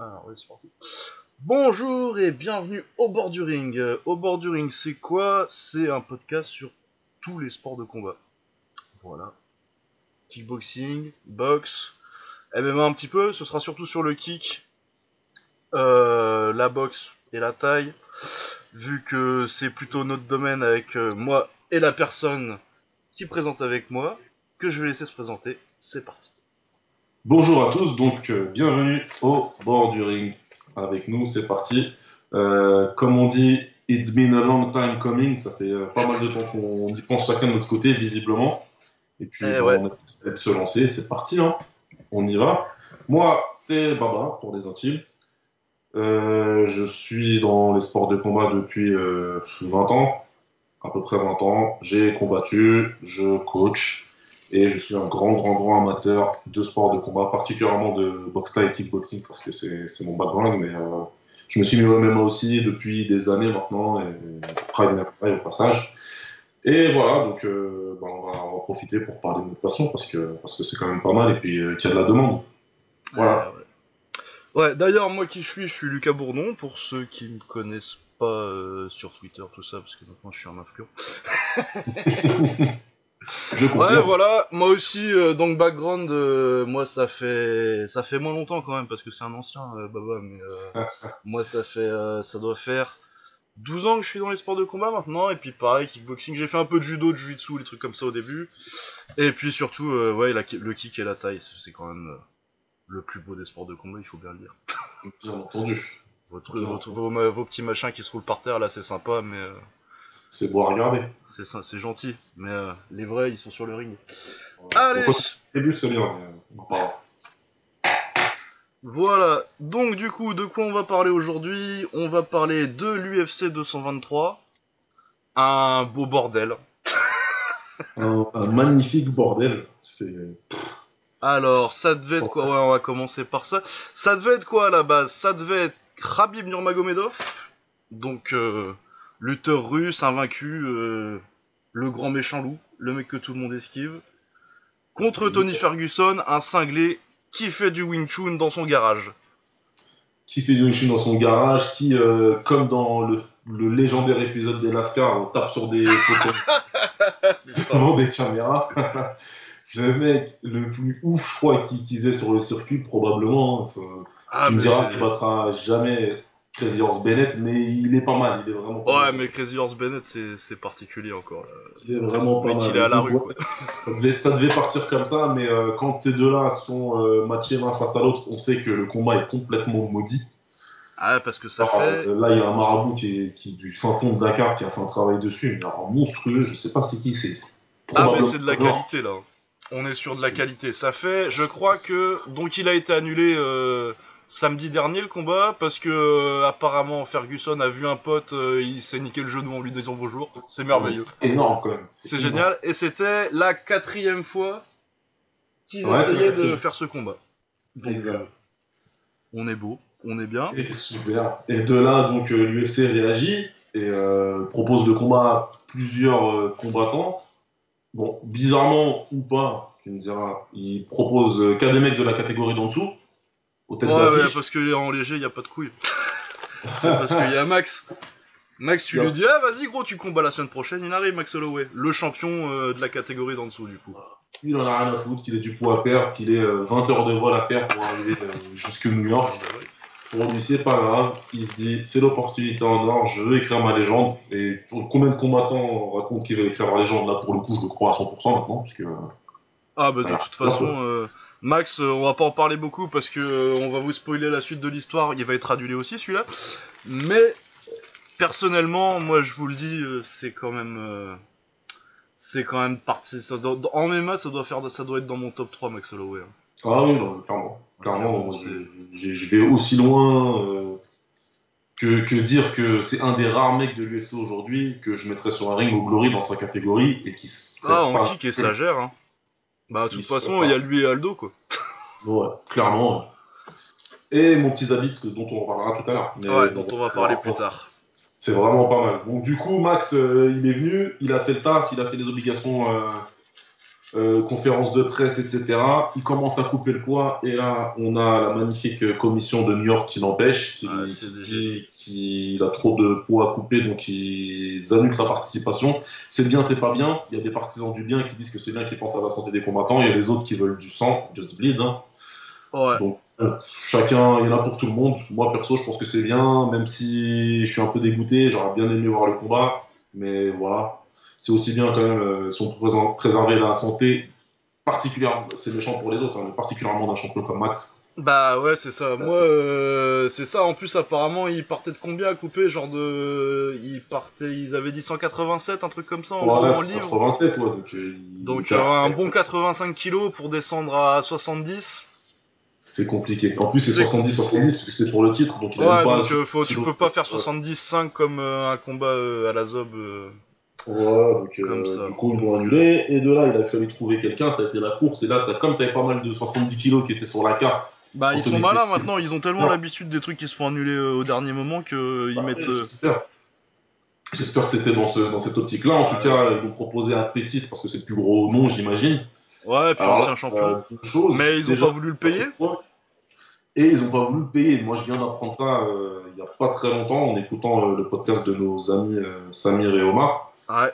Parti. Bonjour et bienvenue au bord du ring. Euh, Au bord du ring, c'est quoi? C'est un podcast sur tous les sports de combat. Voilà. Kickboxing, boxe, MMA un petit peu. Ce sera surtout sur le kick, euh, la boxe et la taille. Vu que c'est plutôt notre domaine avec euh, moi et la personne qui présente avec moi, que je vais laisser se présenter. C'est parti. Bonjour à tous, donc euh, bienvenue au bord du ring. Avec nous, c'est parti. Euh, comme on dit, it's been a long time coming. Ça fait euh, pas mal de temps qu'on y pense chacun de notre côté, visiblement. Et puis, Eh ouais. on a décidé de se lancer. C'est parti, hein. On y va. Moi, c'est Baba pour les intimes. Je suis dans les sports de combat depuis euh, 20 ans, à peu près 20 ans. J'ai combattu, je coach. Et je suis un grand, grand, grand amateur de sport de combat, particulièrement de boxe thaï et kickboxing, parce que c'est mon background. Mais euh, je me suis mis au MMA aussi depuis des années maintenant, et Pride au passage. Et voilà, donc euh, bah, on, va, on va profiter pour parler de notre passion, parce que parce que c'est quand même pas mal, et puis euh, qu'il y a de la demande. Voilà. Ouais, ouais. Ouais, d'ailleurs, moi qui je suis, je suis Lucas Bourdon, pour ceux qui me connaissent pas euh, sur Twitter, tout ça, parce que maintenant je suis un influent. Je comprends. Ouais, voilà, moi aussi, euh, donc background, euh, moi ça fait ça fait moins longtemps quand même, parce que c'est un ancien euh, Baba, mais euh, moi ça fait, euh, ça doit faire 12 ans que je suis dans les sports de combat maintenant, et puis pareil, kickboxing, j'ai fait un peu de judo, de jiu-jitsu, les trucs comme ça au début, et puis surtout, euh, ouais, la le kick et la taille, c'est quand même euh, le plus beau des sports de combat, il faut bien le dire. Bien entendu. Votre, Bien votre- entendu. vos, petits machins qui se roulent par terre, là, c'est sympa, mais euh, C'est beau à regarder. c'est ça- c'est gentil. Mais euh, les vrais, ils sont sur le ring. Allez, début, c'est bien. voilà. Donc, du coup, de quoi on va parler aujourd'hui? On va parler de l'UFC 223. Un beau bordel. Un, un magnifique bordel. C'est Alors, ça devait être quoi? Ouais, on va commencer par ça. Ça devait être quoi à la base? Ça devait être Khabib Nurmagomedov. Donc, euh, lutteur russe, invaincu, euh, le grand méchant loup, le mec que tout le monde esquive. Contre Tony Ferguson, un cinglé qui fait du Wing Chun dans son garage. qui fait du Wing Chun dans son garage, qui, euh, comme dans le, le légendaire épisode des Lascar, on tape sur des devant des caméras. le mec le plus ouf, je crois, qui qu'ils aient sur le circuit, probablement. Enfin, Ah, tu me diras qu'il battra jamais Crazy Horse Bennett, mais il est pas mal, il est vraiment pas Ouais, mal. mais Crazy Horse Bennett, c'est particulier encore. là. Il est vraiment pas mal. il est à la rue, quoi. Ça devait, ça devait partir comme ça, mais euh, quand ces deux-là sont euh, matchés l'un face à l'autre, on sait que le combat est complètement maudit. Ah, parce que ça Alors, fait. euh, là, il y a un marabout qui est, qui, du fin fond de Dakar qui a fait un travail dessus, mais alors monstrueux, je sais pas c'est qui c'est. Ah, mais c'est de la qualité là. On est sur de la qualité. Ça fait, je crois que donc il a été annulé euh, samedi dernier le combat parce que euh, apparemment Ferguson a vu un pote, euh, il s'est niqué le genou en lui disant bonjour. C'est merveilleux. C'est énorme quand même. C'est génial. Et c'était la quatrième fois qu'ils Ouais, essayaient de faire ce combat. Donc, Exact. euh, on est beau, on est bien. Et super. Et de là, donc l'UFC réagit et euh, propose le combat à plusieurs euh, combattants. Bon, bizarrement ou pas, tu me diras, il propose euh, qu'à des mecs de la catégorie d'en dessous, Ouais, ouais, parce que en léger, y a pas de couilles. C'est parce qu'il y a Max. Max, tu lui dis, ah vas-y gros, tu combats la semaine prochaine, il arrive Max Holloway, le champion euh, de la catégorie d'en dessous du coup. Il en a rien à foutre, qu'il ait du poids à perdre, qu'il ait euh, 20 heures de vol à faire pour arriver euh, jusque New York. Pour lui, c'est pas grave. Il se dit, c'est l'opportunité en or, je veux écrire ma légende. Et pour combien de combattants racontent qu'il va écrire la légende? Là, pour le coup, je le crois à 100% maintenant, parce que. Ah bah de Voilà. toute façon, euh, Max, euh, on va pas en parler beaucoup parce que euh, on va vous spoiler la suite de l'histoire, il va être annulé aussi celui-là. Mais personnellement, moi je vous le dis, euh, c'est quand même, c'est quand même parti. Ça doit- en MMA, ça doit faire, ça doit être dans mon top 3 Max Holloway. hein. Ah oui, non, clairement. Clairement, je, vais aussi loin euh, que, que dire que c'est un des rares mecs de l'UFC aujourd'hui que je mettrais sur un ring au Glory dans sa catégorie et qui Ah, en pas- kick et ça gère. Hein. Bah de toute façon, il y a lui et Aldo quoi. Ouais, clairement. Et mon petit Zabit, que- dont on reparlera tout à l'heure. Ouais, dont on va parler plus tard. C'est vraiment pas mal. Donc du coup, Max, euh, il est venu, il a fait le taf, il a fait les obligations euh, euh, conférence de presse, etc. Il commence à couper le poids et là, on a la magnifique commission de New York qui l'empêche, qui, Ouais, qui a trop de poids à couper, donc ils annulent sa participation. C'est bien, c'est pas bien. Il y a des partisans du bien qui disent que c'est bien, qui pensent à la santé des combattants. Il y a les autres qui veulent du sang, just bleed. Hein. Ouais. Donc, chacun, il y en a pour tout le monde. Moi, perso, je pense que c'est bien, même si je suis un peu dégoûté. J'aurais bien aimé voir le combat, mais voilà. C'est aussi bien quand même, euh, si on peut préserver la santé, particulièrement, c'est méchant pour les autres, hein, mais particulièrement d'un champion comme Max. Bah ouais, c'est ça. Moi, euh, c'est ça. En plus, apparemment, ils partaient de combien à couper Genre de. Ils partaient. Ils avaient dit 187, un truc comme ça en, Ouais, en c'est livre. 87, ouais, donc, euh, Donc euh, un bon 85 kilos pour descendre à 70. c'est compliqué. En plus, c'est C'est 70-70, parce que c'est pour le titre, donc il a Ouais, même pas. donc euh, faut, tu peux pas faire Ouais. 70-5 comme un combat à la Zob. Euh. Ouais, donc euh, du coup, ils l'ont annulé. Et de là, il a fallu trouver quelqu'un, ça a été la course. Et là, t'as- comme tu avais pas mal de 70 kilos qui étaient sur la carte, Bah ils sont malins maintenant, ils ont tellement Ouais. l'habitude des trucs qui se font annuler euh, au dernier moment que ils bah, mettent. euh, j'espère. J'espère que c'était dans, ce, dans cette optique-là. En tout cas, ils ont proposé à Pétis parce que c'est le plus gros nom, j'imagine. Ouais, puis ancien champion. euh. Mais ils ont Déjà, pas voulu le payer. Et ils ont pas voulu le payer. Moi, je viens d'apprendre ça euh, il y a pas très longtemps en écoutant euh, le podcast de nos amis euh, Samir et Omar. Ouais.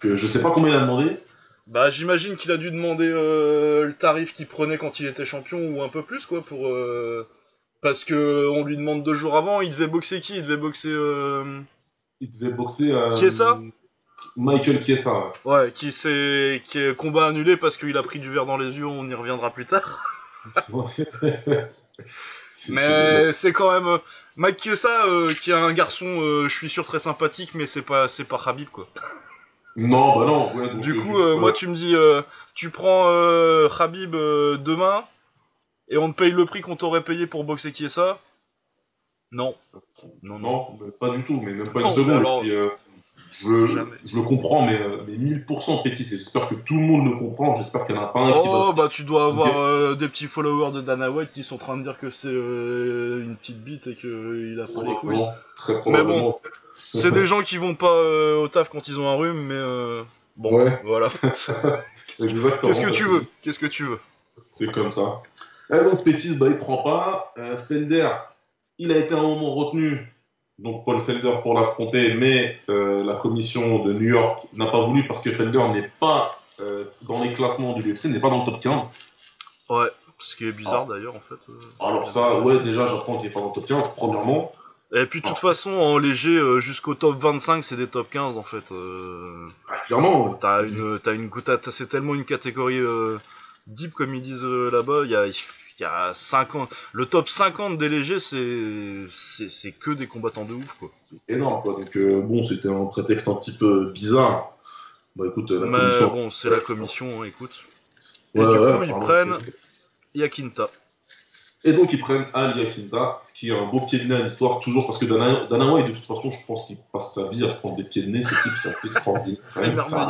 Que je sais pas combien il a demandé. Bah j'imagine qu'il a dû demander euh, le tarif qu'il prenait quand il était champion ou un peu plus quoi pour. euh, Parce que on lui demande deux jours avant, il devait boxer qui? Il devait boxer. euh, Il devait boxer. Euh, Chiesa? Michael Chiesa. ouais. Ouais, qui s'est qui est combat annulé parce qu'il a pris du verre dans les yeux, on y reviendra plus tard. Mais c'est quand même euh, Mike Chiesa euh, qui est un garçon, euh, je suis sûr très sympathique, mais c'est pas c'est pas Khabib quoi. Non, bah non. Ouais, donc, du euh, coup, euh, ouais. moi tu me dis, tu prends Khabib euh, demain et on te paye le prix qu'on t'aurait payé pour boxer Chiesa? Non. Non, non. Non, pas du tout, mais même pas Non, une seconde. alors- puis, je, Jamais. je le comprends, mais, euh, mais 1000% Pétis. Et j'espère que tout le monde le comprend. J'espère qu'il y en a pas un qui Oh va. bah tu dois avoir euh, des petits followers de Dana White qui sont en train de dire que c'est euh, une petite bite et qu'il a pas les couilles. Probablement, très probablement. C'est des gens qui vont pas euh, au taf quand ils ont un rhume, mais euh, bon, Ouais. voilà. Qu'est-ce que tu veux? Qu'est-ce que tu veux? C'est comme ça. Et donc Pétis, bah, il prend pas. Euh, Felder, il a été un moment retenu. Donc Paul Felder pour l'affronter, mais euh, la commission de New York n'a pas voulu parce que Felder n'est pas euh, dans les classements du UFC, n'est pas dans le top 15. Ouais, ce qui est bizarre d'ailleurs en fait. euh. Alors ça, ouais, déjà j'apprends qu'il n'est pas dans le top 15, premièrement. Et puis de toute façon, en léger, jusqu'au top 25, c'est des top 15 en fait. Ah, clairement, ouais. t'as une, t'as une, t'as- c'est tellement une catégorie deep comme ils disent là-bas. Il y a, il y a 50, le top 50 des légers, c'est, que des combattants de ouf quoi. c'est énorme quoi. Donc euh, bon, c'était un prétexte un petit peu bizarre. Bah écoute, la Mais commission. bon, c'est la commission, hein, écoute. Et Ouais, du ouais, coup, ils pardon, prennent Yakinta. Et donc ils prennent Ali Akinta, ce qui est un beau pied de nez à l'histoire, toujours parce que Dana, Dana White, de toute façon, je pense qu'il passe sa vie à se prendre des pieds de nez, ce type, c'est assez extraordinaire. C'est ça.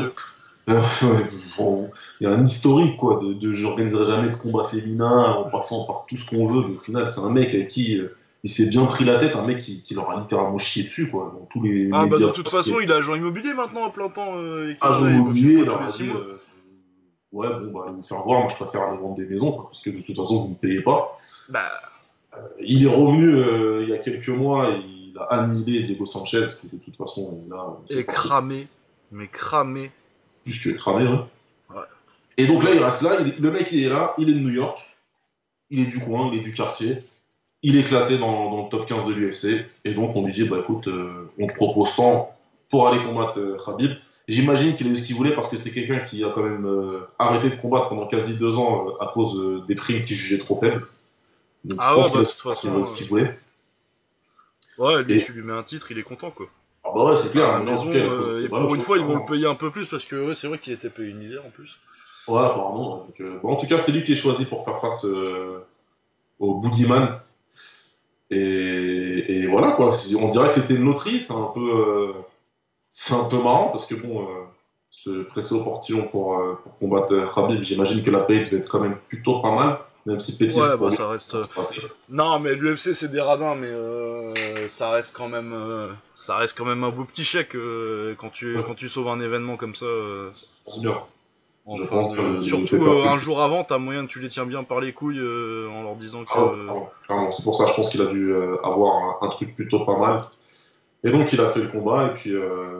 Il y a un historique, quoi, de, de j'organiserai jamais de combat féminin en passant par tout ce qu'on veut, mais au final, c'est un mec avec qui euh, il s'est bien pris la tête, un mec qui, qui leur a littéralement chié dessus, quoi, dans tous les Ah bah médias. de toute façon, il est agent immobilier maintenant à plein temps. Euh, et Ah, qu'il- j'ai il il leur a dit, euh, ouais, bon, bah, allez vous faire voir, moi je préfère aller vendre des maisons, quoi, parce que de toute façon, vous ne payez pas. Bah, Il est revenu euh, il y a quelques mois et il a annihilé Diego Sanchez, qui de toute façon est là. et cramé. Mais cramé. Plus que cramé, hein. Ouais. Et donc là, il reste là, il est- le mec il est là, il est de New York, il est du coin, il est du quartier, il est classé dans, dans le top 15 de l'UFC, et donc on lui dit, bah écoute, euh, on te propose tant pour aller combattre euh, Khabib. J'imagine qu'il a eu ce qu'il voulait parce que c'est quelqu'un qui a quand même euh, arrêté de combattre pendant quasi deux ans euh, à cause euh, des primes qu'il jugeait trop faibles. Donc, Ah je pense ouais, bah, a de toute eu ce qu'il- façon, ce qu'il voulait. Ouais, lui, Et- tu lui mets un titre, il est content quoi. Ah bah ouais, c'est clair. À la mais en maison, tout cas, il a euh, et balles, pour une je fois, ils vont le payer un peu plus parce que ouais, c'est vrai qu'il était payé une misère en plus. Ouais, apparemment. Donc, euh, bon, en tout cas, c'est lui qui est choisi pour faire face euh, au Boogeyman. Et, et voilà, quoi. On dirait que c'était une loterie. C'est un peu, euh, c'est un peu marrant parce que bon, euh, se presser au portillon pour, euh, pour combattre euh, Khabib, j'imagine que la paye devait être quand même plutôt pas mal, même si Pétis. Ouais, bah ça reste. passé. Non, mais l'UFC c'est des radins, mais euh, ça reste quand même, euh, ça reste quand même un beau petit chèque euh, quand tu quand tu sauves un événement comme ça. euh. C'est bien. je pense que surtout un jour avant, t'as moyen que tu les tiens bien par les couilles en leur disant que. Ah, c'est pour ça, je pense qu'il a dû avoir un, truc plutôt pas mal. Et donc il a fait le combat et puis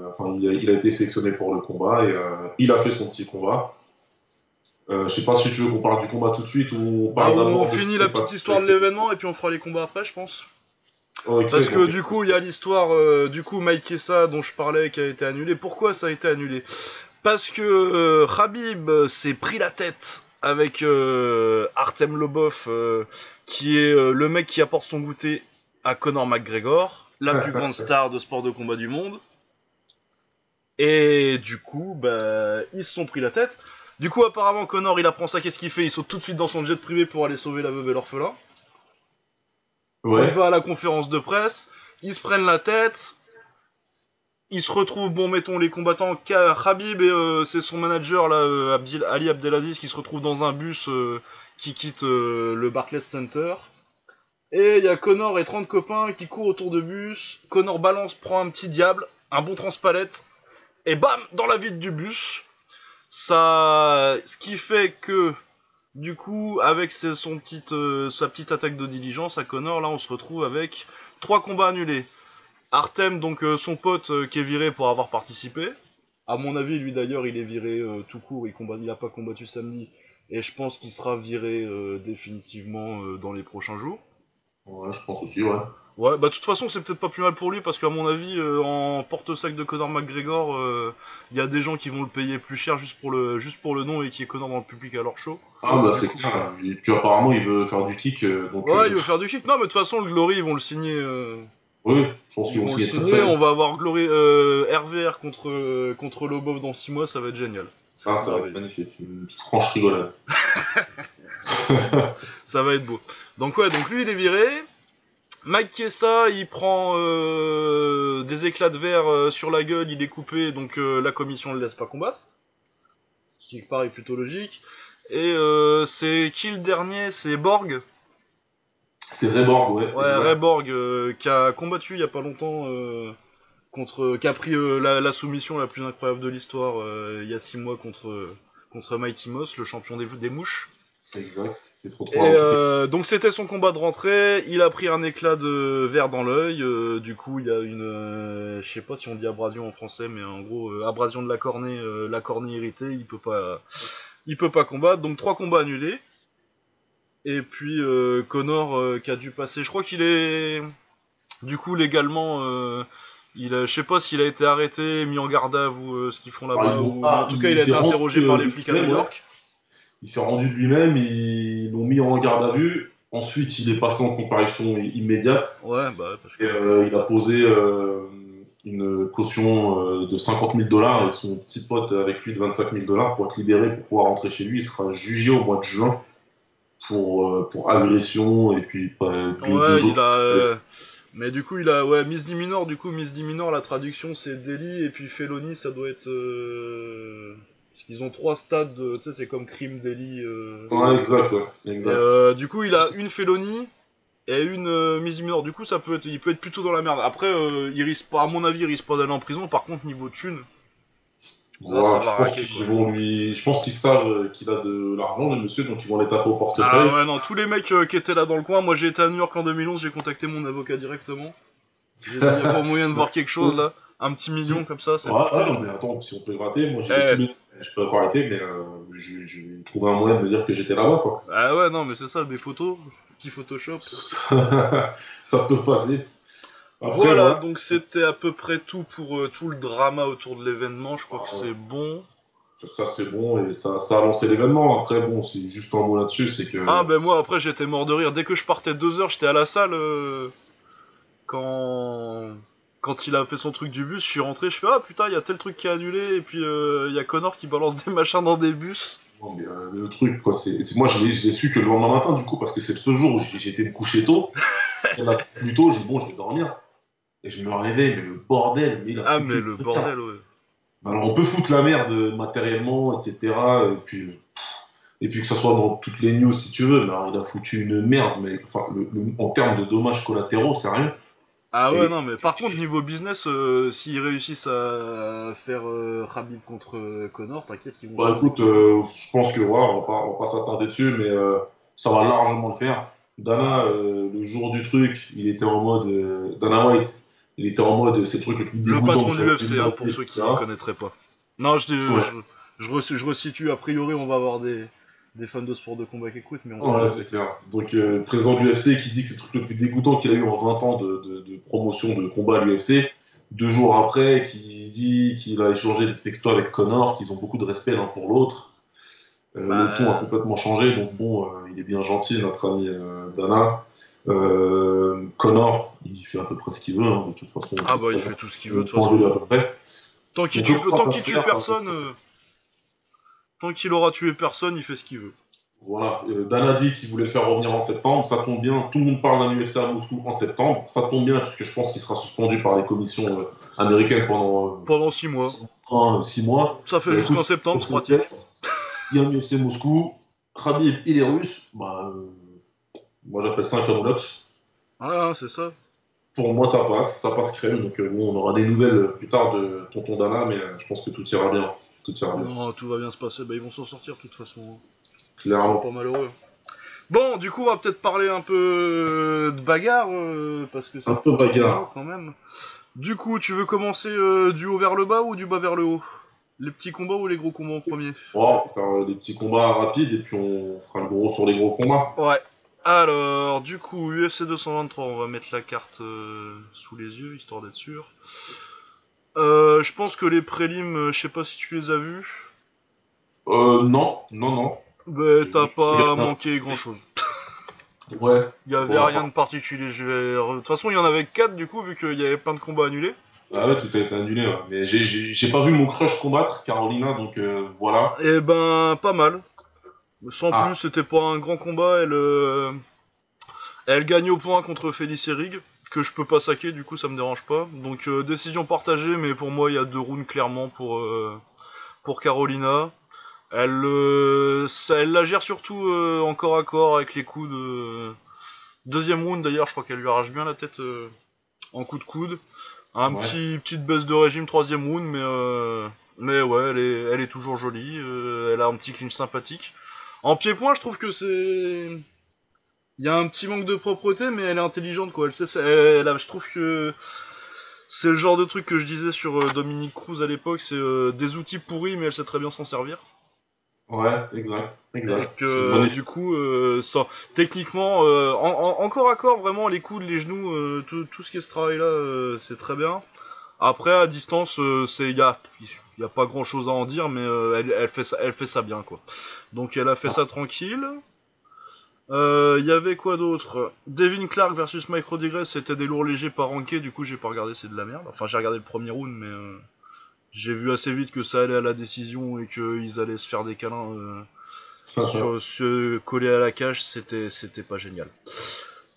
enfin il a, été sélectionné pour le combat et il a fait son petit combat. Euh, je sais pas si tu veux qu'on parle du combat tout de suite ou on parle bah, On finit la petite histoire de l'événement et puis on fera les combats après, je pense. Parce que du coup, il y a l'histoire euh, du coup Mike Kessa dont je parlais qui a été annulé. Pourquoi ça a été annulé? Parce que euh, Khabib s'est pris la tête avec euh, Artem Lobov, qui est le mec qui apporte son goûter à Conor McGregor, la plus grande star de sport de combat du monde. Et du coup, bah, ils se sont pris la tête. Du coup, apparemment, Connor, il apprend ça, qu'est-ce qu'il fait? Il saute tout de suite dans son jet privé pour aller sauver la veuve et l'orphelin. Ouais. Il va à la conférence de presse, ils se prennent la tête, ils se retrouvent, bon, mettons les combattants, Khabib et euh, c'est son manager, là, euh, Ali Abdelaziz, qui se retrouve dans un bus euh, qui quitte le Barclays Center. Et il y a Connor et 30 copains qui courent autour de bus. Connor balance, prend un petit diable, un bon transpalette, et bam, dans la vide du bus. Ça, ce qui fait que du coup, avec son petite, euh, sa petite attaque de diligence à Connor, là, on se retrouve avec trois combats annulés. Artem, donc euh, son pote euh, qui est viré pour avoir participé. À mon avis, lui d'ailleurs, il est viré tout court. Il combat, il a pas combattu samedi, et je pense qu'il sera viré définitivement dans les prochains jours. Ouais, je pense aussi, ouais. Ouais, bah de toute façon, c'est peut-être pas plus mal pour lui parce qu'à mon avis, euh, en porte-sac de Conor McGregor, il euh, y a des gens qui vont le payer plus cher juste pour le, juste pour le nom et qui est Conor dans le public à leur show. Ah bah c'est clair. puis apparemment, il veut faire du kick. Euh, donc, ouais, il veut faire du kick. Non, mais de toute façon, le Glory, ils vont le signer. Oui, je pense qu'ils vont, le signer. On va avoir Glory RVR contre contre Lobov dans 6 mois, ça va être génial. Ça, ça va être magnifique. Une petite franche rigolade. ça va être beau. Donc ouais, donc lui, il est viré. Mike Kessa, il prend euh, des éclats de verre euh, sur la gueule, il est coupé, donc euh, la commission ne le laisse pas combattre. Ce qui paraît plutôt logique. Et c'est qui le dernier? C'est Borg? C'est Reborg, ouais. Ouais, Reborg, qui a combattu il y a pas longtemps contre, qui a pris la, soumission la plus incroyable de l'histoire il y a six mois contre contre Mighty Moss, le champion des mouches. Exact. Euh, donc c'était son combat de rentrée. Il a pris un éclat de verre dans l'œil. Euh, du coup, il y a une, euh, je sais pas si on dit abrasion en français, mais en gros abrasion de la cornée, la cornée irritée. Il peut pas, il peut pas combattre. Donc trois combats annulés. Et puis Connor qui a dû passer. Je crois qu'il est, du coup légalement. Il je sais pas s'il a été arrêté, mis en garde à vous, ce qu'ils font là-bas, ou en tout cas il a été interrogé par les flics à New York il s'est rendu de lui-même, ils l'ont mis en garde à vue. Ensuite, il est passé en comparution immédiate. Ouais, bah, et, euh, il a posé euh, une caution euh, de 50 000 dollars et son petit pote avec lui de 25 000 dollars pour être libéré pour pouvoir rentrer chez lui. Il sera jugé au mois de juin pour, pour agression et puis deux, autres. Mais du coup, il a ouais, misdemeanor. Du coup, misdemeanor, la traduction c'est délit et puis felony, ça doit être parce qu'ils ont trois stades, tu sais, c'est comme crime, délit. Euh... Ouais, exact, exact. Euh, du coup, il a une félonie et une euh, mise mineure. Du coup, ça peut être, il peut être plutôt dans la merde. Après, euh, il risque pas, à mon avis, il risque pas d'aller en prison. Par contre, niveau thune, Ouais, je, pense qu'ils vont lui... je pense qu'ils savent qu'il a de l'argent, le monsieur, donc ils vont les taper au portefeuille. Ah ouais, non, tous les mecs qui étaient là dans le coin, moi j'ai été à New York en 2011, j'ai contacté mon avocat directement. J'ai dit, y a pas moyen de voir quelque chose là Un petit million comme ça, c'est. Ouais, ouais, mais attends, si on peut gratter, moi j'ai eh. je peux encore arrêter, mais euh, je, je, vais trouver un moyen de me dire que j'étais là-bas, quoi. Ah ouais, non, mais c'est ça, des photos, petit Photoshop. ça peut passer. voilà, donc c'était à peu près tout pour euh, tout le drama autour de l'événement. Je crois que ah c'est bon. Ça, c'est bon et ça, ça a lancé l'événement. Après, bon, c'est juste un mot là-dessus, c'est que. Ah, ben moi, après, j'étais mort de rire. Dès que je partais deux heures, j'étais à la salle. Euh, quand quand il a fait son truc du bus, je suis rentré, je fais ah putain, il y a tel truc qui est annulé, et puis euh, il y a Connor qui balance des machins dans des bus. Non, mais, euh, le truc, quoi, c'est, moi je l'ai, su que le lendemain matin, du coup, parce que c'est ce jour où j'ai, été me coucher tôt. et là, plus tôt, j'ai dit bon, je vais dormir. Et je me réveille, mais le bordel, mais Ah, mais le bordel, ouais. Alors on peut foutre la merde matériellement, etc. Et puis, et puis que ça soit dans toutes les news si tu veux, mais alors, il a foutu une merde, mais enfin, en termes de dommages collatéraux, c'est rien. Ah ouais, Et- non, mais par contre, niveau business, euh, s'ils réussissent à faire euh, Khabib contre euh, Connor, t'inquiète qu'ils vont... Bah écoute, euh, je pense que voilà, on va pas, on va pas s'attarder dessus, mais ça va largement le faire. Dana, le jour du truc, il était en mode Dana White, il était en mode c'est le truc le plus Le dégoûtant patron que de l'UFC, hein, pour ceux qui ne connaîtraient pas. Non, je, Ouais. je, je, je resitue, a priori, on va avoir des, des fans de sport de combat qui écoutent, mais on Ouais, pas. c'est clair. Donc, euh, le président de l'UFC qui dit que c'est le truc le plus dégoûtant qu'il a eu en 20 ans de, de, de promotion de combat à l'UFC. Deux jours après, qui dit qu'il a échangé des textos avec Connor, qu'ils ont beaucoup de respect l'un pour l'autre. Euh, Bah, le ton a complètement changé, donc bon, euh, il est bien gentil, notre ami euh, Dana. Euh, Connor, il fait à peu près ce qu'il veut, hein, de toute façon. Ah bah, il fait tout ce qu'il veut, de toute façon. Tant qu'il tue, je crois tant pas qu'il se tue faire, ça, personne, euh, tant qu'il aura tué personne, il fait ce qu'il veut. Voilà, euh, Dan a dit qu'il voulait le faire revenir en septembre, ça tombe bien, tout le monde parle d'un UFC à Moscou en septembre, ça tombe bien puisque je pense qu'il sera suspendu par les commissions euh, américaines pendant euh, Pendant 6 mois. six mois, euh, six mois. Ça fait Bah, jusqu'en septembre, fête, Il y a un UFC Moscou, Khabib il est russe, bah, moi j'appelle ça un camelote. Ah, c'est ça. Pour moi ça passe, ça passe crème, donc bon, on aura des nouvelles plus tard de tonton Dana, mais je pense que tout ira bien, tout ira bien, Non, tout va bien se passer. Bah, ils vont s'en sortir, de toute façon. Ils sont clairement. pas malheureux. Bon, du coup, on va peut-être parler un peu de bagarre, euh, parce que c'est Un peu bagarre. quand même. Du coup, tu veux commencer euh, du haut vers le bas ou du bas vers le haut? Les petits combats ou les gros combats en premier? Bon, on va faire euh, des petits combats rapides et puis on fera le gros sur les gros combats. Ouais. Alors, du coup, UFC 223, on va mettre la carte euh, sous les yeux, histoire d'être sûr. Euh, je pense que les prélims, euh, je sais pas si tu les as vus. Euh, non, non, non. Bah, t'as pas manqué grand chose. Ouais. Il y avait rien de particulier. Je vais... De toute façon, il y en avait 4 du coup, vu qu'il y avait plein de combats annulés. Ah ouais, tout a été annulé. ouais. Mais j'ai- pas vu mon crush combattre, Carolina, donc euh, voilà. Et ben, pas mal. Sans Ah. plus, c'était pas un grand combat. Elle, euh, elle gagne au point contre Felice Rig, que je peux pas saquer, du coup ça me dérange pas. Donc euh, décision partagée, mais pour moi il y a deux rounds clairement pour euh, pour Carolina. Elle, euh, ça, elle la gère surtout en corps à corps avec les coups de deuxième round d'ailleurs. Je crois qu'elle lui arrache bien la tête en coup de coude. Un Ouais. petit petite baisse de régime troisième round, mais mais ouais, elle est elle est toujours jolie. elle a un petit clinch sympathique. En pied-point, je trouve que c'est. Il y a un petit manque de propreté, mais elle est intelligente, quoi. Elle sait faire- elle- elle a- je trouve que c'est le genre de truc que je disais sur euh, Dominique Cruz à l'époque, c'est euh, des outils pourris, mais elle sait très bien s'en servir. Ouais, exact, exact. Et que bonne du coup, euh, ça, techniquement, euh, en, en- encore à corps, vraiment, les coudes, les genoux, euh, tout, tout ce qui est ce travail-là, euh, c'est très bien. Après, à distance, euh, c'est il y a, y a pas grand-chose à en dire, mais euh, elle, elle fait ça, elle fait ça bien, quoi. Donc elle a fait Ah. ça tranquille. Euh, Il y avait quoi d'autre? Devin Clark versus Mike Rodriguez, c'était des lourds légers pas rankés, du coup j'ai pas regardé, c'est de la merde. Enfin j'ai regardé le premier round, mais euh, j'ai vu assez vite que ça allait à la décision et qu'ils allaient se faire des câlins euh, sur, se coller à la cage, c'était c'était pas génial.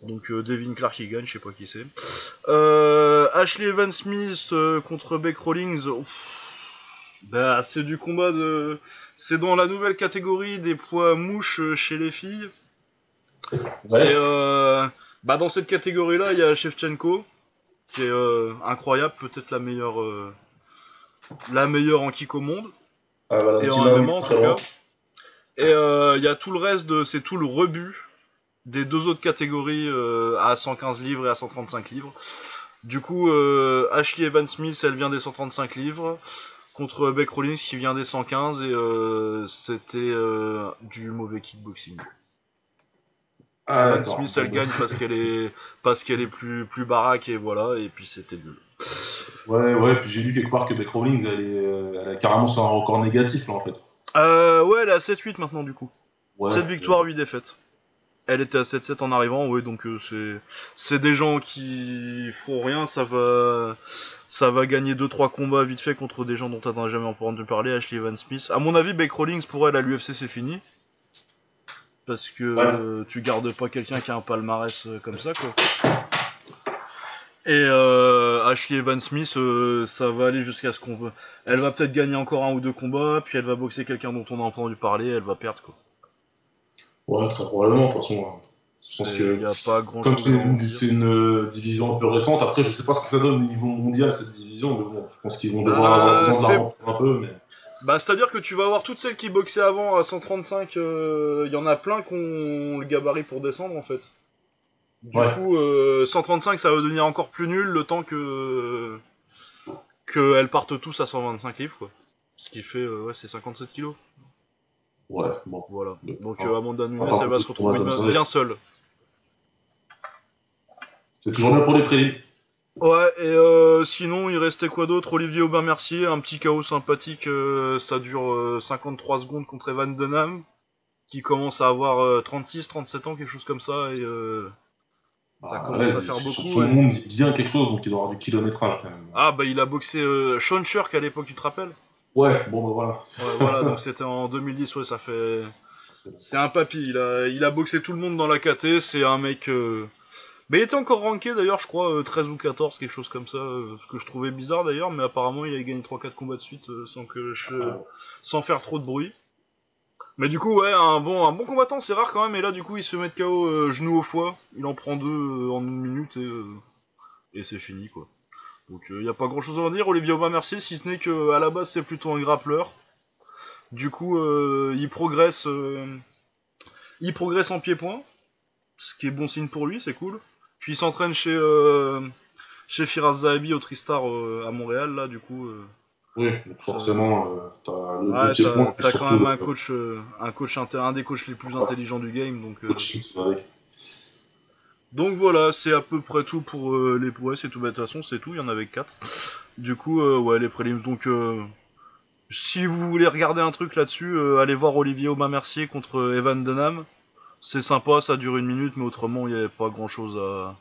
Donc euh, Devin Clark qui gagne, je sais pas qui c'est. Euh, Ashley Evan Smith euh, contre Beck Rawlings. ouf. Bah, c'est du combat de. C'est dans la nouvelle catégorie des poids mouches euh, chez les filles. Et euh, bah dans cette catégorie-là, il y a Shevchenko qui est euh, incroyable, peut-être la meilleure, euh, la meilleure en kick au monde Ah, et en oui, MMA en très tout loin. cas. Et il y a tout le reste de, c'est tout le rebut des deux autres catégories à 115 livres et à 135 livres. Du coup, Ashley Evan Smith, elle vient des 135 livres contre Beck Rollins qui vient des 115 et c'était du mauvais kickboxing. Ah. Smith, elle gagne parce qu'elle est parce qu'elle est plus plus baraque et voilà et puis c'était nul. Ouais, ouais, puis j'ai lu quelque part que Beck Rawlings, elle, est, euh, elle a carrément sur un record négatif, là, en fait. Euh, ouais, elle est à 7-8 maintenant du coup. Ouais. 7 victoires, 8 défaites. Elle était à 7-7 en arrivant, ouais, donc euh, c'est c'est des gens qui font rien, ça va ça va gagner 2-3 combats vite fait contre des gens dont t'as jamais entendu parler, Ashley Evan Smith. À mon avis, Beck Rawlings pour elle à l'UFC c'est fini. Parce que Ouais. euh, tu gardes pas quelqu'un qui a un palmarès euh, comme ça quoi. Et euh, Ashley Evan Smith, euh, ça va aller jusqu'à ce qu'on veut. Elle va peut-être gagner encore un ou deux combats, puis elle va boxer quelqu'un dont on a entendu parler, elle va perdre quoi. Ouais, très probablement, de toute façon. hein. Je pense que a pas grand comme c'est une, euh, division un peu récente, après je sais pas ce que ça donne au niveau mondial cette division, mais bon, je pense qu'ils vont devoir Bah, avoir besoin de la un peu, mais Bah, c'est-à-dire que tu vas avoir toutes celles qui boxaient avant à 135, euh, il y en a plein qui ont le gabarit pour descendre en fait. Du Ouais. coup, euh, 135 ça va devenir encore plus nul le temps que qu'elles partent tous à 125 livres quoi. Ce qui fait, euh, ouais, c'est 57 kilos. ouais, bon. Voilà. Donc ah. euh, Amanda Nunes, Ah, elle va se retrouver bien, seule. C'est toujours bien pour les prélims. Ouais, et euh, sinon, il restait quoi d'autre? Olivier Aubin-Mercier, un petit chaos sympathique, euh, ça dure euh, 53 secondes contre Evan Denham, qui commence à avoir euh, 36, 37 ans, quelque chose comme ça, et euh, Ça Bah, commence à faire beaucoup, Son nom dit bien quelque chose, donc il doit avoir du kilométrage quand même. Ah, bah il a boxé euh, Sean Shirk à l'époque, tu te rappelles? Ouais, bon bah voilà. Ouais, voilà, donc c'était en 2010, ouais, ça fait... C'est un papy, il a, il a boxé tout le monde dans la KT, c'est un mec... euh, Mais il était encore ranké d'ailleurs, je crois, euh, 13 ou 14, quelque chose comme ça, euh, ce que je trouvais bizarre d'ailleurs, mais apparemment il a gagné 3-4 combats de suite euh, sans que je... Ah, sans faire trop de bruit. Mais du coup, ouais, un bon, un bon combattant, c'est rare quand même, et là du coup il se fait mettre KO euh, genou au foie, il en prend deux euh, en une minute et, euh, et c'est fini quoi. Donc il n'y a pas grand chose à en dire, Olivier Aubin merci, si ce n'est que à la base c'est plutôt un grappleur. Du coup, euh, il progresse, euh, il progresse en pied-point, ce qui est bon signe pour lui, c'est cool. Puis il s'entraîne chez euh, chez Firas Zahabi au Tristar euh, à Montréal là, du coup. euh, Oui, donc forcément, euh, t'as le ouais, t'as point, t'as quand même un coach, un coach inter- un des coachs les plus intelligents du game, donc. euh. Donc voilà, c'est à peu près tout pour les ouais, c'est tout. Bah, de toute façon, c'est tout. Il y en avait quatre. Du coup, euh, ouais, les prélims. Donc, euh, si vous voulez regarder un truc là-dessus, euh, allez voir Olivier Aubin-Mercier contre Evan Denham. C'est sympa, ça dure une minute, mais autrement, il n'y avait pas grand-chose à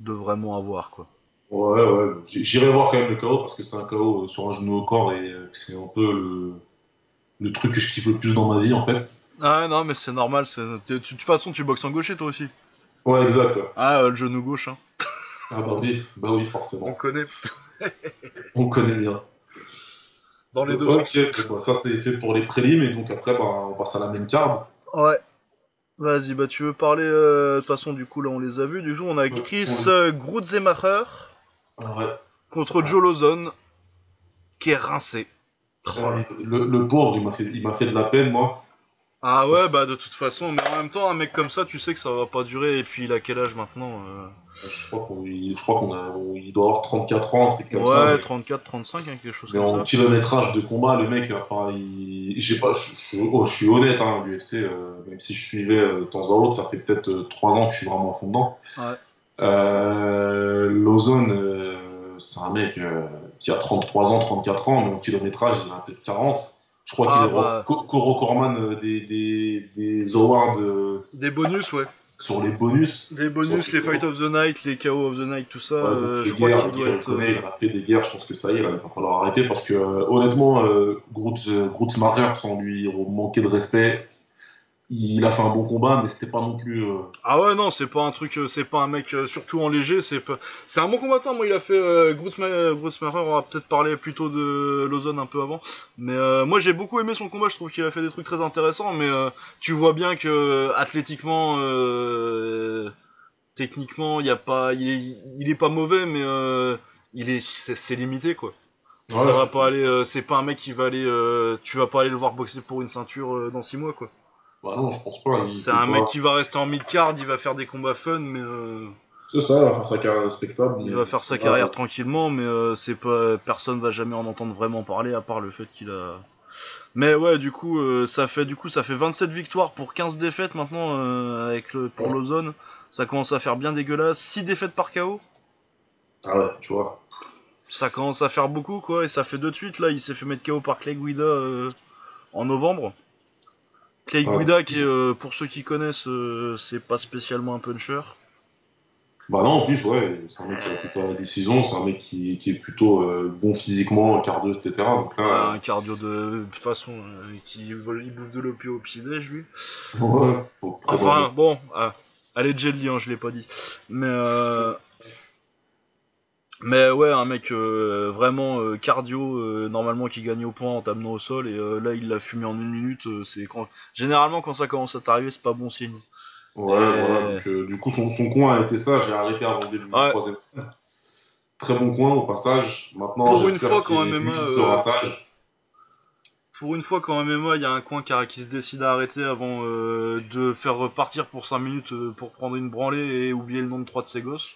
de vraiment à voir, quoi. Ouais, ouais, j'irai voir quand même le KO parce que c'est un KO euh, sur un genou au corps et euh, c'est un peu le, le truc que je kiffe le plus dans ma vie en fait. Ah non, mais c'est normal. De toute façon, tu boxes en gaucher, toi aussi. Ouais, exact. Ah, euh, le genou gauche, hein. Ah bah oui, bah oui, On forcément. connaît. On connaît bien. Dans les deux ok, ça c'est fait pour les prélims et donc après bah, on passe à la même carte. Ouais. Vas-y, bah tu veux parler. euh, De toute façon, du coup, là, on les a vus. Du coup, on a Chris euh, Grutzemacher ouais. contre Joe Lozon, qui est rincé. Oh. Ouais, le, le pauvre, il m'a fait, il m'a fait de la peine moi. Ah ouais, bah de toute façon, mais en même temps, un mec comme ça, tu sais que ça va pas durer. Et puis, il a quel âge maintenant euh Je crois qu'on, a, il doit avoir 34 ans, un truc comme Ouais, ça. mais- 34, 35, hein, quelque chose Mais comme en ça. kilométrage de combat, le mec, enfin, il... j'ai pas, je, je- oh, je suis honnête, hein, l'UFC, euh, même si je suivais euh, de temps à autre, ça fait peut-être euh, trois ans que je suis vraiment à fond dedans. Ouais. Euh, Lozone, euh, c'est un mec euh, qui a 33 ans, 34 ans, mais en kilométrage, il a peut-être 40. Je crois Ah, qu'il est bah. co- co-recordman euh, des, des, des awards euh, Des bonus, ouais. sur les bonus. Des bonus, les Fight of the Night, les KO of the Night, tout ça. Ouais, euh, les je crois qu'il les doit il être. connaît, il a fait des guerres, je pense que ça y est, là, il va falloir arrêter parce que honnêtement, Groot, Grootmacher, sans lui manquer de respect, il a fait un bon combat, mais c'était pas non plus. euh, Ah ouais non c'est pas un truc euh, c'est pas un mec euh, surtout en léger c'est pas c'est un bon combattant. Moi il a fait euh, Grutzmacher on va peut-être parler plutôt de Lozon un peu avant. Mais euh, moi j'ai beaucoup aimé son combat je trouve qu'il a fait des trucs très intéressants mais euh, tu vois bien que athlétiquement techniquement il y a pas il est, il est pas mauvais mais il est c'est c'est limité quoi. Ça ouais, va c'est- pas aller c'est pas un mec qui va aller tu vas pas aller le voir boxer pour une ceinture dans 6 mois quoi Bah non, je pense pas. c'est un pas- mec qui va rester en mid-card, il va faire des combats fun, mais euh, C'est ça, il va faire sa carrière respectable. il mais- va faire sa carrière tranquillement, mais euh, c'est pas personne va jamais en entendre vraiment parler à part le fait qu'il a. Mais ouais, du coup, euh, ça fait du coup ça fait 27 victoires pour 15 défaites maintenant euh, avec le pour Ouais. l'ozone. Ça commence à faire bien dégueulasse. 6 défaites par KO. Ah ouais, tu vois. Ça commence à faire beaucoup quoi, et ça fait deux de suite là. Il s'est fait mettre KO par Clay Guida euh, en novembre. Clay. Guida qui, euh, pour ceux qui connaissent, euh, c'est pas spécialement un puncher. Bah non, en plus, ouais, c'est un mec qui a plutôt la décision, c'est un mec qui, qui est plutôt euh, bon physiquement, cardio, etc. Donc Ouais, là, un cardio de, de toute façon, qui il bouffe de l'opio au petit-déj, lui. ouais, Enfin, bon, elle est jelly, hein, je l'ai pas dit. Mais, euh, mais ouais, un mec euh, vraiment euh, cardio, euh, normalement qui gagne au point en t'amenant au sol, et là il l'a fumé en une minute. c'est quand... Généralement, quand ça commence à t'arriver, c'est pas bon signe. Ouais, Et- voilà. Donc, du coup, son, son coin a été ça. J'ai arrêté avant le Ouais. troisième. Très bon coin au passage. Maintenant, Pour une fois, quand MMA, sera sage. Pour une fois, quand MMA, il y a un coin qui, qui se décide à arrêter avant de faire repartir pour 5 minutes pour prendre une branlée et oublier le nom de trois de ses gosses.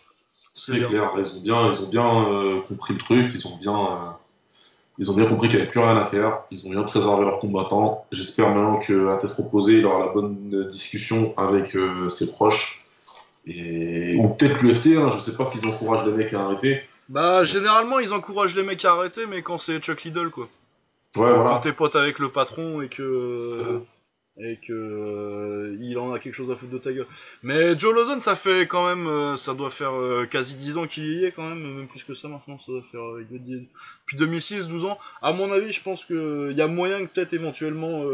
C'est clair. Ils ont bien, ils ont bien euh, compris le truc. Ils ont bien, euh, ils ont bien compris qu'il n'y avait plus rien à faire. Ils ont bien préservé leurs combattants. J'espère maintenant qu'à tête reposée, il aura la bonne discussion avec euh, ses proches. Et... Ou peut-être l'UFC, hein, je sais pas s'ils encouragent les mecs à arrêter. Bah, généralement, ils encouragent les mecs à arrêter, mais quand c'est Chuck Liddell, quoi. Ouais, Quand voilà. t'es pote avec le patron et que. Et que. euh, il en a quelque chose à foutre de ta gueule. Mais Joe Lawson, ça fait quand même. euh, ça doit faire euh, quasi 10 ans qu'il y est, quand même. Même plus que ça maintenant. Ça doit faire. Depuis 2006, 12 ans. À mon avis, je pense que. Il y a moyen que peut-être éventuellement.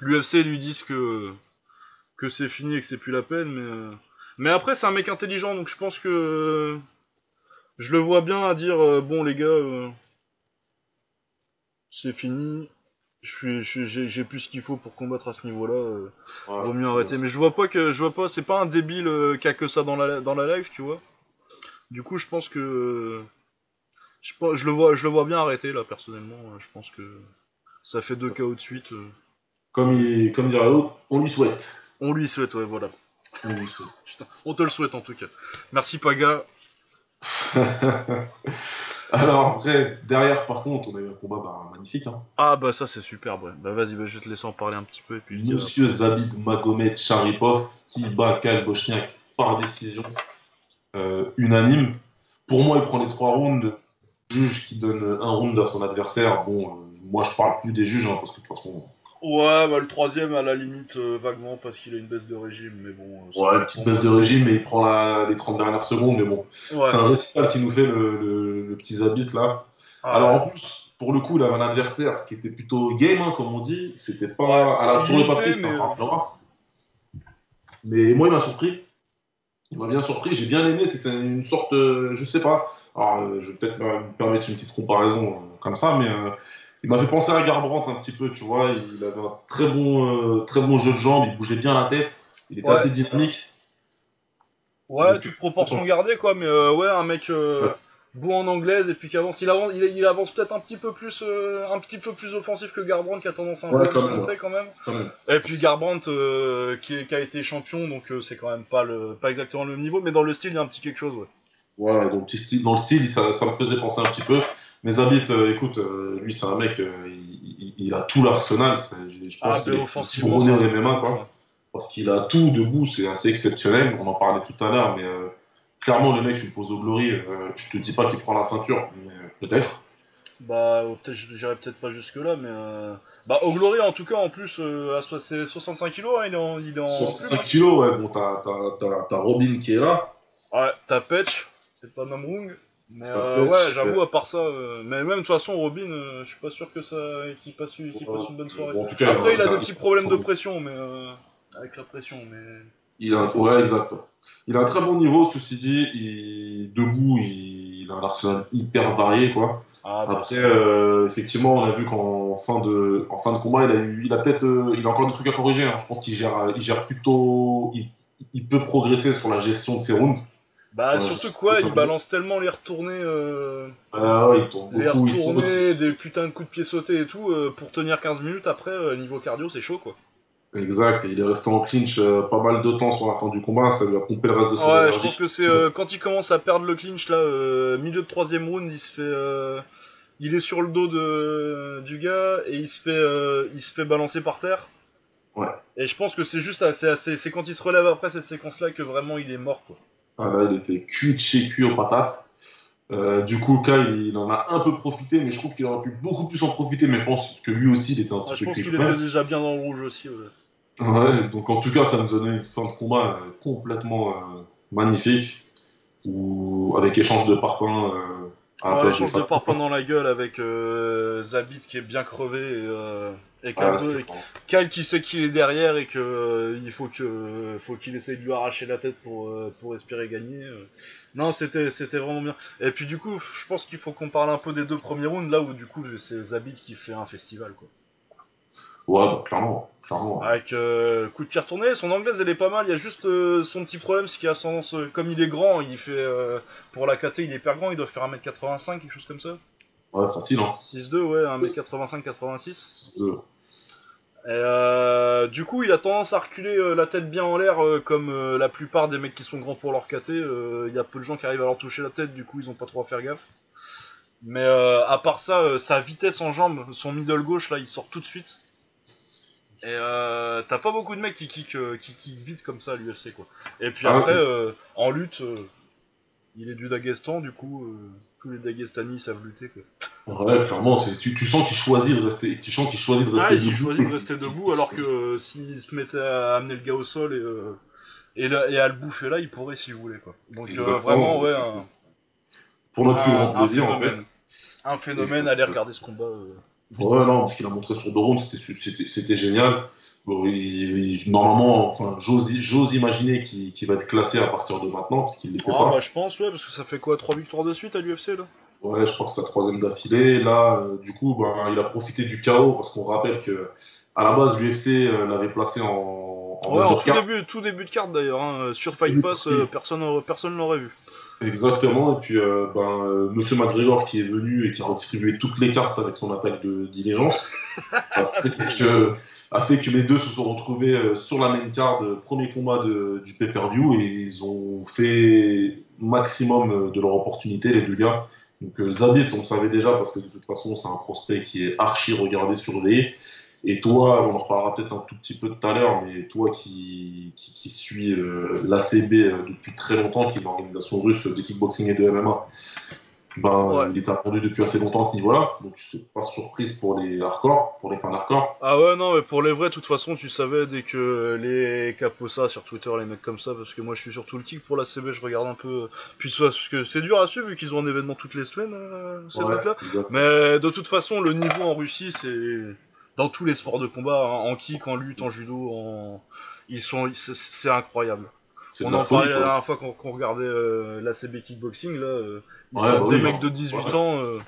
L'UFC lui dise que. Que c'est fini et que c'est plus la peine, mais. Mais après, c'est un mec intelligent, donc je pense que. Je le vois bien à dire bon, les gars. c'est fini. Je je j'ai, plus ce qu'il faut pour combattre à ce niveau-là. euh, Ouais, vaut mieux arrêter. Mais je vois pas que, je vois pas, c'est pas un débile euh, qui a que ça dans la, dans la live, tu vois. Du coup, je pense que, je, je le vois, je le vois bien arrêter là personnellement. euh, Je pense que ça fait deux KO de suite. Comme, il, comme dirait l'autre, on lui souhaite. On lui souhaite, ouais, voilà. On lui souhaite. Putain, on te le souhaite en tout cas. Merci Paga. Alors après, derrière par contre, on a eu un combat bah, magnifique. Hein. Ah bah ça c'est superbe. ouais. Bah vas-y, bah, je vais te laisser en parler un petit peu et puis. Monsieur Zabid Magomed Sharipov qui bat Kyle Bochniak par décision euh, unanime. Pour moi, il prend les trois rounds. Juge qui donne un round à son adversaire. Bon, euh, moi je parle plus des juges hein, parce que de toute façon, Ouais, bah le troisième à la limite euh, vaguement parce qu'il a une baisse de régime, mais bon. euh, ouais, une petite baisse de régime et il prend la- les 30 dernières secondes. Mais bon, Ouais. c'est un récital qui nous fait le, le- le petit Zabit là. Ah, Alors en plus, pour le coup, il avait un adversaire qui était plutôt game, hein, comme on dit. C'était pas à la, sur le papier, c'était un mais, euh, frappe noire. Mais moi, il m'a surpris. Il m'a bien surpris. J'ai bien aimé. C'était une sorte, euh, je sais pas. Alors, euh, je vais peut-être me me permettre une petite comparaison euh, comme ça, mais euh, il m'a fait penser à Garbrandt un petit peu. Tu vois, il avait un très bon, euh, très bon jeu de jambes. Il bougeait bien la tête. Il était Ouais. assez dynamique. Ouais, toute proportion gardée, quoi, mais euh, ouais, un mec euh, Ouais. beau en anglaise et puis qui avance. Il avance, il, il avance peut-être un petit peu plus, un petit peu plus offensif que Garbrandt qui a tendance à un Ouais, peu se même, montrer quand même. Quand même. Et puis Garbrandt qui, est- qui a été champion, donc c'est quand même pas le, pas exactement le même niveau, mais dans le style il y a un petit quelque chose, ouais. Voilà, donc dans le style, ça, ça me faisait penser un petit peu. Mais Zabit, euh, écoute, euh, lui, c'est un mec, euh, il, a tout l'arsenal. Je, je pense Ah, qu'il est c'est au MMA, quoi. Parce qu'il a tout debout, c'est assez exceptionnel. On en parlait tout à l'heure, mais euh, clairement, le mec, tu le poses au glory. euh, je te dis pas qu'il prend la ceinture, mais peut-être. Bah, peut-être, j'irai peut-être pas jusque là, mais euh... bah, au Glory en tout cas, en plus, euh, c'est 65 kilos, hein, il est en, il est en 65 plume, kilos, ouais, bon, t'as, Robin qui est là. hein. Ouais, t'as Petch, c'est pas Namrung, mais euh, ouais, j'avoue, à part ça, euh, mais même de toute façon, Robin, euh, je suis pas sûr que ça, qu'il passe, qu'il passe une bonne soirée. Bon, en tout cas, Après, il a il des petits problèmes de pression, mais euh, avec la pression, mais Il a, ouais, exact. Il a un très bon niveau, ceci dit. Il, debout, il, il a un arsenal hyper varié, quoi. ah, bah, Après, euh, effectivement, on a vu qu'en fin de, en fin de combat, il a eu, il a peut-être, il a encore des trucs à corriger. hein. Je pense qu'il gère, il gère plutôt, il, il peut progresser sur la gestion de ses rounds. Bah surtout quoi, il balance tellement les retournées, euh, Ah ouais, les beaucoup, il saute. retournées, des putains de coups de pied sautés et tout, euh, pour tenir 15 minutes après, euh, niveau cardio, c'est chaud quoi. Exact. Et il est resté en clinch pas mal de temps sur la fin du combat. Ça lui a pompé le reste de son Ouais, je pense que c'est quand il commence à perdre le clinch là, milieu de troisième round, il se fait, il est sur le dos de du gars et il se fait, il se fait balancer par terre. Ouais. Et je pense que c'est juste, c'est, quand il se relève après cette séquence-là que vraiment il est mort quoi. Ah là, il était cuit de chez cuit aux patates. Euh, du coup, Kyle, il en a un peu profité, mais je trouve qu'il aurait pu beaucoup plus en profiter. Mais je pense que lui aussi, il était un petit je peu pense cuit qu'il était déjà bien dans le rouge aussi. ouais. Ouais, donc en tout cas, ça nous donnait une fin de combat euh, complètement euh, magnifique, où, avec échange de parpaings la Ouais, place échange de parpaing dans la gueule avec euh, Zabit qui est bien crevé et, euh, et Ah, et. Kyle qui sait qu'il est derrière et que euh, il faut que faut qu'il essaye de lui arracher la tête pour euh, pour espérer gagner. euh. Non, c'était c'était vraiment bien. Et puis du coup, je pense qu'il faut qu'on parle un peu des deux premiers rounds là où du coup c'est Zabit qui fait un festival quoi. Ouais, bah, clairement, clairement. Avec euh, coup de pied retourné, son anglaise elle est pas mal, il y a juste euh, son petit problème, c'est qu'il a tendance, euh, comme il est grand, il fait, pour la KT il est hyper grand, il doit faire 1m85, quelque chose comme ça. Ouais, facile, hein. 6'2, ouais, 1m85-86. Euh, Et euh, du coup, il a tendance à reculer la tête bien en l'air, comme la plupart des mecs qui sont grands pour leur KT. Il y a peu de gens qui arrivent à leur toucher la tête, du coup, ils ont pas trop à faire gaffe. Mais à part ça, sa vitesse en jambes, son middle gauche, là, il sort tout de suite. Et euh, t'as pas beaucoup de mecs qui kick, euh, qui kick vite comme ça à l'UFC, quoi. Et puis Ah, après, ouais. euh, en lutte, euh, il est du Daghestan, du coup, euh, tous les Daghestanis savent lutter, quoi. Ouais, clairement, tu, tu sens qu'il choisit de rester, tu sens qu'il choisit de rester Ah, il debout. choisit de rester debout alors que s'il se mettait à amener le gars au sol et, euh, et, là- et à le bouffer là, il pourrait s'il voulait quoi. Donc euh, vraiment ouais un, Pour notre plus grand plaisir, en fait. phénomène. Un phénomène, allez regarder ce combat. Ouais, non, ce qu'il a montré sur deux rounds, c'était- génial. Bon, il- il- normalement, enfin, j'ose imaginer qu'il va être classé à partir de maintenant, parce qu'il l'était Ah pas. bah je pense ouais parce que ça fait quoi trois victoires de suite à l'UFC là? Ouais, je crois que c'est sa troisième d'affilée. Là, euh, du coup, ben, il a profité du chaos, parce qu'on rappelle que à la base, l'UFC euh, l'avait placé en, en Ouais en tout début, tout début de carte d'ailleurs, hein, sur Fight Pass euh, personne personne l'aurait vu. Exactement, et puis euh, ben, euh, Monsieur McGregor qui est venu et qui a redistribué toutes les cartes avec son attaque de diligence a, fait que, a fait que les deux se sont retrouvés euh, sur la main card, euh, premier combat de- du pay-per-view, et ils ont fait maximum euh, de leur opportunité, les deux gars. Donc Zabit, on le savait déjà parce que de toute façon c'est un prospect qui est archi regardé, surveillé. Et toi, on en reparlera peut-être un tout petit peu tout à l'heure, mais toi qui, qui, qui suis euh, l'ACB euh, depuis très longtemps, qui est une organisation russe de kickboxing et de MMA, ben, Ouais. il est attendu depuis assez longtemps à ce niveau-là, donc c'est pas surprise pour les hardcore, pour les fans hardcore. Ah ouais non mais pour les vrais de toute façon tu savais dès que les caposa sur Twitter les mecs comme ça parce que moi je suis surtout le kick pour la CB je regarde un peu puis parce que c'est dur à suivre vu qu'ils ont un événement toutes les semaines euh, ces Ouais, là mais de toute façon le niveau en Russie c'est dans tous les sports de combat hein, en kick en lutte en judo en ils sont c'est- incroyable. On en parlait la dernière fois quand, quand on regardait euh, la CB kickboxing là euh, ils Ouais, bah des oui, mecs de 18 ouais. ans euh,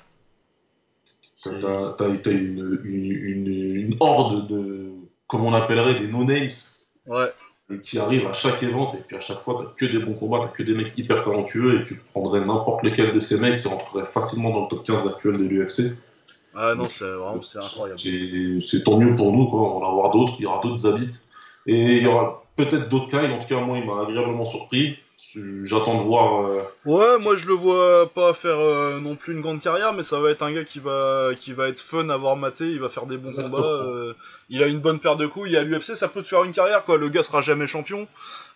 T'as une, une, une, une horde de, comme on appellerait des no-names, ouais. Euh, qui arrivent à chaque event, et puis à chaque fois, t'as que des bons combats, t'as que des mecs hyper talentueux, et tu prendrais n'importe lequel de ces mecs qui rentrerait facilement dans le top 15 actuel de l'UFC. Ah non c'est vraiment c'est incroyable C'est tant mieux pour nous, quoi. On va en avoir d'autres, il y aura d'autres habits. Et il y aura peut-être d'autres cas, en tout cas, moi, il m'a agréablement surpris. J'attends de voir. euh, Ouais, moi je le vois pas faire euh, non plus une grande carrière, mais ça va être un gars qui va qui va être fun à voir mater, il va faire des bons Exactement. combats, euh, il a une bonne paire de couilles, à l'UFC ça peut te faire une carrière quoi, le gars sera jamais champion,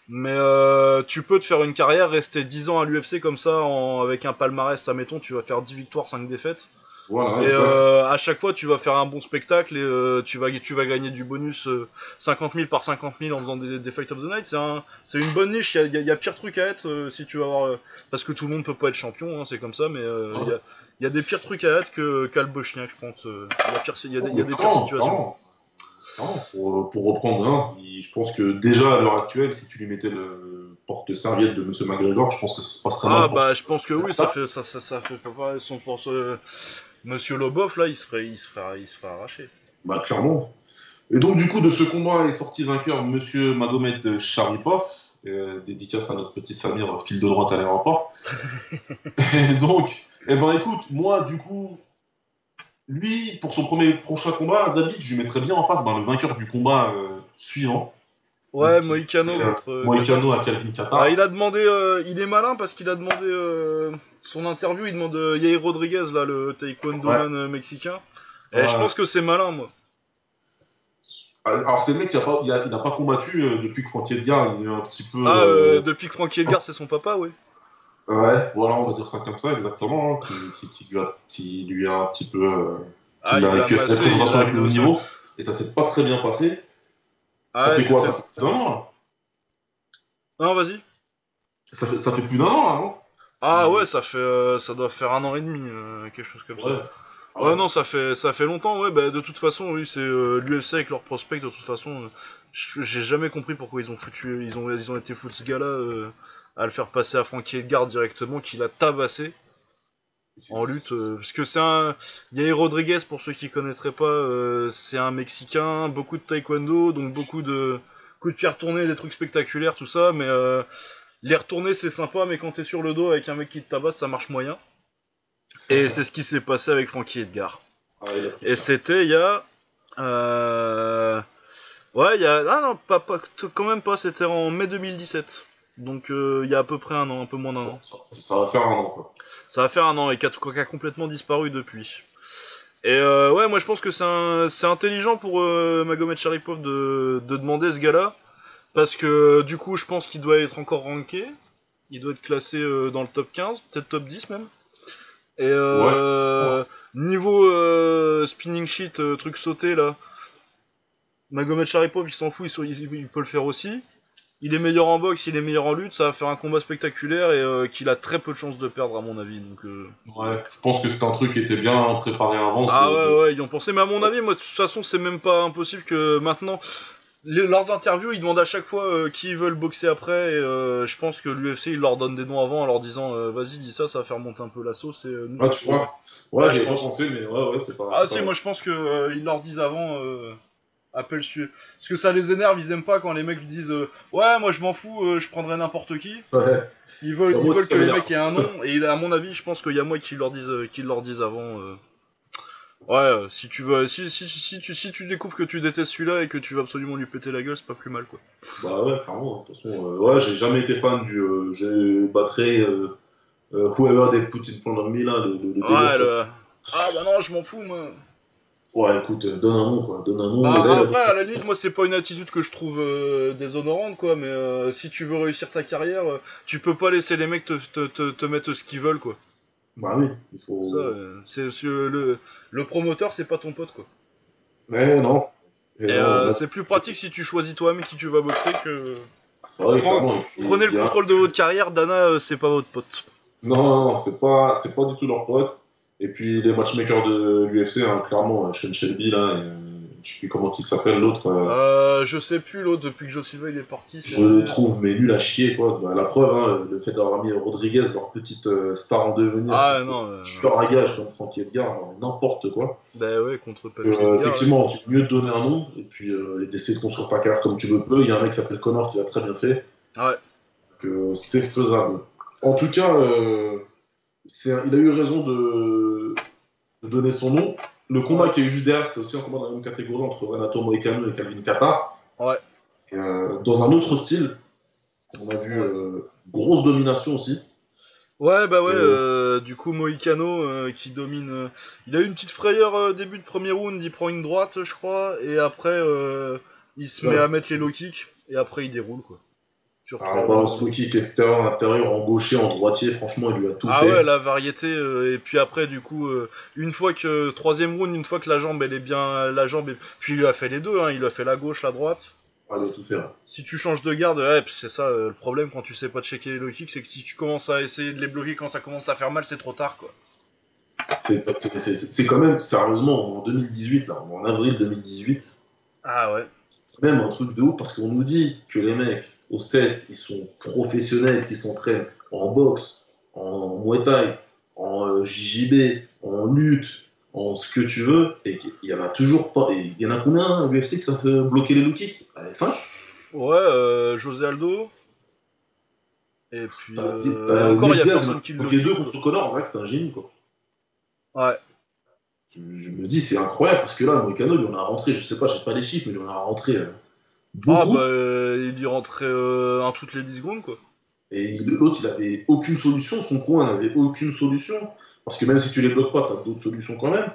mais euh, tu peux te faire une carrière, rester 10 ans à l'UFC comme ça, en, avec un palmarès, admettons, tu vas faire 10 victoires, 5 défaites, Voilà, et euh, à chaque fois tu vas faire un bon spectacle et euh, tu, vas, tu vas gagner du bonus euh, 50 000 par 50 000 en faisant des, des Fight of the Night. C'est un, c'est une bonne niche, il y a, y y pire truc à être euh, si tu vas avoir. euh, parce que tout le monde peut pas être champion, hein, c'est comme ça, mais euh, il y, a, il y a des pires trucs à être que qu'Al Bochniak, je pense. euh, il y a, pire- des, pires situations. Pour, pour reprendre il- je pense que déjà à l'heure actuelle, si tu lui mettais le porte-serviette de Monsieur McGregor, je pense que ça se passerait Ah mal pour- bah je pense que oui, ça fait ça, ça, ça fait pas. Son pour ce Monsieur Lobov là, il se ferait il se ferait il se ferait arracher. Bah, clairement. Et donc, du coup, de ce combat est sorti vainqueur Monsieur Magomed Sharipov, euh, dédicace à notre petit Samir, fil de droite à l'aéroport. et donc, eh ben, écoute, moi, du coup, lui, pour son premier prochain combat, Zabit, je lui mettrais bien en face ben, le vainqueur du combat euh, suivant, Ouais. Moïcano contre. euh, Moïcano à Calvin Qatar. Ah, il a demandé, euh, il est malin parce qu'il a demandé euh, son interview, il demande euh, Yair Rodriguez là, le taekwondo Ouais. man mexicain. Et Ouais. je pense que c'est malin moi. Alors, c'est le mec qui a pas, il a, il a pas combattu depuis que Frankie Edgar, il est un petit peu. Ah, depuis que Frankie Edgar c'est son papa, oui. Ouais, voilà, on va dire ça comme ça, exactement, hein, qui, qui, qui lui, a, qui lui a un petit peu. euh, Ah, qui il a, qui a fait la présentation avec le haut niveau, et ça s'est pas très bien passé. Ah, ça fait quoi Ça fait d'un an, là Non, vas-y. ça fait, ça fait plus d'un an, là, non? Ah ouais, ça fait, euh, ça doit faire un an et demi, euh, quelque chose comme ça. Ah Ouais, non, ça fait, ça fait longtemps, ouais, bah, de toute façon, oui, c'est euh, l'UFC avec leurs prospects, de toute façon, euh, j'ai jamais compris pourquoi ils ont foutu, ils ont, ils ont été foutus ce gars-là, à le faire passer à Frankie Edgar directement, qu'il a tabassé. En lutte. euh, parce que c'est un. Yair Rodriguez, pour ceux qui connaîtraient pas, euh, c'est un Mexicain, beaucoup de taekwondo, donc beaucoup de coups de pierre tournés, des trucs spectaculaires, tout ça, mais euh, les retourner c'est sympa, mais quand t'es sur le dos avec un mec qui te tabasse, ça marche moyen. Et c'est ce qui s'est passé avec Frankie Edgar. Ah, Et c'était il y a. Ouais, il y a. Ah non, pas, pas, quand même pas, c'était en mai 2017. Donc euh, il y a à peu près un an, un peu moins d'un an. Ça, ça va faire un an, quoi. Ça va faire un an et qui a, complètement disparu depuis. Et euh, ouais, moi je pense que c'est intelligent pour euh, Magomed Sharipov de, de demander ce gars-là. Parce que du coup, je pense qu'il doit être encore ranké. Il doit être classé euh, dans le top 15, peut-être top 10 même. Et euh, niveau spinning sheet, truc sauté là, Magomed Sharipov il s'en fout, il peut le faire aussi. Il est meilleur en boxe, il est meilleur en lutte, ça va faire un combat spectaculaire et euh, qu'il a très peu de chances de perdre à mon avis. Donc, euh, Ouais, je pense que c'est un truc qui était bien préparé avant. Ah de- ouais, ouais, ils ont pensé. Mais à mon avis, moi, de toute façon, c'est même pas impossible que maintenant. les- leurs interviews, ils demandent à chaque fois euh, qui ils veulent boxer après. Et je pense que l'UFC, ils leur donnent des noms avant en leur disant vas-y, dis ça, ça va faire monter un peu la sauce. Et, nous, Ah, tu vois. Ouais, Ouais, j'y je ai pas pensé, mais ouais, ouais, c'est pas. Ah, si, moi, je pense que euh, ils leur disent avant. Euh, appelle su Parce que ça les énerve, ils aiment pas quand les mecs lui disent euh, ouais, moi je m'en fous, euh, je prendrai n'importe qui. Ouais. Ils veulent, Bah, ils veulent que les mecs aient un nom, et à mon avis, je pense qu'il y a moi qui leur disent, euh, qui leur disent avant. euh, Ouais, si tu veux, si, si, si, si tu, si tu découvres que tu détestes celui-là et que tu veux absolument lui péter la gueule, c'est pas plus mal quoi. Bah ouais, clairement. De toute façon, ouais, j'ai jamais été fan du. je battrai euh, euh, whoever they put in front of me là, délire, Ouais, le... Ah bah non, je m'en fous moi. Ouais, écoute, euh, donne un nom quoi, donne un nom. Bah, a- après, à la limite, moi c'est pas une attitude que je trouve euh, déshonorante quoi, mais euh, si tu veux réussir ta carrière, tu peux pas laisser les mecs te, te, te, te mettre ce qu'ils veulent quoi. Bah oui, il faut. Ça, c'est c'est le, le promoteur, c'est pas ton pote quoi. Ouais, non. Et Et non, là, c'est plus pratique si tu choisis toi-même qui tu vas boxer que. Bah oui, Prends- Prenez le contrôle de votre carrière, Dana, c'est pas votre pote. Non, non, non, c'est pas, c'est pas du tout leur pote. Et puis les matchmakers de l'UFC, hein, clairement, euh, Sean Shelby là, et, euh, je sais plus comment il s'appelle l'autre. euh, Euh, je sais plus l'autre depuis que Joe Silva il est parti. Je le trouve mais nul à chier quoi. Bah, la preuve, hein, le fait d'avoir mis Rodriguez, leur petite euh, star en devenir, Ah non, euh, tueur à gage comme Frankie Edgar, non, n'importe quoi. bah ouais, contre Edgar, effectivement, c'est mieux de donner un nom et puis et d'essayer de construire ta carrière comme tu le peux. Il y a un mec qui s'appelle Connor qui l'a très bien fait. ouais. Ouais. que c'est faisable. En tout cas, il a eu raison de, de donner son nom. Le combat Ouais. qui a eu juste derrière, c'était aussi un combat dans la même catégorie entre Renato Moicano et Calvin Kata. Ouais. Et, euh, dans un autre style, on a vu euh, grosse domination aussi. Ouais, bah ouais, Euh, du coup, Moïcano euh, qui domine. euh, il a eu une petite frayeur début de premier round, il prend une droite, je crois, et après, il se met à mettre les low kicks, et après, il déroule, quoi. Trois il balance le kick extérieur, intérieur, en gaucher, en droitier. Franchement, il lui a tout Ah fait. ouais, la variété, euh, et puis après, du coup, euh, une fois que. Troisième round, une fois que la jambe, elle est bien. La jambe est... Puis il lui a fait les deux, hein, il lui a fait la gauche, la droite. Ah, il a tout fait. hein. Si tu changes de garde, ouais, puis c'est ça euh, le problème quand tu sais pas checker les low kicks, c'est que si tu commences à essayer de les bloquer quand ça commence à faire mal, c'est trop tard, quoi. C'est quand même, sérieusement, en 2018, là, en avril 2018, Ah ouais. c'est même un truc de ouf parce qu'on nous dit que les mecs aux States, ils sont professionnels, qui s'entraînent en boxe, en muay thai, en euh, JJB, en lutte, en ce que tu veux, et qu'il y en a toujours pas. Il y en a combien à l'UFC que ça fait bloquer les low kicks? 5 Ouais, euh, José Aldo. Et puis. T'as euh, t'as encore, il y a personne qui le deux contre Connor, c'est vrai que c'est un génie, quoi. quoi. Ouais. Je, je me dis, c'est incroyable parce que là, Moïcano, il en a rentré, je sais pas, j'ai pas les chiffres, mais il en a rentré euh, beaucoup. Ah bah, euh, il y rentrait euh, un toutes les 10 secondes, quoi. Et il- l'autre, il avait aucune solution, son coin n'avait aucune solution. Parce que même si tu les bloques pas, t'as d'autres solutions quand même.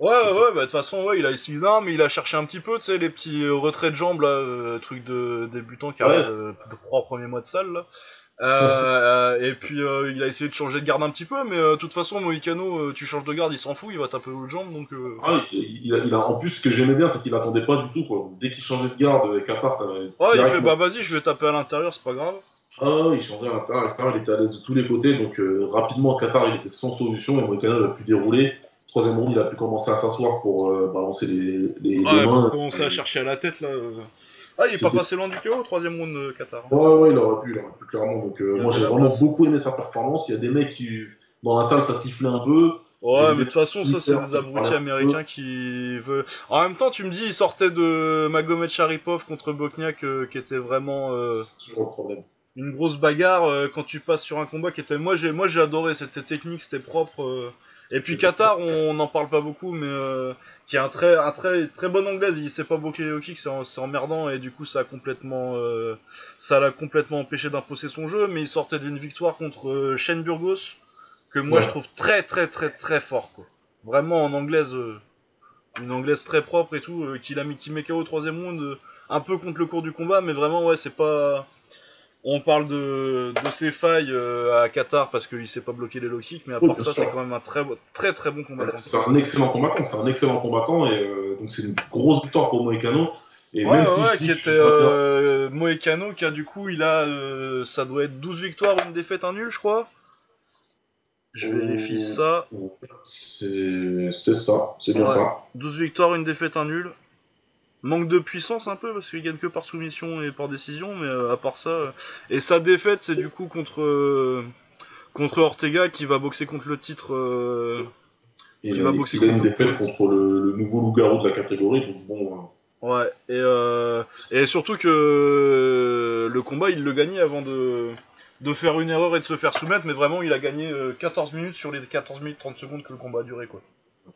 Ouais, ouais, ouais, bah de toute façon, ouais, il a essayé non, mais il a cherché un petit peu, tu sais, les petits euh, retraits de jambes, là, euh, truc de débutant qui Ouais. arrive euh, de trois premiers mois de salle, là. Euh, et puis euh, il a essayé de changer de garde un petit peu, mais euh, de toute façon, Moïcano, euh, tu changes de garde, il s'en fout, il va taper l'autre jambe, donc. euh, Ah, il, il a, il a- en plus, ce que j'aimais bien, c'est qu'il attendait pas du tout. Quoi. Dès qu'il changeait de garde avec Qatar, t'avais Ouais, il direct- fait bah vas-y, je vais taper à l'intérieur, c'est pas grave. Ah, il changeait à l'intérieur, à l'extérieur, il était à l'aise de tous les côtés. Donc euh, rapidement, Qatar, il était sans solution et Moïcano a pu dérouler. Troisième round, il a pu commencer à s'asseoir pour euh, balancer les, les, les Ouais, mains. pour commencer à chercher à la tête, là. Euh. Ah, il est pas passé loin du KO, troisième round de Qatar. Ouais, ouais, il aurait pu, il aurait pu clairement. Donc, euh, moi, j'ai vraiment place. beaucoup aimé sa performance. Il y a des mecs qui, dans la salle, ça sifflait un peu. Ouais, mais de toute façon, ça, c'est des abrutis américains qui veulent. En même temps, tu me dis, il sortait de Magomed Sharipov contre Bokniak, euh, qui était vraiment euh, C'est toujours le problème. une grosse bagarre. euh, quand tu passes sur un combat qui était. Moi, j'ai, moi, j'ai adoré. C'était technique, c'était propre. Et puis Qatar, on n'en parle pas beaucoup, mais euh, qui est un très, un très, très bon anglaise. Il sait pas bloquer low kicks, c'est, emmerdant et du coup, ça a complètement, euh, ça l'a complètement empêché d'imposer son jeu. Mais il sortait d'une victoire contre euh, Shane Burgos, que moi Ouais. je trouve très, très, très, très fort, quoi. Vraiment en anglaise, euh, une anglaise très propre et tout, euh, qu'il a mis, qui met KO au troisième round, un peu contre le cours du combat, mais vraiment, ouais, c'est pas. On parle de, de ses failles euh, à Qatar parce qu'il sait pas bloquer les low kicks, mais à part ça, c'est quand même un très, très, très bon combattant. C'est un excellent combattant, c'est un excellent combattant et euh, donc c'est une grosse victoire pour Moïcano. Et Ouais, même ouais, si ouais, qui était euh, qui a du coup, il a, euh, ça doit être 12 victoires, une défaite, un nul, je crois. Je vérifie ça. c'est c'est ça, c'est bien ça. 12 victoires, une défaite, un nul. Manque de puissance un peu parce qu'il gagne que par soumission et par décision, mais euh, à part ça. euh, Et sa défaite, c'est du coup contre euh, contre Ortega qui va boxer contre le titre. euh, Et Qui va boxer il a une contre le défaite contre le, le nouveau loup-garou de la catégorie, donc bon. euh, Ouais. Et euh, et surtout que euh, le combat, il le gagnait avant de de faire une erreur et de se faire soumettre, mais vraiment, il a gagné euh, 14 minutes sur les 14 minutes 30 secondes que le combat a duré, quoi.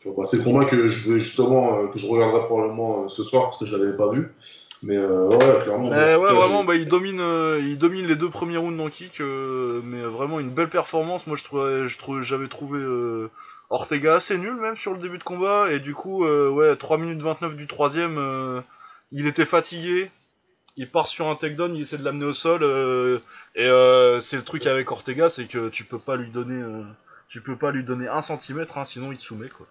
Bah, c'est le combat que je vais justement euh, que je regarderai probablement euh, ce soir parce que je l'avais pas vu. Mais euh, ouais, clairement. En ouais, cas, vraiment, bah, il domine, euh, il domine les deux premiers rounds en kick, euh, mais vraiment une belle performance. Moi, je trouvais, je trouvais, j'avais trouvé Ortega assez nul même sur le début de combat, et du coup, ouais, 3 minutes 29 du troisième, il était fatigué. Il part sur un takedown, il essaie de l'amener au sol, et c'est le truc avec Ortega, c'est que tu peux pas lui donner, tu peux pas lui donner un centimètre, hein, sinon il te soumet quoi.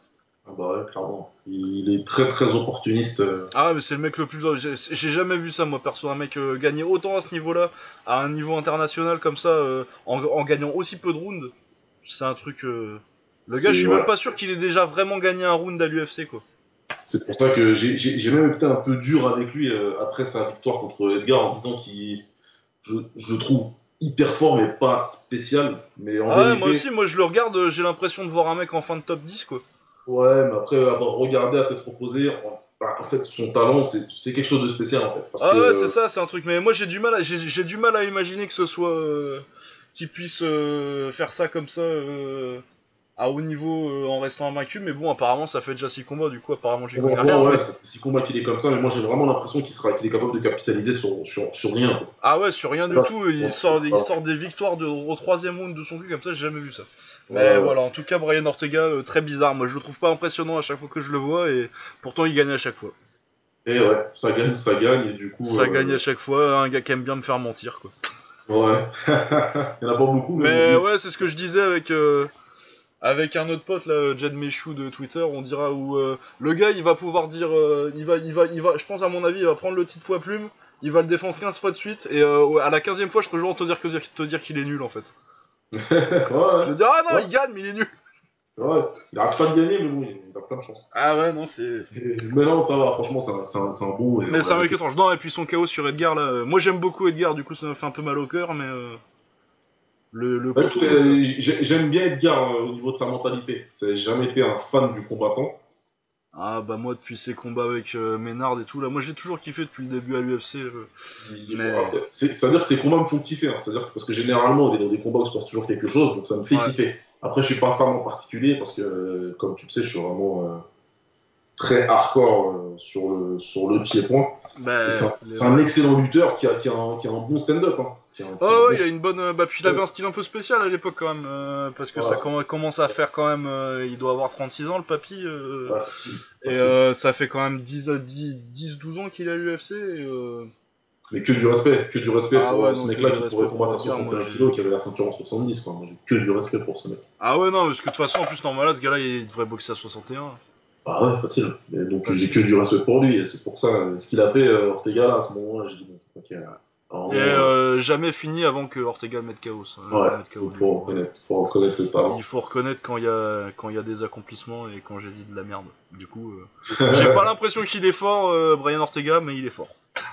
Ah bah ouais, clairement. Il est très très opportuniste. euh, Ah mais c'est le mec le plus j'ai jamais vu ça moi perso un mec euh, gagner autant à ce niveau-là à un niveau international comme ça euh, en, en gagnant aussi peu de rounds c'est un truc euh, le gars je suis même pas sûr qu'il ait déjà vraiment gagné un round à l'UFC quoi C'est pour ça que j'ai- même été un peu dur avec lui après sa victoire contre Edgar en disant qu'il. Je, je le trouve hyper fort mais pas spécial. Mais en ah ouais, vérité. moi aussi moi je le regarde j'ai l'impression de voir un mec en fin de top 10 quoi Ouais, mais après avoir regardé à tête reposée, en, bah, en fait, son talent, c'est c'est quelque chose de spécial en fait. Parce ah que, ouais euh, c'est ça c'est un truc mais moi j'ai du mal à, j'ai j'ai du mal à imaginer que ce soit euh, qu'il puisse euh, faire ça comme ça à haut niveau euh, en restant invaincu mais bon apparemment ça fait déjà 6 combats du coup apparemment j'ai rien ouais, mais- ça fait six combats qu'il est comme ça, mais moi j'ai vraiment l'impression qu'il sera, qu'il est capable de capitaliser sur, sur, sur rien. quoi. Ah ouais, sur rien Ça, du tout, il ouais, sort, il sort des victoires de, au troisième round de son cul comme ça, j'ai jamais vu ça. Mais Ouais, voilà, en tout cas, Brian Ortega, euh, très bizarre. Moi, je le trouve pas impressionnant à chaque fois que je le vois, et pourtant, il gagne à chaque fois. Et ouais, ça gagne, ça gagne, et du coup. Ça euh, gagne à chaque fois, un gars qui aime bien me faire mentir, quoi. Ouais. Il y en a pas beaucoup, mais, Mais ouais, c'est ce que je disais avec euh, avec un autre pote là, Jed Meshou de Twitter, on dira où euh, le gars il va pouvoir dire, euh, il va, il va, il va, je pense à mon avis, il va prendre le titre poids plume, il va le défoncer 15 fois de suite, et euh, à la 15 e fois, je te jure te dire que te dire qu'il est nul en fait. Je vais dire ah non, Ouais. il gagne, mais il est nul. ouais. Il arrête pas de gagner, mais bon, il a plein de chance. Ah ouais, non, c'est. Mais non, ça va, franchement, c'est un, un, bon. Mais c'est un mec étrange. Non, et puis son chaos sur Edgar là. euh, Moi j'aime beaucoup Edgar, du coup ça m'a fait un peu mal au cœur, mais. euh, Le, le Bah, euh, j'aime bien Edgar euh, au niveau de sa mentalité. C'est j'ai jamais été un fan du combattant. Ah bah moi depuis ses combats avec euh, Ménard et tout là, moi j'ai toujours kiffé depuis le début à l'UFC. euh. Mais- c'est- C'est-à-dire que ces combats me font kiffer. hein. C'est-à-dire que parce que généralement, il est dans des combats où se passe toujours quelque chose, donc ça me fait Ouais. kiffer. Après, je suis pas fan en particulier parce que, euh, comme tu le sais, je suis vraiment euh, très hardcore euh, sur le sur le pied-point. Bah, Et C'est un, les- c'est un excellent lutteur qui a, qui a, un, qui a un bon stand-up. Hein. A a Oh il a une bonne. euh, Bah puis il avait un style un peu spécial à l'époque quand même, euh, parce que Voilà, ça com- ça. commence à faire quand même. euh, il doit avoir 36 ans le papy. euh, Ouais, facile, et euh, ça fait quand même 10 à 10 10-12 ans qu'il est à l'UFC. Et, euh, Mais que du respect, que du respect Ah pour ouais, ce mec-là qui pourrait combattre à pour Edgar, 61 moi, j'ai- kilos, qui avait la ceinture en 70. Quoi. Moi, j'ai que du respect pour ce mec. Ah ouais non, parce que de toute façon en plus normal là ce gars-là il devrait boxer à 61. Ah ouais, facile. Et donc j'ai que du respect pour lui. et C'est pour ça, euh, ce qu'il a fait euh, Ortega là à ce moment-là, j'ai dit bon, ok. Et euh, jamais fini avant que Ortega mette mette KO. il faut reconnaître, faut reconnaître le talent. Il faut reconnaître quand il y a quand il y a des accomplissements et quand j'ai dit de la merde. Du coup, euh, j'ai pas l'impression qu'il est fort, euh, Brian Ortega, mais il est fort.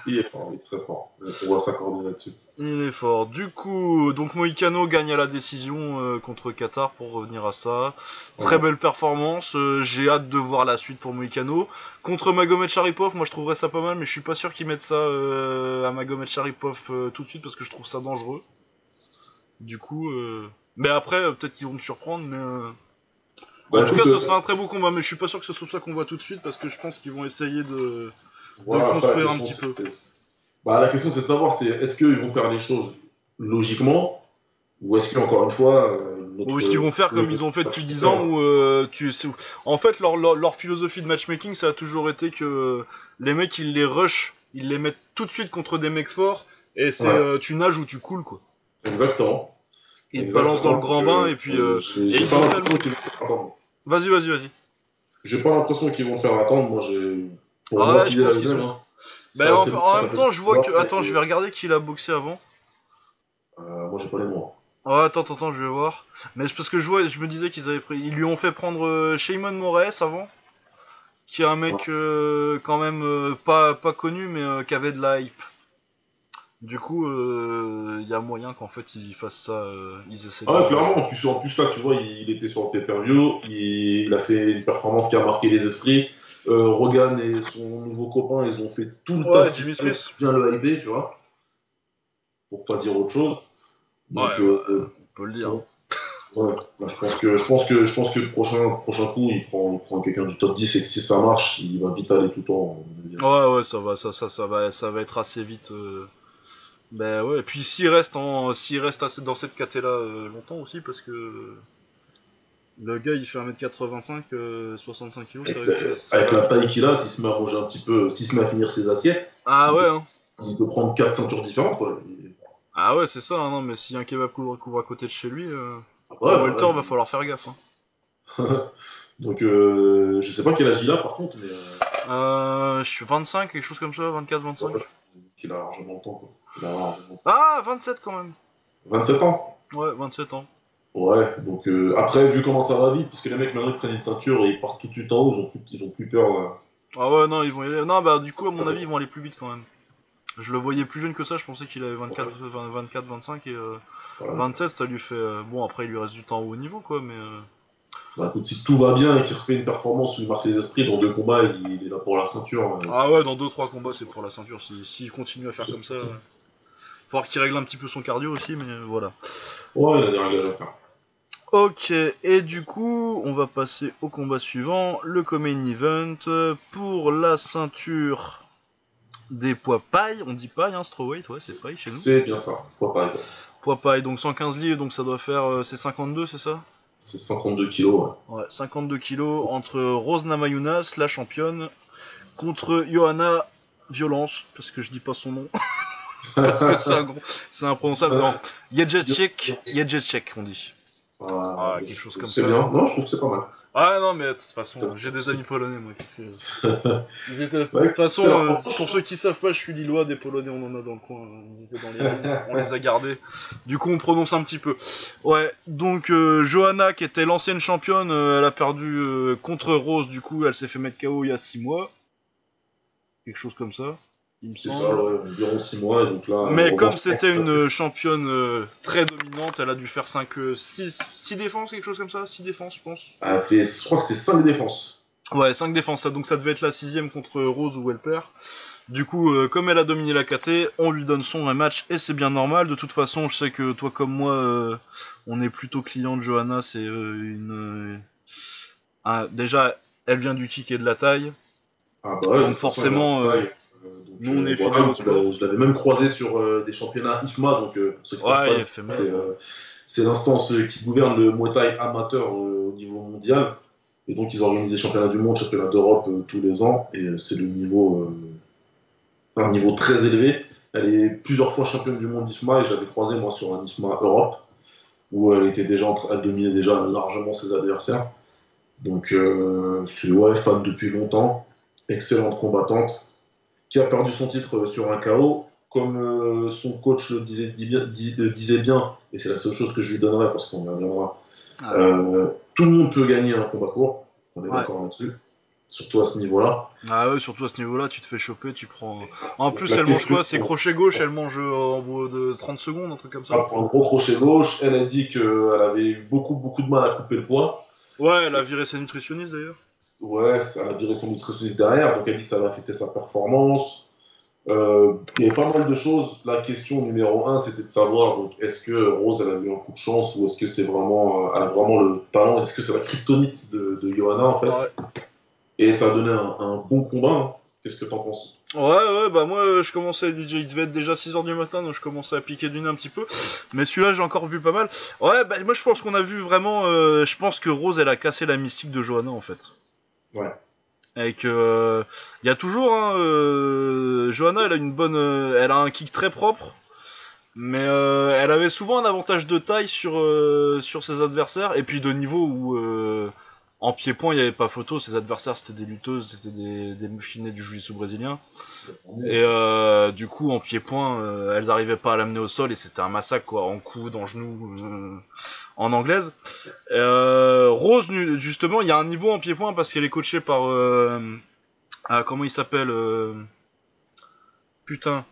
Il est fort, il est très fort. On va s'accorder là-dessus. Il est fort. Du coup, donc Moïcano gagne à la décision euh, contre Qatar pour revenir à ça. Très Ouais. belle performance. euh, J'ai hâte de voir la suite pour Moïcano. Contre Magomed Sharipov, moi je trouverais ça pas mal, mais je suis pas sûr qu'ils mettent ça euh, à Magomed Sharipov tout de suite parce que je trouve ça dangereux. Du coup, mais après, peut-être qu'ils vont me surprendre, mais. Bah, en tout cas, ce sera un très beau combat, mais je suis pas sûr que ce soit ça qu'on voit tout de suite parce que je pense qu'ils vont essayer de. Voilà, de construire un petit c'est- Bah, la question, c'est de savoir c'est est-ce qu'ils vont faire les choses logiquement ou est-ce qu'encore une fois. euh, notre- Ou est-ce qu'ils vont faire comme ils ont fait depuis 10 ans où euh, tu en fait leur, leur, leur philosophie de matchmaking ça a toujours été que euh, les mecs ils les rush, ils les mettent tout de suite contre des mecs forts et c'est Ouais. euh, tu nages ou tu coules quoi. Exactement. Ils te balancent dans le grand bain et puis euh, J'ai pas l'impression qu'ils vont faire attendre. vas-y vas-y vas-y. J'ai pas l'impression qu'ils vont faire attendre. Moi, j'ai. Pour Ah moi, ouais, je pense qu'ils sont- hein. Ça, en, même temps je vois que attends je vais regarder qui il a boxé avant. Euh, moi, j'ai pas les noms. Ouais, attends, attends, je vais voir. Mais c'est parce que je vois, je me disais qu'ils avaient pris. Ils lui ont fait prendre euh, Shimon Moraes avant. Qui est un mec euh, quand même euh, pas, pas connu, mais euh, qui avait de la hype. Du coup, il y a moyen qu'en fait ils fassent ça. euh, ils essaient. Ah, clairement. En plus, en plus, là, tu vois, il, il était sur le pay-per-view. Il, il a fait une performance qui a marqué les esprits. Euh, Rogan et son nouveau copain, ils ont fait tout le Ouais, taf Jimmy Smith. bien le hyper, tu vois. Pour pas dire autre chose. Donc, Ouais, euh, bah, On peut le dire. Ouais. Ouais, là, je pense que je pense que je pense que le prochain prochain coup il prend il prend quelqu'un du top 10 et que si ça marche il va vite aller tout le temps. Ouais, ouais, ça va, ça, ça, ça va, ça va être assez vite. Euh... Ben ouais. Et puis s'il reste en, s'il reste assez dans cette caté là longtemps aussi, parce que le gars il fait 1m85, euh, 65 kg, Avec, avec la vite. taille qu'il a, s'il se met à manger un petit peu, s'il se met à finir ses assiettes, Ah ouais, hein. il peut prendre quatre ceintures différentes quoi. Et- Ah ouais, c'est ça, hein, non, mais s'il y a un kebab couvre, couvre à côté de chez lui, euh, Ah au ouais, welter ouais. va falloir faire gaffe. Hein. Donc euh, je sais pas quel âge il a par contre, mais euh, Euh, je suis 25, quelque chose comme ça, 24, 25. Ouais. il a largement le temps quoi. Temps. Ah, 27 quand même. 27 ans. Ouais, 27 ans. Ouais, donc euh, après vu comment ça va vite, parce que les mecs maintenant ils prennent une ceinture et ils partent tout de suite en haut, ils ont plus, ils ont plus peur. euh. Ah ouais, non, ils vont y aller. Non, bah du coup, à mon avis, ils vont aller plus vite quand même. Je le voyais plus jeune que ça, je pensais qu'il avait 24, 20 24 25 et euh, Voilà. 27, ça lui fait. euh, Bon, après, il lui reste du temps au haut niveau quoi, mais. euh, Bah, écoute, si tout va bien et qu'il refait une performance où il marque les esprits dans deux combats, il, il est là pour la ceinture. euh. Ah ouais, dans 2-3 combats, c'est pour la ceinture. S'il si, continue à faire comme ça. euh, Faut qu'il règle un petit peu son cardio aussi, mais voilà. Ouais, il a des réglages à faire. Ok, et du coup, on va passer au combat suivant, le Common Event pour la ceinture des poids paille. On dit paille, hein, strawweight, ouais, c'est paille chez nous. C'est bien ça. Quoi, pareil. Poids paille, donc 115 livres, donc ça doit faire, euh, c'est 52, c'est ça? C'est 52 kilos. Ouais. Ouais, 52 kilos entre Rose Namayunas, la championne, contre Johanna Violence, parce que je dis pas son nom, parce que c'est un c'est imprononçable. Non, Jedrzejczyk, Jedrzejczyk, on dit. Ah, quelque chose comme C'est ça. bien. Non, je trouve que c'est pas mal. Ah non, mais de toute façon, j'ai des amis polonais, moi. Ils étaient... De toute façon, c'est euh, pour ceux qui savent pas, je suis lillois, des polonais, on en a dans le coin. hein. Ils étaient dans les rangs, on les a gardés. Du coup, on prononce un petit peu. Ouais, donc euh, Johanna, qui était l'ancienne championne, euh, elle a perdu euh, contre Rose, du coup, elle s'est fait mettre KO il y a 6 mois. Quelque chose comme ça, il me C'est semble. ça, ouais, environ 6 mois. Et donc là, Mais comme c'était une championne euh, très dominante, elle a dû faire 5, 6, 6 défenses, quelque chose comme ça 6 défenses, je pense. Elle a fait, je crois que c'était 5 défenses. Ouais, 5 défenses, ça, donc ça devait être la sixième contre Rose où elle perd. Du coup, euh, comme elle a dominé la KT, on lui donne son match et c'est bien normal. De toute façon, je sais que toi comme moi, euh, on est plutôt client de Johanna. C'est euh, une. euh, ah, déjà, elle vient du kick et de la taille. Ah bah ouais, Donc forcément, euh, donc, nous, on est voilà, fidèles au je l'avais- même croisé sur euh, des championnats IFMA, donc euh, pour ceux qui Ouais, c'est euh, c'est l'instance qui gouverne le Muay Thai amateur au niveau mondial. Et donc ils organisent des championnats du monde, championnats d'Europe tous les ans, et c'est le niveau, un niveau très élevé. Elle est plusieurs fois championne du monde IFMA, et j'avais croisé moi sur un IFMA Europe, où elle était déjà elle dominait déjà largement ses adversaires. Donc euh, c'est ouais, fan depuis longtemps, excellente combattante, qui a perdu son titre euh, sur un KO. Comme euh, son coach le disait, bien- le disait bien, et c'est la seule chose que je lui donnerai parce qu'on y reviendra, Ah. euh, tout le monde peut gagner un combat court, on est Ouais. d'accord là-dessus. surtout à ce niveau-là. Ah ouais, surtout à ce niveau-là, tu te fais choper, tu prends. En plus, elle mange quoi? C'est crochet gauche, elle mange euh, en bout de 30 secondes, un truc comme ça Elle prend un gros crochet gauche. Elle a dit qu'elle avait eu beaucoup, beaucoup de mal à couper le poids. Ouais, elle a viré sa nutritionniste d'ailleurs. Ouais, ça a viré son nutritionniste derrière, donc elle dit que ça va affecter sa performance. Euh, il y a pas mal de choses. La question numéro un, c'était de savoir donc est-ce que Rose elle a eu un coup de chance ou est-ce que c'est vraiment, euh, elle a vraiment le talent, est-ce que c'est la kryptonite de, de Johanna en fait? Ouais. Et ça a donné un, un bon combat. hein. Qu'est-ce que t'en penses? Ouais, ouais, bah moi je commençais, il devait être déjà 6h du matin, donc je commençais à piquer du nez un petit peu. Mais celui-là j'ai encore vu pas mal. Ouais, bah moi je pense qu'on a vu vraiment, euh, je pense que Rose elle a cassé la mystique de Johanna en fait. Ouais. Et que, euh, il y a toujours, hein, euh, Johanna elle a une bonne, euh, elle a un kick très propre. Mais elle avait souvent un avantage de taille sur, sur ses adversaires et puis de niveau où en pied-point il n'y avait pas photo, ses adversaires c'était des lutteuses, c'était des, des muffinets du jiu-jitsu brésilien. Et euh, du coup, en pied-point, elles arrivaient pas à l'amener au sol et c'était un massacre, quoi, en coude, en genou, en anglaise. Euh, Rose, justement, il y a un niveau en pied-point parce qu'elle est coachée par. Euh, ah, comment il s'appelle euh, Putain,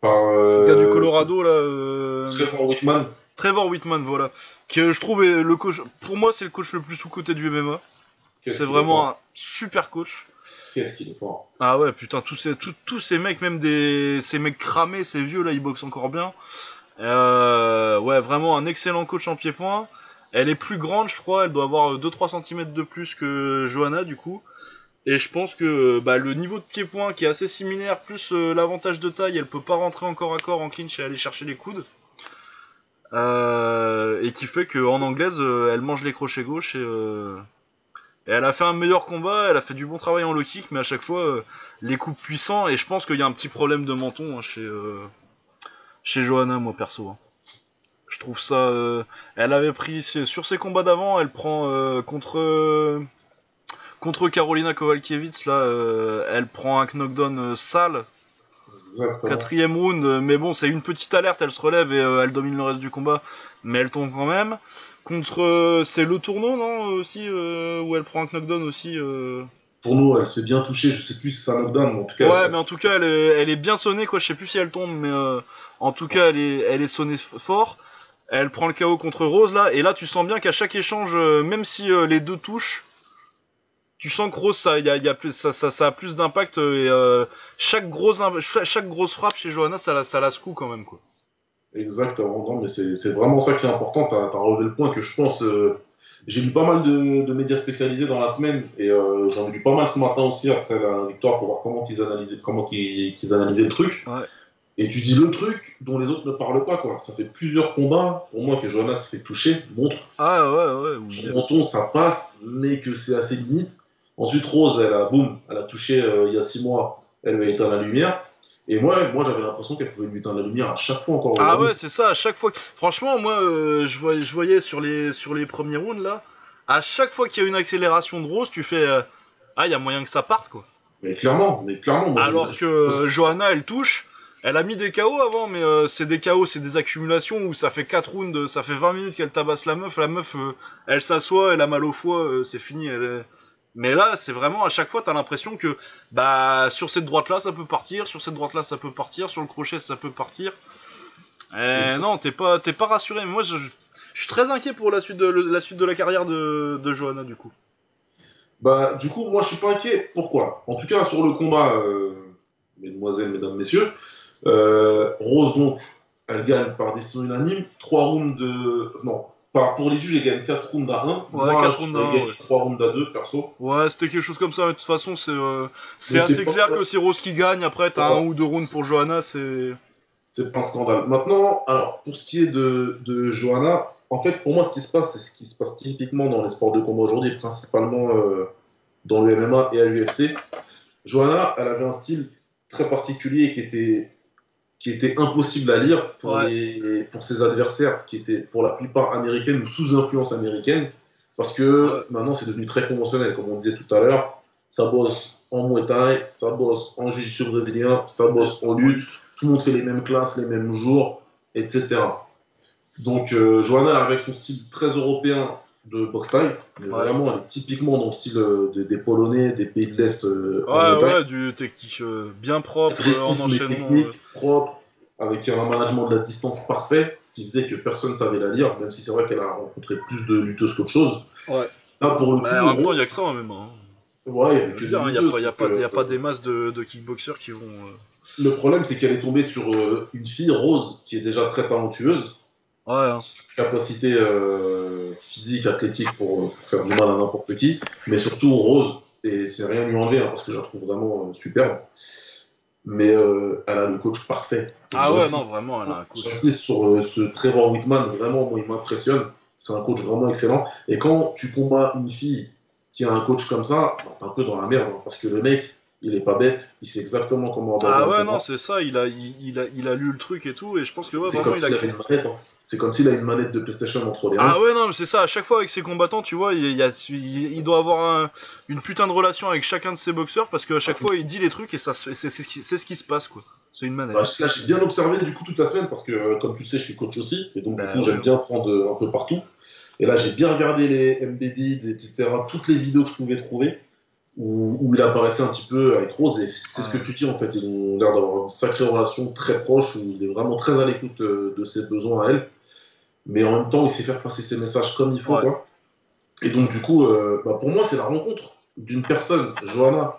Par le gars du Colorado, là. Trevor Whitman. Trevor Whitman, voilà. Que je trouve est le coach. Pour moi, c'est le coach le plus sous-coté du MMA. C'est vraiment un super coach. Qu'est-ce qu'il est fort Ah ouais, putain, tous ces, tous, tous ces mecs, même des, ces mecs cramés, ces vieux là, ils boxent encore bien. Euh, ouais, vraiment un excellent coach en pied-point. Elle est plus grande, je crois, elle doit avoir 2-3 cm de plus que Johanna, du coup. Et je pense que bah, le niveau de pied-point qui est assez similaire, plus euh, l'avantage de taille, elle peut pas rentrer encore à corps en clinch et aller chercher les coudes. Euh, et qui fait qu'en anglaise, euh, elle mange les crochets gauche et, euh, elle a fait un meilleur combat, elle a fait du bon travail en low kick, mais à chaque fois, euh, les coups puissants, et je pense qu'il y a un petit problème de menton hein, chez, euh, chez Johanna, moi perso. hein. Je trouve ça. euh, elle avait pris sur ses combats d'avant, elle prend euh, contre euh, contre Carolina Kowalkiewicz là, euh, elle prend un knockdown sale, Exactement. quatrième round, mais bon c'est une petite alerte, elle se relève et elle domine le reste du combat, mais elle tombe quand même. Contre c'est le tournoi non aussi où elle prend un knockdown aussi. euh, Pour nous, elle se fait bien toucher. Je sais plus si c'est un knockdown, mais en tout cas. Ouais, elle- mais en tout cas, elle est, elle est bien sonnée, quoi. Je sais plus si elle tombe, mais euh, en tout cas, elle est, elle est sonnée fort. Elle prend le KO contre Rose, là, et là, tu sens bien qu'à chaque échange, euh, même si euh, les deux touchent, tu sens que Rose, ça, y a, y a plus, ça, ça, ça a plus d'impact, euh, et euh, chaque, grosse, chaque grosse frappe chez Johanna, ça, la- ça la secoue quand même, quoi. Exactement, non, mais c'est c'est vraiment ça qui est important. Tu as, relevé le point que je pense. J'ai lu pas mal de, de médias spécialisés dans la semaine et euh, j'en ai lu pas mal ce matin aussi après la victoire pour voir comment ils analysaient, comment ils, qu'ils analysaient le truc. Ouais. Et tu dis le truc dont les autres ne parlent pas, quoi. Ça fait plusieurs combats pour moi que Johanna se fait toucher, montre. Ah, ouais, ouais. Son menton, ça passe, mais que c'est assez limite. Ensuite, Rose, elle a, boum, elle a touché euh, il y a six mois, elle lui a éteint la lumière. Et moi, moi j'avais l'impression qu'elle pouvait lui éteindre la lumière à chaque fois encore. Ah ouais, c'est ça, à chaque fois. Franchement, moi, euh, je, voyais, je voyais sur les, sur les premiers rounds, là, à chaque fois qu'il y a une accélération de Rose, tu fais. euh, Ah, il y a moyen que ça parte, quoi. Mais clairement, mais clairement. Moi, Alors que euh, Johanna, elle touche. Elle a mis des KO avant, mais euh, c'est des KO, c'est des accumulations où ça fait 4 rounds, ça fait 20 minutes qu'elle tabasse la meuf. La meuf, euh, elle s'assoit, elle a mal au foie, euh, c'est fini. Elle est- Mais là, c'est vraiment à chaque fois, t'as l'impression que bah sur cette droite-là, ça peut partir, sur cette droite-là, ça peut partir, sur le crochet, ça peut partir. Et non, t'es pas, t'es pas rassuré. Moi, je, suis très inquiet pour la suite de la suite de la carrière de, de Johanna du coup. Bah, du coup, moi, je suis pas inquiet. Pourquoi? En tout cas, sur le combat, euh, mesdemoiselles, mesdames, messieurs, euh, Rose, donc, elle gagne par décision unanime. 3 rounds de. Non, pour les juges, elle gagne 4 rounds à 1. Ouais, moi, quatre rounds à elle un, gagne ouais. 3 rounds à 2, perso. Ouais, c'était quelque chose comme ça. mais De toute façon, c'est euh, assez pas- clair que c'est Rose qui gagne. Après, t'as Ouais. un ou deux rounds pour Johanna, c'est. C'est pas un scandale. Maintenant, alors, pour ce qui est de, de Johanna, en fait, pour moi, ce qui se passe, c'est ce qui se passe typiquement dans les sports de combat aujourd'hui, principalement euh, dans le MMA et à l'UFC. Johanna, elle avait un style très particulier qui était, qui était impossible à lire pour, Ouais. les, pour ses adversaires, qui étaient pour la plupart américaines ou sous influence américaine, parce que maintenant, c'est devenu très conventionnel, comme on disait tout à l'heure. Ça bosse en Muay Thai, ça bosse en Jiu-Jitsu brésilien, ça bosse en lutte tout le monde fait les mêmes classes, les mêmes jours, etc. Donc, euh, Johanna, avec son style très européen, de boxe mais Ouais. vraiment, elle est typiquement dans le style euh, des, Polonais, des pays de l'Est euh, Ouais, ouais, du technique euh, bien propre, euh, en enchaînement. technique, euh. propre, avec un management de la distance parfait, ce qui faisait que personne ne savait la lire, même si c'est vrai qu'elle a rencontré plus de lutteuses qu'autre chose. Ouais. Là, pour le Mais coup, en même temps, Rose- il y a que ça en même temps. hein. Ouais, il n'y a, pas- y a, pas, y a pas des masses de, de kickboxers qui vont. Le problème, c'est qu'elle est tombée sur une fille, Rose, qui est déjà très talentueuse, Ouais, hein. capacité euh, physique, athlétique pour, euh, pour faire du mal à n'importe qui, mais surtout Rose, et c'est rien lui enlever, hein, parce que je la trouve vraiment euh, superbe, mais euh, elle a le coach parfait. Ah ouais, non, vraiment, elle a un coach. J'insiste sur ce Trevor Whitman, vraiment, moi, il m'impressionne. C'est un coach vraiment excellent. Et quand tu combats une fille qui a un coach comme ça, bah, t'es un peu dans la merde, hein, parce que le mec, il est pas bête, il sait exactement comment aborder Ah ouais, non, c'est ça, il a, il, il a, il a lu le truc et tout, et je pense que ouais, vraiment, comme il a. s'il avait une manette. hein. C'est comme s'il a une manette de PlayStation entre les mains. Ah ouais, non, mais c'est ça, à chaque fois avec ses combattants, tu vois, il, y a- il, il doit avoir un- une putain de relation avec chacun de ses boxeurs parce qu'à chaque fois il dit les trucs et ça, c'est c'est ce qui c'est ce qui se passe, quoi. C'est une manette. Bah, là, j'ai bien observé du coup toute la semaine parce que, euh, comme tu sais, je suis coach aussi et donc Bah du coup, ouais. j'aime bien prendre euh, un peu partout. Et là, j'ai bien regardé les MBD, etc., toutes les vidéos que je pouvais trouver où, où il apparaissait un petit peu avec Rose et c'est ce que tu dis en fait. Ils ont l'air d'avoir une sacrée relation très proche où il est vraiment très à l'écoute euh, de ses besoins à elle, mais en même temps, il sait faire passer ses messages comme il faut, Ouais. quoi. Et donc, du coup, euh, bah, pour moi, c'est la rencontre d'une personne, Johanna,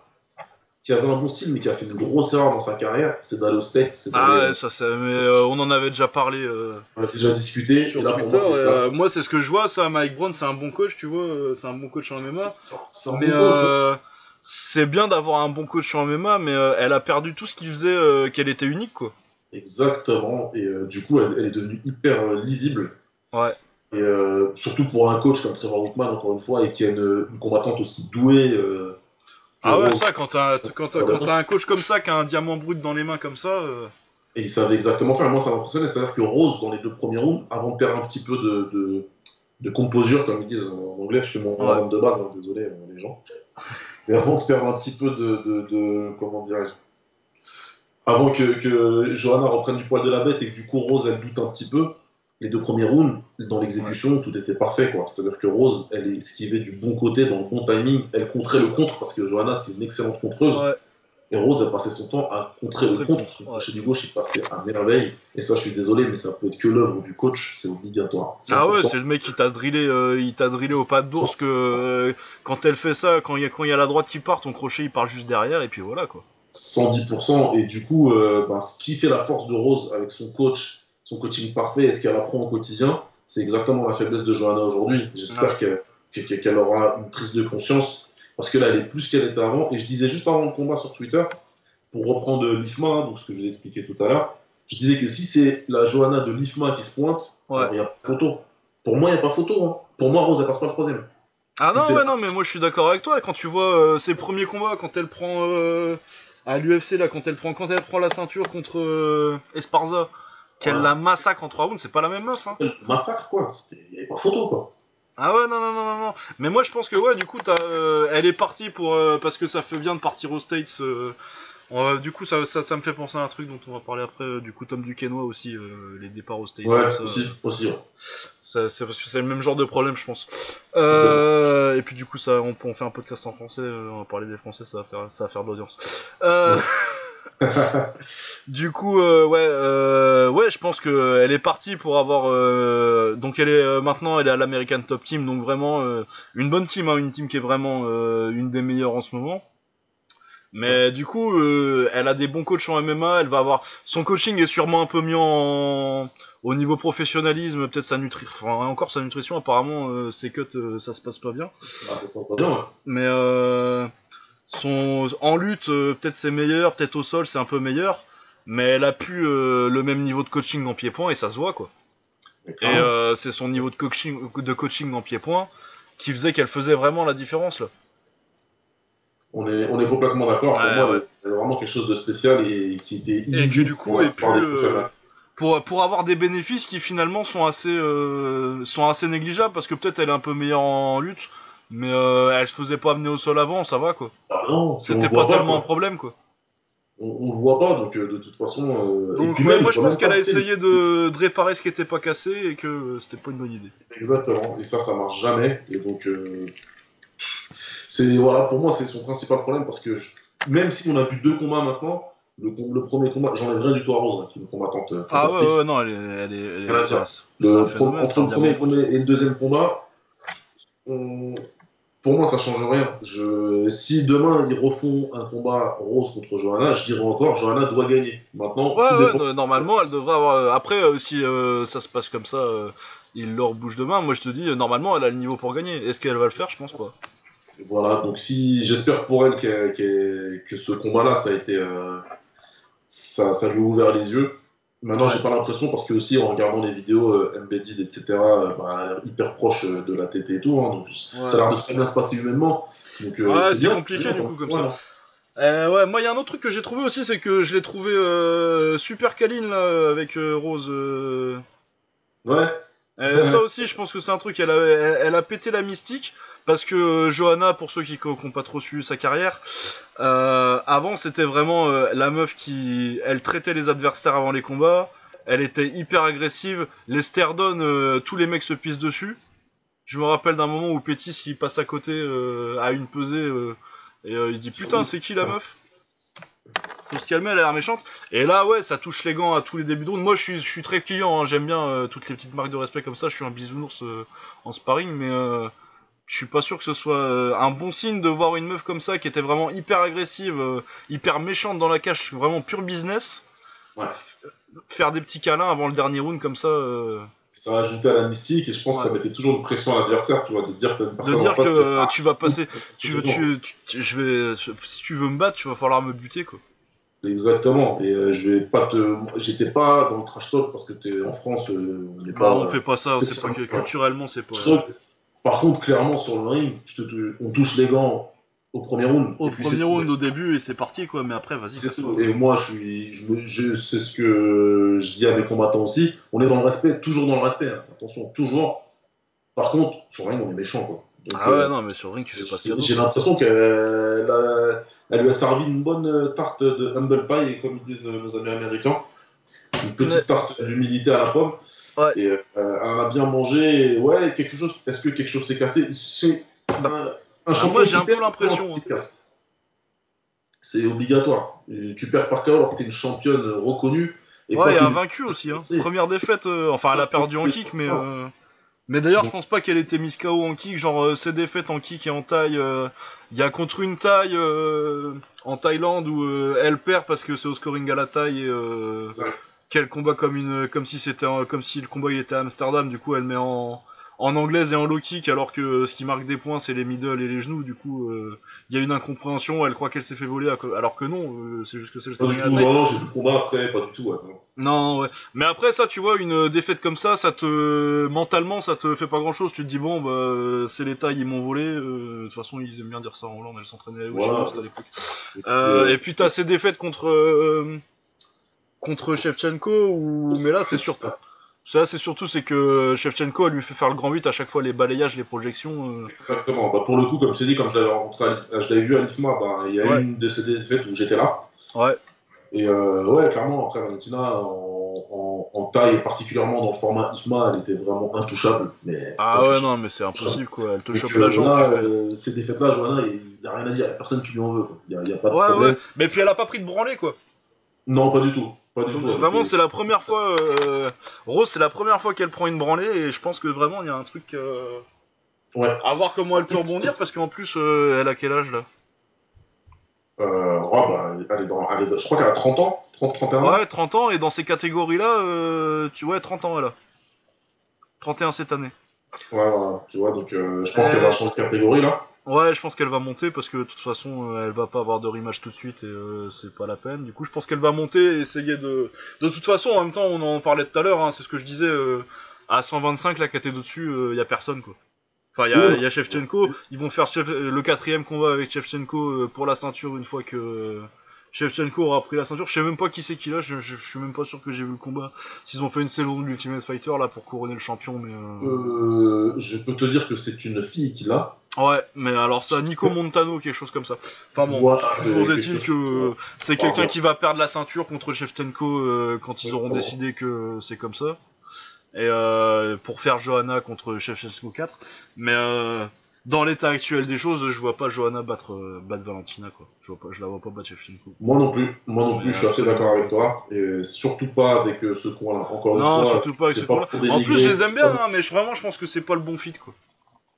qui avait un bon style mais qui a fait une grosse erreur dans sa carrière, c'est d'aller aux States, Ah ouais, ça, c'est- mais euh, on en avait déjà parlé. euh, on a déjà discuté, sur pour moi c'est euh, moi ce que je vois ça Mike Brown c'est un bon coach tu vois euh, c'est un bon coach en MMA C'est- mais bon hein. euh, c'est bien d'avoir un bon coach en MMA mais euh, elle a perdu tout ce qui faisait euh, qu'elle était unique quoi Exactement, et euh, du coup elle, elle est devenue hyper euh, lisible. Ouais. Et euh, surtout pour un coach comme Trevor Whitman, encore une fois, et qui a une, une combattante aussi douée. euh, ah ouais ça quand t'as c'est quand très t'as- quand bien. t'as un coach comme ça qui a un diamant brut dans les mains comme ça euh, Et il savait exactement faire. Moi, ça m'impressionnait. C'est-à-dire que Rose, dans les deux premiers rounds, avant de perdre un petit peu de, de, de composure, comme ils disent en anglais, je fais mon Ouais. de base, hein, désolé euh, les gens. Mais avant de perdre un petit peu de. de, de- comment dirais-je Avant que, que Johanna reprenne du poil de la bête et que du coup Rose, elle doute un petit peu, les deux premiers rounds, dans l'exécution, tout était parfait. quoi. C'est-à-dire que Rose, elle esquivait du bon côté, dans le bon timing, elle contrait le contre, parce que Johanna, c'est une excellente contreuse. ouais Et Rose, elle passait son temps à contrer le contre. Son ouais. crochet du gauche, il passait à merveille. Et ça, je suis désolé, mais ça peut être que l'œuvre du coach, c'est obligatoire. ah ouais 100%. c'est le mec qui t'a drillé euh, il t'a drillé au pas d'ours que euh, quand elle fait ça quand il y a y a la droite qui part ton crochet il part juste derrière et puis voilà quoi 110%. Et du coup, euh, ben, ce qui fait la force de Rose avec son coach, son coaching parfait et ce qu'elle apprend au quotidien, c'est exactement la faiblesse de Johanna aujourd'hui. J'espère qu'elle aura une prise de conscience. Parce que là, elle est plus qu'elle était avant. Et je disais juste avant le combat sur Twitter, pour reprendre l'IFMA, hein, donc ce que je vous ai expliqué tout à l'heure, je disais que si c'est la Johanna de l'IFMA qui se pointe, Ouais. il n'y a pas photo. Pour moi, il n'y a pas photo. hein. Pour moi, Rose, elle passe pas le troisième. Ah Si non, la- non, mais moi je suis d'accord avec toi. Quand tu vois euh, ses premiers combats, quand elle prend euh, à l'UFC là, quand elle prend, quand elle prend la ceinture contre euh, Esparza, qu'elle Ouais. la massacre en 3 rounds, c'est pas la même meuf. Hein. Massacre, quoi. C'était- Il n'y avait pas photo, quoi. Ah ouais, non, non, non, non, non. Mais moi je pense que ouais, du coup, t'as, euh, elle est partie pour euh, parce que ça fait bien de partir aux States. euh, on du coup, ça, ça, ça me fait penser à un truc dont on va parler après. du coup, Tom Duquesnoy aussi, les départs aux States. Ouais, ça, aussi, aussi. ouais. Ça, c'est parce que c'est le même genre de problème, je pense. Et puis du coup, ça, on, on fait un podcast en français, on va parler des Français, ça va faire, ça va faire de l'audience. Euh, du coup, euh, ouais, euh, ouais, je pense que elle est partie pour avoir. euh, donc elle est euh, maintenant, elle est à l'American Top Team, donc vraiment euh, une bonne team, hein, une team qui est vraiment euh, une des meilleures en ce moment. Mais du coup, euh, elle a des bons coachs en MMA. Elle va avoir son coaching est sûrement un peu mieux en au niveau professionnalisme. Peut-être sa nutrition, enfin, encore sa nutrition. Apparemment, euh, ses cuts, euh, ça se passe pas bien. Ah, ça se passe pas bien, ouais. Mais euh, son en lutte, euh, peut-être c'est meilleur. Peut-être au sol, c'est un peu meilleur. Mais elle a plus euh, le même niveau de coaching en pied-point et ça se voit quoi. Et euh, c'est son niveau de coaching, de coaching en pied-point qui faisait qu'elle faisait vraiment la différence là. On est, on est complètement d'accord. Ouais, Pour moi, ouais. c'est vraiment quelque chose de spécial et qui était et du coup pour euh, MMA. pour pour avoir des bénéfices qui finalement sont assez euh, sont assez négligeables parce que peut-être elle est un peu meilleure en lutte mais euh, elle se faisait pas amener au sol avant ça va quoi Ah non, puis on c'était pas tellement un problème quoi on, on le voit pas, donc euh, de toute façon. euh, et Donc, puis ouais, même, moi je pense qu'elle a essayé de, de réparer ce qui était pas cassé et que c'était pas une bonne idée. Exactement, et ça, ça marche jamais. Et donc, c'est voilà, pour moi, c'est son principal problème parce que je- même si on a vu deux combats maintenant, le, premier combat, j'enlève rien du tout à Rose, hein, qui est une combattante euh, Ah ouais, ouais, non, elle est. Elle est, elle est- Le entre le premier et le deuxième combat, on- pour moi, ça change rien. Je... Si demain ils refont un combat Rose contre Johanna, je dirais encore Johanna doit gagner. Maintenant, Ouais, tout ouais, dépend. no- normalement, elle devrait avoir. euh, Après, euh, si euh, ça se passe comme ça, euh, il leur bouge de main. Moi, je te dis, normalement, elle a le niveau pour gagner. Est-ce qu'elle va le faire? Je pense pas. Voilà, donc si j'espère pour elle qu'elle- que ce combat-là, ça a été, ça, ça lui a ouvert les yeux. Maintenant, Ouais. j'ai pas l'impression parce que aussi en regardant les vidéos euh, embedded, etc., euh, bah, elle a l'air hyper proche euh, de la TT et tout, hein, donc Ouais. ça a l'air de très bien se passer humainement. Donc euh, Ouais, c'est compliqué, bien, du coup, comme ça. Euh, ouais, moi, il y a un autre truc que j'ai trouvé aussi, c'est que je l'ai trouvé super câline là, avec Rose. Ouais, ça aussi, je pense que c'est un truc. Elle a, elle, elle a pété la mystique parce que euh, Johanna, pour ceux qui n'ont pas trop suivi sa carrière, euh, avant c'était vraiment euh, la meuf qui, elle traitait les adversaires avant les combats. Elle était hyper agressive. Les Sterdon, tous les mecs se pissent dessus. Je me rappelle d'un moment où Pétis il passe à côté à une pesée et il se dit putain c'est qui la meuf? Faut se calmer, elle a l'air méchante. Et là ouais ça touche les gants à tous les débuts de. Moi je suis, je suis très client, hein, j'aime bien euh, toutes les petites marques de respect comme ça. Je suis un bisounours euh, en sparring mais euh, je suis pas sûr que ce soit euh, un bon signe de voir une meuf comme ça qui était vraiment hyper agressive, euh, hyper méchante dans la cage, vraiment pur business. Ouais. Faire des petits câlins avant le dernier round comme ça. euh, ça a ajouté à la mystique et je pense Ouais. que ça mettait toujours une pression à l'adversaire, tu vois, de dire que une de personne en dire que face. euh, tu vas passer, tu veux, C'est bon. tu, tu- je vais, si tu veux me battre, tu vas falloir me buter quoi. Exactement. Et euh, je vais pas te, j'étais pas dans le trash talk parce que t'es en France, euh, on n'est pas. on fait pas ça, c'est pas spécialement- que culturellement, c'est pas. Par contre, clairement sur le ring, je te, on touche les gants au premier round. Au puis premier round, au début, et c'est parti quoi, mais après, vas-y. Et moi, je suis, je, me- je- c'est ce que je dis à mes combattants aussi. On est dans le respect, toujours dans le respect. hein. Attention, toujours. Par contre, sur le ring, on est méchant, quoi. Donc, Ah ouais, euh, non, mais sur le ring, tu fais pas de. J'ai l'impression qu'elle elle lui a servi une bonne tarte de humble pie, comme ils disent euh, nos amis américains. Une petite Ouais. tarte d'humilité à la pomme. Ouais. Et euh, a bien mangé. Et ouais, quelque chose. Est-ce que quelque chose s'est cassé? C'est un, un Ah, champion moi, j'ai un peu l'impression. C'est obligatoire. Tu perds par KO alors que t'es une championne reconnue. Et Ouais, et que- un vaincu aussi. Hein. Première défaite, euh, enfin, elle a perdu en kick, mais. euh, Mais d'ailleurs, je pense pas qu'elle était mise KO en kick. Genre, euh, ses défaites en kick et en taille. Il y a contre une taille en Thaïlande où elle perd parce que c'est au scoring à la taille et euh, Exact. Qu'elle combat comme une comme si c'était comme si le combat il était à Amsterdam. Du coup, elle met en en anglaise et en low kick alors que ce qui marque des points c'est les middle et les genoux. Du coup, euh, il y a une incompréhension. Elle croit qu'elle s'est fait voler alors que non. euh, c'est juste que c'est le Pas du tout. Non, non, combat après, pas du tout. ouais, non. Non, ouais. Mais après ça, tu vois, une défaite comme ça, ça te mentalement, ça te fait pas grand chose. Tu te dis bon, bah, euh, c'est les tailles, ils m'ont volé. euh, De toute façon, ils aiment bien dire ça en Hollande. Elle s'entraînait à l'époque. Et puis, Euh, euh, et puis t'as ces défaites contre euh, contre Shevchenko ou mais là c'est sûr. Ça c'est surtout c'est que Shevchenko elle lui fait faire le grand 8 à chaque fois les balayages, les projections. euh. Exactement. Bah, pour le coup, comme je t'ai dit, comme je l'avais rencontré, à l'I- je l'avais vu à l'IFMA, bah, il y a Ouais. une de ces défaites où j'étais là. Ouais. Et euh, ouais, clairement, après Valentina, en, en, en taille, et particulièrement dans le format IFMA, elle était vraiment intouchable. Mais Ah ouais non mais c'est impossible quoi. Elle te Donc, chope euh, la jambe. là, euh, ces défaites-là, Johanna, il n'y a rien à dire. Il n'y a personne qui lui en veut. Il n'y a pas de Ouais problème. ouais. Mais puis elle a pas pris de branlée quoi. Non, pas du tout. Pas du Donc tout. Elle vraiment c'est la première fois. Euh... Rose c'est la première fois qu'elle prend une branlée et je pense que vraiment il y a un truc. Euh... Ouais. À voir comment elle peut rebondir parce qu'en plus euh, elle a quel âge là? Euh, oh, bah, elle est dans, elle est dans- je crois qu'elle a 30 ans. 30, 31 ans. Ouais 30 ans et dans ces catégories là euh, tu vois 30 ans elle a. 31 cette année. Ouais, voilà. Tu vois, donc euh, je pense Euh, qu'elle va changer de catégorie là. Ouais, je pense qu'elle va monter parce que de toute façon, euh, elle va pas avoir de rematch tout de suite et euh, c'est pas la peine. Du coup, je pense qu'elle va monter et essayer de. De toute façon, en même temps, on en parlait tout à l'heure, hein, c'est ce que je disais. euh, à 125, la caté dessus, il y a personne quoi. Enfin, il y a, y a Shevchenko. Ils vont faire Shev- le quatrième combat avec Shevchenko euh, pour la ceinture une fois que euh, Shevchenko aura pris la ceinture. Je sais même pas qui c'est qui là. Je, je, je suis même pas sûr que j'ai vu le combat. S'ils ont fait une saison d'Ultimate Fighter là pour couronner le champion, mais. euh, Euh, je peux te dire que c'est une fille qui l'a. Ouais, mais alors ça, Nico Montano, quelque chose comme ça. Enfin bon, c'est toujours est-il chose- que c'est quelqu'un qui va perdre la ceinture contre Shevchenko euh, quand ils auront décidé que c'est comme ça. Et euh, pour faire Johanna contre Shevchenko 4. Mais euh, dans l'état actuel des choses, je vois pas Johanna battre, euh, battre Valentina, quoi. Je, vois pas, je la vois pas battre Shevchenko. Moi non plus, moi non plus, Mais je suis assez d'accord avec toi. Et surtout pas avec ce coin-là. Encore une Non, fois, surtout pas avec ce En plus, je les aime bien, hein, mais je- vraiment, je pense que c'est pas le bon fit, quoi.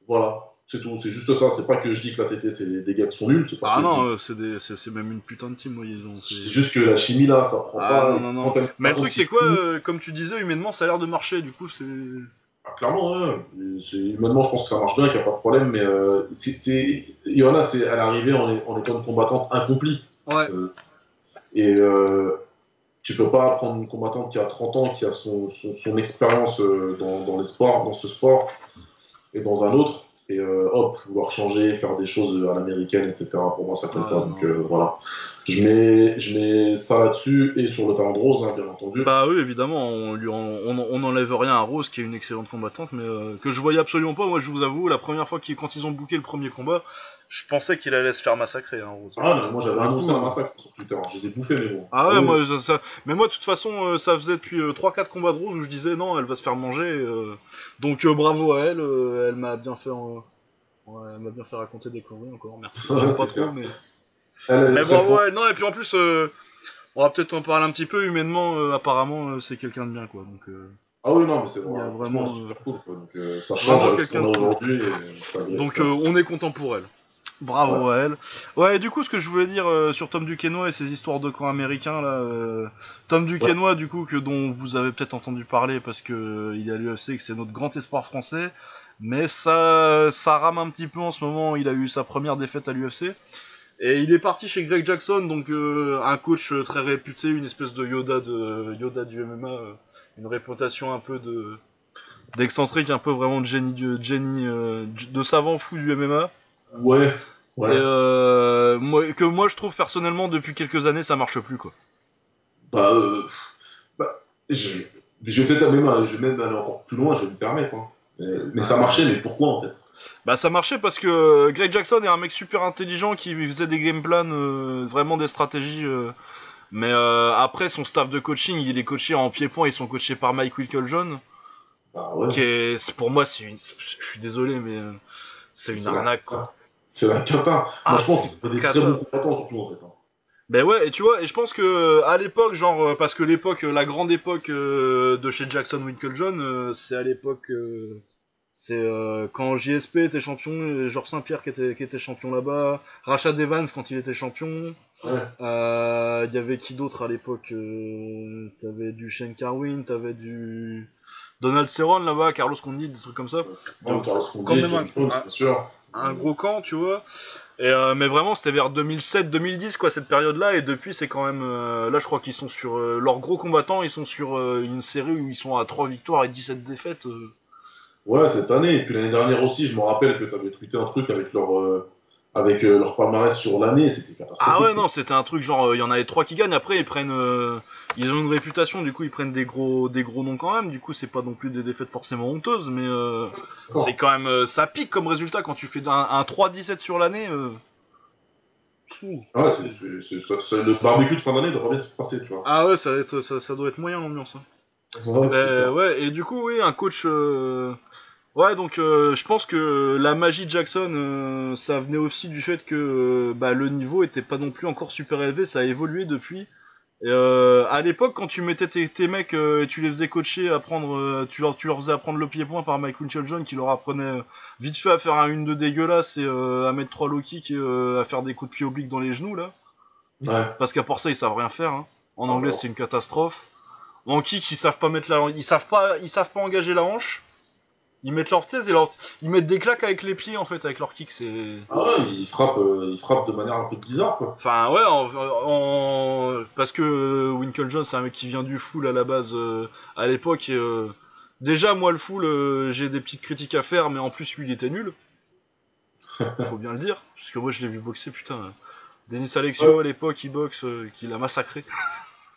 Voilà, c'est tout. C'est juste ça. C'est pas que je dis que la TT, c'est des gars qui sont nuls. C'est parce Ah non, euh, c'est des- c'est même une putain de team, ont. c'est- juste que la chimie là, ça prend Ah, pas. non, non, non. Mais le truc, c'est quoi, euh, comme tu disais, humainement, ça a l'air de marcher, du coup, c'est. Ah, clairement, c'est- Maintenant, je pense que ça marche bien, qu'il n'y a pas de problème. Mais euh, c'est-. Johanna, c'est... elle est arrivée en, en étant une combattante incomplie. Ouais. Euh, et euh, tu peux pas prendre une combattante qui a 30 ans, qui a son, son, son expérience dans, dans les sports, dans ce sport et dans un autre, et euh, hop, vouloir changer, faire des choses à l'américaine, etc. Pour moi, ça colle Ah, pas. non. Donc euh, voilà. Je mets, je mets ça là-dessus et sur le talent de Rose, hein, bien entendu. Bah oui, évidemment, on lui en- on, on n'enlève rien à Rose, qui est une excellente combattante, mais euh, que je voyais absolument pas. Moi, je vous avoue, la première fois qu'ils, quand ils ont booké le premier combat, je pensais qu'il allait se faire massacrer, hein, Rose. Ah non, moi j'avais annoncé un massacre sur Twitter. Je les ai bouffés, mais bon. Ah ouais, oui. moi, ça, ça- mais moi, de toute façon, euh, ça faisait depuis euh, 3-4 combats de Rose où je disais non, elle va se faire manger. euh. Donc euh, bravo à elle, euh, elle m'a bien fait, euh, ouais, elle m'a bien fait raconter des conneries encore. Merci. Ouais, c'est pas trop, mais. Elle, Mais bravo à elle. Non, et puis en plus, euh, on va peut-être en parler un petit peu humainement. euh, apparemment, euh, c'est quelqu'un de bien, quoi. Donc. euh, Ah oui, non, mais c'est Il y a vraiment, super cool. Quoi. Donc, euh, ça change avec ce quelqu'un qu'on a aujourd'hui. Donc ça- euh, on est content pour elle. Bravo à elle. Ouais, et du coup, ce que je voulais dire euh, sur Tom Duquesnoy et ses histoires de camp américain là, euh, Tom Duquesnoy, du coup, que dont vous avez peut-être entendu parler parce que euh, il est à l'UFC et que c'est notre grand espoir français, mais ça, ça rame un petit peu en ce moment. Il a eu sa première défaite à l'UFC et il est parti chez Greg Jackson, donc un coach très réputé, une espèce de Yoda de Yoda du MMA, une réputation un peu de d'excentrique, un peu vraiment de génie, de génie, de savant fou du MMA. Ouais, euh, moi, que moi je trouve personnellement depuis quelques années ça marche plus quoi. Bah, euh, bah, je, je vais peut-être même, je vais même aller encore plus loin, je vais me permettre. Hein. Mais, mais ça Ouais. marchait, mais pourquoi en fait? Bah ça marchait parce que euh, Greg Jackson est un mec super intelligent qui faisait des game plans, euh, vraiment des stratégies. euh, mais euh, après son staff de coaching, il est coaché en pied-point, ils sont coachés par Mike Winklejohn, Bah ouais. qui est, pour moi c'est une, je suis désolé mais euh, c'est une arnaque quoi. C'est la cata. Ah, Moi, je pense que des très bons combattants, surtout en fait. hein. Ben ouais, et tu vois, et je pense que à l'époque, genre, euh, parce que l'époque, euh, la grande époque euh, de chez Jackson Winklejohn, euh, c'est à l'époque, euh, c'est quand JSP était champion, Georges Saint-Pierre qui était, qui était champion là-bas, Rashad Evans quand il était champion, Ouais. il y avait qui d'autre à l'époque T'avais du Shane Carwin, t'avais du Donald Cerrone là-bas, Carlos Condit, des trucs comme ça. Bon, Carlos quand Condé, même un- un- bien sûr. Un gros camp, tu vois. Et euh, mais vraiment, c'était vers 2007-2010 quoi cette période-là. Et depuis, c'est quand même euh, là, je crois qu'ils sont sur euh, leurs gros combattants. Ils sont sur une série où ils sont à 3 victoires et 17 défaites. Ouais, cette année. Et puis l'année dernière aussi, je me rappelle que tu avais tweeté un truc avec leur, avec, euh, leur palmarès sur l'année. C'était catastrophique. Ah ouais, non, c'était un truc genre, euh, il y en avait trois qui gagnent. Après, ils prennent, euh, ils ont une réputation. Du coup, ils prennent des gros, des gros noms quand même. Du coup, c'est pas non plus des défaites forcément honteuses, mais c'est quand même, ça pique comme résultat quand tu fais un, un 3-17 sur l'année. Ouh. Ouais, c'est, le barbecue de fin d'année doit bien se passer, tu vois. Ah ouais, ça, va être, ça, ça doit être moyen l'ambiance. Hein. Ouais, Euh, ça. ouais, et du coup, oui, un coach. euh, Ouais, donc euh, je pense que la magie de Jackson, euh, ça venait aussi du fait que euh, bah, le niveau était pas non plus encore super élevé, ça a évolué depuis. Et, euh, à l'époque, quand tu mettais tes, tes mecs euh, et tu les faisais coacher, apprendre, euh, tu, leur, tu leur faisais apprendre le pied-point par Mike John qui leur apprenait vite fait à faire un une de dégueulasse et euh, à mettre trois low kicks et euh, à faire des coups de pied obliques dans les genoux là. Ouais. Parce qu'à part ça, ils savent rien faire. Hein. En Ah anglais, c'est une catastrophe. En kick, ils savent pas mettre la, ils savent pas, ils savent pas engager la hanche. Ils mettent leur, sais, c'est leur- ils mettent des claques avec les pieds en fait, avec leur kick. C'est, Ah ouais, il frappe, euh, il frappe de manière un peu bizarre, quoi. enfin ouais, en, en- parce que Winkle Jones, c'est un mec qui vient du full à la base euh, à l'époque. et, euh, Déjà, moi, le full, euh, j'ai des petites critiques à faire, mais en plus, lui, il était nul. Faut bien le dire, parce que moi, je l'ai vu boxer, putain. Denis Alexio, à l'époque, il boxe, qu'il a massacré.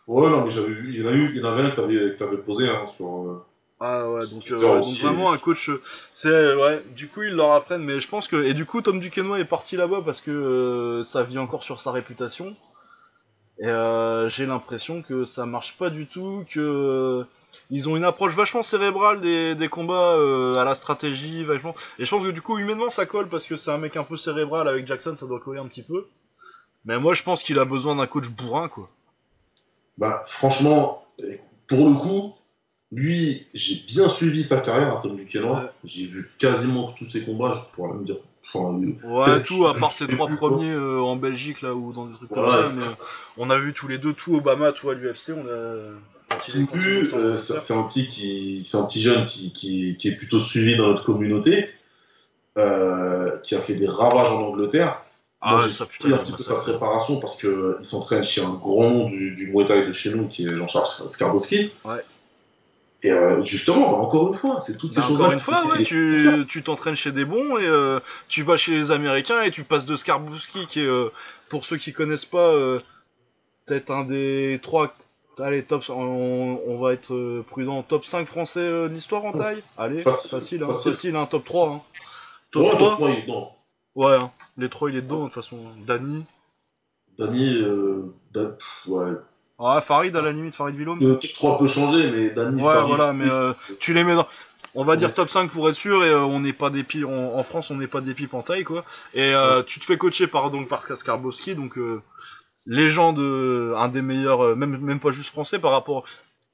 Ouais, non, mais j'avais vu, il y en a eu, il y en avait un que t'avais, que t'avais posé, hein, sur, euh, Ah ouais, donc, euh, aussi, vraiment un coach. euh, C'est ouais, du coup ils leur apprennent, mais je pense que et du coup Tom Duquesnoy est parti là-bas parce que euh, ça vit encore sur sa réputation. Et euh, j'ai l'impression que ça marche pas du tout, que euh, ils ont une approche vachement cérébrale des, des combats euh, à la stratégie, vachement. Et je pense que du coup humainement ça colle parce que c'est un mec un peu cérébral avec Jackson, ça doit coller un petit peu. Mais moi je pense qu'il a besoin d'un coach bourrin quoi. Bah, franchement, pour le coup, lui, j'ai bien suivi sa carrière, hein, Tom Buchanan. Ouais. J'ai vu quasiment tous ses combats, je pourrais même dire. Enfin, Ouais, tout, à part j'ai trois premiers euh, en Belgique là ou dans des trucs Voilà, comme ça, mais on a vu tous les deux, tout Obama, tout à l'UFC, on a. euh, c'est un petit qui, c'est un petit jeune qui, qui, qui est plutôt suivi dans notre communauté, euh, qui a fait des ravages en Angleterre. Ah Moi, ouais, j'ai suivi un petit peu sa préparation parce que euh, il s'entraîne chez un grand nom du, du Muay Thai de chez nous, qui est Jean-Charles Skarbowski. Ouais. Et euh, justement, bah, encore une fois, c'est toutes ces choses-là. encore une fois, ouais, est tu tu t'entraînes chez des bons et euh, tu vas chez les Américains et tu passes de Skarbowski qui est, euh, pour ceux qui connaissent pas, euh, peut-être un des trois. Allez, top, on, on va être euh, prudent. Top 5 français euh, de l'histoire en taille Allez, Facile, facile, hein, facile. facile, hein, top 3. Hein. Top Ouais, 3 donc, moi, il- non. Ouais, hein. les 3 il est dedans de toute façon. Dany. Dany, euh, Dan- ouais. Ah, Farid à la limite, Farid Villaume. Le top 3 peut changer, mais Dany, Ouais, Farid, voilà, mais euh, tu les mets dans. On va dire top 5 pour être sûr et euh, on n'est pas des pipes en, en France on n'est pas des pipes en taille quoi et euh, tu te fais coacher par donc par Skarbowski donc euh, légende euh, un des meilleurs euh, même même pas juste français par rapport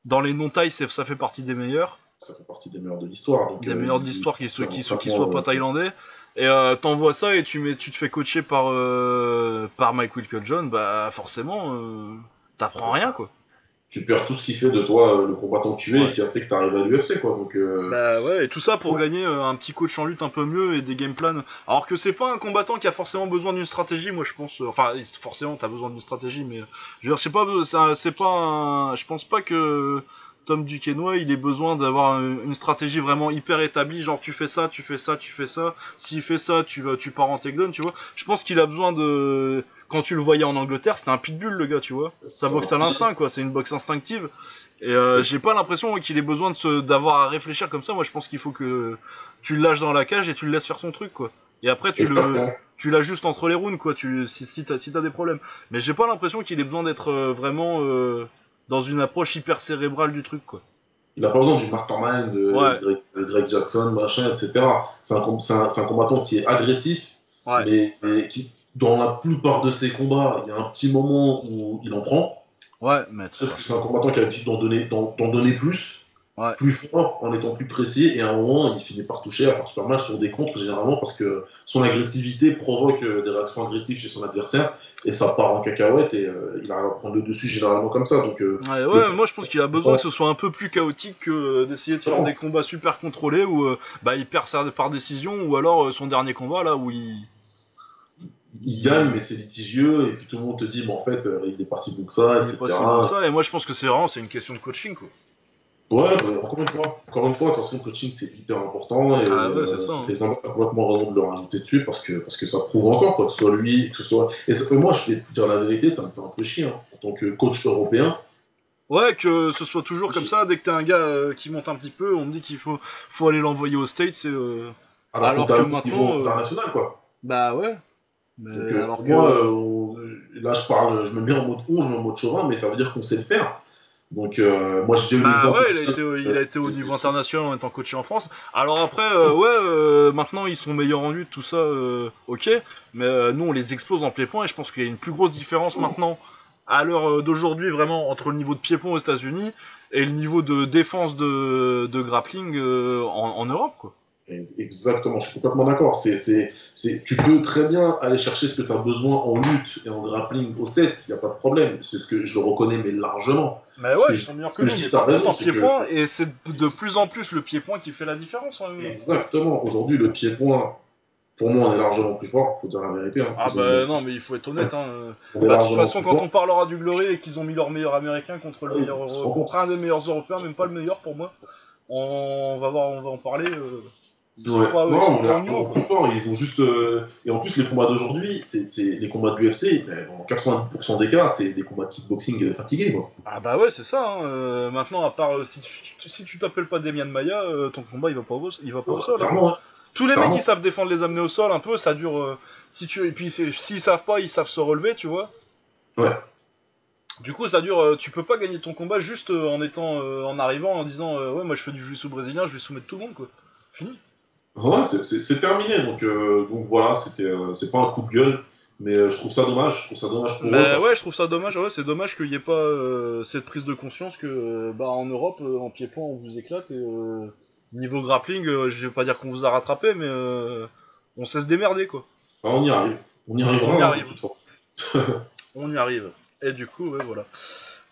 dans les non tailles ça fait partie des meilleurs ça fait partie des meilleurs de l'histoire. des euh, meilleurs de l'histoire qui, qui, un qui soient pas thaïlandais et euh, t'envoies ça et tu mets tu te fais coacher par euh, par Mike Wilkeljohn bah forcément euh, t'apprends rien quoi Tu perds tout ce qui fait de toi euh, le combattant que tu es Ouais. et qui a fait que tu arrives à l'UFC, quoi. Donc, euh, Bah ouais, et tout ça pour Ouais. gagner euh, un petit coach en lutte un peu mieux et des game plans. Alors que c'est pas un combattant qui a forcément besoin d'une stratégie, moi je pense. enfin, forcément t'as besoin d'une stratégie, mais je veux dire, c'est pas, c'est pas, un- je pense pas que Tom Duquesnoy il ait besoin d'avoir un- une stratégie vraiment hyper établie, genre tu fais ça, tu fais ça, tu fais ça. S'il fait ça, tu vas, tu pars en takedown, tu vois. Je pense qu'il a besoin de, quand tu le voyais en Angleterre, c'était un pitbull le gars, tu vois. Ça boxe à l'instinct, quoi. C'est une boxe instinctive. Et euh, j'ai pas l'impression qu'il ait besoin de se d'avoir à réfléchir comme ça. Moi, je pense qu'il faut que tu le lâches dans la cage et tu le laisses faire son truc, quoi. Et après, tu le, exactement. tu l'as juste entre les rounds, quoi. Tu, si, si t'as si t'as des problèmes. Mais j'ai pas l'impression qu'il ait besoin d'être euh, vraiment euh, dans une approche hyper cérébrale du truc, quoi. Il a pas besoin du mastermind de Ouais. Greg, de Greg Jackson, machin, etc. C'est un, un, combattant qui est agressif, Ouais. mais, mais qui, dans la plupart de ses combats, il y a un petit moment où il en prend. Ouais, mais Sauf que c'est un combattant qui a l'habitude d'en donner, d'en, d'en donner plus, Ouais. plus fort, en étant plus précis, et à un moment, il finit par toucher, à faire super mal sur des contres, généralement, parce que son agressivité provoque euh, des réactions agressives chez son adversaire, et ça part en cacahuète, et euh, il arrive à prendre le dessus généralement comme ça. Donc, euh, Ouais, ouais, Le- moi je pense qu'il a besoin que ce soit un peu plus chaotique que d'essayer de faire des combats super contrôlés où euh, bah, il perd par décision ou alors son dernier combat là où il. Il gagne, mais c'est litigieux, et puis tout le monde te dit, mais en fait, euh, il est pas si bon que ça, il etc. est pas si bon que ça. Et moi je pense que c'est vraiment c'est une question de coaching quoi. Ouais, mais encore une fois, encore une fois, attention, le coaching c'est hyper important et Ah ouais, euh, hein. les ont complètement raison de le rajouter dessus parce que, parce que ça prouve encore, quoi, que ce soit lui, que ce soit. Et ça- moi, je vais te dire la vérité, ça me fait un peu chier hein, en tant que coach européen. Ouais, que ce soit toujours comme ça, dès que t'as un gars euh, qui monte un petit peu, on me dit qu'il faut, faut aller l'envoyer aux States, c'est. euh, Alors, Alors que, maintenant, euh, international, quoi. Bah ouais. Mais Donc, euh, alors pour que. moi, euh, on- là, je parle, je me mets en mode on, je me mets en mode chauvin, mais ça veut dire qu'on sait le faire. Donc, euh, moi, j'ai déjà eu Bah l'exemple. ouais, il a, été, au- il a été au niveau international en étant coaché en France. Alors après, euh, ouais, euh, maintenant ils sont meilleurs en lutte, tout ça, euh, ok. Mais euh, nous on les explose en pied-point et je pense qu'il y a une plus grosse différence maintenant, à l'heure d'aujourd'hui, vraiment, entre le niveau de pied-point aux États-Unis et le niveau de défense de, de grappling euh, en, en Europe, quoi. Exactement, je suis complètement d'accord. C'est, c'est, c'est, tu peux très bien aller chercher ce que tu as besoin en lutte et en grappling au set, il n'y a pas de problème. C'est ce que je le reconnais, mais largement. Mais ouais, que ils je- sont meilleurs ce que que nous, je dis, t'as raison, c'est que- pied-point, et c'est de plus en plus le pied-point qui fait la différence. hein. Exactement. Aujourd'hui, le pied-point, pour moi, on est largement plus fort, faut dire la vérité. hein. Ah bah non, mais il faut être honnête. Hein. Bah, de toute façon, quand fort. on parlera du Glory et qu'ils ont mis leur meilleur américain contre le meilleur contre un des meilleurs européens, même pas le meilleur pour moi, on va voir, on va en parler. euh. Ils sont Ouais. pas, ils non, sont on est plus fort. Ils ont juste. euh, Et en plus, les combats d'aujourd'hui, c'est les combats de l'UFC, ben, dans 90% des cas, c'est des combats de kickboxing euh, fatigués. Quoi. Ah bah ouais, c'est ça. hein. Euh, maintenant, à part euh, si tu si t'appelles pas Demian Maya, ton combat il va pas au, il va pas au sol. hein. Hein. Tous les mecs qui savent défendre les amener au sol un peu, ça dure. si tu et puis s'ils savent pas, ils savent se relever, tu vois. Ouais. Du coup, ça dure. tu peux pas gagner ton combat juste en étant, en arrivant, en disant ouais, moi je fais du jiu-jitsu brésilien, je vais soumettre tout le monde quoi. Fini. Ouais, c'est- terminé. Donc, euh, donc voilà, c'était, euh, c'est pas un coup de gueule, mais euh, je trouve ça dommage. Je trouve ça dommage pour eux. Mais parce ouais, que- je trouve ça dommage. Ouais, c'est dommage qu'il y ait pas cette prise de conscience que bah en Europe, en pied-point, on vous éclate et euh, niveau grappling, je vais pas dire qu'on vous a rattrapé, mais euh, on sait se démerder quoi. Ah, on y arrive. On y arrivera, On y hein, arrive. façon. On y arrive. Et du coup, ouais, voilà.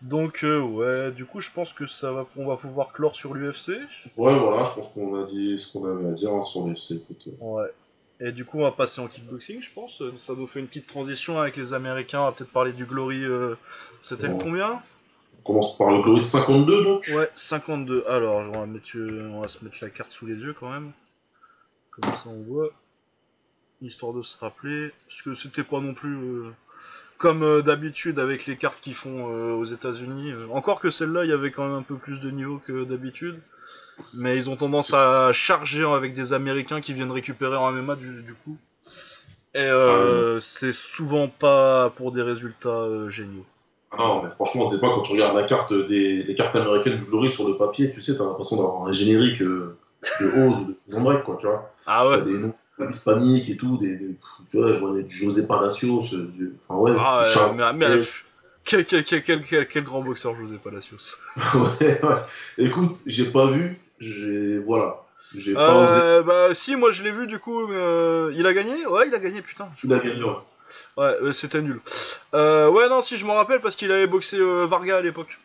Donc euh, ouais, du coup, je pense que ça va, on va pouvoir clore sur l'UFC. Ouais, voilà, je pense qu'on a dit ce qu'on avait à dire hein, sur l'UFC. euh. Ouais. Et du coup, on va passer en kickboxing, je pense. Ça nous fait une petite transition avec les Américains. On va peut-être parler du Glory. euh, C'était le combien? On commence par le Glory 52, donc. Ouais, 52. Alors, on va, mettre, euh, on va se mettre la carte sous les yeux quand même. Comme ça, on voit. Histoire de se rappeler. Parce que c'était pas non plus euh, comme euh, d'habitude avec les cartes qu'ils font euh, aux États-Unis. Euh, encore que celle-là, il y avait quand même un peu plus de niveau que d'habitude. Mais ils ont tendance à charger avec des Américains qui viennent récupérer en MMA du, du coup. Et euh, c'est souvent pas pour des résultats euh, géniaux. Ah non, mais franchement, t'es pas quand tu regardes la carte des, des cartes américaines du Glory sur le papier, tu sais, t'as l'impression d'avoir un générique euh, de Oz ou de Break, quoi, tu vois. Ah T'as ouais. des noms hispaniques et tout, des, des- tu vois, je vois du José Palacios, euh, du, enfin ouais, Ah, Charles- mais, quel, quel, grand boxeur José Palacios. ouais, ouais. Écoute, j'ai pas vu, j'ai, voilà, j'ai pas osé. Euh, bah si, moi je l'ai vu du coup, mais euh, il a gagné? Ouais, il a gagné, putain. Il a gagné, ouais. Ouais, euh, c'était nul. Ouais, non, si je me rappelle, parce qu'il avait boxé Varga à l'époque.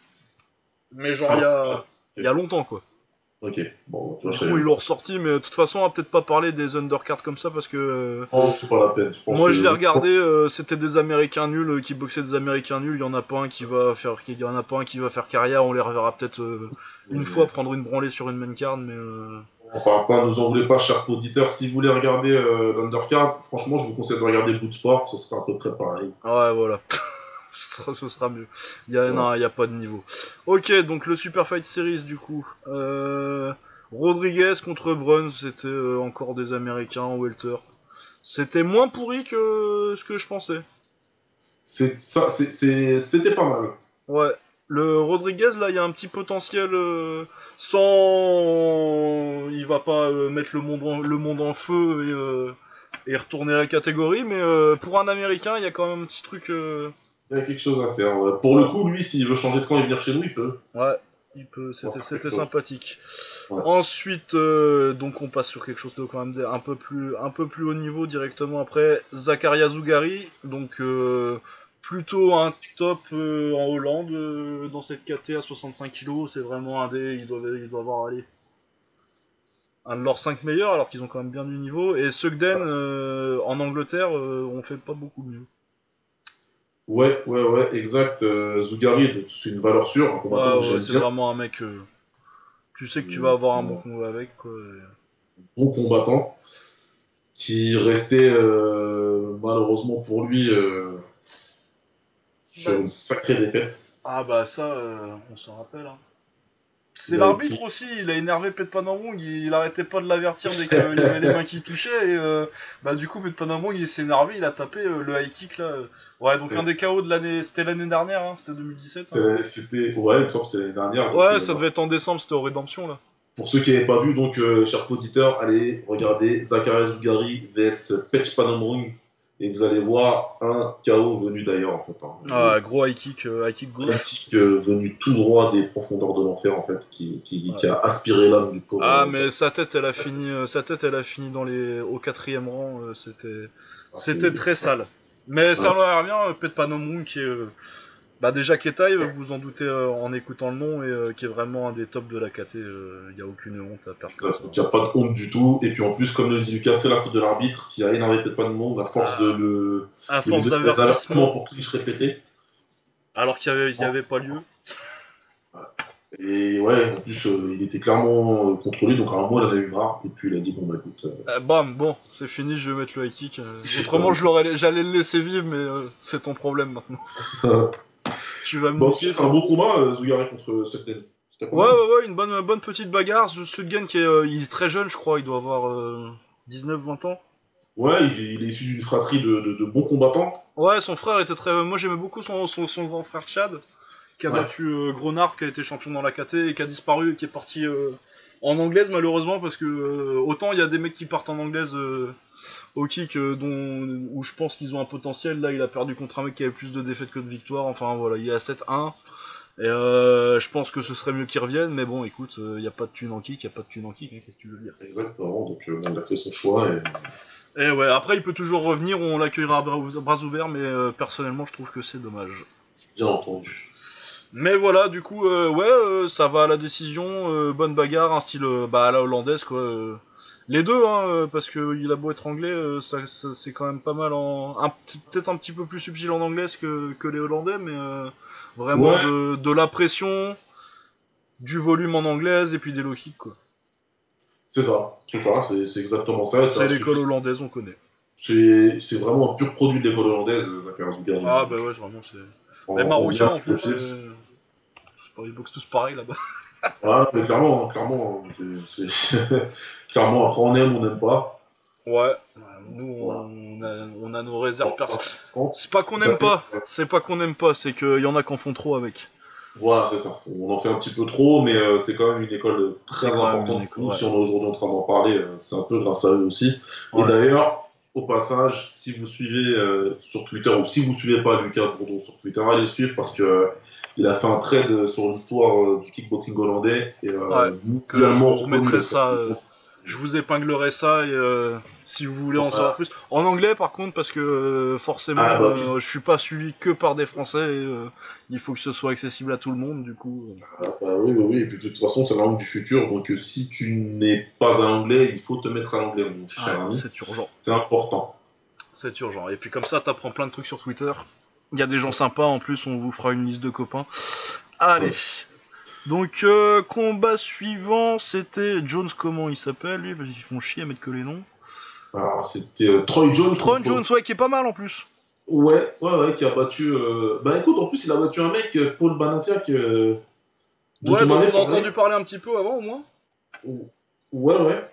Mais genre il y a, il y a longtemps quoi. Ok, bon, tu vois, Du je coup, savais ils l'ont ressorti, mais de toute façon, on va peut-être pas parler des undercards comme ça parce que. euh, Oh, c'est pas la peine. Je pense Moi, que- je l'ai regardé, euh, c'était des Américains nuls euh, qui boxaient des Américains nuls. Il y en a pas un qui va faire, il y en a pas un qui va faire carrière. On les reverra peut-être euh, une fois prendre une branlée sur une main card, mais. euh, On parle pas, nous en voulez pas, chers auditeurs. Si vous voulez regarder l'undercard, franchement, je vous conseille de regarder Bootsport, ce sera à peu près pareil. Ouais, voilà. ce, sera, ce sera mieux. Il y a, Ouais. non, il y a pas de niveau. Ok, donc le Super Fight Series, du coup. Euh, Rodriguez contre Bruns, c'était euh, encore des Américains en welter. C'était moins pourri que ce que je pensais. C'était pas mal. Ouais. Le Rodriguez, là, il y a un petit potentiel euh, sans. Il va pas mettre le monde en, le monde en feu et, et retourner à la catégorie, mais euh, pour un Américain, il y a quand même un petit truc. euh, Il y a quelque chose à faire. ouais. Pour le coup, lui, s'il veut changer de camp et venir chez nous, il peut. Ouais, il peut, c'était, sympathique. Ouais. Ensuite, euh, donc on passe sur quelque chose de quand même un peu plus, un peu plus haut niveau directement après. Zakaria Zougari, donc euh, plutôt un top euh, en Hollande dans cette KT à 65 kg. C'est vraiment un des, il doit, il doit avoir allé un de leurs 5 meilleurs alors qu'ils ont quand même bien du niveau. Et Sugden en Angleterre, on fait pas beaucoup mieux. Ouais, ouais, ouais, exact. Euh, Zougari, c'est une valeur sûre, un combattant Ouais, que ouais, j'aime c'est vraiment un mec. euh, tu sais que tu vas avoir un bon combat avec. Quoi, et- Bon combattant qui restait euh, malheureusement pour lui euh, sur Bah. une sacrée défaite. Ah bah ça, euh, on s'en rappelle. Hein. C'est l'arbitre aussi, il a énervé Petpanamong, il, il arrêtait pas de l'avertir dès qu'il y avait les mains qui touchaient, et euh, bah du coup Petpanamong il s'est énervé, il a tapé euh, le high kick là. Ouais, donc Ouais. un des KO de l'année, c'était l'année dernière, hein, c'était 2017. hein. Euh, C'était, ouais, il me semble que c'était l'année dernière. Ouais, euh, ça devait être en décembre, c'était au Rédemption là. Pour ceux qui n'avaient pas vu, donc, euh, chers auditeurs, allez regarder Zakaria Zougari vs Pech Panomrung et vous allez voir un KO venu d'ailleurs en fait. hein. Ah, gros high kick, euh, high kick gauche. kick euh, venu tout droit des profondeurs de l'enfer en fait, qui, qui, qui a aspiré l'âme du pauvre. Ah mais sa tête elle a fini, euh, sa tête elle a fini dans les, au quatrième rang, euh, c'était. Ah, C'était très sale. Mais ça rien, euh, Pet Panomrung qui est. euh, bah déjà Ketai, vous vous en doutez euh, en écoutant le nom, et euh, qui est vraiment un des tops de la KT, il n'y a aucune honte à. Donc il n'y a pas de honte du tout. Et puis en plus, comme le dit Lucas, c'est la faute de l'arbitre qui a énervé peut-être pas de monde à force Ah. de le À de force d'avertissement, pour triche répétée. alors qu'il n'y avait, y avait pas lieu. Et ouais, en plus, euh, il était clairement euh, contrôlé, donc à un moment, il en a eu marre. Et puis il a dit, bon, bah écoute. euh, Euh, bam, bon, c'est fini, je vais mettre le high kick. euh, autrement, ça. je l'aurais, j'allais le laisser vivre, mais euh, c'est ton problème maintenant. Tu vas me bon, c'est un bon combat, euh, Zougaré contre Sutton. C'était pas Ouais, ouais, ouais, une bonne, bonne petite bagarre. Sudgen qui est, euh, il est très jeune, je crois, il doit avoir euh, 19-20 ans. Ouais, il, il est issu d'une fratrie de, de- de bons combattants. Ouais, son frère était très. Moi, j'aimais beaucoup son, son, son grand frère Chad, qui a Ouais. battu euh, Grenard, qui a été champion dans la KT et qui a disparu et qui est parti euh, en anglaise, malheureusement, parce que euh, autant il y a des mecs qui partent en anglaise euh, au kick, euh, dont, où je pense qu'ils ont un potentiel. Là, il a perdu contre un mec qui avait plus de défaites que de victoires. Enfin, voilà, il est à 7-1. Et euh, je pense que ce serait mieux qu'il revienne, mais bon, écoute, il n'y a pas de thune en kick, il n'y a pas de thune en kick, hein, qu'est-ce que tu veux dire? Exactement, donc euh, il a fait son choix. Et... Et ouais, après il peut toujours revenir, on l'accueillera à bras, bras ouverts, mais euh, personnellement je trouve que c'est dommage. Bien entendu. Mais voilà, du coup, euh, ouais, euh, ça va à la décision, euh, bonne bagarre, un style euh, bah, à la hollandaise, quoi. Les deux, hein, euh, parce que il a beau être anglais, euh, ça, ça- c'est quand même pas mal en. un Peut-être un petit peu plus subtil en anglaise que, que les hollandais, mais euh, vraiment Ouais. de, de la pression, du volume en anglaise et puis des low kicks, quoi. C'est ça, c'est ça, c'est c'est exactement ça. C'est suffit. l'école hollandaise, on connaît. C'est c'est vraiment un pur produit de l'école hollandaise, euh, Zakaria. Ah bah ouais, vraiment, c'est. En- Mais en plus, euh, c'est pas- ils boxent tous pareil là-bas. Ah, mais clairement, hein, clairement, c'est- c'est- clairement, après on aime, on n'aime pas. Ouais, nous Voilà. on, a, on a nos réserves personnelles. Quand- C'est pas qu'on aime pas, c'est pas qu'on aime pas, c'est qu'il y en a qui en font trop avec. Voilà, c'est ça. On en fait un petit peu trop, mais euh, c'est quand même une école très C'est importante. école, Nous, ouais. Si on est aujourd'hui en train d'en parler, euh, c'est un peu grâce à eux aussi. Ouais. Et d'ailleurs, au passage, si vous suivez euh, sur Twitter ou si vous suivez pas Lucas Bourdon sur Twitter, allez le suivre parce que euh, il a fait un trade sur l'histoire euh, du kickboxing hollandais et euh, Ouais, que mondialement je vous remettrai ça, Je vous épinglerai ça et euh, si vous voulez en savoir plus. En anglais par contre, parce que euh, forcément Ah, bah, euh, je suis pas suivi que par des Français et il faut que ce soit accessible à tout le monde du coup. Ah, bah oui, oui, oui. Et puis de toute façon, c'est la langue du futur. Donc si tu n'es pas à l'anglais, il faut te mettre à l'anglais, mon cher Ah, ami. c'est urgent. C'est important. C'est urgent. Et puis comme ça, t'apprends plein de trucs sur Twitter. Il y a des gens sympas, en plus, on vous fera une liste de copains. Allez. Donc, euh, combat suivant, c'était Jones, comment il s'appelle lui? Parce qu'ils font chier à mettre que les noms. Alors, c'était euh, Troy Jones. Contre- Jones, ouais, qui est pas mal en plus. Ouais, ouais, ouais, qui a battu. euh, Bah écoute, en plus, il a battu un mec, euh, Paul Banasiak. Euh... Ouais, on dont avait on a entendu parler un petit peu avant au moins. Ouais, ouais.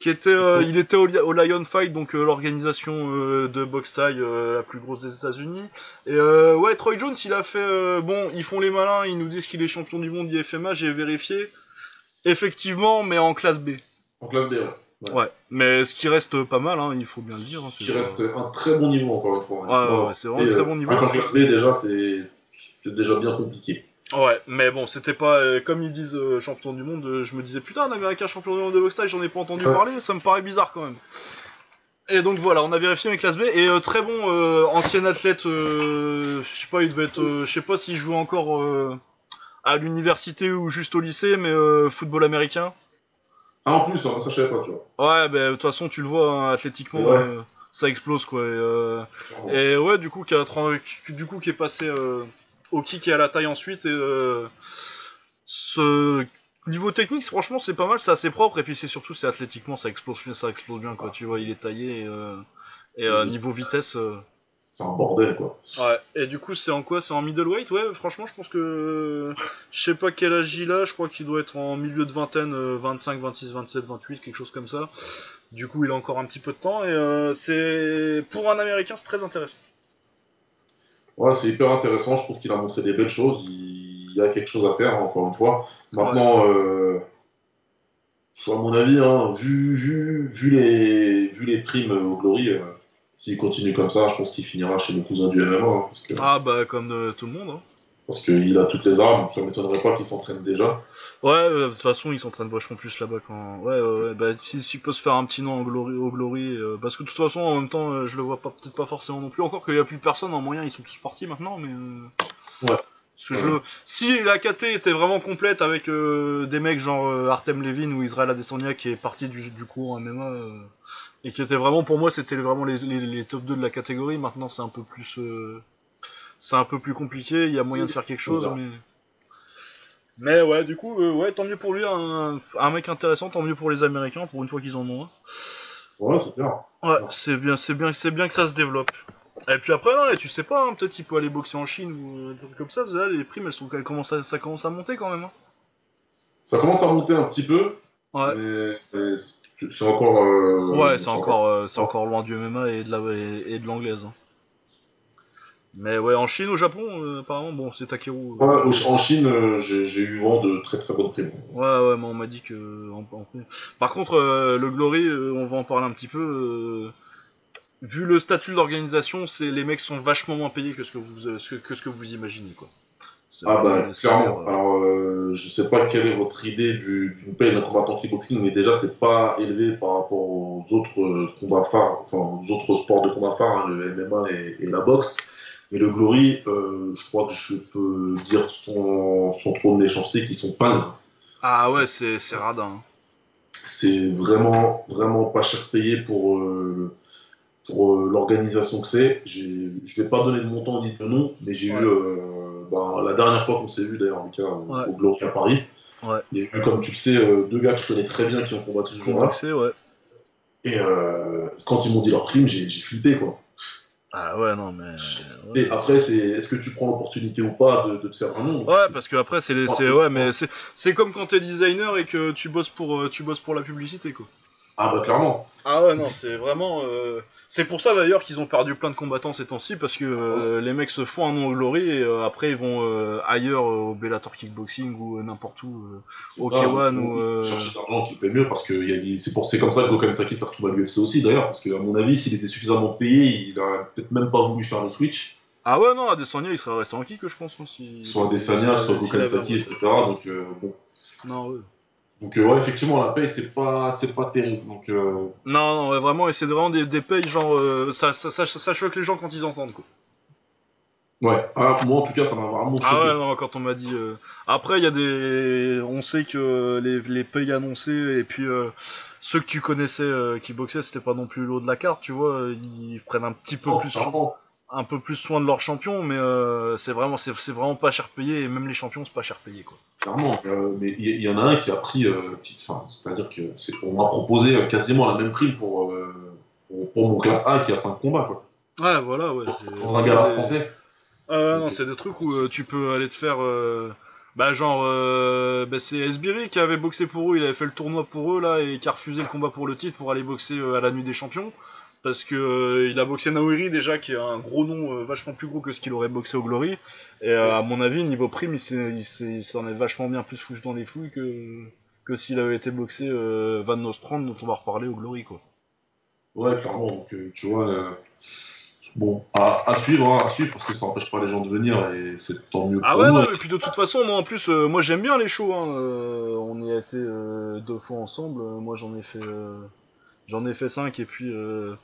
Qui était, euh, il était au, au Lion Fight, donc euh, l'organisation euh, de boxe taille la plus grosse des États-Unis. Et ouais, Troy Jones, il a fait. bon, ils font les malins, ils nous disent qu'il est champion du monde IFMA, j'ai vérifié. Effectivement, mais en classe B. En classe B, ouais. Ouais, mais ce qui reste pas mal, hein, il faut bien le dire. hein, Qui c'est- reste un très bon niveau, encore une fois. hein. Ouais, c'est vraiment un très bon niveau. qu'en classe B, déjà, c'est déjà bien compliqué. Ouais, mais bon, c'était pas euh, comme ils disent euh, champion du monde. euh, je me disais putain, un américain champion du monde de boxe j'en ai pas entendu parler, ça me paraît bizarre quand même. Et donc voilà, on a vérifié avec classe B et très bon ancien athlète. je sais pas, il devait être, je sais pas s'il jouait encore à l'université ou juste au lycée, mais football américain. Ah, en plus, non, ça, je savais pas, tu vois. Ouais, bah, de toute façon, tu le vois, hein, athlétiquement, Ouais. ça explose quoi. Et, ouais, du coup, qui a du coup, qui est passé au kick et à la taille ensuite. Et euh, ce niveau technique, franchement, c'est pas mal, c'est assez propre. Et puis c'est surtout, c'est athlétiquement, ça explose bien, ça explose bien quoi. Tu vois, il est taillé et, euh, et euh, niveau vitesse. C'est un bordel, quoi. Ouais. Et du coup, c'est en quoi? C'est en middleweight Ouais, franchement, je pense que je sais pas quel âge il a. Je crois qu'il doit être en milieu de vingtaine, euh, 25, 26, 27, 28, quelque chose comme ça. Du coup, il a encore un petit peu de temps et euh, c'est pour un Américain, c'est très intéressant. Ouais, c'est hyper intéressant. Je trouve qu'il a montré des belles choses. Il y a quelque chose à faire, encore une fois. Maintenant, euh, à mon avis, hein, vu, vu, vu, les, vu les primes au Glory, euh, s'il continue comme ça, je pense qu'il finira chez le cousin du MMA. hein, parce que Ah bah comme euh, tout le monde. Hein. Parce qu'il a toutes les armes. Ça m'étonnerait pas qu'il s'entraîne déjà. Ouais, euh, de toute façon, ils s'entraînent vachement plus là-bas quand. Ouais, ouais, ouais. Bah, s'il s'il peut se faire un petit nom glory, au Glory. euh, parce que de toute façon, en même temps, euh, je le vois pas peut-être pas forcément non plus. Encore qu'il y a plus personne en moyen, ils sont tous partis maintenant, mais. euh, Ouais. Parce que je le- Si la KT était vraiment complète avec euh, des mecs genre Artem Levin ou Israël Adesanya qui est parti du, du cours en MMA et qui était vraiment pour moi c'était vraiment les, les, les top 2 de la catégorie. Maintenant c'est un peu plus euh, c'est un peu plus compliqué. Il y a moyen de faire quelque chose, mais Mais ouais, du coup, euh, ouais, tant mieux pour lui, un, un mec intéressant, tant mieux pour les Américains, pour une fois qu'ils en ont un. Ouais, c'est bien. Ouais, c'est bien, c'est bien, c'est bien que ça se développe. Et puis après, tu sais pas, hein, peut-être il peut aller boxer en Chine ou euh, des trucs comme ça. Là, les primes, elles sont, elles commencent à- ça commence à monter quand même. hein. Ça commence à monter un petit peu, Ouais. mais, mais c'est encore. euh, Ouais, c'est encore, euh, encore loin du MMA et de la et, et de l'anglaise. hein. Mais ouais, en Chine, au Japon, euh, apparemment, bon, c'est Takeru. euh, Ouais, au- en Chine, euh, j'ai j'ai eu vent de très très bonnes primes. Ouais, ouais, mais on m'a dit que. en- en- Par contre, euh, le Glory, euh, on va en parler un petit peu. euh, Vu le statut de l'organisation, c'est les mecs sont vachement moins payés que ce que vous, euh, ce que, que ce que vous imaginez, quoi. C'est Ah bah clairement. euh, Alors euh, je sais pas quelle est votre idée du- d'une paye d'un combattant kickboxing, mais déjà c'est pas élevé par rapport aux autres euh, combats phares, enfin aux autres sports de combat phares, hein, le MMA et, et la boxe. Mais le Glory, euh, je crois que je peux dire sans, sans trop de méchanceté qu'ils sont pingres. Ah ouais, c'est c'est radin. hein. C'est vraiment vraiment pas cher payé pour euh, pour euh, l'organisation que c'est. J'ai- Je vais pas donner de montant ni de nom, mais j'ai Ouais. eu bah, la dernière fois qu'on s'est vu d'ailleurs, Lucas, au, Ouais. au Glory à Paris. Ouais. Il y a eu, comme tu le sais, deux gars que je connais très bien qui ont combattu ce jour-là. Et euh, quand ils m'ont dit leur prime, j'ai j'ai flippé, quoi. Ah ouais, non, mais. Et après, c'est est-ce que tu prends l'opportunité ou pas de, de te faire un nom Ouais, parce que après c'est les, c'est ouais, mais c'est c'est comme quand t'es designer et que tu bosses pour euh, tu bosses pour la publicité quoi. Ah bah clairement. Ah ouais non, c'est vraiment euh, c'est pour ça d'ailleurs qu'ils ont perdu plein de combattants ces temps-ci parce que euh, les mecs se font un nom au Glory et euh, après ils vont ailleurs au Bellator Kickboxing ou n'importe où. One ils- ou, ils euh, cherchent de l'argent qui paie mieux parce que il y a- c'est pour c'est comme ça que Gokhan Saki s'est retrouvé à l'UFC aussi d'ailleurs parce qu'à mon avis s'il était suffisamment payé il a peut-être même pas voulu faire le switch Ah ouais non, Adesanya il serait resté en kick je pense hein, si soit Adesanya soit s'il Gokhan avait Saki un- etc donc bon Non ouais. Donc euh, ouais effectivement la paye c'est pas c'est pas terrible donc euh, Non non ouais, vraiment et c'est vraiment des, des payes genre euh, ça, ça, ça, ça choque les gens quand ils entendent quoi. ouais ah, moi en tout cas ça m'a vraiment choqué Ah ouais, non, quand on m'a dit. euh, Après, il y a des. On sait que les, les payes annoncés, et puis euh, ceux que tu connaissais qui boxaient, c'était pas non plus l'eau de la carte, tu vois. Ils prennent un petit peu Non, plus. Un peu plus soin de leurs champions, mais euh, c'est vraiment, c'est vraiment pas cher payé, et même les champions, c'est pas cher payé, quoi. Clairement, euh, mais il y, en a un qui a pris, euh, c'est-à-dire que c'est- on m'a proposé euh, quasiment la même prime pour, pour, pour mon classe A qui a 5 combats, quoi. Ouais, voilà, ouais. Dans, un gala français. Ah ouais, non, Ok. c'est des trucs où tu peux aller te faire. Bah, genre, bah, c'est Esbiri qui avait boxé pour eux, il avait fait le tournoi pour eux, là, et qui a refusé le combat pour le titre pour aller boxer à la nuit des champions. Parce que euh, il a boxé Naoiri déjà, qui est un gros nom euh, vachement plus gros que ce qu'il aurait boxé au Glory. Et euh, à mon avis, niveau prime, il s'en est vachement bien plus foutu dans les fouilles que, que s'il avait été boxé Van Nostrand, dont on va reparler au Glory, quoi. Ouais, clairement. Donc, tu vois, bon, à, à suivre, hein, à suivre, parce que ça n'empêche pas les gens de venir et c'est tant mieux Ah pour ouais, nous. non, mais puis de toute façon, moi en plus, moi j'aime bien les shows. Hein. on y a été deux fois ensemble. moi j'en ai fait, j'en ai fait cinq et puis euh,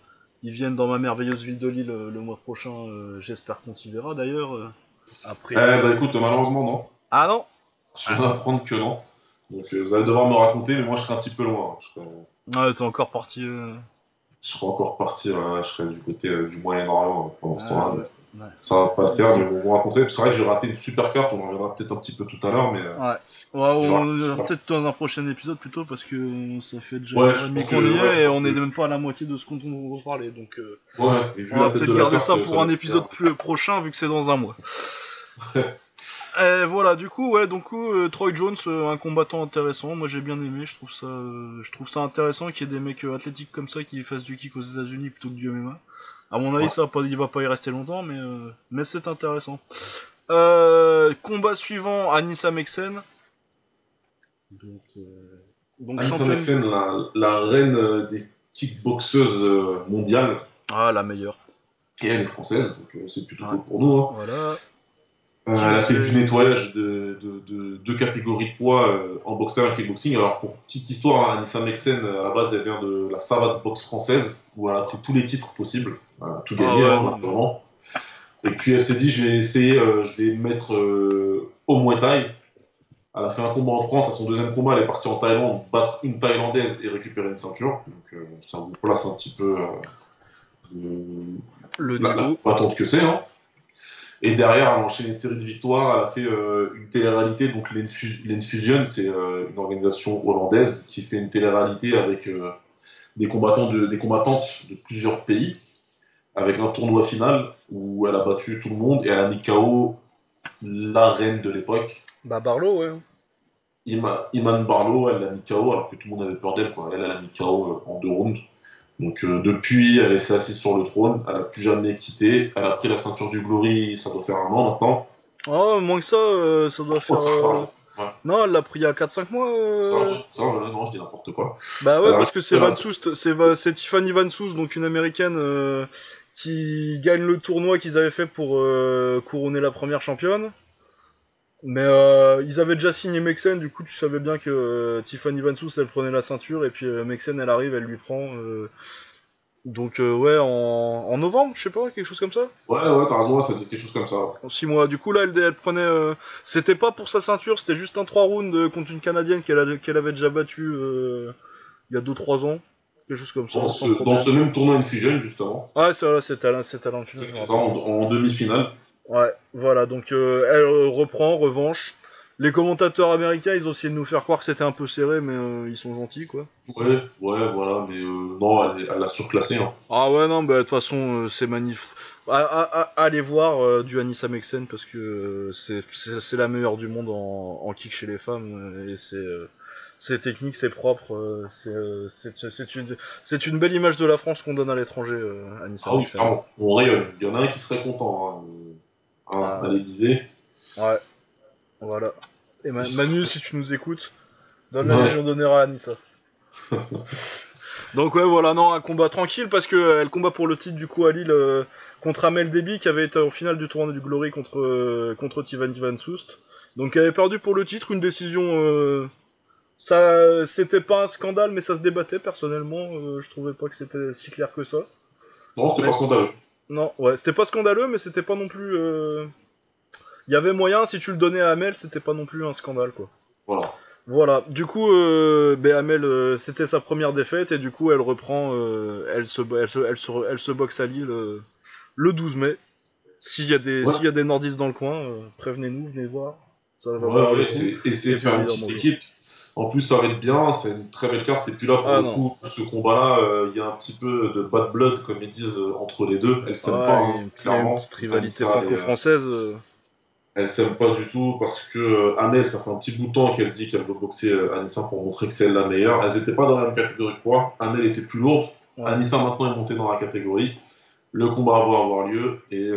ils viennent dans ma merveilleuse ville de Lille euh, le mois prochain. euh, J'espère qu'on t'y verra d'ailleurs. euh, après. Eh bah écoute, malheureusement, non. Ah non. Je viens d'apprendre que non. Donc, vous allez devoir me raconter, mais moi, je serai un petit peu loin. Je serai, Ah, t'es encore parti. euh, je serai encore parti, je serai du côté du Moyen-Orient pendant ce ah, temps-là. Ouais. Ça va pas le faire, mais on va raconter. C'est vrai que j'ai raté une super carte, on en reviendra peut-être un petit peu tout à l'heure, mais euh, Ouais. Ouais, on peut-être dans un prochain épisode plutôt parce que euh, ça fait déjà Ouais, pense qu'on y est et on est même pas à la moitié de ce qu'on va parler donc. euh, ouais, On va peut-être garder carte, ça euh, pour un épisode plus prochain vu que c'est dans un mois. Et voilà, du coup, ouais, donc euh, Troy Jones, euh, un combattant intéressant. Moi, j'ai bien aimé. Je trouve ça, euh, je trouve ça intéressant qu'il y ait des mecs euh, athlétiques comme ça qui fassent du kick aux États-Unis plutôt que du MMA. À mon avis, Ouais. ça va pas, il va pas y rester longtemps, mais euh, mais c'est intéressant. Euh, combat suivant, Anissa Mexen. Donc, euh, donc Anissa championne- Mexen, la, la reine euh, des kickboxeuses euh, mondiales, Ah, la meilleure. et elle est française, donc euh, c'est plutôt Ouais. cool pour nous. hein. Voilà. Euh, elle a fait du nettoyage de, de, de deux catégories de poids euh, en boxeur et kickboxing. Alors, pour petite histoire, hein, Anissa Mexen, euh, à la base, elle vient de la savate boxe française, où elle a pris tous les titres possibles, tout Ah gagné, ouais, vraiment. Et puis, elle s'est dit, je vais essayer, euh, je vais me mettre au Muay Thai. Elle a fait un combat en France, à son deuxième combat, elle est partie en Thaïlande, battre une Thaïlandaise et récupérer une ceinture. Donc, ça vous place un petit peu Le niveau. battante que c'est. Hein. Et derrière, elle a enchaîné une série de victoires. Elle a fait euh, une télé-réalité. Donc, l'Infusion, c'est euh, une organisation hollandaise qui fait une télé-réalité avec euh, des, combattants de, des combattantes de plusieurs pays. Avec un tournoi final où elle a battu tout le monde et elle a mis KO la reine de l'époque. Bah, Barlow, ouais. Iman Barlow, elle l'a mis KO alors que tout le monde avait peur d'elle. Elle, elle a mis KO en deux rounds. Donc euh, depuis, elle s'est assise sur le trône, elle n'a plus jamais quitté. Elle a pris la ceinture du Glory, ça doit faire un an maintenant. Oh, moins que ça, euh, ça doit faire. Euh, non, elle l'a pris il y a 4-5 mois. Ça, ça non, je dis n'importe quoi. Bah ouais, parce que c'est Van Soust, c'est Tiffany Van Soust, donc une américaine qui gagne le tournoi qu'ils avaient fait pour couronner la première championne. Mais euh, ils avaient déjà signé Mexen, du coup tu savais bien que euh, Tiffany Van elle prenait la ceinture et puis euh, Mexen elle arrive, elle lui prend. Donc ouais, en, en novembre, je sais pas, quelque chose comme ça. Ouais, ouais, t'as raison, ça dit quelque chose comme ça. En 6 mois. Du coup là, elle, elle prenait. c'était pas pour sa ceinture, c'était juste un 3 rounds contre une Canadienne qu'elle qu'elle avait déjà battue il y a 2-3 ans. Quelque chose comme ça. Dans, ce, dans ce, même tournoi Infusion, justement. Ouais, c'est vrai, c'était à, l'Infusion. C'est ça, en, en demi-finale. Ouais, voilà, donc euh, elle euh, reprend, revanche. Les commentateurs américains, ils ont essayé de nous faire croire que c'était un peu serré, mais euh, ils sont gentils, quoi. Ouais, ouais, voilà, mais non, elle, l'a surclassé. Hein. Ah ouais, non, bah de toute façon, c'est magnifique. allez voir du Anissa Mexen, parce que c'est la meilleure du monde en, en kick chez les femmes, et c'est c'est technique, c'est propre, c'est une, une belle image de la France qu'on donne à l'étranger, Anissa Ah oui, clairement, on rayonne. Il y en a un qui serait content. Hein. Hein, ah. Ouais. Voilà. Et Manu, si tu nous écoutes, donne la Légion d'honneur à Anissa. Donc ouais voilà non un combat tranquille parce que euh, elle combat pour le titre du coup à Lille euh, contre Amel Deby qui avait été au final du tournoi du Glory contre euh, contre Tivan Van Soust. Donc elle avait perdu pour le titre une décision ça c'était pas un scandale mais ça se débattait personnellement je trouvais pas que c'était si clair que ça. Non c'était pas scandaleux. Non, ouais, c'était pas scandaleux, mais c'était pas non plus. Euh, il y avait moyen, si tu le donnais à Amel, c'était pas non plus un scandale, quoi. Voilà. Voilà, du coup, euh, ben Amel, euh, c'était sa première défaite, et du coup, elle reprend, elle, se, elle, se, elle, se, elle se boxe à Lille le 12 mai. S'il y, a des, s'il y a des nordistes dans le coin, prévenez-nous, venez voir. Ça ouais, ouais, essayer de faire une petite équipe. En plus, ça va être bien, c'est une très belle carte. Et puis là, pour ah, le coup, ce combat-là, euh, il y a un petit peu de bad blood, comme ils disent, euh, entre les deux. Elles s'aiment pas, hein, clairement. Une rivalité franco-française. Euh. Elles s'aiment pas du tout parce que Amel, ça fait un petit bout de temps qu'elle dit qu'elle veut boxer Anissa pour montrer que c'est elle la meilleure. Elles étaient pas dans la même catégorie que poids. Amel était plus lourde. Anissa maintenant est montée dans la catégorie. Le combat va avoir lieu et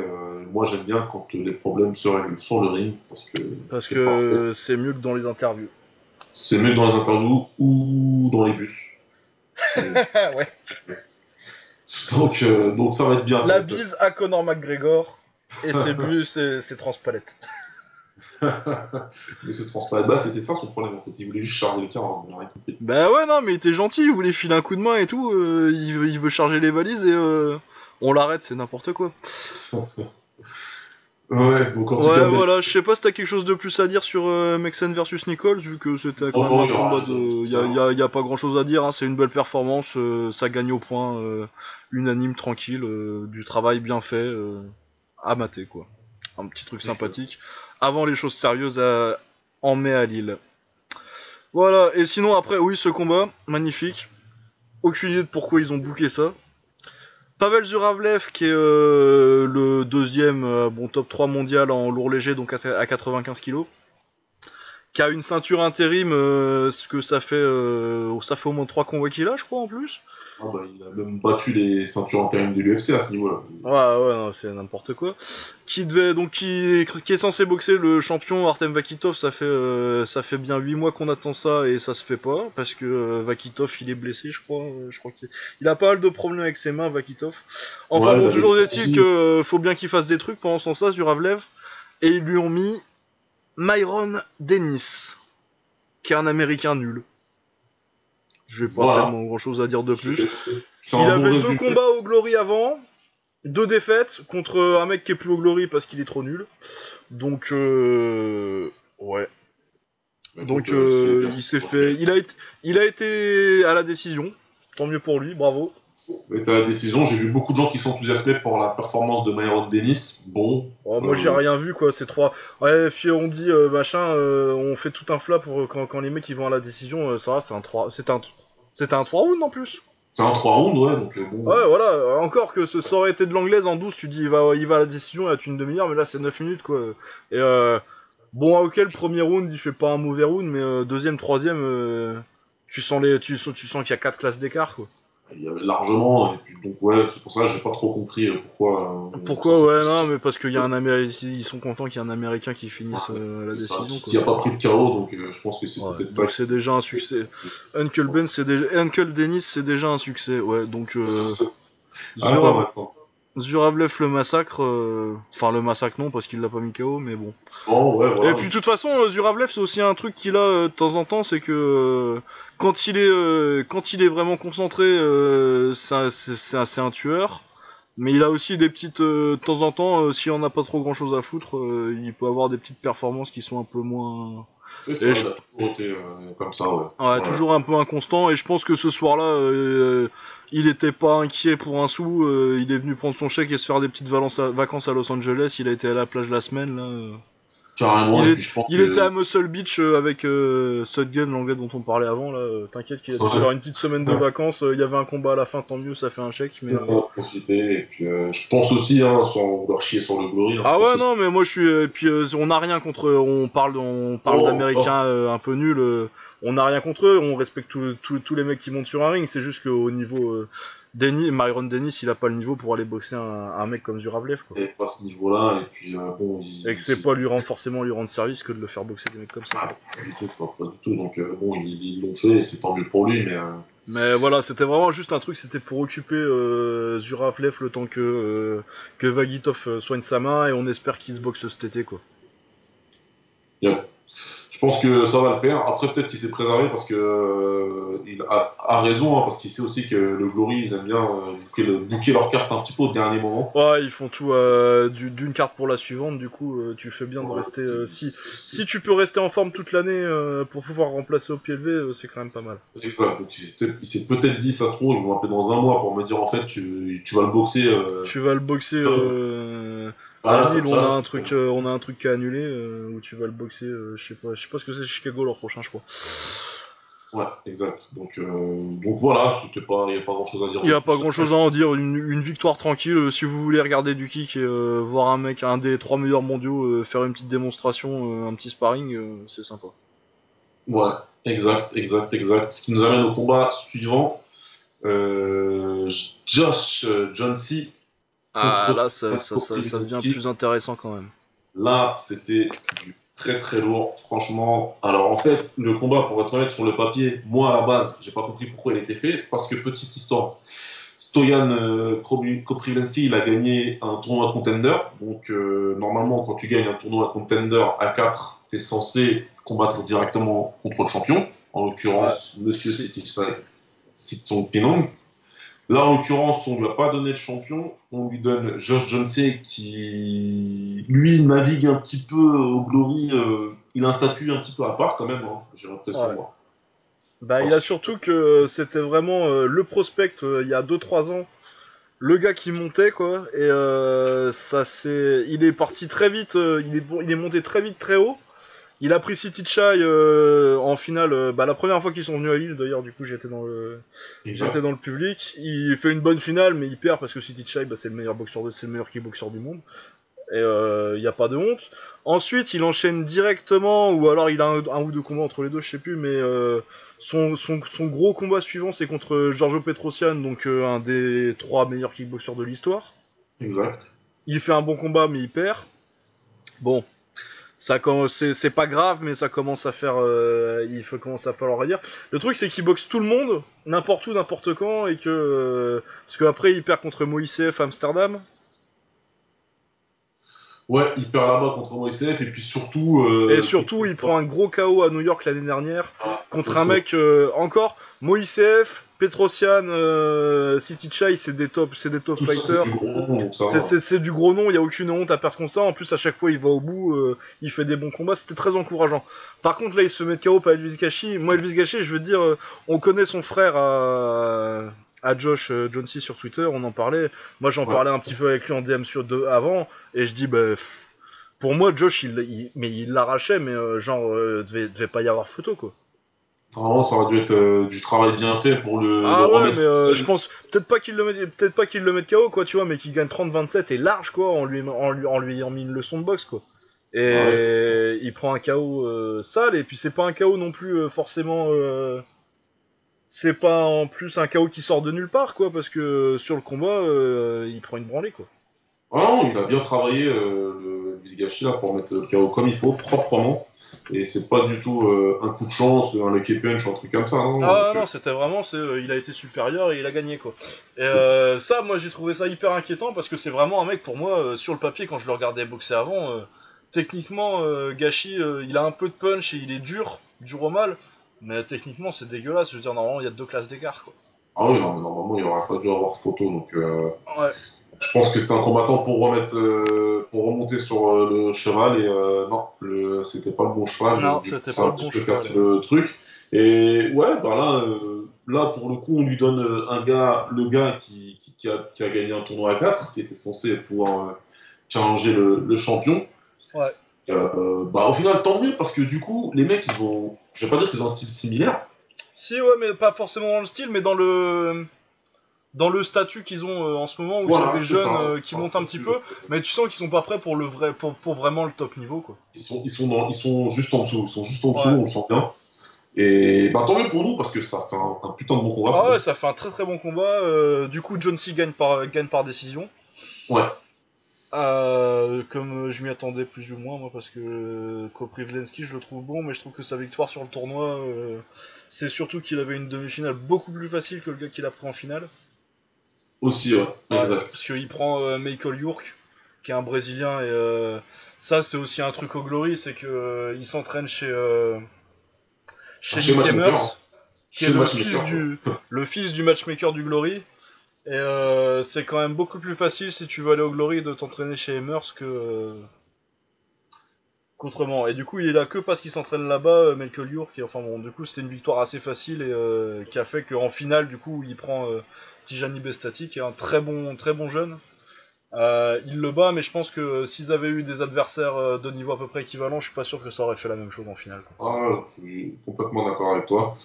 moi j'aime bien quand les problèmes se règlent sur le ring parce que parce que c'est mieux que dans les interviews. C'est mieux dans les interviews ou dans les bus. ouais. Donc, euh, donc ça va être bien. La bise à Conor McGregor et c'est bus, c'est transpalette. mais ce transpalette, bah c'était ça son problème en fait. Il voulait juste charger les cars, on rien compris. Bah ouais, non, mais il était gentil, il voulait filer un coup de main et tout. Euh, il, veut, il, veut, charger les valises et euh, on l'arrête, c'est n'importe quoi. Ouais, donc en tout ouais, voilà, je sais pas si t'as quelque chose de plus à dire sur euh, Mexen versus Nichols, vu que c'était quand oh, même un combat de. Y a, pas grand chose à dire, hein, c'est une belle performance, euh, ça gagne au point, euh, unanime, tranquille, du travail bien fait, à mater quoi. Un petit truc sympathique. Avant les choses sérieuses en mai à Lille. Voilà, et sinon après, oui, ce combat, magnifique. Aucune idée de pourquoi ils ont bouqué ça. Pavel Zuravlev qui est euh, le deuxième euh, bon top 3 mondial en lourd léger donc à, 95 kg qui a une ceinture intérim euh, ce que ça fait ça fait au moins 3 combats qu'il a je crois en plus ah bah, il a même battu les ceintures intérimes de l'UFC à ce niveau-là. Ouais, ouais, c'est n'importe quoi. Qui devait donc qui, qui, est censé boxer le champion Artem Vakitov, ça fait euh, ça fait bien 8 mois qu'on attend ça et ça se fait pas parce que euh, Vakitov il est blessé, je crois. Euh, je crois qu'il il a pas mal de problèmes avec ses mains, Vakitov. Enfin bon, toujours est-il que faut bien qu'il fasse des trucs pendant son sas du Ravlev et ils lui ont mis Myron Dennis, qui est un Américain nul. Je vais pas tellement grand chose à dire de plus. Il avait deux combats au Glory avant, deux défaites contre un mec qui est plus au Glory parce qu'il est trop nul. Donc, euh... ouais. donc, euh, il s'est fait. Il a, été... il a été à la décision. Tant mieux pour lui, bravo. était à la décision. J'ai vu beaucoup de gens qui sont enthousiasmés pour la performance de Myron Dennis. Bon. Oh, moi, j'ai euh, rien vu, quoi. C'est trois. Ouais, puis on dit euh, machin, euh, on fait tout un flap pour quand, quand les mecs ils vont à la décision. euh, ça va, c'est un 3. C'est un. C'était un 3 rounds en plus. C'est un 3 rounds, ouais, donc euh, bon. Ouais, voilà. Encore que ce, ça aurait été de l'anglaise en 12, tu dis il va, il va à la décision, il a une demi-heure, mais là c'est 9 minutes, quoi. Et euh, bon, ok, le premier round, il fait pas un mauvais round, mais euh, deuxième, troisième, euh, tu sens les, tu, tu sens qu'il y a 4 classes d'écart, quoi. Il y avait largement, et puis donc ouais, c'est pour ça que j'ai pas trop compris euh, pourquoi. euh, Pourquoi ça- Ouais, non, mais parce qu'il y a un Américain, ils sont contents qu'il y ait un Américain qui finisse euh, la décision, Qui a quoi. pas pris de KO, donc euh, je pense que c'est Ouais, peut-être ça. donc c'est déjà un succès. Uncle Ben, c'est déjà, Uncle Dennis, c'est déjà un succès, ouais. Donc euh, Ah. Zuravlev le massacre, euh, enfin le massacre non parce qu'il l'a pas mis KO, mais bon. Ouais, voilà. Et puis de toute façon, euh, Zuravlev c'est aussi un truc qu'il a euh, de temps en temps, c'est que euh, quand il est euh, quand il est vraiment concentré, euh, c'est un, tueur. Mais il a aussi des petites euh, de temps en temps, euh, s'il en a pas trop grand chose à foutre, euh, il peut avoir des petites performances qui sont un peu moins, C'est ça, et il je- a toujours été comme ça, ouais. ouais, toujours un peu inconstant. Et je pense que ce soir-là, euh, il était pas inquiet pour un sou. euh, il est venu prendre son chèque et se faire des petites vacances à Los Angeles. Il a été à la plage la semaine là. Carrément, Il et est- puis je pense Il que... était à Muscle Beach euh, avec euh, Sutgun, l'anglais dont on parlait avant. Là, Euh, t'inquiète qu'il a dû faire une petite semaine de Ouais. vacances. euh, Il y avait un combat à la fin, tant mieux, ça fait un chèque. Mais profité, et puis euh, je pense aussi, hein, sans vouloir chier sur le Glory. hein, Ah ouais non mais moi je suis et puis euh, on n'a rien contre on parle on parle Oh, d'américains euh, un peu nuls euh, on n'a rien contre eux on respecte tous les mecs qui montent sur un ring c'est juste qu'au niveau Myron Dennis il a pas le niveau pour aller boxer un, un mec comme Zuravlev quoi Et pas ce niveau-là, et puis euh, bon, il... et que c'est pas lui rendre forcément lui rendre service que de le faire boxer des mecs comme ça Ah, pas du tout, pas, pas du tout. Donc euh, bon, ils l'ont fait, et c'est tant mieux pour lui, mais... euh, mais voilà c'était vraiment juste un truc c'était pour occuper euh, Zuravlev le temps que euh, que Vagitov soigne sa main et on espère qu'il se boxe cet été quoi. Je pense que ça va le faire. Après, peut-être qu'il s'est préservé parce que euh, il a, a raison, hein, parce qu'il sait aussi que le Glory, ils aiment bien euh, le- booker leur carte un petit peu au dernier moment. Ouais, ils font tout euh, du- d'une carte pour la suivante, du coup, euh, tu fais bien de Ouais, rester. euh, si, si tu peux rester en forme toute l'année pour pouvoir remplacer au pied levé, c'est quand même pas mal. Exact. Donc, il s'est peut-être dit, ça se trouve, ils vont m'appeler dans un mois pour me dire en fait, tu, tu vas le boxer. Euh, Tu vas le boxer comme on a un truc, euh, on a un truc à annuler euh, où tu vas le boxer. euh, je sais pas, je sais pas ce que c'est Chicago leur prochain, je crois. Ouais, exact. Donc, euh, donc voilà, c'était pas, il n'y a pas grand chose à dire. Il y a pas grand chose à en dire, une, une victoire tranquille. si vous voulez regarder du kick et voir un mec, un des trois meilleurs mondiaux, faire une petite démonstration, un petit sparring, c'est sympa. Ouais, exact, exact, exact. Ce qui nous amène au combat suivant. Josh John C. Ah là, ça, ça, ça, ça devient plus intéressant quand même. Là, c'était du très très lourd, franchement. Alors en fait, le combat, pour être honnête, sur le papier, moi à la base, j'ai pas compris pourquoi il était fait, parce que petite histoire, Stoyan euh, il a gagné un tournoi contender. Donc euh, normalement, quand tu gagnes un tournoi contender à 4, tu es censé combattre directement contre le champion, en l'occurrence Monsieur Sitichai Sitsong Pinong. Là, en l'occurrence, on ne lui a pas donné de champion, on lui donne Josh Jonesy qui, lui, navigue un petit peu au Glory. euh, il a un statut un petit peu à part quand même, hein, j'ai l'impression. Ouais. moi. Bah, il y a surtout que c'était vraiment euh, le prospect euh, il y a 2-3 ans, le gars qui montait quoi, et euh, ça c'est, il est parti très vite, euh, il est bon, il est monté très vite très haut. Il a pris City Chai euh, en finale, euh, bah, la première fois qu'ils sont venus à Lille d'ailleurs, du coup j'étais dans le, j'étais dans le public. Il fait une bonne finale, mais il perd parce que City Chai bah, c'est le meilleur boxeur, de, c'est le meilleur kickboxer du monde. Et il n'y a pas de honte. Ensuite, il enchaîne directement, ou alors il a un, un ou deux combats entre les deux, je sais plus, mais euh, son, son, son gros combat suivant, c'est contre Giorgio Petrosian, donc euh, un des trois meilleurs kickboxers de l'histoire. Exact. Il fait un bon combat, mais il perd. Bon, ça c'est pas grave, mais ça commence à faire, euh, il faut commence à falloir dire. Le truc, c'est qu'il boxe tout le monde, n'importe où, n'importe quand, et que euh, parce qu'après il perd contre Moïsef à Amsterdam. Ouais, il perd là-bas contre Moïsef, et puis surtout. euh, Et surtout, il prend un gros KO à New York l'année dernière Ah, contre un mec euh, encore Moïsef, Petrosian, euh, City Chai, c'est des top, c'est des top Tout fighters. c'est du gros nom, il y a aucune honte à perdre contre ça. En plus, à chaque fois, il va au bout, euh, il fait des bons combats, c'était très encourageant. Par contre, là, il se met KO par Elvis Gachi. Moi, Elvis Gachi, je veux dire, euh, on connaît son frère à, à Josh euh, John C sur Twitter, on en parlait. Moi, j'en Ouais. parlais un petit peu avec lui en DM sur deux avant, et je dis, bah, pour moi, Josh, il, il- mais il l'arrachait, mais genre, devait, devait pas y avoir photo, quoi. Vraiment, ça aurait dû être euh, du travail bien fait pour le, ah le ouais, mais euh, je pense peut-être pas qu'il le met, peut-être pas qu'il le mette KO, quoi, tu vois, mais qu'il gagne 30-27 et large, quoi, en lui, en lui, en lui ayant mis une leçon de boxe, quoi. Et Ouais, il prend un KO euh, sale, et puis c'est pas un KO non plus forcément. c'est pas en plus un KO qui sort de nulle part, quoi, parce que sur le combat, il prend une branlée, quoi. Ah non, il a bien travaillé le Vizgashi là pour mettre le KO comme il faut, proprement. Et c'est pas du tout euh, un coup de chance, un lucky punch, un truc comme ça. Non, Ah Donc, non, c'était vraiment, euh, il a été supérieur et il a gagné quoi. Et euh, ça, moi j'ai trouvé ça hyper inquiétant parce que c'est vraiment un mec pour moi euh, sur le papier quand je le regardais boxer avant. euh, techniquement, euh, Gachi, euh, il a un peu de punch et il est dur, dur au mal, mais techniquement c'est dégueulasse. Je veux dire normalement il y a deux classes d'écart quoi. Ah oui, non, mais normalement, il aurait pas dû avoir photo. Donc, euh, Ouais. Je pense que c'était un combattant pour remettre, euh, pour remonter sur euh, le cheval. Et euh, non, le, c'était pas le bon cheval. Non, c'était ça pas a le un petit bon peu cheval, cassé le truc. Et ouais, bah là, là, pour le coup, on lui donne un gars, le gars qui, qui, qui a, qui a gagné un tournoi à 4, qui était censé pouvoir challenger le, le champion. Ouais. Bah, au final, tant mieux, parce que du coup, les mecs, ils ont, je vais pas dire qu'ils ont un style similaire. Si ouais, mais pas forcément dans le style, mais dans le dans le statut qu'ils ont euh, en ce moment où Voilà, c'est des jeunes ça. euh, qui montent un petit peu, mais tu sens qu'ils sont pas prêts pour le vrai, pour, pour vraiment le top niveau quoi. Ils sont, ils sont, dans, ils sont juste en dessous, ils sont juste en dessous, Ouais. on le sent bien. Et bah, tant mieux pour nous, parce que ça fait un, un putain de bon combat. Ah ouais, nous. ça fait un très très bon combat. euh, du coup, John C gagne par, gagne par décision. Ouais. Comme je m'y attendais plus ou moins, moi, parce que Koprivlensky, je le trouve bon, mais je trouve que sa victoire sur le tournoi, c'est surtout qu'il avait une demi-finale beaucoup plus facile que le gars qu'il a pris en finale. Aussi, ouais, Ouais, exact. Parce qu'il prend euh, Michael York, qui est un Brésilien, et euh, ça, c'est aussi un truc au Glory, c'est que euh, il s'entraîne chez chez Chez Nick hein. qui est le fils du le fils du matchmaker du Glory. Et euh, c'est quand même beaucoup plus facile si tu veux aller au Glory de t'entraîner chez Emmers que qu'autrement. Et du coup, il est là que parce qu'il s'entraîne là-bas, euh, York. Et enfin bon, du coup, c'était une victoire assez facile et euh, qui a fait qu'en finale, du coup, il prend euh, Tijani Bestati, qui est un très bon, très bon jeune. Euh, il le bat, mais je pense que s'ils avaient eu des adversaires de niveau à peu près équivalent, je suis pas sûr que ça aurait fait la même chose en finale. Ah, je suis complètement d'accord avec toi.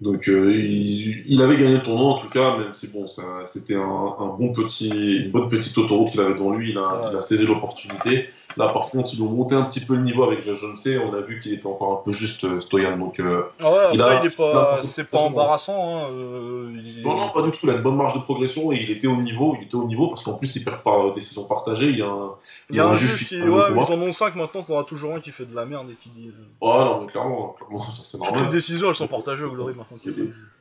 Donc, il, il avait gagné le tournoi en tout cas, même si bon, c'était un, un bon petit, une bonne petite autoroute qu'il avait devant lui. Il a, Ouais. il a saisi l'opportunité. Là, par contre, ils ont monté un petit peu le niveau avec je ne sais. On a vu qu'il était encore un peu juste euh, Stoyan. Donc, euh, ouais, après, Il a- il est il pas, a- c'est pas embarrassant. Hein, euh, il- non, non, pas du tout. Il a une bonne marge de progression et il était au niveau. Il était au niveau parce qu'en plus, il perd par décision partagée. Il y a un, Il y a un juge qui qui, ouais, combat. ils en ont 5 maintenant, t'en auras toujours un qui fait de la merde et qui dit. euh, Oh non, mais clairement, clairement, ça c'est Toutes les normal. décisions, elles sont partagées au Glory maintenant.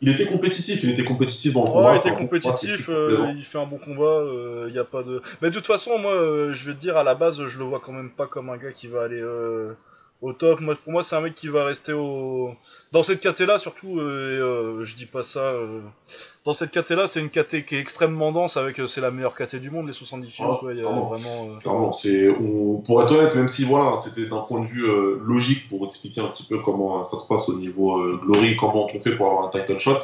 Il était compétitif, il était compétitif dans le Ouais, combat. il était compétitif, euh, il fait un bon combat, il y a pas de. Mais de toute façon, moi, euh, je vais te dire, à la base, je le vois quand même pas comme un gars qui va aller euh, au top. Moi, pour moi, c'est un mec qui va rester au. Dans cette KT là, surtout, euh, et, euh, je dis pas ça. euh, Dans cette KT là, c'est une KT qui est extrêmement dense, avec c'est la meilleure KT du monde, les 70 kilos, Ah, quoi. Il y a clairement. vraiment. Clairement, c'est, on, pour être honnête, même si voilà, c'était d'un point de vue logique pour expliquer un petit peu comment ça se passe au niveau glory, comment on fait pour avoir un title shot,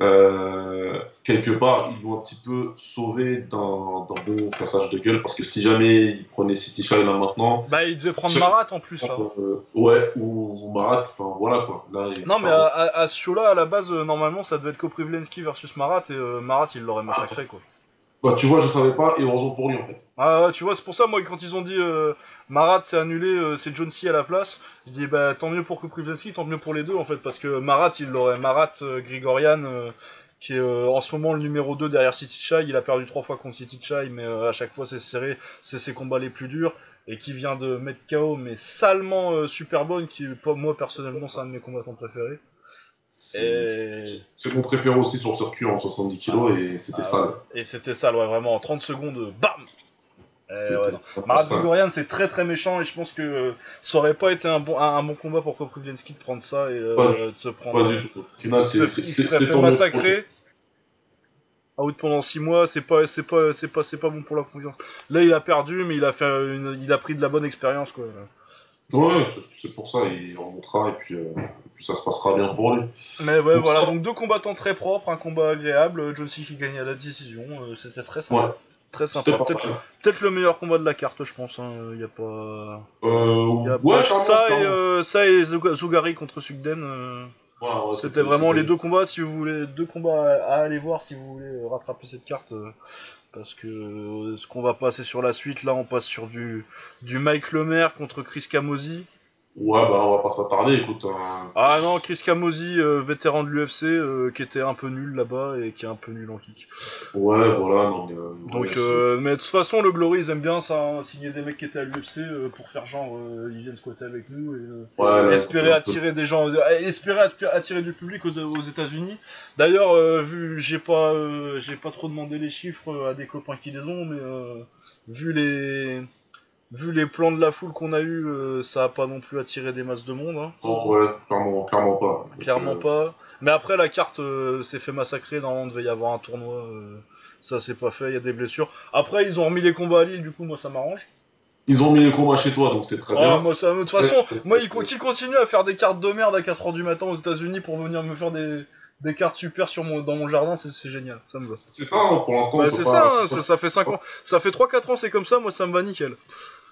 euh, quelque part, ils l'ont un petit peu sauvé d'un, d'un bon cassage de gueule parce que si jamais ils prenaient City Shy là maintenant, Bah, il devait prendre Marat en plus, là. euh, ouais, ou, ou Marat, enfin voilà quoi. Là, Non, mais à, à- à ce show-là, à la base, euh, normalement, ça devait être Koprivlensky versus Marat, et Marat, il l'aurait massacré, quoi. Bah, tu vois, je savais pas, et heureusement pour lui en fait. Ah, tu vois, c'est pour ça, moi, quand ils ont dit Marat c'est annulé, euh, c'est John C à la place, je dis, bah, tant mieux pour Koprivlensky, tant mieux pour les deux, en fait, parce que Marat, il l'aurait. Marat euh, Grigorian, euh, qui est euh, en ce moment le numéro 2 derrière City Chai, il a perdu trois fois contre City Chai, mais euh, à chaque fois, c'est serré, c'est ses combats les plus durs, et qui vient de mettre KO, mais salement euh, super bonne, qui, moi, personnellement, c'est un de mes combattants préférés. C'est, Et- c'est- c'est mon préféré aussi sur le circuit en 70 kg et c'était Ah, sale. Et c'était ça, ouais, vraiment, en 30 secondes, bam ouais, Marat c'est très très méchant et je pense que euh, ça aurait pas été un bon, un, un bon combat pour Koprivlensky de prendre ça et euh, Pas de se prendre. Pas euh, du tout. Il c'est, se, c'est, il c'est, se serait fait massacrer. Out pendant 6 mois, c'est pas, c'est pas, c'est pas, c'est pas bon pour la confiance. Là, il a perdu, mais il a fait, une- il a pris de la bonne expérience quoi. Ouais, c'est- pour ça, il remontera et puis, euh, et puis ça se passera bien pour lui. Mais ouais, Donc, voilà, donc deux combattants très propres, un combat agréable, John Cena qui gagne à la décision, euh, c'était très sympa. Très sympa. Peut-être le meilleur combat de la carte, je pense. Hein. Y a pas. Euh, Y a ouais, pas- ça, et, euh, ça et Zug- Zugari contre Sugden. euh, Voilà, ouais, C'était vraiment les deux combats, si vous voulez, deux combats à, à aller voir si vous voulez rattraper cette carte. parce que ce qu'on va passer sur la suite, là, on passe sur du, du Mike Lemaire contre Chris Camozzi. Ouais, bah on va pas s'attarder, écoute. hein. Ah non, Chris Camozzi, euh, vétéran de l'UFC, euh, qui était un peu nul là-bas et qui est un peu nul en kick. Ouais, voilà, non, euh, Donc, euh, mais de toute façon, le Glory, ils aiment bien ça, hein, signer des mecs qui étaient à l'UFC pour faire genre, ils viennent squatter avec nous et euh, c'est- ouais, là, espérer attirer des gens, espérer attirer- du public aux, aux États-Unis. D'ailleurs, vu, j'ai pas, j'ai pas trop demandé les chiffres à des copains qui les ont, mais vu les, vu les plans de la foule qu'on a eu, euh, ça a pas non plus attiré des masses de monde, hein. Non, ouais, clairement, clairement pas. Clairement euh, pas. Mais après, la carte euh, s'est fait massacrer. Normalement, il devait y avoir un tournoi. euh, ça s'est pas fait. Il y a des blessures. Après, ils ont remis les combats à Lille. Du coup, moi, ça m'arrange. Ils ont mis les combats chez toi, donc c'est très Ah, bien. moi, ça, de toute façon, moi, ils qu'ils continuent à faire des cartes de merde à 4h du matin aux États-Unis pour venir me faire des, des cartes super sur mon, dans mon jardin, c'est génial. Ça me va. C'est ça, hein, pour l'instant. Bah, c'est ça, hein, ça, ça fait 5 ans. Ça fait 3-4 ans, c'est comme ça. Moi, ça me va nickel.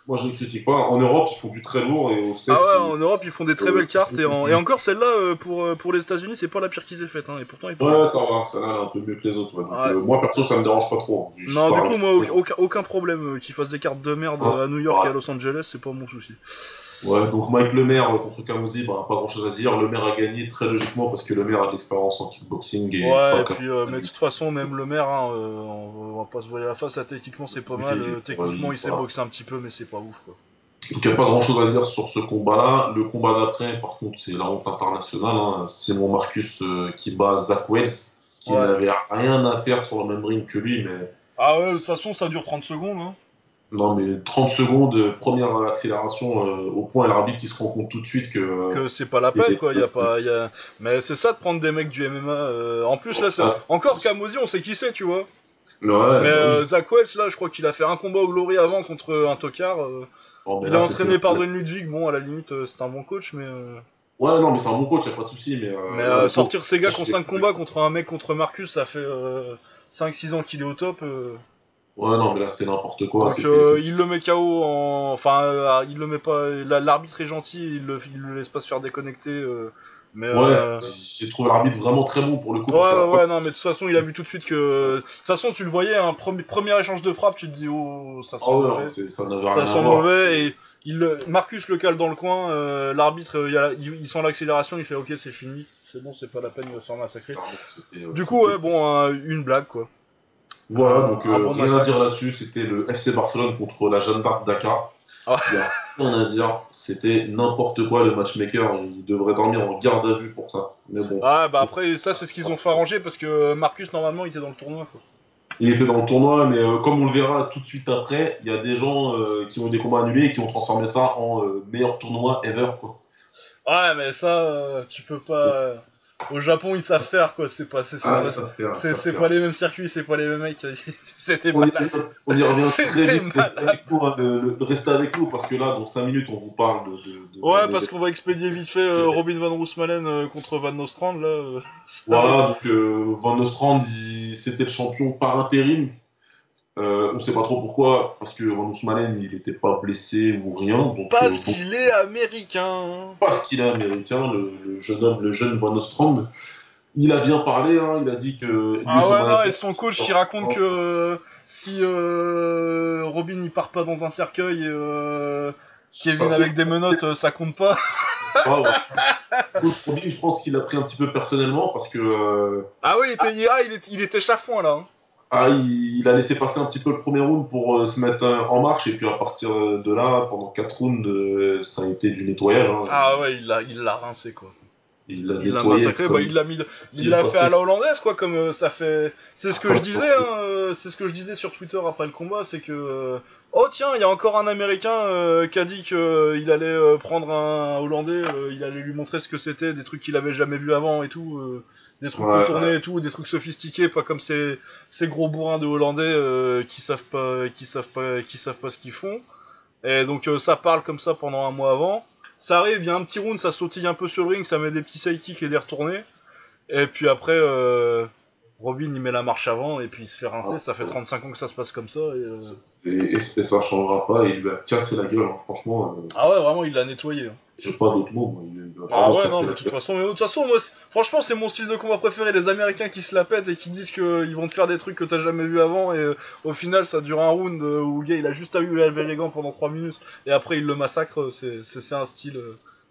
Moi, je ne critique pas. En Europe, ils font du très lourd et aux States. Ah ouais, en Europe, ils font des très euh, belles cartes. Et, en- c'est- et encore, celle-là, euh, pour, euh, pour les États-Unis, c'est pas la pire qu'ils aient faite. Hein, et pourtant, ils Ouais, ça va, ça est un peu mieux que les autres. ouais. Donc, Ouais. euh, moi, perso, ça me dérange pas trop. hein. Non, du coup, moi, aucun, problème qu'ils fassent des cartes de merde à New York et à. Los Angeles, c'est pas mon souci. Ouais, donc Mike Lemaire euh, contre Camozzi, bah, pas grand chose à dire. Lemaire a gagné très logiquement parce que Lemaire a de l'expérience en kickboxing. Et Ouais, et puis, euh, mais de toute façon, même le maire, hein, euh, on, va, pas se voir la face, là, techniquement, c'est pas mal. ouais, techniquement, il sait boxer un petit peu, mais c'est pas ouf, quoi. Donc il n'y a pas grand chose à dire sur ce combat-là. Le combat d'après, par contre, c'est la honte internationale. Hein. Simon Marcus euh, qui bat Zach Wells, qui Ouais. n'avait rien à faire sur le même ring que lui, mais Ah ouais, de toute façon, ça dure 30 secondes, hein. Non, mais 30 secondes, euh, première accélération euh, au point, et l'arbitre qui se rend compte tout de suite que. que c'est pas la peine quoi y a pas y a... mais c'est ça de prendre des mecs du MMA euh, en plus là c'est... Ah, encore Camozzi on sait qui c'est tu vois Ouais, mais oui. euh, Zach Welch là je crois qu'il a fait un combat au Glory avant contre un tocard euh, Oh, il là, est entraîné par Dwayne Ludwig bon à la limite euh, c'est un bon coach mais euh, Ouais, non, mais c'est un bon coach, y a pas de souci. Mais, euh, mais euh, sortir ces gars qui ont je- 5 combats contre un mec contre Marcus ça fait euh, 5-6 ans qu'il est au top euh, Ouais, non, mais là, c'était n'importe quoi. donc euh, c'était- il le met KO en... enfin euh, il le met pas la- l'arbitre est gentil il le, il le laisse pas se faire déconnecter euh, mais Ouais, euh, j'ai trouvé l'arbitre vraiment très bon pour le coup. Ouais, ouais, fois- non, mais de toute façon, il a vu tout de suite que. De toute façon, tu le voyais, un premier, premier échange de frappe, tu te dis, oh, ça sent Ah mauvais. non, ça rien sent mauvais, et il, Marcus le cale dans le coin, euh, l'arbitre, euh, il, il, il sent l'accélération, il fait, ok, c'est fini, c'est bon, c'est pas la peine, il va se faire massacrer. Euh, Du coup, ouais, bon, euh, une blague, quoi. Voilà, Un- donc euh, bon rien à massacre. dire là-dessus. C'était le FC Barcelone contre la Jeanne d'Arc Dakar. Ah. Il y a rien à dire. C'était n'importe quoi le matchmaker. Il devrait dormir en garde à vue pour ça. Mais bon, Ah, bah après, ça, c'est ce qu'ils ont fait arranger, parce que Marcus, normalement, il était dans le tournoi, quoi. il était dans le tournoi, mais euh, comme on le verra tout de suite après, il y a des gens euh, qui ont eu des combats annulés et qui ont transformé ça en euh, meilleur tournoi ever. Quoi. Ouais, mais ça, euh, tu peux pas. euh, Au Japon, ils savent faire, quoi, c'est pas. C'est c'est Ah, pas- les mêmes circuits, c'est pas les mêmes mecs, c'était On y, malade. on y revient très vite. Restez avec, nous, hein, le- le- restez avec nous parce que là, dans 5 minutes, on vous parle de. de- de- Ouais, de- parce qu'on va expédier vite fait euh, Robin Van Roosmalen euh, contre Van Nostrand, là. euh. Voilà, donc euh, Van Nostrand, il- c'était le champion par intérim. Euh, on sait pas trop pourquoi, parce que Van Ousmalen, il était pas blessé ou rien. Donc, Parce euh, bon, qu'il est américain. parce qu'il est américain, le, le jeune homme, le jeune Van Nostrand. Il a bien parlé, hein, il a dit que. Ah ouais, non, et son coach qui raconte que euh, si euh, Robin il part pas dans un cercueil, euh, Kevin Ça- avec des menottes, euh, ça compte pas. Ah, ouais. Écoute, Robin, je pense qu'il a pris un petit peu personnellement parce que. euh, Ah oui, il était, ah, il était, il était chafouin là. hein. Ah, il, a laissé passer un petit peu le premier round pour euh, se mettre euh, en marche, et puis à partir de là, pendant 4 rounds, euh, ça a été du nettoyage. hein. Ah ouais, il l'a, il l'a rincé quoi. il l'a nettoyé. massacré, bah, il l'a mis, il l'a fait à la hollandaise quoi, comme euh, ça fait. C'est ce que Ah, je disais, hein, euh, c'est ce que je disais sur Twitter après le combat, c'est que euh, oh tiens, il y a encore un Américain euh, qui a dit que euh, il allait euh, prendre un Hollandais, euh, il allait lui montrer ce que c'était, des trucs qu'il avait jamais vu avant et tout, euh, des trucs Ouais, contournés et tout, des trucs sophistiqués, pas comme ces ces gros bourrins de Hollandais euh, qui savent pas, qui savent pas, qui savent pas ce qu'ils font. Et donc euh, ça parle comme ça pendant un mois avant. ça arrive, il y a un petit round, ça sautille un peu sur le ring, ça met des petits side kicks et des retournés. Et puis après, euh, Robin il met la marche avant et puis il se fait rincer. Ah. ça fait 35 ans que ça se passe comme ça. Et, euh, Et, et, ça changera pas, et il lui a cassé la gueule, hein. franchement, euh, Ah ouais, vraiment, il l'a nettoyé. hein. j'ai pas moi. il lui a Ah ouais, non, mais de toute façon, mais de toute façon, moi, franchement, c'est mon style de combat préféré. Les Américains qui se la pètent et qui disent qu'ils vont te faire des trucs que t'as jamais vu avant, et euh, au final, ça dure un round euh, où le gars il a juste à eu à lever les gants pendant 3 minutes, et après il le massacre. C'est un style.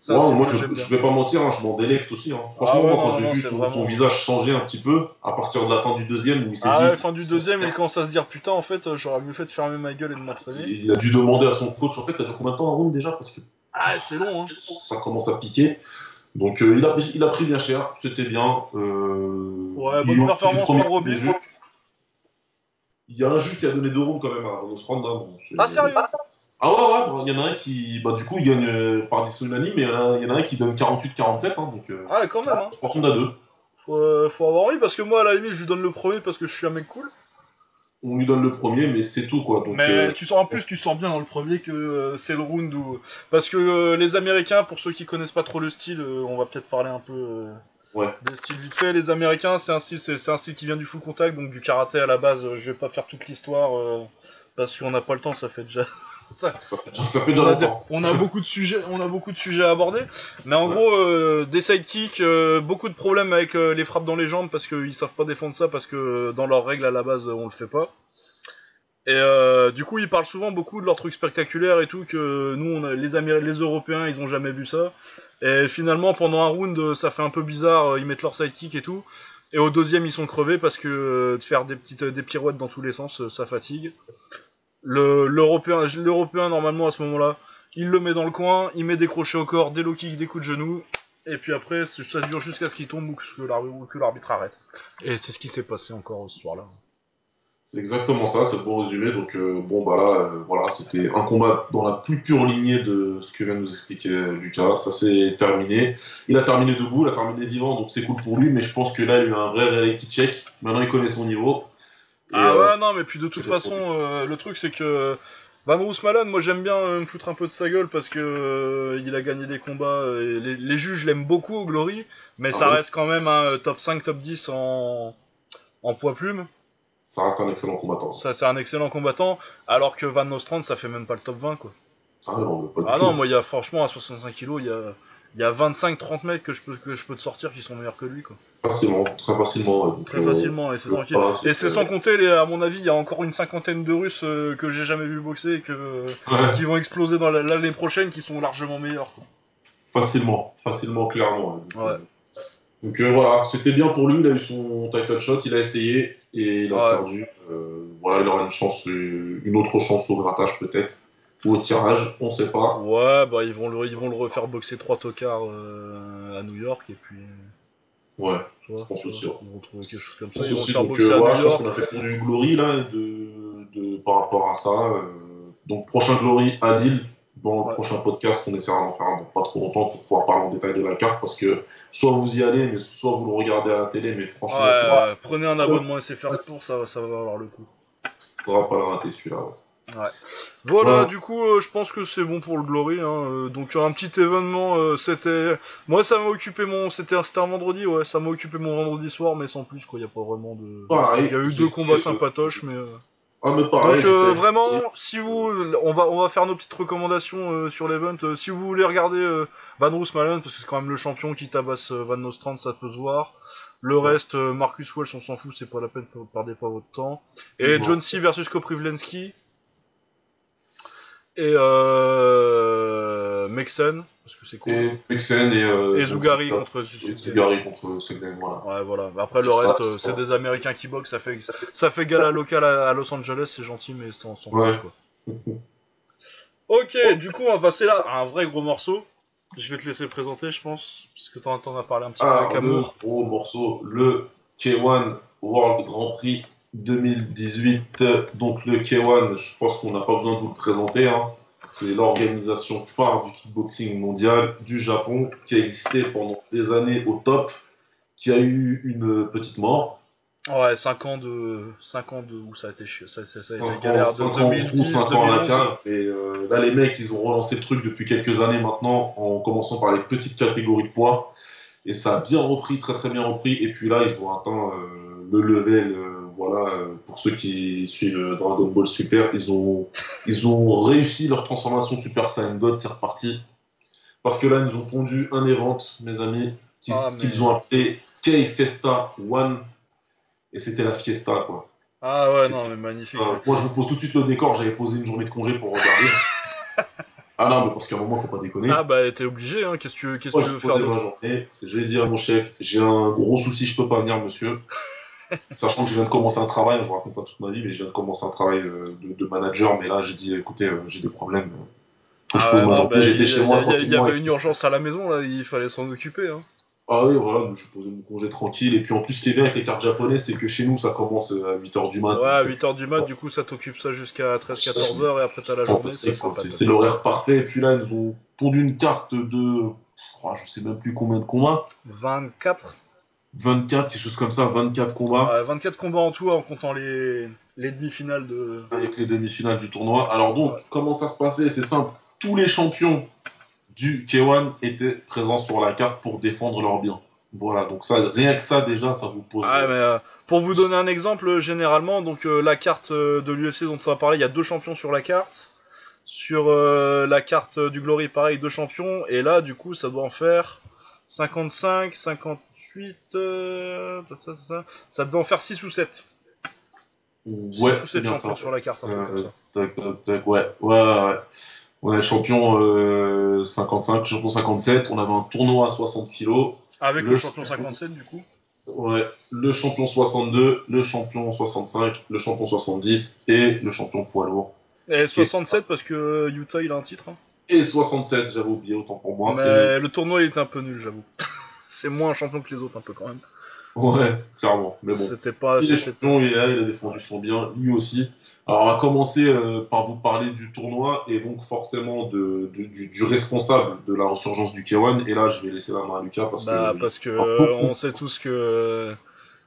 Moi, je, vais pas mentir, hein, je m'en délecte aussi. Hein. Franchement, Ah ouais, moi, quand j'ai vu son, vraiment- son visage changer un petit peu, à partir de la fin du deuxième, où il s'est Ah dit. ouais, fin du deuxième, il commence à se dire putain, en fait, euh, j'aurais mieux fait de fermer ma gueule et de m'entraîner. Il a dû demander à son coach, en fait, ça dure combien de temps un round déjà Parce que Ah, c'est long, hein. ça commence à piquer. Donc, euh, il, a, il a pris bien cher, c'était bien. Euh, Ouais, il bonne performance pour Robin. Il y a un juge qui a donné deux rounds quand même à Strand. hein, bon, Ah, sérieux? Ah ouais, ouais, il y en a un qui, bah, du coup, il gagne euh, par décision unanime, mais il y, en a- un qui donne 48-47, hein, donc euh, Ah, quand même, hein. 3 rounds à 2. Faut, euh, faut avoir envie, parce que moi, à la limite, je lui donne le premier parce que je suis un mec cool. On lui donne le premier, mais c'est tout, quoi. Donc, Mais euh, tu sens en plus, tu sens bien dans le premier que euh, c'est le round où parce que les Américains, pour ceux qui connaissent pas trop le style, on va peut-être parler un peu Ouais. des styles vite fait. Les Américains, c'est un style, c'est c'est un style qui vient du full contact, donc du karaté à la base. je vais pas faire toute l'histoire parce qu'on n'a pas le temps, ça fait déjà. Ça, ça, fait, on, a, longtemps. on a beaucoup de sujets, on a beaucoup de sujets à aborder. Mais en Ouais. gros, euh, des sidekicks, euh, beaucoup de problèmes avec euh, les frappes dans les jambes parce qu'ils savent pas défendre ça parce que dans leurs règles à la base, on le fait pas. Et du coup, ils parlent souvent beaucoup de leurs trucs spectaculaires et tout que nous, on a, les, Améri- les Européens, ils ont jamais vu ça. Et finalement, pendant un round, ça fait un peu bizarre. Ils mettent leur sidekick et tout. Et au deuxième, ils sont crevés parce que de faire des petites des pirouettes dans tous les sens, ça fatigue. Le l'Européen, l'Européen normalement à ce moment-là, il le met dans le coin, il met des crochets au corps, des low kicks, des coups de genoux. Et puis après, ça dure jusqu'à ce qu'il tombe ou que l'arbitre arrête. Et c'est ce qui s'est passé encore ce soir-là. C'est exactement ça, c'est bon résumé. Donc, euh, bon, bah là, euh, voilà, c'était un combat dans la plus pure lignée de ce que vient de nous expliquer Lucas. Ça s'est terminé. Il a terminé debout, il a terminé vivant, donc c'est cool pour lui, mais je pense que là, il a eu un vrai reality check. Maintenant, il connaît son niveau. Ah euh, ouais, non, mais puis de toute façon, euh, le truc c'est que Van Roosmalen, moi j'aime bien euh, me foutre un peu de sa gueule parce que euh, il a gagné des combats. Et les, les juges l'aiment beaucoup au Glory, mais Ah ça oui. reste quand même un top 5, top 10 en, en poids plume. ça reste un excellent combattant. Ça, c'est un excellent combattant, alors que Van Nostrand, ça fait même pas le top 20 quoi. Ah non, mais pas du Ah non, moi il y a franchement à 65 kilos, il y a, il y a 25-30 mecs que je, peux, que je peux te sortir qui sont meilleurs que lui quoi. Facilement, très facilement. Donc, Très euh, facilement, et c'est le tranquille. pas, Et c'est sans compter, les, à mon avis, il y a encore une cinquantaine de Russes euh, que j'ai jamais vu boxer et que, Ouais, qui vont exploser dans la- l'année prochaine, qui sont largement meilleurs. quoi. facilement, facilement, clairement. Donc, Ouais. euh, Donc euh, voilà, c'était bien pour lui, il a eu son title shot, il a essayé et il a Ouais. perdu. Euh, voilà, il aura une chance, euh, une autre chance au grattage peut-être, ou au tirage, on sait pas. Ouais, bah ils vont le, ils vont le refaire boxer trois tocards euh, à New York et puis. Ouais, Tu vois, Je pense aussi, ouais. Ils vont trouver quelque chose comme ça. Ils vont le aussi, faire donc boxer euh, à voilà, New je pense qu'on a fait pour du glory là, de, de, par rapport à ça. euh, donc prochain glory à Lille. Dans le Ouais. prochain podcast, on essaiera d'en faire un pas trop longtemps pour pouvoir parler en détail de la carte parce que soit vous y allez, mais soit vous le regardez à la télé, mais franchement, Ouais, ouais, prenez un abonnement SFR Sport, ça, ça va valoir le coup. faudra pas le rater celui-là. ouais. Voilà, Voilà. du coup, euh, je pense que c'est bon pour le Glory. Hein. euh, donc un petit événement, euh, c'était. Moi, ça m'a occupé mon. C'était un vendredi, ouais, ça m'a occupé mon vendredi soir, mais sans plus, quoi. Y a pas vraiment de. Pareil, Il y a eu deux combats sympatoches, mais. Ah, mais pareil, Donc euh, vraiment, si vous, on va, on va faire nos petites recommandations sur l'event. Si vous voulez regarder Van Roosmalen, parce que c'est quand même le champion qui tabasse Van Nostrand, ça peut se voir. Le Ouais. reste, Marcus Wells, on s'en fout, c'est pas la peine, ne perdez pas votre temps. Et. John C versus Koprivlensky. Et euh, Mexen, parce que c'est cool. Et Pexen et, euh, Et donc, Zougari Zuga- contre et contre Seglen, voilà. Ouais, voilà. Après, le Ça, reste, euh, c'est des Américains qui boxent. Ça fait, ça fait gala local à, à Los Angeles, c'est gentil, mais c'est en son Ouais. quoi. Ok, du coup, on va passer là à un vrai gros morceau. Je vais te laisser présenter, je pense, puisque t'en t'en as parlé un petit peu Ah, avec le amour. gros morceau, le K1 World Grand Prix 2018. Donc le K1, je pense qu'on n'a pas besoin de vous le présenter. hein. C'est l'organisation phare du kickboxing mondial du Japon qui a existé pendant des années au top, qui a eu une petite mort. Ouais, 5 ans de. 5 ans de. où ça a été chiant. Ça, ça, ça a été 5 galère ans, de 5 ans en 2010, trou, 5 ans à la 2011. cave. Et euh, là, les mecs, ils ont relancé le truc depuis quelques années maintenant, en commençant par les petites catégories de poids. Et ça a bien repris, très très bien repris. Et puis là, ils ont atteint euh, le level. euh, voilà, pour ceux qui suivent Dragon Ball Super, ils ont, ils ont réussi leur transformation Super Saiyan God, c'est reparti. Parce que là, ils nous ont pondu un event, mes amis, Ah, mais- qu'ils ont appelé K-Festa One. Et c'était la fiesta, quoi. Ah ouais, non, mais magnifique. Euh, moi, je vous pose tout de suite le décor. J'avais posé une journée de congé pour regarder. ah non, mais parce qu'à un moment, faut pas déconner. Ah bah, t'es obligé, hein. Qu'est-ce que tu, que moi, tu veux faire posé ma journée. J'ai dit à mon chef, j'ai un gros souci, je peux pas venir, monsieur. Sachant que je viens de commencer un travail, je vous raconte pas toute ma vie, mais je viens de commencer un travail euh, de, de manager. Mais là, j'ai dit, écoutez, euh, j'ai des problèmes. Faut que je Ah pose ouais, ma non, journée. bah, J'étais chez moi il y avait une urgence à la maison, là, il fallait s'en occuper, hein. Ah oui, voilà, j'ai posé mon congé tranquille. Et puis en plus, ce qui est bien avec les cartes japonaises, c'est que chez nous, ça commence euh, à 8h du matin. Ouais, à 8h du mat, du coup, ça t'occupe ça jusqu'à 13-14h, et après t'as la journée, C'est l'horaire parfait. Et puis là, ils nous ont pondu une carte de, oh, je sais même plus combien de combats. 24 24, quelque chose comme ça, 24 combats Ouais, 24 combats en tout, en comptant les, les demi-finales de... avec les demi-finales du tournoi. Alors donc, Ouais. comment ça se passait? C'est simple. Tous les champions du K1 étaient présents sur la carte pour défendre leurs biens. Voilà, donc ça, rien que ça déjà, ça vous pose. Ah, mais euh, pour vous donner un exemple, généralement, donc euh, la carte euh, de l'UFC dont on va parler, il y a deux champions sur la carte. Sur la carte du Glory, pareil, deux champions. Et là, du coup, ça doit en faire 55, 58... euh, ta, ta, ta, ça devait en faire 6 ou 7. 6 ouais, ou c'est 7 bien champions ça. sur la carte, un truc Euh, comme ça. tac, tac, tac, ouais, ouais, ouais. On champion euh, 55, champion 57. On avait un tournoi à 60 kilos. Avec le le champion champion. 57, du coup. Ouais, le champion 62, le champion 65, le champion 70 et le champion poids lourd. Et 67 parce que euh, Utah il a un titre. hein. Et 67, j'avais oublié autant pour moi. Mais le tournoi il était un peu nul, j'avoue. C'est moins un champion que les autres un peu quand même. Et- Ouais, clairement. Mais bon. C'était pas. Il est champion, il est là, il a défendu son bien, lui aussi. Alors, on va commencer euh, par vous parler du tournoi et donc forcément de, du, du- du responsable de la ressurgence du K1. Et là, je vais laisser la main à Lucas parce Bah que. parce que euh, on sait tous que euh,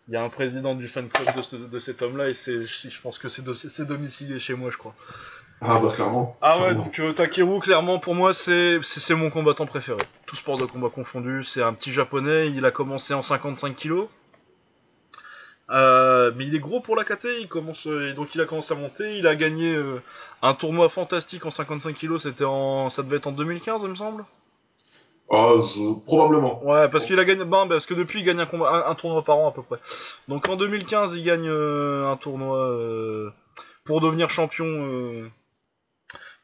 il y a un président du fan club de, ce- de cet homme-là et je pense que c'est domicilié chez moi, je crois. Ah, bah, clairement. Ah ouais, donc euh, Takeru, clairement pour moi c'est, c'est, c'est mon combattant préféré. Tout sport de combat confondu, c'est un petit japonais. Il a commencé en 55 kilos. Euh, mais il est gros pour la KT, il commence, euh, donc il a commencé à monter, il a gagné euh, un tournoi fantastique en 55 kilos, c'était en, ça devait être en 2015 il me semble. Ah, je... probablement. Ouais, parce qu'il a gagné, ben, parce que depuis il gagne un, combat, un, un tournoi par an à peu près. Donc en 2015 il gagne un tournoi pour devenir champion,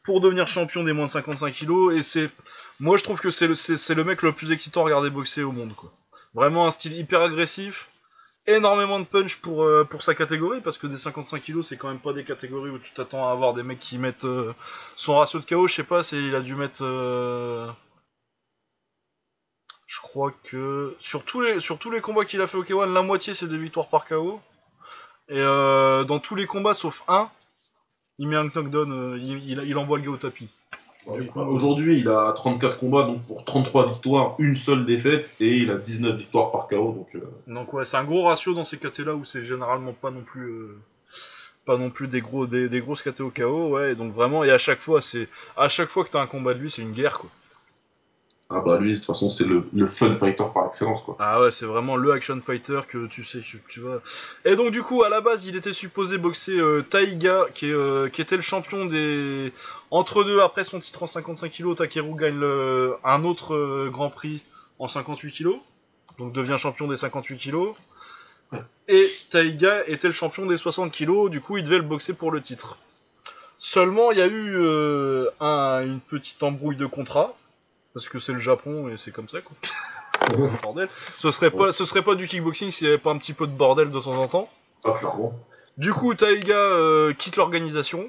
pour devenir champion des moins de 55 kilos et c'est, moi je trouve que c'est le, mec le plus excitant à regarder boxer au monde quoi. Vraiment un style hyper agressif, énormément de punch pour euh, sa catégorie parce que des 55 kilos c'est quand même pas des catégories où tu t'attends à avoir des mecs qui mettent euh, son ratio de KO, je sais pas, c'est il a dû mettre euh, je crois que sur tous les, sur tous les combats qu'il a fait au K1, la moitié c'est des victoires par KO. Et dans tous les combats sauf un, il met un knockdown, euh, il, il, il envoie le gars au tapis. Bah bah, Aujourd'hui, il a 34 combats, donc pour 33 victoires, une seule défaite, et il a 19 victoires par KO. Donc, euh, Donc ouais, c'est un gros ratio dans ces KT là où c'est généralement pas non plus euh, pas non plus des gros des, des grosses KT au KO, ouais. Et donc vraiment et à chaque fois c'est à chaque fois que t'as un combat de lui, c'est une guerre quoi. Ah bah lui, de toute façon, c'est le, le fun fighter par excellence, quoi. Ah ouais, c'est vraiment le action fighter que tu sais que tu vas. Et donc du coup, à la base, il était supposé boxer euh, Taiga, qui, est, euh, qui était le champion des entre deux après son titre en 55 kg. Takeru gagne le... un autre euh, Grand Prix en 58 kg, donc devient champion des 58 kg. Ouais. Et Taiga était le champion des 60 kg. Du coup, il devait le boxer pour le titre. Seulement, il y a eu un- une petite embrouille de contrat. Parce que c'est le Japon et c'est comme ça quoi. bordel. Ce serait pas, ce serait pas du kickboxing s'il y avait pas un petit peu de bordel de temps en temps. Ah, clairement. Du coup, Taiga euh, quitte l'organisation.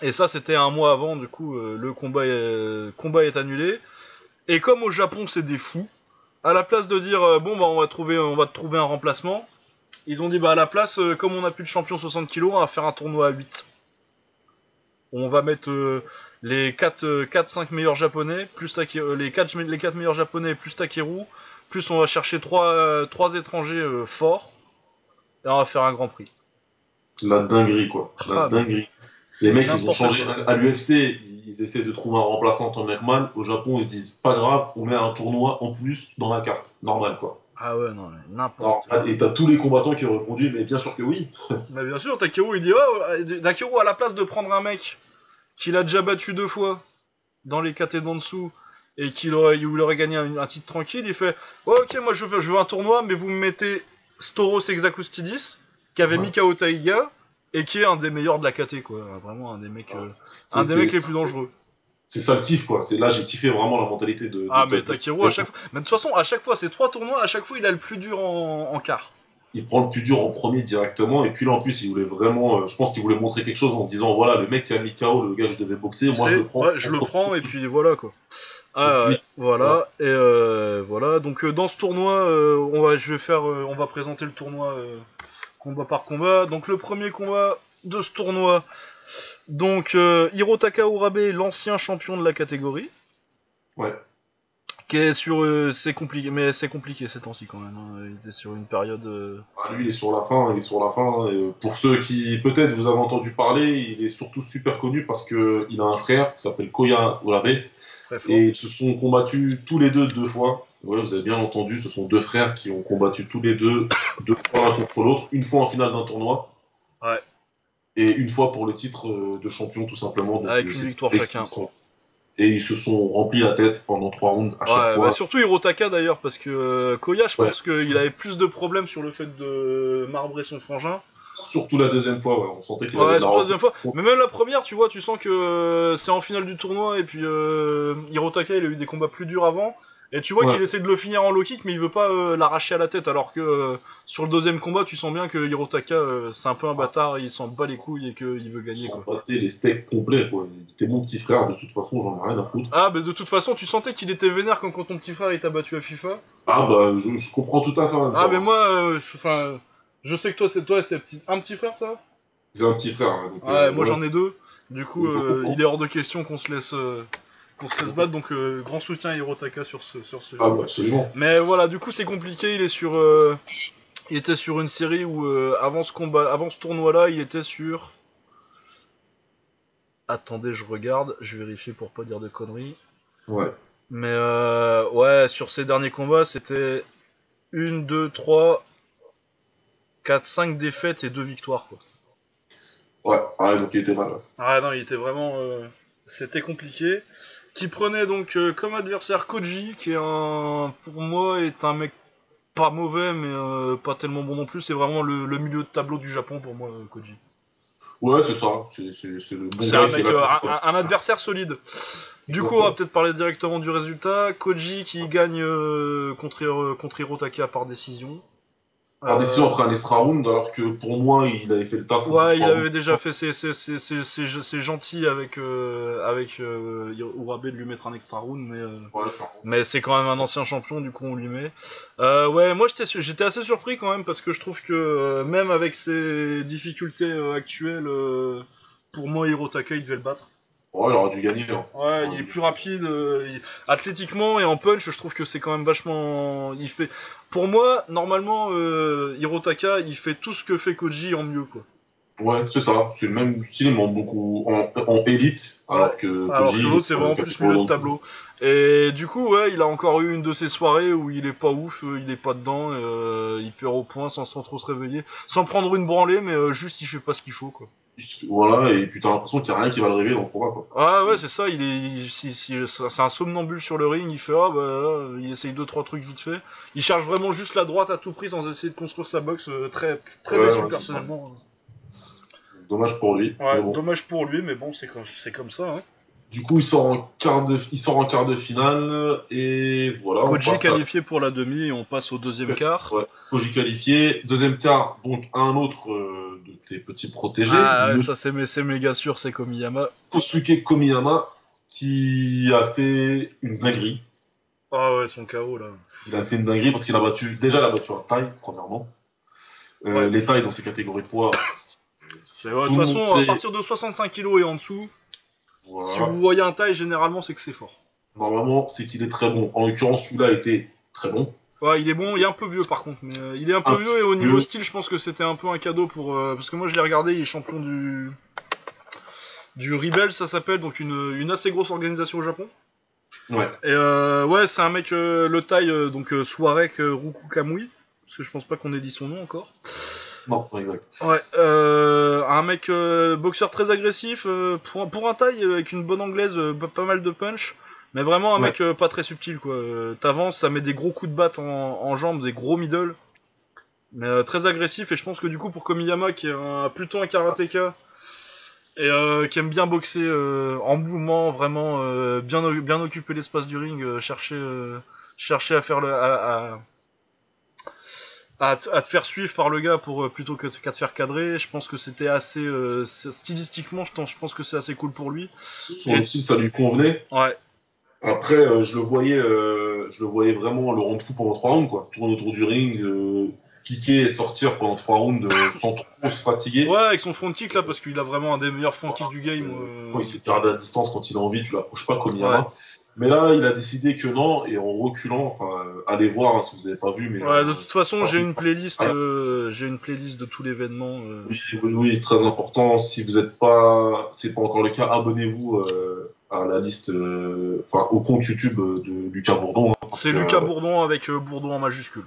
Et ça, c'était un mois avant. Du coup, euh, le combat est, combat est annulé. Et comme au Japon, c'est des fous. À la place de dire euh, bon bah on va trouver, on va trouver un remplacement, ils ont dit bah à la place, comme on a plus de champion 60 kg, on va faire un tournoi à 8. On va mettre les 4, 5 meilleurs japonais, plus Take- euh, les 4, les 4 meilleurs japonais plus Takeru, plus on va chercher 3, étrangers euh, forts. et on va faire un grand prix. La dinguerie, quoi. La Ah, dinguerie. Les mecs, ils ont changé. quoi. À, l'UFC, ils, essaient de trouver un remplaçant Tom McMahon. Au Japon, ils disent pas grave, on met un tournoi en plus dans la carte. Normal, quoi. Ah ouais, non, mais n'importe Normal. Et t'as tous les combattants qui ont répondu, mais bien sûr que oui. Mais bien sûr, Takeru il dit oh, Takeru à la place de prendre un mec qu'il a déjà battu deux fois dans les KT d'en dessous et qu'il aurait, il aurait gagné un, un titre tranquille, il fait oh, ok moi je veux, je veux un tournoi mais vous me mettez Storos Exacoustidis qui avait Ouais. mis KO Taiga et qui est un des meilleurs de la KT quoi, vraiment un des mecs, euh, un des mecs les plus dangereux. C'est ça le kiff, quoi. C'est là, j'ai kiffé vraiment la mentalité de. Ah de- mais de- Takeru à chaque fois, mais de toute façon à chaque fois ces trois tournois à chaque fois il a le plus dur en, en quart. Il prend le plus dur en premier directement. Et puis là, en plus, il voulait vraiment. euh, je pense qu'il voulait montrer quelque chose en disant voilà, le mec qui a mis KO, le gars que je devais boxer, moi je le prends. ouais, je le prends et puis voilà quoi. Ah, ouais, voilà et euh, voilà donc euh, dans ce tournoi euh, on va je vais faire on va présenter le tournoi combat par combat donc le premier combat de ce tournoi donc Hirotaka Urabe l'ancien champion de la catégorie Ouais. Qui est sur euh, c'est compliqué mais c'est compliqué ces temps-ci quand même hein. il était sur une période euh, Ah, lui, il est sur la fin. Il est sur la fin. Et, euh, pour ceux qui, peut-être, vous avez entendu parler, il est surtout super connu parce que il a un frère qui s'appelle Koya fort Et ils se sont combattus tous les deux deux fois. Ouais, vous avez bien entendu, ce sont deux frères qui ont combattu tous les deux, deux fois l'un contre l'autre, une fois en finale d'un tournoi. Ouais. Et une fois pour le titre de champion, tout simplement. Donc, Avec une victoire chacun. Et ils se sont remplis la tête pendant trois rounds à chaque Ouais, fois. bah, surtout Hirotaka d'ailleurs, parce que euh, Koya, je Ouais. pense qu'il avait plus de problèmes sur le fait de marbrer son frangin. Surtout la deuxième fois, ouais, on sentait qu'il avait surtout la deuxième fois. Mais même la première, tu vois, tu sens que euh, c'est en finale du tournoi et puis euh, Hirotaka il a eu des combats plus durs avant. Et tu vois Ouais. qu'il essaie de le finir en low kick, mais il veut pas euh, l'arracher à la tête. Alors que euh, sur le deuxième combat, tu sens bien que Hirotaka euh, c'est un peu un bâtard, il s'en bat les couilles et qu'il veut gagner sont quoi. les steaks complets, quoi. C'était mon petit frère, de toute façon, j'en ai rien à foutre. Ah, mais de toute façon, tu sentais qu'il était vénère quand, quand ton petit frère il t'a battu à FIFA. Ah, bah, je, je comprends tout à fait. Ah, mais moi, euh, je- enfin, je sais que toi, c'est toi, c'est petit- un petit frère, ça. J'ai un petit frère. hein, donc, Ouais, euh, moi voilà. j'en ai deux. Du coup, euh, il est hors de question qu'on se laisse, euh, qu'on se laisse battre. Donc, euh, grand soutien à Hirotaka sur ce, sur ce Ah, jeu. bah, absolument. Mais voilà, du coup, c'est compliqué. Il est sur, euh, il était sur une série où euh, avant ce combat, avant ce tournoi-là, il était sur. Attendez, je regarde, je vérifie pour pas dire de conneries. Ouais. Mais euh, ouais, sur ces derniers combats, c'était 1, 2, 3, 4, 5 défaites et 2 victoires. Quoi. Ouais, ah, donc il était mal. ouais. Ah non, il était vraiment. C'était compliqué. Qui prenait donc euh, comme adversaire Koji, qui est un. Pour moi, est un mec pas mauvais, mais euh, pas tellement bon non plus. C'est vraiment le, le milieu de tableau du Japon pour moi, euh, Koji. Ouais, c'est ça. C'est le bon C'est gars un mec, un, un adversaire solide. Du coup, on va peut-être parler directement du résultat. Koji qui gagne euh, contre, contre Hirotaka par décision. Euh, décision après un extra round, alors que pour moi, il avait fait le taf. Ouais, il avait déjà fait. C'est c'est- c'est- c'est- c'est- c'est gentil avec euh, avec euh, Urabe de lui mettre un extra round, mais euh, Ouais, mais c'est quand même un ancien champion, du coup on lui met. Euh, ouais, moi j'étais j'étais assez surpris quand même parce que je trouve que euh, même avec ses difficultés euh, actuelles, euh, pour moi Hirotaka il devait le battre. Ouais, il aurait dû gagner. hein. Ouais, il est plus rapide, euh, il- athlétiquement et en punch, je trouve que c'est quand même vachement. Il fait, pour moi, normalement, euh, Hirotaka, il fait tout ce que fait Koji en mieux, quoi. Ouais, c'est ça. C'est le même style, mais en beaucoup en, en élite, alors que Alors Koji, que l'autre, c'est euh, vraiment plus milieu de tableau. Et du coup, ouais, il a encore eu une de ces soirées où il est pas ouf, il est pas dedans, euh, il perd au point sans, sans trop se réveiller, sans prendre une branlée, mais juste il fait pas ce qu'il faut, quoi. Voilà, et puis t'as l'impression qu'il n'y a rien qui va le réveiller dans le combat, quoi. Ah ouais, c'est ça, il est, il- si- si- c'est un somnambule sur le ring, il fait ah bah, euh, il essaye deux trois trucs vite fait. Il cherche vraiment juste la droite à tout prix sans essayer de construire sa boxe. euh, très très Ouais, déçu ouais, personnellement. Dommage pour lui. Ouais, bon. dommage pour lui, mais bon, c'est comme, c'est comme ça. Hein. Du coup, il sort en quart de, il sort en quart de finale, et voilà. on Koji passe à- qualifié pour la demi et on passe au deuxième quart. Ouais, Koji qualifié. Deuxième quart, donc un autre euh, de tes petits protégés, Ah ouais, ça c'est, mé- c'est méga sûr, c'est Komiyama. Kosuke Komiyama, qui a fait une dinguerie. Ah ouais, son KO là. Il a fait une dinguerie parce qu'il a battu, déjà, il a battu un taille, premièrement. Euh, Ouais. Les tailles dans ces catégories de poids. De tout toute façon, à partir de 65 kg et en dessous, Voilà. si vous voyez un taille, généralement c'est que c'est fort. Normalement, c'est qu'il est très bon. En l'occurrence, celui-là était très bon. Ouais, il est bon, il est un peu vieux par contre, mais euh, il est un peu Un vieux et au niveau style, je pense que c'était un peu un cadeau pour. euh, parce que moi je l'ai regardé, il est champion du. Du Rebel, ça s'appelle, donc une, une assez grosse organisation au Japon. Ouais. Et euh, ouais, c'est un mec, le taille, donc Soarek euh, Ruku Kamui, parce que je pense pas qu'on ait dit son nom encore. Non, exact. Ouais, euh, un mec euh, boxeur très agressif, euh, pour, pour un taille euh, avec une bonne anglaise, euh, pas, pas mal de punch, mais vraiment un Ouais. mec pas très subtil quoi. T'avances, ça met des gros coups de batte en, en jambes, des gros middle, mais très agressif. Et je pense que du coup pour Komiyama qui est un, plutôt un karatéka et qui aime bien boxer en mouvement, vraiment bien bien occuper l'espace du ring, chercher chercher à faire le à, à- à te, à te faire suivre par le gars pour euh, plutôt que qu'à te faire cadrer. Je pense que c'était assez euh, stylistiquement, je, pense- je pense que c'est assez cool pour lui. Son style, ça lui convenait. Ouais, Après, euh, je le voyais, euh, je le voyais vraiment le rendre fou pendant trois rounds, quoi. Tourner autour du ring, euh, kicker et sortir pendant trois rounds sans trop se fatiguer. ouais, avec son front kick là, parce qu'il a vraiment un des meilleurs front kicks du game. Euh. Il s'est gardé à distance quand il a envie, tu l'approches pas comme Yama. Mais là, il a décidé que non, et en reculant, enfin, euh, allez voir hein, si vous avez pas vu, mais. Ouais, de toute façon, j'ai une playlist, euh, j'ai une playlist de tout l'événement. euh. Oui, oui, oui, très important. Si vous n'êtes pas, c'est pas encore le cas, abonnez-vous euh, à la liste, enfin, au compte YouTube de Lucas Bourdon. hein, C'est Lucas Bourdon avec Bourdon en majuscule.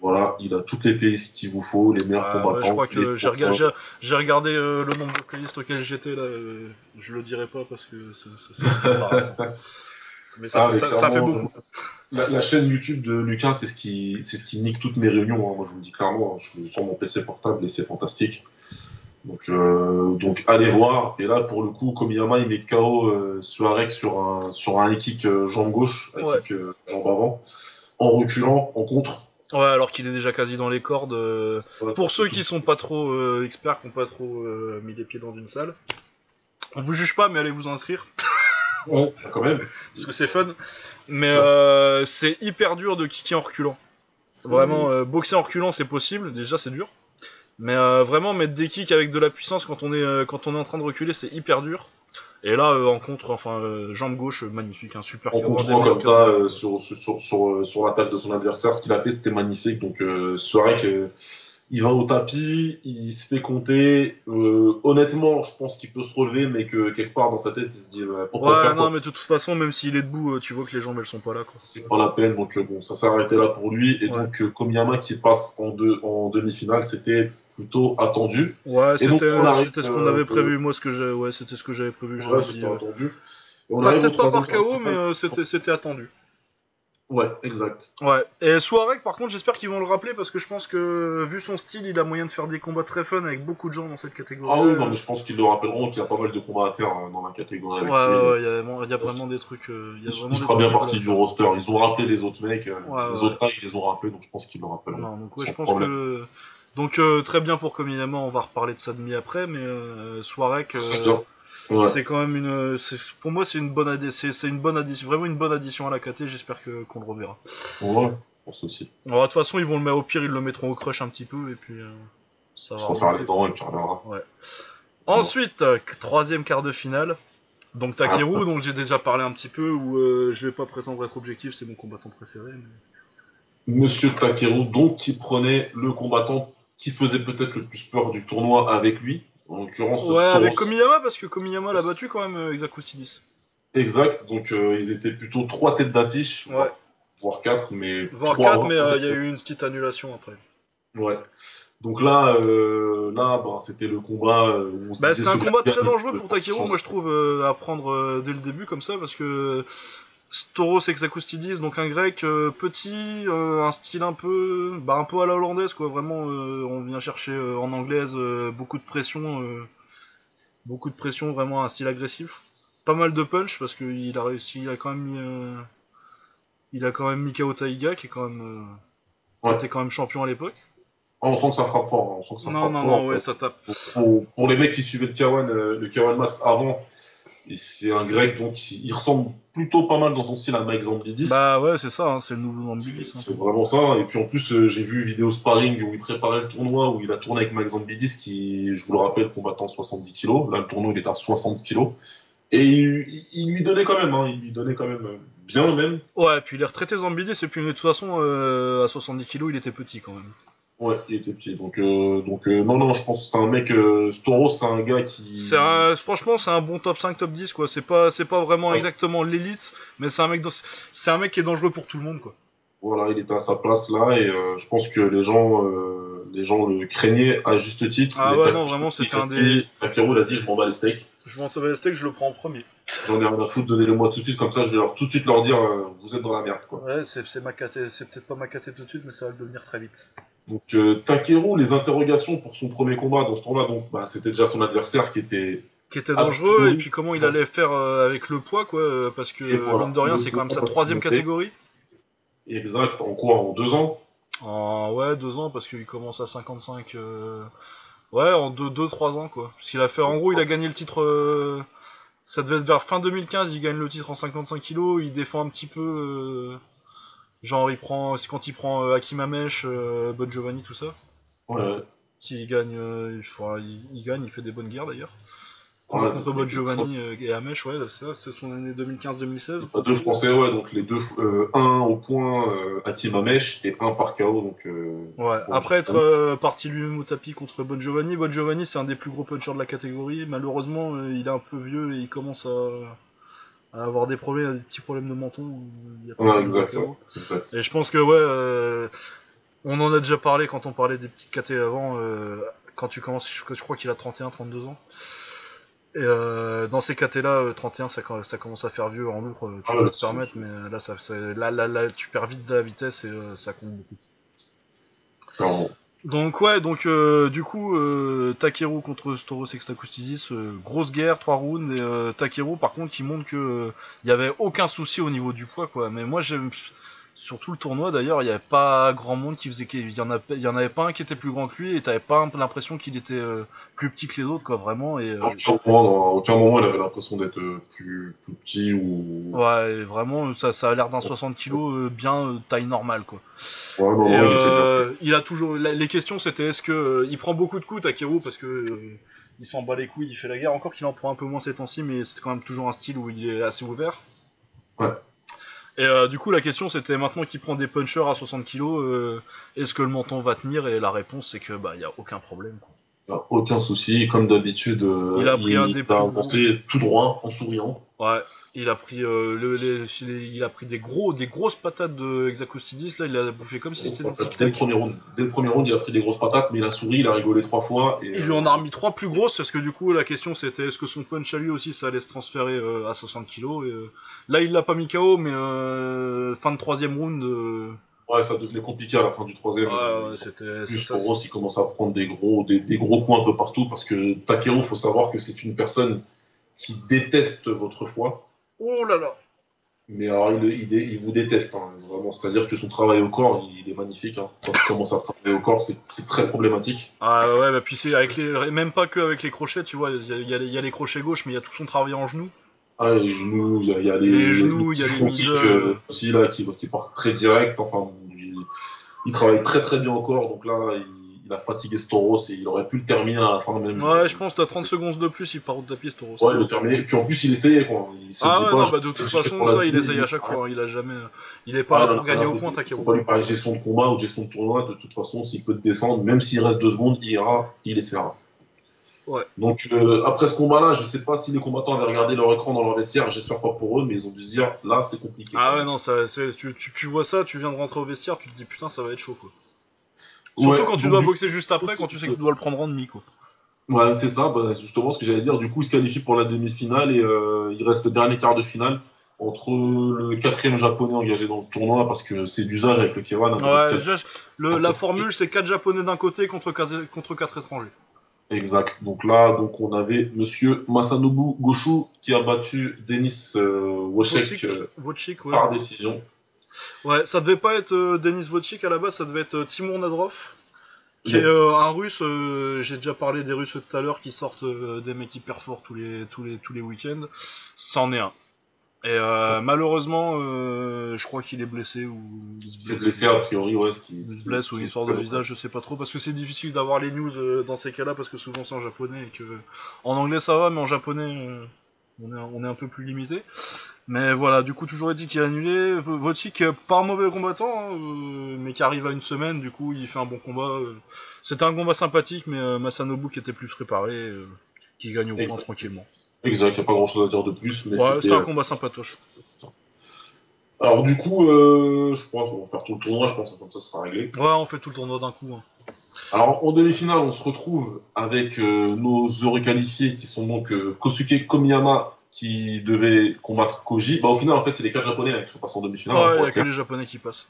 Voilà, il a toutes les playlists qu'il vous faut, les meilleurs Ah, ouais, combattants. je crois que j'ai regardé, le nombre de playlists auxquelles j'étais là. je le dirai pas parce que c'est embarrassant. Mais ça, Ah, fait, mais ça, ça fait clairement, beaucoup. La, la chaîne YouTube de Lucas, c'est ce qui, c'est ce qui nique toutes mes réunions. hein. Moi, je vous le dis clairement, hein. je suis sur mon PC portable et c'est fantastique. Donc, euh, donc, allez voir. Et là, pour le coup, Komiyama, il met KO euh, Suarek sur un, sur un kick euh, jambe gauche, Ouais. kick euh, jambe avant, en reculant, en contre. Ouais, alors qu'il est déjà quasi dans les cordes. euh, Ouais, Pour ceux tout- qui sont pas trop euh, experts, qui ont pas trop euh, mis les pieds dans une salle, on vous juge pas, mais allez vous inscrire Ouais, quand même. parce que c'est fun. Mais euh, c'est hyper dur de kicker en reculant. Vraiment, euh, boxer en reculant, c'est possible. Déjà, c'est dur. Mais euh, vraiment mettre des kicks avec de la puissance quand on est quand on est en train de reculer, c'est hyper dur. Et là, en contre, enfin, jambe gauche, magnifique, un super en meilleurs comme ça sur, sur, sur, sur, sur l'attaque de son adversaire, ce qu'il a fait, c'était magnifique. Donc, Suarek, euh, il va au tapis, il se fait compter. Euh, honnêtement, je pense qu'il peut se relever, mais que quelque part dans sa tête, il se dit euh, pourquoi Ouais, faire non, quoi mais de toute façon, même s'il est debout, euh, tu vois que les jambes elles sont pas là. Quoi. C'est pas la peine. Donc, euh, bon, ça s'est arrêté là pour lui. Et Ouais. donc, Komiyama qui passe en, deux, en demi-finale, c'était plutôt attendu. Ouais, donc, c'était ce qu'on avait prévu. Moi, ce que j'ai, ouais, c'était ce que j'avais prévu. Ouais, c'était dit, attendu. Et on au Peut-être pas par KO, mais c'était attendu. Ouais, exact. Ouais. Et Soarek, par contre, j'espère qu'ils vont le rappeler parce que je pense que vu son style, il a moyen de faire des combats très fun avec beaucoup de gens dans cette catégorie. Ah oui, non, mais je pense qu'ils le rappelleront qu'il y a pas mal de combats à faire euh, dans la catégorie. Ouais, avec lui. ouais, ouais, il y a, vraiment- il y a vraiment des trucs. euh, il y a Il, vraiment il des fera bien partie du roster. Ils ont rappelé les autres mecs. euh, Ouais, les ouais. autres tailles, ils les ont rappelés, donc je pense qu'ils le rappelleront. Non, donc ouais, je pense problème. que. Donc euh, très bien pour Komiyama, on va reparler de ça demi après, mais euh, Soarek, euh. Ouais. c'est quand même une, pour moi c'est une bonne c'est une bonne addition, vraiment une bonne addition à la KT. J'espère que qu'on le reverra. Ouais, je pense aussi. Alors, de toute façon, ils vont le mettre au pire, ils le mettront au crush un petit peu et puis euh, ça va. refaire les dents et puis on reviendra. Ensuite, euh, troisième quart de finale. Donc Takeru, Ah. donc j'ai déjà parlé un petit peu, où euh, je vais pas prétendre être objectif, c'est mon combattant préféré. mais- Monsieur Takeru, donc, qui prenait le combattant qui faisait peut-être le plus peur du tournoi avec lui. En l'occurrence, Ouais, avec Komiyama, parce que Komiyama l'a battu quand même, euh, Exakustidis. Exact. Donc, euh, ils étaient plutôt trois têtes d'affiche, Ouais. voire, quatre, mais Voire trois 4, mais euh, il y a eu une petite annulation après. Ouais. Donc là, euh, là, bah, c'était le combat. où on Bah, c'était un combat très dangereux pour Takeru, moi je trouve, à prendre dès le début comme ça, parce que Storos Exakustidis, donc un grec euh, petit, euh, un style un peu, bah, un peu à la hollandaise, quoi. Vraiment, euh, on vient chercher en anglaise beaucoup de pression, beaucoup de pression, vraiment un style agressif. Pas mal de punch, parce qu'il a réussi, il a quand même mis, il a quand même mis KO Taiga, qui est quand même, Ouais. était quand même champion à l'époque. Ah, on sent que ça frappe fort. hein, On sent que ça Non, frappe non, fort. non, ouais, ça tape. Pour, pour- les mecs qui suivaient le K1, euh, le K1 Max avant, c'est un grec, donc il, il ressemble plutôt pas mal dans son style à Mike Zambidis. Bah ouais, c'est ça, hein, c'est le nouveau Zambidis. hein. c'est vraiment ça. Et puis en plus, euh, j'ai vu une vidéo sparring où il préparait le tournoi, où il a tourné avec Mike Zambidis, qui, je vous le rappelle, combattant 70 kilos. Là, le tournoi, il est à 60 kilos. Et il, il lui donnait quand même, hein, il lui donnait quand même. euh, bien même. Ouais, puis il est retraité Zambidis, et puis de toute façon, euh, à 70 kg, il était petit quand même. Ouais, il était petit. Donc, euh, donc euh, non, non, je pense que c'est un mec. Euh, Storos, c'est un gars qui. C'est un, franchement, c'est un bon top 5, top 10, quoi. C'est pas, c'est pas vraiment Ouais. exactement l'élite, mais c'est un mec, dans- c'est un mec qui est dangereux pour tout le monde, quoi. Voilà, il était à sa place là, et euh, je pense que les gens, les gens le craignaient à juste titre. Ah ouais, non, vraiment, c'était un des- Takeru, il a dit, je m'en bats les steaks. Je m'en sauver le steak, je le prends en premier. J'en ai rien à foutre, donnez-le moi tout de suite, comme ça, je vais leur, tout de suite leur dire, euh, vous êtes dans la merde, quoi. Ouais, c'est, peut-être pas ma caté tout de suite, mais ça va le devenir très vite. Donc euh, Takeru, les interrogations pour son premier combat dans ce tournoi, donc bah, c'était déjà son adversaire qui était Qui était dangereux, et puis comment il allait faire euh, avec le poids, quoi, euh, parce que, voilà, mine de rien, c'est quand même sa troisième catégorie. exact en quoi En deux ans? En, ouais, deux ans, parce qu'il commence à 55. euh, Ouais, en deux, deux, trois ans, quoi. Parce qu'il a fait, en gros, il a gagné le titre. euh, Ça devait être vers fin 2015, il gagne le titre en 55 kilos, il défend un petit peu. euh, Genre, il prend. C'est quand il prend euh, Hakim Amesh, euh, Bon Giovanni, tout ça. Ouais, gagne, euh, enfin, il, il gagne, il fait des bonnes guerres d'ailleurs. Ouais, Contre, les Giovanni euh, et Amesh, ouais, c'est ça, c'était son année 2015-2016. Bah, deux Français, ouais, donc les deux, euh, un au point euh, Hakim Amesh et un par KO, donc euh, Ouais, après être parti lui-même au tapis contre Bon Giovanni, Bon Giovanni c'est un des plus gros punchers de la catégorie. Malheureusement, il est un peu vieux et il commence à, à avoir des problèmes, des petits problèmes de menton. Il y a pas Ouais, exact, exact. Et je pense que ouais, on en a déjà parlé quand on parlait des petites KT avant. quand tu commences, je, je crois qu'il a 31-32 ans. Et euh, dans ces KT là, 31 ça, ça commence à faire vieux en lourd, euh, tu Ah peux te permettre, mais là, ça, c'est- là, là, là, tu perds vite de la vitesse et euh, ça compte beaucoup. Donc ouais, donc euh, du coup, euh, Takeru contre Storos Extracoustidis, euh, grosse guerre, trois rounds, et euh, Takeru par contre qui montre que il y avait aucun souci au niveau du poids quoi. Mais moi j'aime sur tout le tournoi d'ailleurs, il y avait pas grand monde qui faisait, il y en a, il y en avait pas un qui était plus grand que lui, et t'avais pas l'impression qu'il était euh, plus petit que les autres quoi, vraiment. Et euh, À aucun moment, à aucun moment, il avait l'impression d'être euh, plus, plus petit ou. ouais, vraiment ça, ça a l'air d'un 60 kg euh, bien taille normale quoi. Ouais, non, Et, non, il était bien. il a toujours. Les questions c'était est-ce que il prend beaucoup de coups Takeru parce que il s'en bat les couilles, il fait la guerre. Encore qu'il en prend un peu moins ces temps-ci, mais c'est quand même toujours un style où il est assez ouvert. Ouais. Et euh, du coup la question c'était maintenant qu'il prend des punchers à 60 kg, euh, est-ce que le menton va tenir? Et la réponse c'est que bah il y a aucun problème. Quoi. Il y a aucun souci, comme d'habitude. euh, Il a pris un des plus gros. tout droit, en souriant. Ouais. Il a pris euh, le, les- les- il a pris des gros des grosses patates de Exacostidis là, il a bouffé comme si c'était des Dès le premier round, dès le premier round, il a pris des grosses patates, mais il a souri, il a rigolé trois fois. Et, Il lui en a remis trois plus grosses parce que du coup la question c'était est-ce que son punch à lui aussi ça allait se transférer euh, à 60 kg et, euh, Là il l'a pas mis KO mais euh, fin de troisième round Ouais, ça devenait compliqué à la fin du troisième. ouais, ouais, c'était plus ça, Toros, il commence à prendre des gros, des, des gros points un peu partout parce que Takeru, faut savoir que c'est une personne qui déteste votre foi. Oh là là Mais alors, il, il, il vous déteste, hein, vraiment. C'est-à-dire que son travail au corps, il est magnifique. Hein. Quand il commence à travailler au corps, c'est très problématique. Ah ouais bah puis c'est avec les même pas que avec les crochets tu vois il y a, y les- il y a les crochets gauche mais il y a tout son travail en genoux. Ah, les genoux, il y y a les, Les genoux, il y a les euh, aussi, là, qui, qui partent très direct. Enfin, il, il travaille très très bien au corps. Donc là, il, il a fatigué Storos et il aurait pu le terminer à la fin même. Ouais je pense que t'as 30 secondes de plus il part au tapis Storos. Ouais, il le terminait. Et puis en plus, il essayait, quoi. Il se Ah dit ouais pas, non bah de toute façon ça il essaye à chaque fois il a jamais il est pas Ah, là non, pour gagner au faut- point Faut Takeru. pas lui parler de gestion de combat ou de gestion de tournoi. De toute façon, s'il peut te descendre, même s'il reste deux secondes, il ira, il essaiera. Ouais. Donc euh, après ce combat-là, je sais pas si les combattants avaient regardé leur écran dans leur vestiaire. J'espère pas pour eux, mais ils ont dû se dire là, c'est compliqué. Ah ouais non ça c'est tu, tu, tu vois ça tu viens de rentrer au vestiaire tu te dis putain ça va être chaud quoi. Surtout Ouais, quand tu dois du- boxer juste après, quand tu sais que tu dois le prendre en demi, quoi. Ouais, c'est ça, bah, justement ce que j'allais dire. Du coup, il se qualifie pour la demi-finale et euh, il reste le dernier quart de finale entre le quatrième japonais engagé dans le tournoi parce que c'est d'usage avec le K1. un Ouais, le- la formule, c'est 4 japonais d'un côté contre 4, contre quatre étrangers. Exact. Donc là, donc on avait Monsieur Masanobu Goshu qui a battu Denis euh, Wojcik Wojcik, euh, Wojcik, ouais. par décision. Ouais, ça devait pas être euh, Denis Wojcik à la base, ça devait être euh, Timur Nadrov, qui Ouais. est euh, un russe. euh, J'ai déjà parlé des Russes tout à l'heure qui sortent euh, des mecs hyper forts tous les, tous les, tous les week-ends. C'en est un. Et euh, malheureusement, euh, je crois qu'il est blessé ou il se blesse. blessé a priori, ouais, ce qui, Il se blesse ou une histoire de visage, je sais pas trop, parce que c'est difficile d'avoir les news dans ces cas-là, parce que souvent c'est en japonais et que en anglais ça va, mais en japonais on, est, on est un peu plus limité. Mais voilà, du coup, toujours est-il qu'il est annulé. V- Votic, euh, pas un mauvais combattant, hein, euh, mais qui arrive à une semaine, du coup, il fait un bon combat. euh. C'était un combat sympathique, mais euh, Masanobu qui était plus préparé, qui gagne au Exact. tranquillement. Exact, il n'y a pas grand chose à dire de plus, mais Ouais, c'était. un combat sympatoche. Alors, du coup, euh, je crois qu'on va faire tout le tournoi, je pense, comme ça, ça sera réglé. Ouais, on fait tout le tournoi d'un coup. hein. Alors, en demi-finale, on se retrouve avec euh, nos heureux qualifiés qui sont donc euh, Kosuke Komiyama qui devait combattre Koji. Bah, au final, en fait, c'est les quatre japonais hein, qui sont passés en demi-finale. hein, Ouais, il pour y a que les japonais qui passent.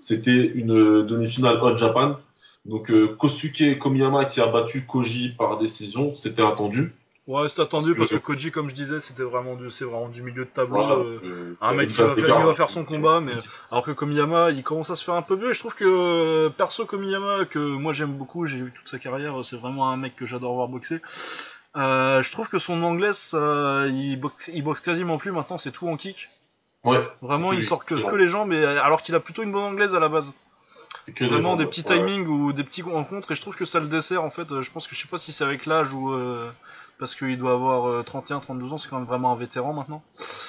C'était une euh, demi-finale Hot Japan. Donc, euh, Kosuke Komiyama qui a battu Koji par décision, c'était attendu. Ouais, c'est attendu Parce que- que, Koji, comme je disais, c'était vraiment du, c'est vraiment du milieu de tableau. Voilà, euh, un il mec qui va, faire, il va faire son combat, mais alors que Komiyama, il commence à se faire un peu vieux. Et je trouve que perso Komiyama, que moi j'aime beaucoup, j'ai vu toute sa carrière, c'est vraiment un mec que j'adore voir boxer. Euh, je trouve que son anglais, ça, il, boxe, il boxe quasiment plus maintenant, c'est tout en kick. Ouais, Vraiment, il sort que, que les jambes, et, alors qu'il a plutôt une bonne anglaise à la base. que Vraiment des petits Ouais. timings ou des petits rencontres, et je trouve que ça le dessert en fait. Euh, Je pense que je sais pas si c'est avec l'âge ou euh, parce qu'il doit avoir euh, 31-32 ans, c'est quand même vraiment un vétéran maintenant.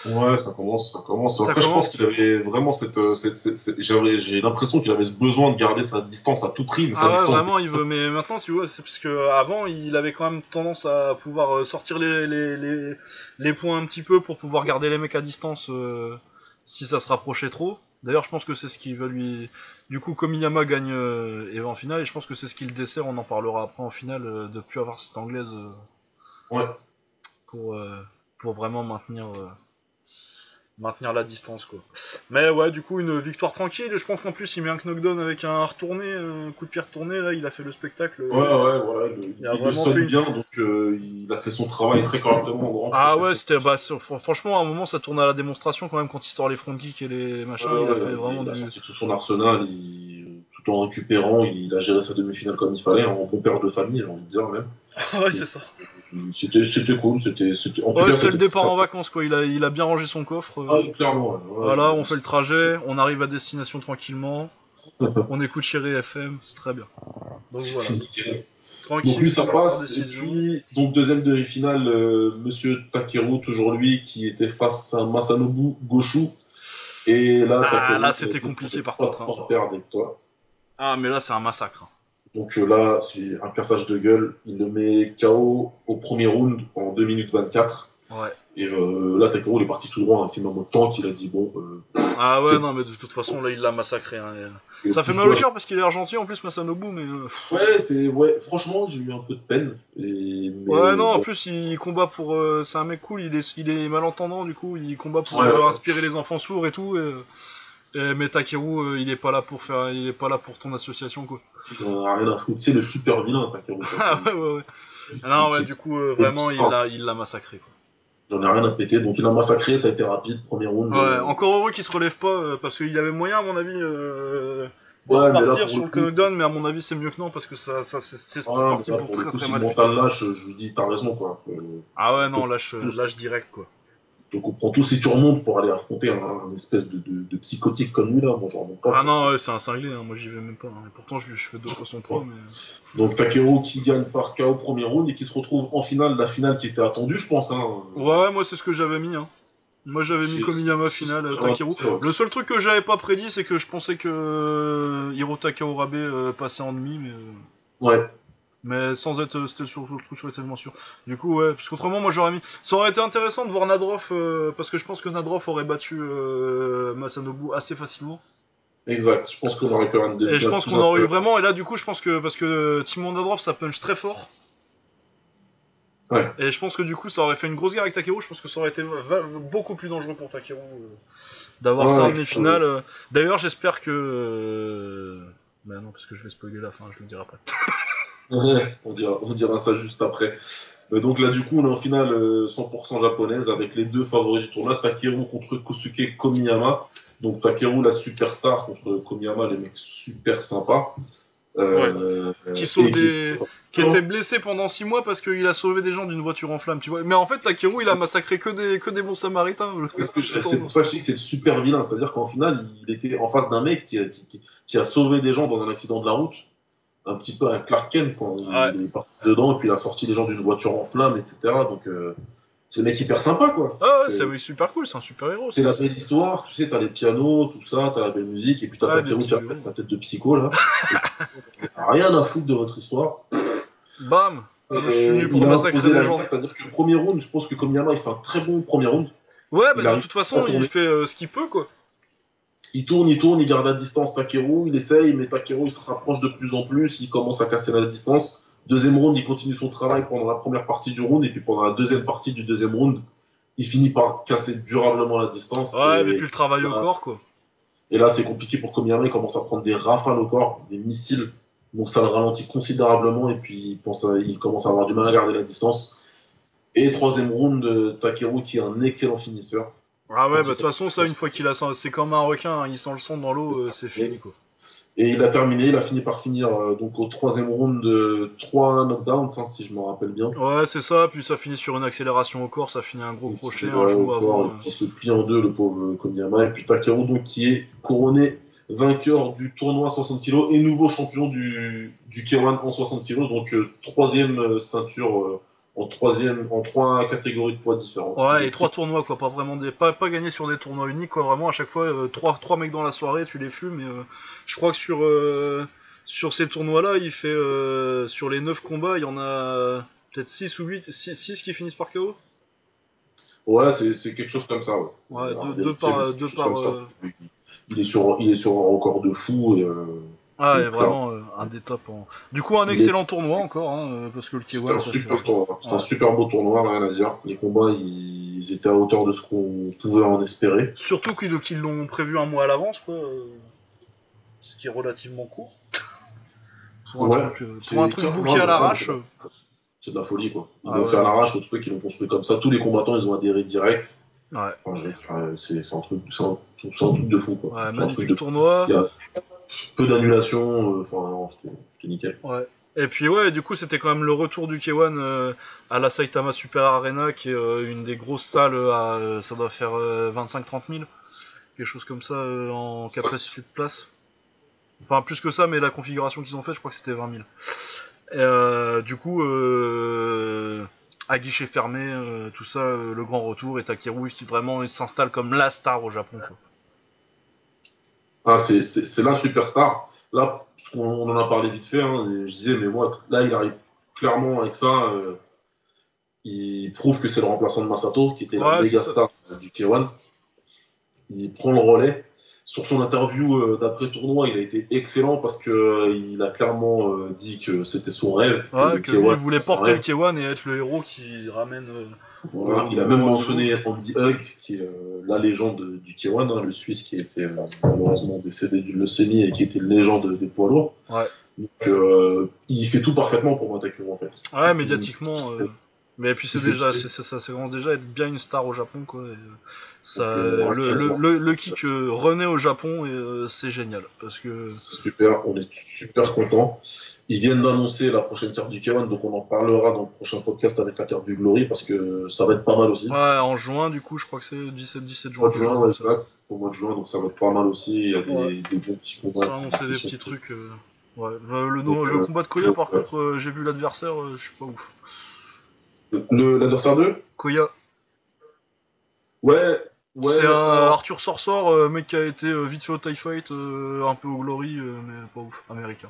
Ouais, ça commence, ça commence. Ça Après, je commence. pense qu'il avait vraiment cette, euh, cette, cette- cette- j'avais- j'ai l'impression qu'il avait ce besoin de garder sa distance à tout prix, mais sa Ah ouais, distance. vraiment, il veut. Mais maintenant, tu vois, c'est parce que avant, il avait quand même tendance à pouvoir euh, sortir les, les, les, les points un petit peu pour pouvoir garder les mecs à distance euh, si ça se rapprochait trop. D'ailleurs, je pense que c'est ce qui va lui. Du coup, Komiyama gagne euh, et va en finale, et je pense que c'est ce qui le dessert. On en parlera après en finale euh, de plus avoir cette anglaise euh, Ouais. pour euh, pour vraiment maintenir. euh, maintenir la distance quoi. Mais ouais, du coup une victoire tranquille. Je pense qu'en plus il met un knockdown avec un retourné, un coup de pied retourné. Là, il a fait le spectacle. Ouais, ouais, voilà. Le, Il a il vraiment sonne fait une- bien, donc euh, il a fait son travail très correctement. Grand Ah ouais, c'était bah franchement à un moment ça tourne à la démonstration quand même quand il sort les front kicks et les machins. Ouais, il a fait vraiment il a du. tout son arsenal, il- tout en récupérant, il a géré sa demi-finale comme il fallait, en bon père de famille, j'ai envie de dire même. ouais c'est ça. C'était, c'était cool, c'était, c'était. En tout Ouais cas, c'est le départ en vacances quoi. Il a il a bien rangé son coffre. euh, Ah, clairement. ouais, ouais. Voilà, on fait le trajet, on arrive à destination tranquillement, on écoute Chéri FM, c'est très bien. Donc C'est voilà, nickel. tranquille. Donc lui ça passe et puis donc deuxième demi-finale euh, Monsieur Takeru toujours lui qui était face à Masanobu Goshu et là Ah, Takeru là, c'était compliqué, par contre, hein. perdre avec toi? Ah mais là c'est un massacre. Donc euh, là c'est un cassage de gueule il le met KO au premier round en 2 minutes 24 Ouais. et euh, là Takeru il est parti tout droit hein, c'est même au temps qu'il a dit bon euh, Ah ouais non mais de toute façon là il l'a massacré. hein, et- Ça fait mal au cœur parce qu'il est argentin en plus Masanobu mais... ouais c'est ouais franchement j'ai eu un peu de peine et, mais, Ouais non en plus il combat pour... euh, c'est un mec cool, il est, il est malentendant du coup, il combat pour Ouais, ouais. inspirer les enfants sourds et tout. Et, et, mais Takeru euh, il est pas là pour faire... Il est pas là pour ton association quoi. en a rien à foutre c'est le super vilain Takeru Ah ouais ouais ouais. Non ouais du coup euh, vraiment il l'a il l'a massacré quoi. J'en ai rien à péter. Donc il a massacré, ça a été rapide, premier round. Ouais, euh, encore heureux qu'il se relève pas parce qu'il avait moyen à mon avis euh, de Ouais, là, repartir pour sur le coup- mais à mon avis c'est mieux que non parce que ça, ça c'est mais parti là, pour pour très coup, très si mal mental lâche, je lui dis, t'as raison, quoi. Ah ouais non lâche lâche direct quoi. Je comprends tout. Si tu remontes pour aller affronter un, un espèce de, de, de psychotique comme lui, là, moi, je remonte pas. Ah non ouais, c'est un cinglé hein, moi j'y vais même pas. hein. Et pourtant je, je fais deux fois son pro mais Donc Takeru qui gagne par KO premier round et qui se retrouve en finale, la finale qui était attendue, je pense. Hein. ouais moi c'est ce que j'avais mis hein. Moi j'avais mis Komiyama finale c'est- Takeru. Le seul truc que j'avais pas prédit c'est que je pensais que euh, Hirota Kaorabe euh, passait en demi mais euh, Ouais. Mais sans être, euh, c'était sur sûr. Du coup, ouais, parce qu'autrement, moi j'aurais mis. Ça aurait été intéressant de voir Nadrov, euh, parce que je pense que Nadrov aurait battu euh, Masanobu assez facilement. Exact. Je pense qu'on aurait pu un Et je pense qu'on aurait eu vraiment. Et là, du coup, je pense que parce que Timon Nadrov, ça punch très fort. Ouais. Et je pense que du coup, ça aurait fait une grosse guerre avec Takeru. Je pense que ça aurait été beaucoup plus dangereux pour Takeru euh, d'avoir Ouais, ça en demi-finale. euh. D'ailleurs, j'espère que. Bah non, parce que je vais spoiler la fin, je le dirai après. On dira, on dira ça juste après. Euh, donc là, du coup, on est en finale euh, 100% japonaise avec les deux favoris du tournoi, Takeru contre Kosuke Komiyama. Donc Takeru, la superstar, contre Komiyama, les mecs super sympas. Euh, Qui et des- qui était blessé pendant 6 mois parce qu'il a sauvé des gens d'une voiture en flamme, tu vois. Mais en fait, Takeru, il a massacré que des, que des bons samaritains. C'est ce que je- c'est pour ça que je dis que c'est super vilain. C'est-à-dire qu'en finale, il était en face d'un mec qui a sauvé des gens dans un accident de la route. Un petit peu un Clark Kent quand il, Ouais. il est parti dedans et puis il a sorti les gens d'une voiture en flammes, etc. Donc euh, c'est le mec hyper sympa, quoi. Ah ouais, C'est- super cool, c'est un super héros. C'est la belle histoire, tu sais, t'as les pianos, tout ça, t'as la belle musique, et puis t'as Takeru des qui a petits sa tête de psycho, là. Rien à foutre de votre histoire. Bam Je suis venu pour massacrer des la gens. C'est-à-dire que le premier round, je pense que Komiyama, il fait un très bon premier round. Ouais, Il bah de toute façon, à il fait euh, ce qu'il peut, quoi. Il tourne, il tourne, il garde à distance Takeru, il essaye, mais Takeru, il se rapproche de plus en plus, il commence à casser la distance. Deuxième round, il continue son travail pendant la première partie du round, et puis pendant la deuxième partie du deuxième round, il finit par casser durablement la distance. Ouais, et, mais puis le travail au corps, quoi. et là, c'est compliqué pour Komiyama, il commence à prendre des rafales au corps, des missiles, donc ça le ralentit considérablement, et puis il, pense à- il commence à avoir du mal à garder la distance. Et troisième round, de Takeru, qui est un excellent finisseur. Ah ouais, bah de toute façon, ça, une fois qu'il a ça, c'est comme un requin, hein, il sent le sang dans l'eau, euh, c'est fini, quoi. Et il a terminé, il a fini par finir euh, donc au troisième round de 3 knockdowns, hein, si je me rappelle bien. Ouais, c'est ça, puis ça finit sur une accélération au corps, ça finit un gros Il crochet, un genou corps, avant. et puis il se plie en deux, le pauvre Komiyama. Et puis Takeru, donc, qui est couronné vainqueur du tournoi 60 kg et nouveau champion du, du K1 en 60 kg, donc euh, troisième euh, ceinture euh, en troisième, en trois catégories de poids différentes. Ouais, et trois tournois, quoi, pas vraiment des. Pas, pas gagné sur des tournois uniques, quoi, vraiment, à chaque fois, euh, trois, trois mecs dans la soirée, tu les fumes, mais euh, je crois que sur, euh, sur ces tournois-là, il fait. euh, sur les 9 combats, il y en a peut-être 6 ou 8, 6, qui finissent par KO Ouais, c'est quelque chose comme ça. Ouais, deux- par- deux par, Il est sur, il est sur un record de fou et. Ah, vraiment euh, un des tops. en- Du coup, un excellent tournoi encore, hein, euh, parce que le C'était K1, un super tournoi. C'était Ouais. un super beau tournoi, rien à dire. Les combats, ils, ils étaient à hauteur de ce qu'on pouvait en espérer. Surtout qu'ils l'ont prévu un mois à l'avance, quoi. euh, Ce qui est relativement court. Pour un truc, pour un truc à l'arrache. c'est- de la folie, quoi. Ils Ah l'ont ouais. fait à l'arrache, le truc, ils l'ont construit comme ça. Tous les combattants, ils ont adhéré direct. Ouais, Enfin, c'est un un, truc de fou, quoi. ouais C'est un truc magnifique tournoi. Peu d'annulations, euh, enfin, c'était c'était nickel. Ouais. Et puis ouais, du coup, c'était quand même le retour du K1 euh, à la Saitama Super Arena, qui est euh, une des grosses salles à, euh, ça doit faire 25-30 000, quelque chose comme ça euh, en capacité de place. Enfin, plus que ça, mais la configuration qu'ils ont fait, je crois que c'était 20 000. Et, euh, du coup, euh, à guichet fermé, euh, tout ça, euh, le grand retour, et Takeru qui vraiment il s'installe comme la star au Japon. Quoi. Ah, c'est- la superstar. Là, on en a parlé vite fait, hein, je disais, mais moi, là, il arrive clairement avec ça. euh, il prouve que c'est le remplaçant de Masato, qui était la Ouais, méga c'est ça. star du K1. Il prend le relais. Sur son interview euh, d'après tournoi, il a été excellent parce que euh, il a clairement euh, dit que c'était son rêve. que Ouais, le que lui, K1, il voulait porter le rêve. K1 et être le héros qui ramène. Voilà, il a même mentionné Andy Hug, qui est la légende du K1, hein, le Suisse qui était malheureusement décédé d'une leucémie et qui était une légende des poids lourds. Ouais. Donc, euh, il fait tout parfaitement pour m'attaquer en fait. Ouais, médiatiquement. euh, Mais puis c'est déjà, ça, ça commence déjà à être bien une star au Japon, quoi. et, ça, le, kick euh, renaît au Japon et euh, c'est génial parce que. C'est super, on est super contents. Ils viennent d'annoncer la prochaine carte du K1, donc on en parlera dans le prochain podcast avec la carte du Glory parce que ça va être pas mal aussi. Ouais, en juin, du coup, je crois que c'est 17-17 Au juin. mois de juin, ça. exact. Au mois de juin, donc ça va être pas mal aussi. Il y a des, Ouais. des bons petits Ça combats. a annoncé qui des petits trucs. euh, Ouais. Le, Donc, combat de Koya, par contre, j'ai vu l'adversaire, je suis pas ouf. Le- L'adversaire 2 Koya, Ouais, ouais. c'est un Arthur Sorsor, euh, mec qui a été euh, vite fait au TIE Fight, euh, un peu au Glory, mais pas ouf, américain.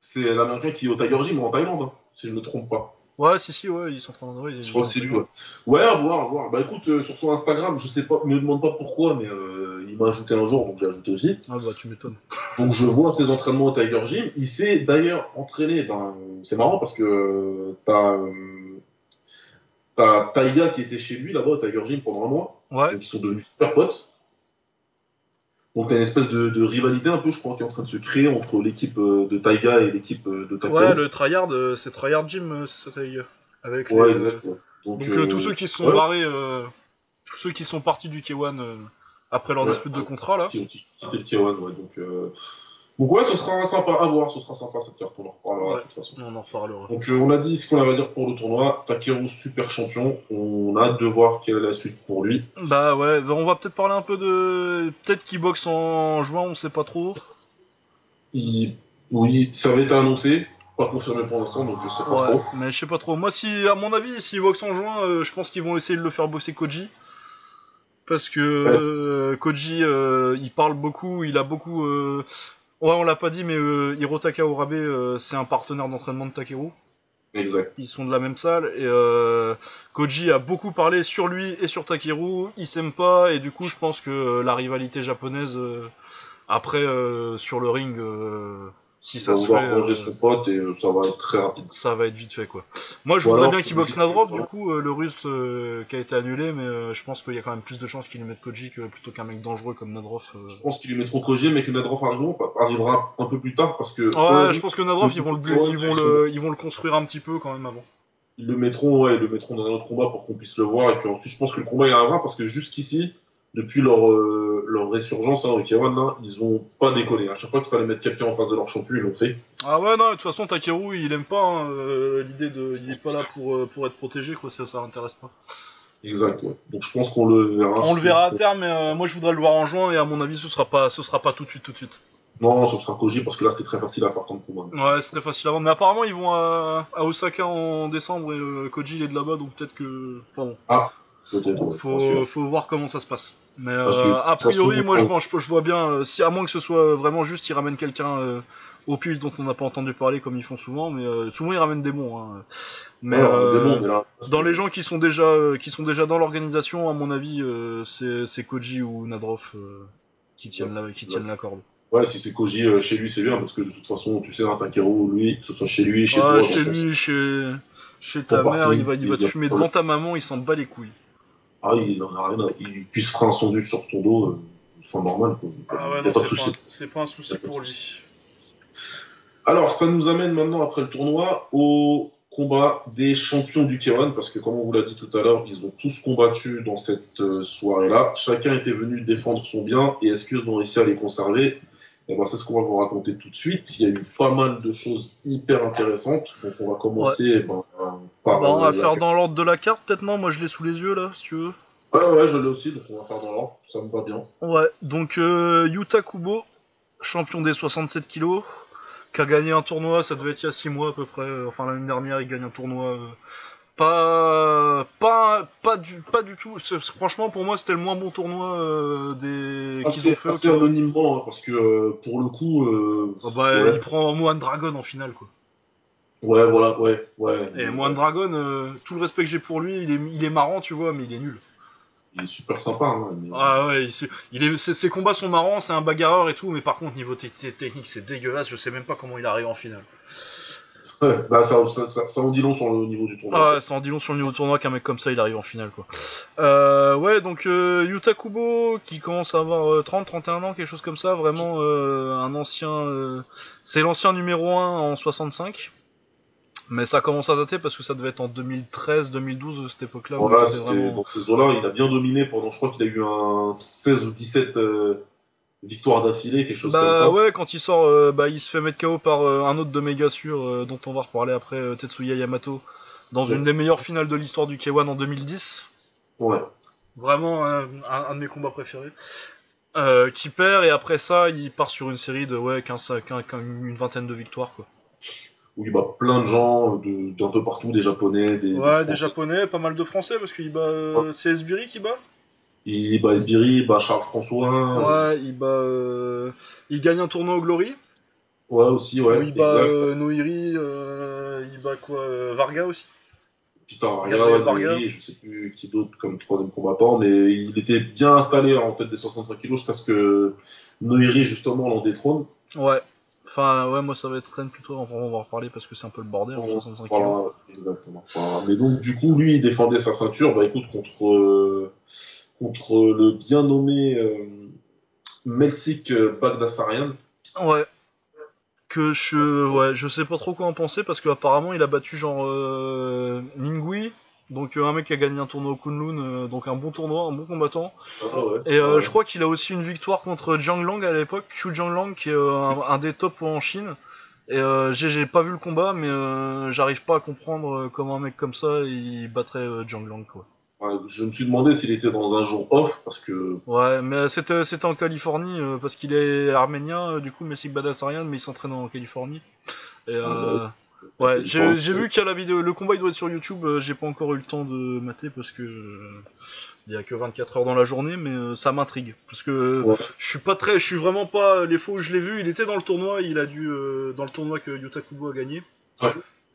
C'est l'américain qui est au Tiger Gym en Thaïlande, hein, si je ne me trompe pas. Ouais, si, si, ouais, ils sont en train de. Je crois que c'est lui. Ouais, ouais à voir, à voir. Bah écoute, euh, sur son Instagram, je sais pas, me demande pas pourquoi, mais euh, il m'a ajouté un jour, donc j'ai ajouté aussi. Ah bah, tu m'étonnes. Donc je vois ses entraînements au Tiger Gym. Il s'est d'ailleurs entraîné. Ben, c'est marrant parce que euh, t'as t'as Taiga qui était chez lui là-bas au Tiger Gym pendant un mois. Ouais, Donc ils sont devenus super potes. Donc t'as une espèce de, de rivalité un peu, je crois, qui est en train de se créer entre l'équipe euh, de Taiga et l'équipe euh, de Takeru. ouais, le tryhard, euh, c'est tryhard Gym, euh, c'est ça, Tiger. Avec Ouais, les, exact. ouais. Donc, Donc euh, tous ceux qui sont ouais, barrés, euh, tous ceux qui sont partis du K1 euh, après leur dispute de contrat là. qui- qui- qui était le K1, ouais. Donc, donc ouais, ce sera sympa à voir, ce sera sympa cette carte, on en reparlera Ouais. de toute façon. On en reparlera. Donc euh, on a dit ce qu'on avait à dire pour le tournoi. Takeru super champion. On a hâte de voir quelle est la suite pour lui. Bah ouais, bah, on va peut-être parler un peu de. Peut-être qu'il boxe en juin, on sait pas trop. Il... Oui, ça avait été annoncé. pas confirmé pour l'instant, donc je sais pas Ouais, trop. mais je sais pas trop. Moi, si, à mon avis, si Vox en juin, euh, je pense qu'ils vont essayer de le faire bosser Koji. Parce que euh, Koji, euh, il parle beaucoup, il a beaucoup. euh, Ouais, on l'a pas dit, mais euh, Hirotaka Orabe, euh, c'est un partenaire d'entraînement de Takeru. Exact. Ils sont de la même salle et euh, Koji a beaucoup parlé sur lui et sur Takeru. Ils s'aiment pas et du coup, je pense que euh, la rivalité japonaise euh, après euh, sur le ring, euh, si ça va se fait, vouloir venger euh, son pote et ça va être très rapide. ça va être vite fait quoi. Moi, je Ou voudrais bien qu'il boxe Nadrov du coup, euh, le russe euh, qui a été annulé, mais je pense qu'il y a quand même plus de chances qu'il lui mette Koji que plutôt qu'un mec dangereux comme Nadrov. Je pense qu'ils lui mettront Koji, mais que Nadrov arrivera un peu plus tard parce que. Ouais, je pense que Nadrov, ils vont le, vont ils le, ils vont le construire un petit peu quand même avant. Ils le mettront, ouais, ils le mettront dans un autre combat pour qu'on puisse le voir. Et puis ensuite, je pense que le combat il arrivera parce que jusqu'ici, depuis leur, euh, leur résurgence hein, K1, là, ils ont pas décollé. À chaque fois qu'il fallait mettre quelqu'un en face de leur champion, ils l'ont fait. Ah ouais, non, de toute façon, Takeru, il aime pas hein, euh, l'idée de. Il est pas là pour, euh, pour être protégé, quoi, ça, ça l'intéresse pas. Exact, ouais. Donc je pense qu'on le verra. On le verra à terme, mais moi je voudrais le voir en juin, et à mon avis, ce sera pas, ce sera pas tout de suite, tout de suite. Non, ce sera Koji parce que là, c'est très facile à faire comme combat. Ouais, c'est très facile à vendre, mais apparemment, ils vont à, à Osaka en décembre, et Koji, il est de là-bas, donc peut-être que. Enfin bon, Peut-être, ouais, bien faut, faut voir comment ça se passe. Mais Parce que, euh, a façon, priori, moi je, on- je, je vois bien, euh, si à moins que ce soit vraiment juste, ils ramènent quelqu'un euh, au pile dont on n'a pas entendu parler comme ils font souvent, mais euh, souvent ils ramènent des bons. Hein. Mais, euh, mais là, Dans les gens qui sont déjà euh, qui sont déjà dans l'organisation, à mon avis, euh, c'est Koji ou Nadrov euh, qui tiennent la qui tiennent la corde. Ouais, si c'est Koji euh, chez lui, c'est bien parce que de toute façon, tu sais, un Takeru, lui, que ce soit chez lui, chez Ah, toi, chez lui, chez chez ta mère, il va il va te fumer devant ta maman, il s'en bat les couilles. Ah, il en a rien à... Il puisse faire un sandwich sur ton dos, euh, enfin normal, quoi. Il y a pas de souci. Ah c'est pas un souci pour lui. Alors, ça nous amène maintenant, après le tournoi, au combat des champions du K1, parce que comme on vous l'a dit tout à l'heure, ils ont tous combattu dans cette euh, soirée-là. Chacun était venu défendre son bien, et est-ce qu'ils ont réussi à les conserver? Et ben, c'est ce qu'on va vous raconter tout de suite. Il y a eu pas mal de choses hyper intéressantes. Donc, on va commencer ben, par. On euh, va la faire dans l'ordre de la carte, peut-être non? Moi, je l'ai sous les yeux là, si tu veux. Ouais, ouais, je l'ai aussi, donc on va faire dans l'ordre. Ça me va bien. Ouais. Donc euh, Yuta Kubo, champion des 67 kilos, qui a gagné un tournoi, ça devait être il y a 6 mois à peu près. euh, Enfin l'année dernière, il gagne un tournoi. euh, pas, pas, pas du, pas du tout. Franchement, pour moi, c'était le moins bon tournoi euh, des qu'ils Assez, ont fait. au assez K1. anonymement, hein, parce que euh, pour le coup. euh, Ah bah, Ouais. il prend Moine Dragon en finale, quoi. Ouais, voilà, ouais, ouais. Et Moine ouais, Dragon, tout le respect que j'ai pour lui, il est, il est marrant, tu vois, mais il est nul. Il est super sympa. Hein, mais- Ah ouais, il, est, ses, ses combats sont marrants, c'est un bagarreur et tout, mais par contre, niveau te- te- technique, c'est dégueulasse, je sais même pas comment il arrive en finale. Bah ça, ça, ça, ça en dit long sur le niveau du tournoi. Ah ça en dit long sur le niveau de tournoi qu'un mec comme ça il arrive en finale quoi. Euh, ouais, donc euh, Yuta Kubo qui commence à avoir euh, 30, 31 ans, quelque chose comme ça, vraiment euh, un ancien. euh, c'est l'ancien numéro 1 en 65. Mais ça commence à dater parce que ça devait être en 2013, 2012 cette époque-là. Voilà, vraiment- dans ces eaux-là, il a bien dominé pendant, je crois qu'il a eu un 16 ou 17 victoires d'affilée, quelque chose comme Bah ça. ouais, quand il sort, euh, bah, il se fait mettre KO par euh, un autre de méga sûr euh, dont on va reparler après, euh, Tetsuya Yamato, dans Ouais. une des meilleures finales de l'histoire du K1 en 2010. Ouais. Vraiment euh, un, un de mes combats préférés. Euh, qui perd et après ça il part sur une série de ouais 15, 15, 15, une vingtaine de victoires quoi. Où il bat plein de gens de- d'un peu partout, des japonais, des, Ouais des japonais, pas mal de français parce qu'il bat c'est Esbiri qui bat Il bat Esbiri, il bat Charles François. Ouais il bat euh, il gagne un tournoi au Glory Ouais, aussi, ouais. où il bat euh, Noiri, euh, il bat quoi Varga aussi. Peter Varga, ouais, Varga. Noiri, je sais plus qui d'autre comme troisième combattant, mais il était bien installé en tête des 65 kilos jusqu'à ce que Noiri, justement, l'en détrône. Ouais. Enfin ouais moi ça va être traîne plutôt on va on va en reparler parce que c'est un peu le bordel en 65 kilos. Voilà, exactement. Voilà. Mais donc, du coup, lui, il défendait sa ceinture, bah écoute, contre, contre le bien nommé euh, Melsik Bagdasarian. Ouais. Que je ouais, je sais pas trop quoi en penser parce qu'apparemment il a battu genre euh, Ningui, donc euh, un mec qui a gagné un tournoi au Kunlun, euh, donc un bon tournoi, un bon combattant. Ah, ouais. Et euh, Ouais. je crois qu'il a aussi une victoire contre Jiang Lang à l'époque, Xu Jiang Lang qui est un, un des tops en Chine. Et euh, j'ai pas vu le combat, mais j'arrive pas à comprendre comment un mec comme ça il battrait Jiang Lang quoi. Je me suis demandé s'il était dans un jour off, parce que Ouais, mais c'était c'était en Californie euh, parce qu'il est arménien, euh, du coup Messik Badassarian, mais il s'entraîne en Californie. Et, euh, Ah, bah Ouais, j'ai vu qu'il y a la vidéo. Le combat il doit être sur YouTube. euh, J'ai pas encore eu le temps de mater parce que euh, il y a que 24 heures dans la journée, mais euh, ça m'intrigue parce que Ouais. je suis pas très, je suis vraiment pas. Les fois où je l'ai vu, il était dans le tournoi. Il a dû euh, dans le tournoi que Yuta Kubo a gagné. Ouais.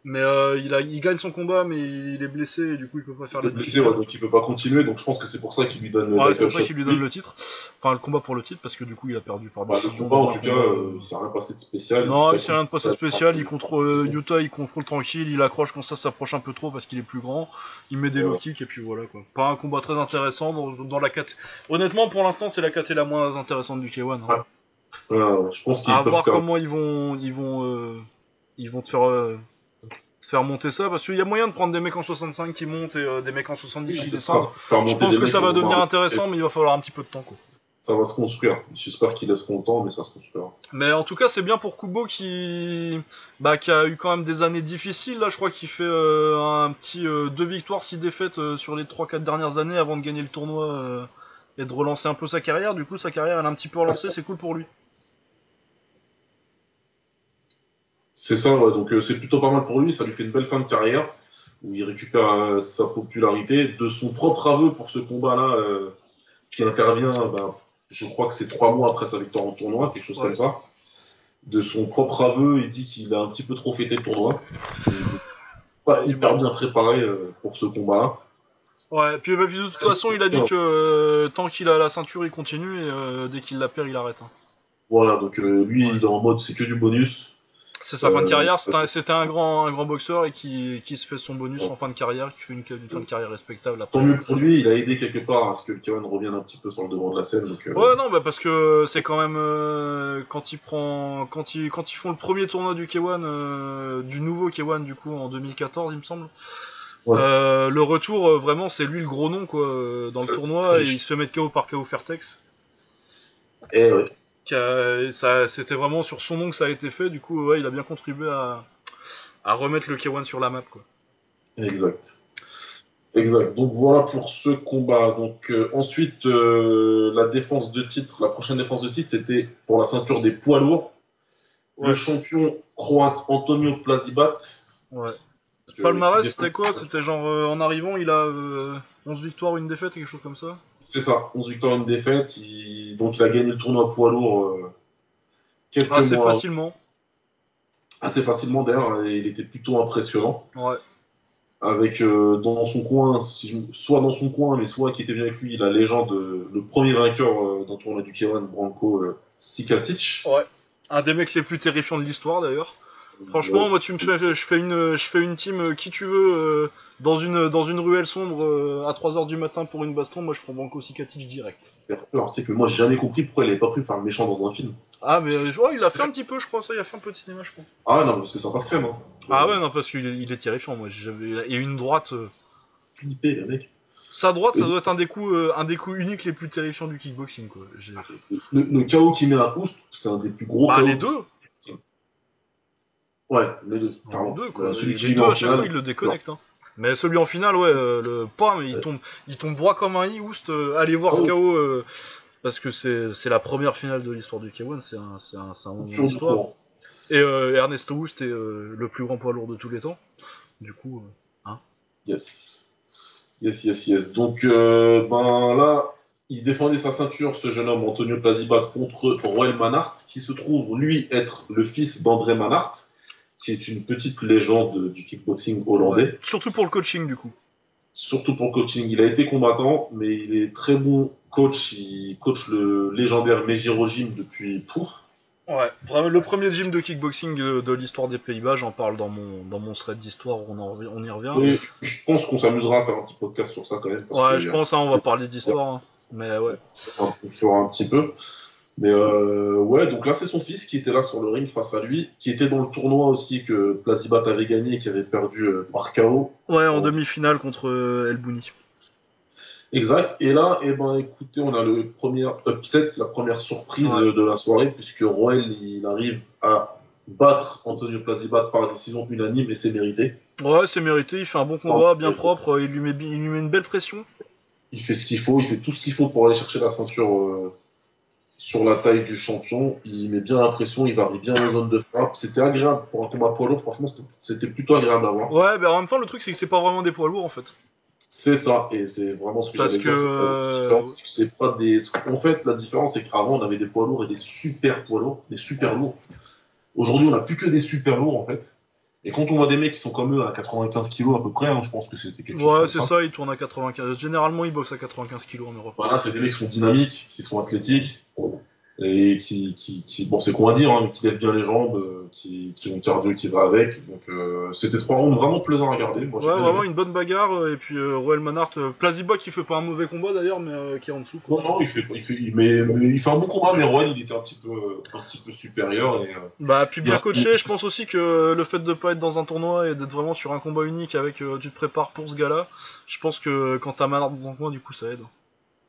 Mais euh, il a, il gagne son combat, mais il est blessé et du coup il peut pas faire Il est blessé, ouais, donc il peut pas continuer. Donc je pense que c'est pour ça qu'il lui donne le Ouais, c'est pour ça qu'il lui donne le titre. Enfin, le combat pour le titre, parce que du coup, il a perdu par Bah, le combat, en tout cas, euh, ça n'a rien passé de spécial. Non, Il il s'est rien de passé a- spécial. Il contrôle euh. Utah, il contrôle tranquille, il accroche quand ça s'approche un peu trop parce qu'il est plus grand. Il met des low kicks et puis voilà quoi. Pas un combat très intéressant dans, dans la 4. Honnêtement, pour l'instant, c'est la 4 la moins intéressante du K1. hein. Je pense qu'ils À voir faire. comment ils vont, ils vont, euh, ils vont te faire, euh, faire monter ça parce qu'il y a moyen de prendre des mecs en 65 qui montent et euh, des mecs en 70 qui descendent. Je pense que ça va devenir intéressant, mais il va falloir un petit peu de temps quoi. Ça va se construire. J'espère qu'ils laisseront le temps, mais ça se construira. Mais en tout cas, c'est bien pour Kubo qui, bah, qui a eu quand même des années difficiles. Là, je crois qu'il fait euh, un petit euh, deux victoires, six défaites sur les 3-4 dernières années avant de gagner le tournoi et de relancer un peu sa carrière. Du coup, sa carrière, elle a un petit peu relancé. C'est cool pour lui. C'est ça, ouais, donc euh, c'est plutôt pas mal pour lui. Ça lui fait une belle fin de carrière où il récupère euh, sa popularité de son propre aveu pour ce combat-là euh, qui intervient. bah, je crois que c'est trois mois après sa victoire en tournoi, quelque chose Ouais. comme ça. De son propre aveu, il dit qu'il a un petit peu trop fêté le tournoi. Pas hyper bien préparé pour ce combat-là. Ouais. Puis, bah, puis de toute façon, il a dit que tant qu'il a la ceinture, il continue et dès qu'il la perd, il arrête. hein. Voilà, donc lui, Ouais. il est en mode c'est que du bonus. C'est sa fin de Euh, carrière. C'était un, grand, un grand boxeur et qui, qui se fait son bonus en fin de carrière, qui fait une, une fin de carrière respectable. Après. Tant mieux pour lui, il a aidé quelque part à ce que le Kevin revienne un petit peu sur le devant de la scène. Donc, euh, Ouais non bah parce que c'est quand même euh, quand il prend quand ils quand ils font le premier tournoi du K1 euh, du nouveau K1 du coup en 2014 il me semble. Ouais. Le retour vraiment c'est lui le gros nom quoi dans le tournoi et il se fait mettre KO par KO Fairtex. eh ouais. C'était vraiment sur son nom que ça a été fait du coup ouais il a bien contribué à à remettre le K1 sur la map quoi. Exact. Exact. Donc voilà pour ce combat. Donc euh, ensuite, euh, la défense de titre, la prochaine défense de titre, c'était pour la ceinture des poids lourds. Ouais. Le champion croate Antonio Plazibat. Ouais. Palmarès c'était quoi? C'était genre euh, en arrivant il a 11 victoires une défaite quelque chose comme ça? C'est ça, 11 victoires, une défaite. Il- Donc il a gagné le tournoi poids lourd euh, quelques Assez mois facilement. assez facilement d'ailleurs. Il était plutôt impressionnant. Ouais. avec euh, dans son coin, si je- soit dans son coin, mais soit qui était bien avec lui, la légende, euh, le premier vainqueur euh, d'un tournoi du K1, Branko Sikatic. Ouais. Un des mecs les plus terrifiants de l'histoire d'ailleurs. Franchement, Ouais. moi tu me fais, je fais une, je fais une team euh, qui tu veux euh, dans une dans une ruelle sombre euh, à 3h du matin pour une baston, moi je prends Banco Cicatic direct. Tu sais que moi j'ai jamais compris pourquoi il avait pas pris faire le méchant dans un film. Ah mais je vois, il a fait un petit peu, je crois ça, il a fait un peu de cinéma, je crois. Ah non, parce que ça passe crème. Hein. Ah ouais non parce qu'il est, il est terrifiant, moi j'avais et une droite. euh, Flippé, le mec. Sa droite, ça doit être un des coups, euh, un des coups uniques les plus terrifiants du kickboxing quoi. J'ai- Le, le KO qui met à Oust, c'est un des plus gros Bah KO. les deux, Ouais, les deux. clairement. deux quoi. Euh, celui qui deux à chaque fois il le déconnecte. Hein. Mais celui en finale, ouais, euh, le mais il tombe, il tombe droit comme un i. Oust, euh, allez voir Oh. ce KO euh, parce que c'est la première finale de l'histoire du K1, c'est un, c'est un, moment d'histoire. Et Ernesto Oust est le plus grand poids lourd de tous les temps. Du coup, euh, Yes. Yes, yes, yes. Donc, ben là, il défendait sa ceinture, ce jeune homme, Antonio Plazibat, contre Roel Manhart, qui se trouve, lui, être le fils d'André Manhart, qui est une petite légende du kickboxing hollandais. ouais. surtout pour le coaching du coup. Surtout pour le coaching. Il a été combattant, mais il est très bon coach. Il coach le légendaire Mejiro Gym depuis... Pouf, Ouais, le premier gym de kickboxing de, l'histoire des Pays-Bas, j'en parle dans mon dans mon thread d'histoire, on, en revient- on y revient. Je pense qu'on s'amusera à faire un petit podcast sur ça quand même. parce Ouais, que, je pense, hein, on va parler d'histoire. hein. Mais ouais. on fera un petit peu. Mais euh, ouais, donc là, c'est son fils qui était là sur le ring face à lui, qui était dans le tournoi aussi que Plazibat avait gagné et qui avait perdu euh, par KO. Ouais, en demi-finale contre euh, El Bouni. Exact. Et là, eh ben, écoutez, on a le premier upset, la première surprise Ouais. de la soirée, puisque Roel, il arrive à battre Antonio Plazibat par décision unanime et c'est mérité. Ouais, c'est mérité, il fait un bon combat, bien propre, il lui met, bi- il lui met une belle pression. Il fait ce qu'il faut, il fait tout ce qu'il faut pour aller chercher la ceinture euh, sur la taille du champion. Il met bien la pression, il varie bien les zones de frappe. C'était agréable pour un combat poids lourd. Franchement, c'était- plutôt agréable à voir. Ouais, mais en même temps, le truc, c'est que c'est pas vraiment des poids lourds en fait. C'est ça, et c'est vraiment ce que j'allais que, dire. c'est pas la euh, différence. C'est pas des. En fait, la différence, c'est qu'avant, on avait des poids lourds et des super poids lourds, des super lourds. Aujourd'hui, on n'a plus que des super lourds, en fait. Et quand on voit des mecs qui sont comme eux à 95 kilos à peu près, hein, je pense que c'était quelque chose Ouais, c'est ça. ça, il tourne à 95. Généralement, il boxe à 95 kilos en Europe. Voilà, c'est des mecs qui sont dynamiques, qui sont athlétiques, et qui, qui, qui bon, c'est quoi à dire, hein, mais qui lèvent bien les jambes, euh, qui, qui ont le cardio qui va avec. Donc, euh, c'était trois rounds vraiment plaisants à regarder. Moi, Ouais, vraiment aimé. une bonne bagarre. euh, Et puis euh, Roel Manhart, euh, Plaziba qui fait pas un mauvais combat d'ailleurs, mais qui est en dessous. Quoi. Non, non, il fait, il fait, mais, mais il fait un bon combat, mais Roel, il était un petit peu, un petit peu supérieur. Et, euh, Bah, puis bien coaché, je pense aussi que le fait de pas être dans un tournoi et d'être vraiment sur un combat unique avec tu te prépares pour ce gars-là, je pense que quand t'as Manhart dans le coin, du coup, ça aide.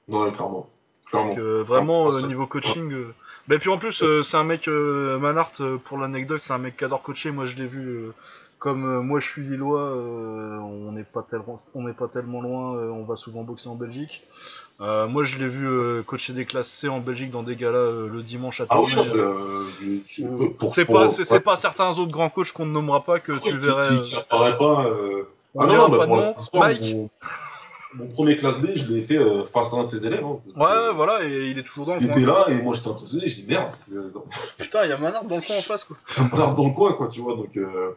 ouais, clairement. Donc, euh, vraiment, Ah, euh, niveau coaching. euh, Bah, et puis en plus, euh, c'est un mec, euh, Manhart, euh, pour l'anecdote, c'est un mec qui adore coacher. Moi, je l'ai vu. euh, comme euh, moi, je suis lillois, euh, on n'est pas tellement, on n'est pas tellement loin. euh, on va souvent boxer en Belgique. Euh, moi, je l'ai vu euh, coacher des classes C en Belgique dans des galas euh, le dimanche à Ah oui, euh, Euh, c'est pas, c'est ouais, pas certains autres grands coachs qu'on ne nommera pas que ouais, tu qui- verrais. Qui, euh, qui apparaît pas. euh, Ah non, non, bah, pas de nom. Mike. Mon premier classe B, je l'ai fait euh, face à un de ses élèves. hein. Ouais, voilà, et il est toujours dans le Il était là et moi j'étais impressionné, j'ai dit merde, euh, Putain, il y a Manhart dans le coin en face, quoi. regarde dans le coin, quoi, tu vois. Donc, euh,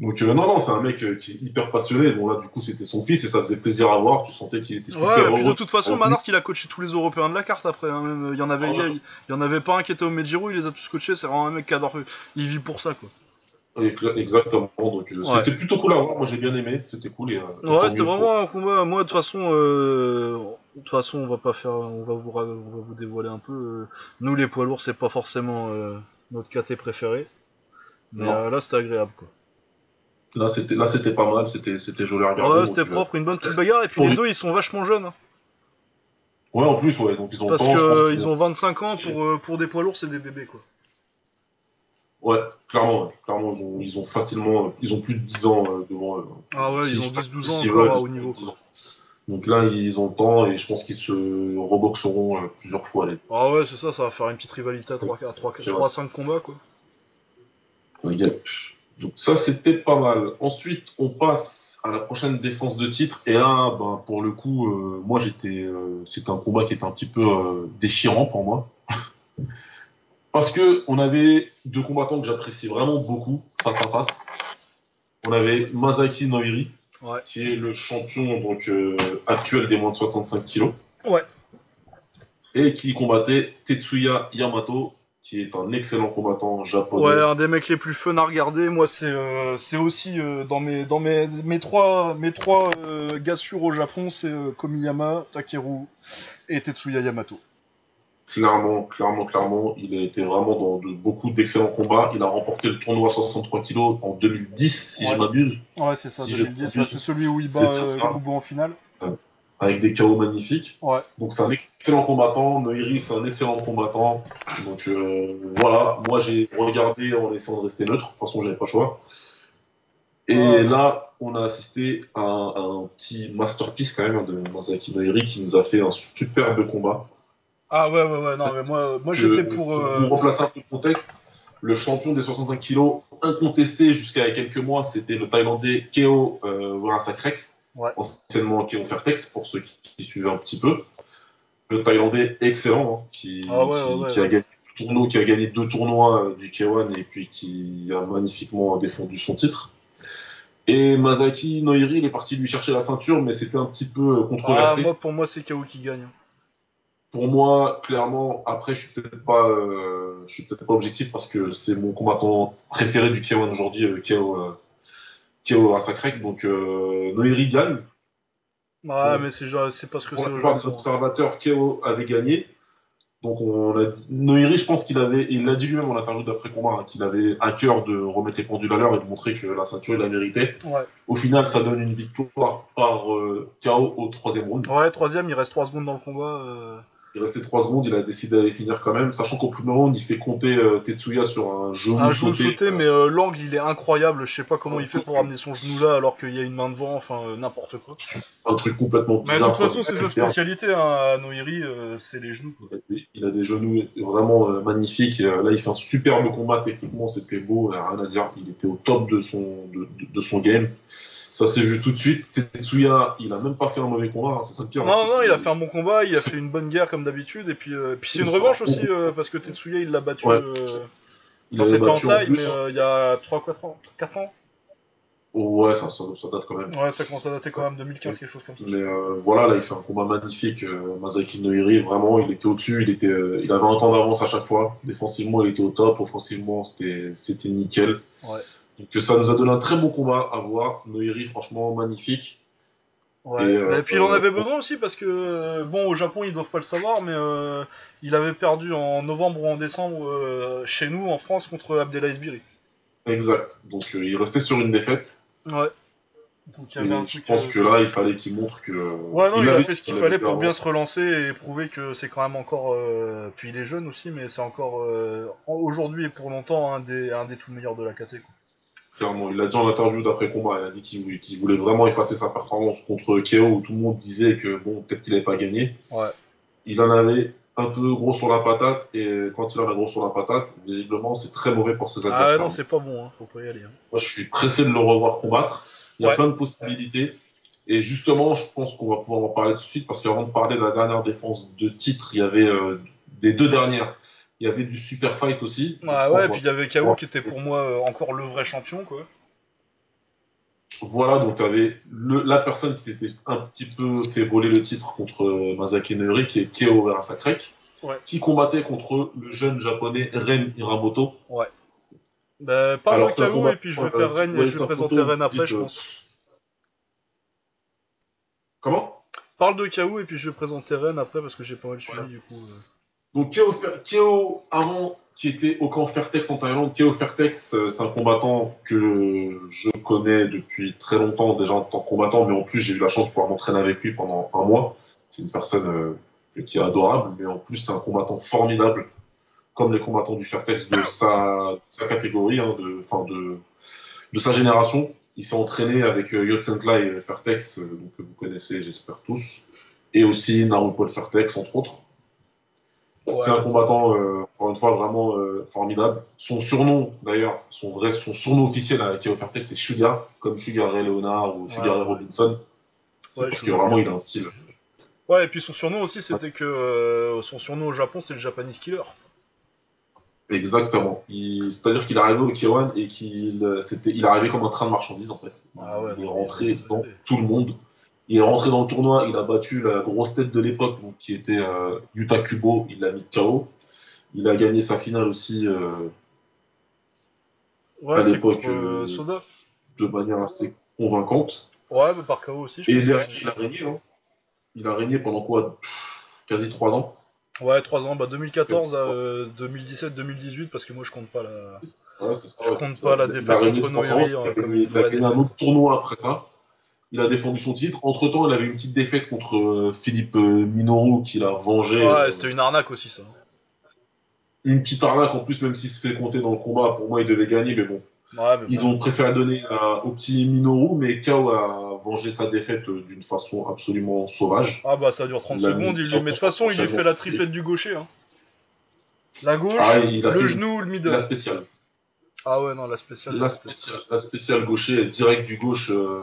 donc euh, non, non, c'est un mec qui est hyper passionné. Bon, là, du coup, c'était son fils et ça faisait plaisir à voir. Tu sentais qu'il était super Ouais, et puis de toute façon, En Manhart, il a coaché tous les Européens de la carte après. hein, même, Il y en avait, Ah il y en avait pas un qui était au Medjiro, il les a tous coachés. C'est vraiment un mec qui adore. Il vit pour ça, quoi. Exactement. Donc, euh, Ouais. c'était plutôt cool à voir. Moi, j'ai bien aimé. C'était cool. Et, euh, Ouais, c'était pour- vraiment un combat. Moi, de toute façon, euh, de toute façon, on va pas faire, on va vous, on va vous dévoiler un peu. Nous, les poids lourds, c'est pas forcément euh, notre KT préféré. Mais euh, là, c'était agréable, quoi. Là, c'était, là, c'était pas mal. C'était, c'était joli à regarder. Ouais, c'était propre, une bonne petite bagarre. Et puis pour les deux, ils sont vachement jeunes. hein. Ouais, en plus, ouais. Donc, ils ont Parce je pense ils ont 25 ans pour, pour des poids lourds, c'est des bébés, quoi. Ouais, clairement, clairement, ils ont, ils ont facilement, ils ont plus de 10 ans euh, devant eux. Ah ouais, Si- ils ont 10-12 ans encore à haut niveau, 10 quoi. ans. Donc là, ils ont le temps et je pense qu'ils se reboxeront euh, plusieurs fois. Ah ouais, c'est ça, ça va faire une petite rivalité à 3-5 C'est vrai. combats, quoi. Yep. Donc ça, c'était pas mal. Ensuite, on passe à la prochaine défense de titre. Et là, ben, pour le coup, euh, moi, j'étais, euh, c'était un combat qui était un petit peu euh, déchirant pour moi. Parce que on avait deux combattants que j'apprécie vraiment beaucoup face à face. On avait Masaki Noiri, Ouais. qui est le champion donc euh, actuel des moins de 65 kilos. Ouais. Et qui combattait Tetsuya Yamato, qui est un excellent combattant japonais. Ouais, un des mecs les plus fun à regarder. Moi, c'est euh, c'est aussi euh, dans mes dans mes mes trois mes trois euh, gars sûrs au Japon, c'est euh, Komiyama, Takeru et Tetsuya Yamato. Clairement, clairement, clairement, il a été vraiment dans de, beaucoup d'excellents combats. Il a remporté le tournoi 63 kilos en 2010, si Ouais. je m'abuse, Ouais, c'est ça. Si j'ai 2010, compris, ouais, c'est celui où il bat euh. Kubo en finale. avec des KO magnifiques. Ouais. Donc c'est un excellent combattant. Noiri, c'est un excellent combattant. Donc euh, voilà, moi j'ai regardé en essayant de rester neutre. De toute façon, j'avais pas le choix. Et là, on a assisté à un, à un petit masterpiece quand même de Masaki Noiri qui nous a fait un superbe combat. Ah ouais, ouais, ouais. Non, mais moi, moi j'étais pour. pour euh, vous replacer un peu le contexte, le champion des 65 kilos incontesté jusqu'à quelques mois, c'était le Thaïlandais Keo euh, Warasakrek, Ouais. anciennement Keo Fairtex, pour ceux qui, qui suivaient un petit peu. Le Thaïlandais excellent, hein, qui, Ah ouais, qui, ouais, ouais. qui a gagné deux tournois, qui a gagné deux tournois euh, du K1 et puis qui a magnifiquement défendu son titre. Et Masaki Noiri, il est parti lui chercher la ceinture, mais c'était un petit peu euh, Ah, controversé. moi, pour moi, c'est KO qui gagne. Pour moi, clairement, après, je suis peut-être pas, euh, je suis peut-être pas objectif parce que c'est mon combattant préféré du K1 aujourd'hui, euh, KO, euh, KO Asakrek. Donc, euh, Noiri gagne. Ouais, mais c'est genre- c'est parce que c'est la au plupart des Japon. observateurs, KO avait gagné. Donc, on a dit, Noiri, je pense qu'il avait, il l'a dit lui-même en interview d'après-combat, hein, qu'il avait à cœur de remettre les pendules à l'heure et de montrer que la ceinture, il la méritait. Ouais. Au final, ça donne une victoire par KO au troisième round. Ouais, troisième, il reste 3 secondes dans le combat. Il restait 3 secondes, il a décidé d'aller finir quand même, sachant qu'au premier round, il fait compter euh, Tetsuya sur un genou Un genou sauté. sauté, mais euh, l'angle il est incroyable. Je sais pas comment il fait pour amener son genou là alors qu'il y a une main devant, enfin euh, n'importe quoi. Un truc complètement Mais de bizarre. toute façon, c'est sa spécialité hein, à Noiri, euh, c'est les genoux. Quoi. Il a des- Il a des genoux vraiment magnifiques. Là, il fait un superbe combat. Techniquement, c'était beau. Rien à dire. Il était au top de son, de, de- de son game. Ça s'est vu tout de suite. Tetsuya, il a même pas fait un mauvais combat. hein, C'est ça le pire. hein, Non, c'est non, il a fait un bon combat, il a fait une bonne guerre comme d'habitude, et puis, euh, puis c'est une revanche aussi, euh, parce que Tetsuya il l'a battu Ouais. euh, il battu en taille, mais il y a 3-4 ans. 4 ans ouais, ça, ça, ça date quand même. Ouais, ça commence à dater quand même 2015, quelque chose comme ça. Mais euh, voilà, là, il fait un combat magnifique. Euh, Masaki Noiri, vraiment, il était au-dessus. Il, était, euh, il avait un temps d'avance à chaque fois. Défensivement, il était au top. Offensivement, c'était c'était nickel. Ouais. Donc euh, ça nous a donné un très bon combat à voir. Noiri, franchement, magnifique. Ouais. Et, euh, Et puis il en euh, avait besoin aussi parce que euh, bon au Japon ils doivent pas le savoir mais euh, il avait perdu en novembre ou en décembre euh, chez nous en France contre Abdelaziz Biri. Exact. Donc euh, il restait sur une défaite. Ouais. Donc il y avait un je truc. pense euh, que là, il fallait qu'il montre que. Ouais non il, a avait fait ce qu'il fallait pour bien se relancer et prouver que c'est quand même encore euh, puis il est jeune aussi mais c'est encore euh, aujourd'hui et pour longtemps un des un des tout meilleurs de la KT quoi. Clairement, il l'a dit en interview d'après combat. Il a dit qu'il voulait, vraiment effacer sa performance contre KO où tout le monde disait que bon, peut-être qu'il n'avait pas gagné. Ouais. Il en avait un peu gros sur la patate et quand il en a gros sur la patate, visiblement, c'est très mauvais pour ses Ah adversaires. non c'est pas bon hein, faut pas y aller. hein. Moi, je suis pressé de le revoir combattre. Il y a Ouais. plein de possibilités. Et justement, je pense qu'on va pouvoir en parler tout de suite parce qu'avant de parler de la dernière défense de titre, il y avait euh, des deux dernières. Il y avait du super fight aussi. Ah ouais, qu'on puis il y avait KO qui était pour moi euh, encore le vrai champion quoi. Voilà, donc tu avais le, la personne qui s'était un petit peu fait voler le titre contre euh, Masaki Nouri, qui est Keo Sakrek, Ouais. qui combattait contre le jeune japonais Ren Hiramoto. Bah, parle de KO combat- et puis je vais euh, faire vous et je vais présenter photo, vous après, je euh, pense. Comment? Parle de KO et puis je vais présenter Rennes après parce que j'ai pas mal suivi Ouais. du coup. euh. Donc Keo, Keo, avant, qui était au camp Fairtex en Thaïlande, Keo Fairtex, euh, c'est un combattant que je connais depuis très longtemps, déjà en tant que combattant, mais en plus j'ai eu la chance de pouvoir m'entraîner avec lui pendant un mois. C'est une personne euh, qui est adorable, mais en plus c'est un combattant formidable, comme les combattants du Fairtex de sa, catégorie, hein, de, sa génération. Il s'est entraîné avec euh, Yotsentlai et Fairtex, euh, donc, que vous connaissez, j'espère tous, et aussi Narupol Fairtex, entre autres. C'est un combattant, euh, encore une fois, vraiment euh, formidable. Son surnom, d'ailleurs, son vrai, son surnom officiel à Fairtex, c'est Sugar, comme Sugar Ray Leonard ou Sugar Ray Ouais. Robinson. Ouais, parce que vraiment, bien. il a un style. Ouais, et puis son surnom aussi c'était que euh, son surnom au Japon c'est le Japanese Killer. Exactement. C'est-à-dire qu'il est arrivé au K1 et qu'il il est arrivé comme un train de marchandises, en fait. Ah il est rentré dans tout le monde. Il est rentré dans le tournoi, il a battu la grosse tête de l'époque, qui était euh, Yuta Kubo, il l'a mis KO. Il a gagné sa finale aussi euh, Ouais, À l'époque, euh, euh, de manière assez convaincante. Ouais, bah, par KO aussi. Je Et pense. derrière, il a régné, hein. Il a régné pendant quoi? Pff, Quasi trois ans. Ouais, 3 ans, bah 2014 à euh, 2017-2018 parce que moi je compte pas la. Ouais, c'est ça, Je compte Il pas a- la il a défaite contre Noiri, il a hein, gagné, il a un autre tournoi après ça. Il a défendu son titre. Entre temps, il avait une petite défaite contre euh, Philippe euh, Minoru qu'il a vengé. Ouais, euh, c'était une arnaque aussi ça. une petite arnaque en plus, même s'il se fait compter dans le combat. Pour moi, il devait gagner, mais bon. Ouais, mais Ils ont préféré donner à- au petit Minoru, mais Kao a vengé sa défaite d'une façon absolument sauvage. Ah bah ça dure 30 Il a secondes, il lui... mais de toute façon il lui fait la triplette du gaucher. Hein. La gauche, Ah, il a le fait genou, le middle. la spéciale. Ah ouais, non, la spéciale. La spéciale, la spéciale gaucher, direct du gauche, euh,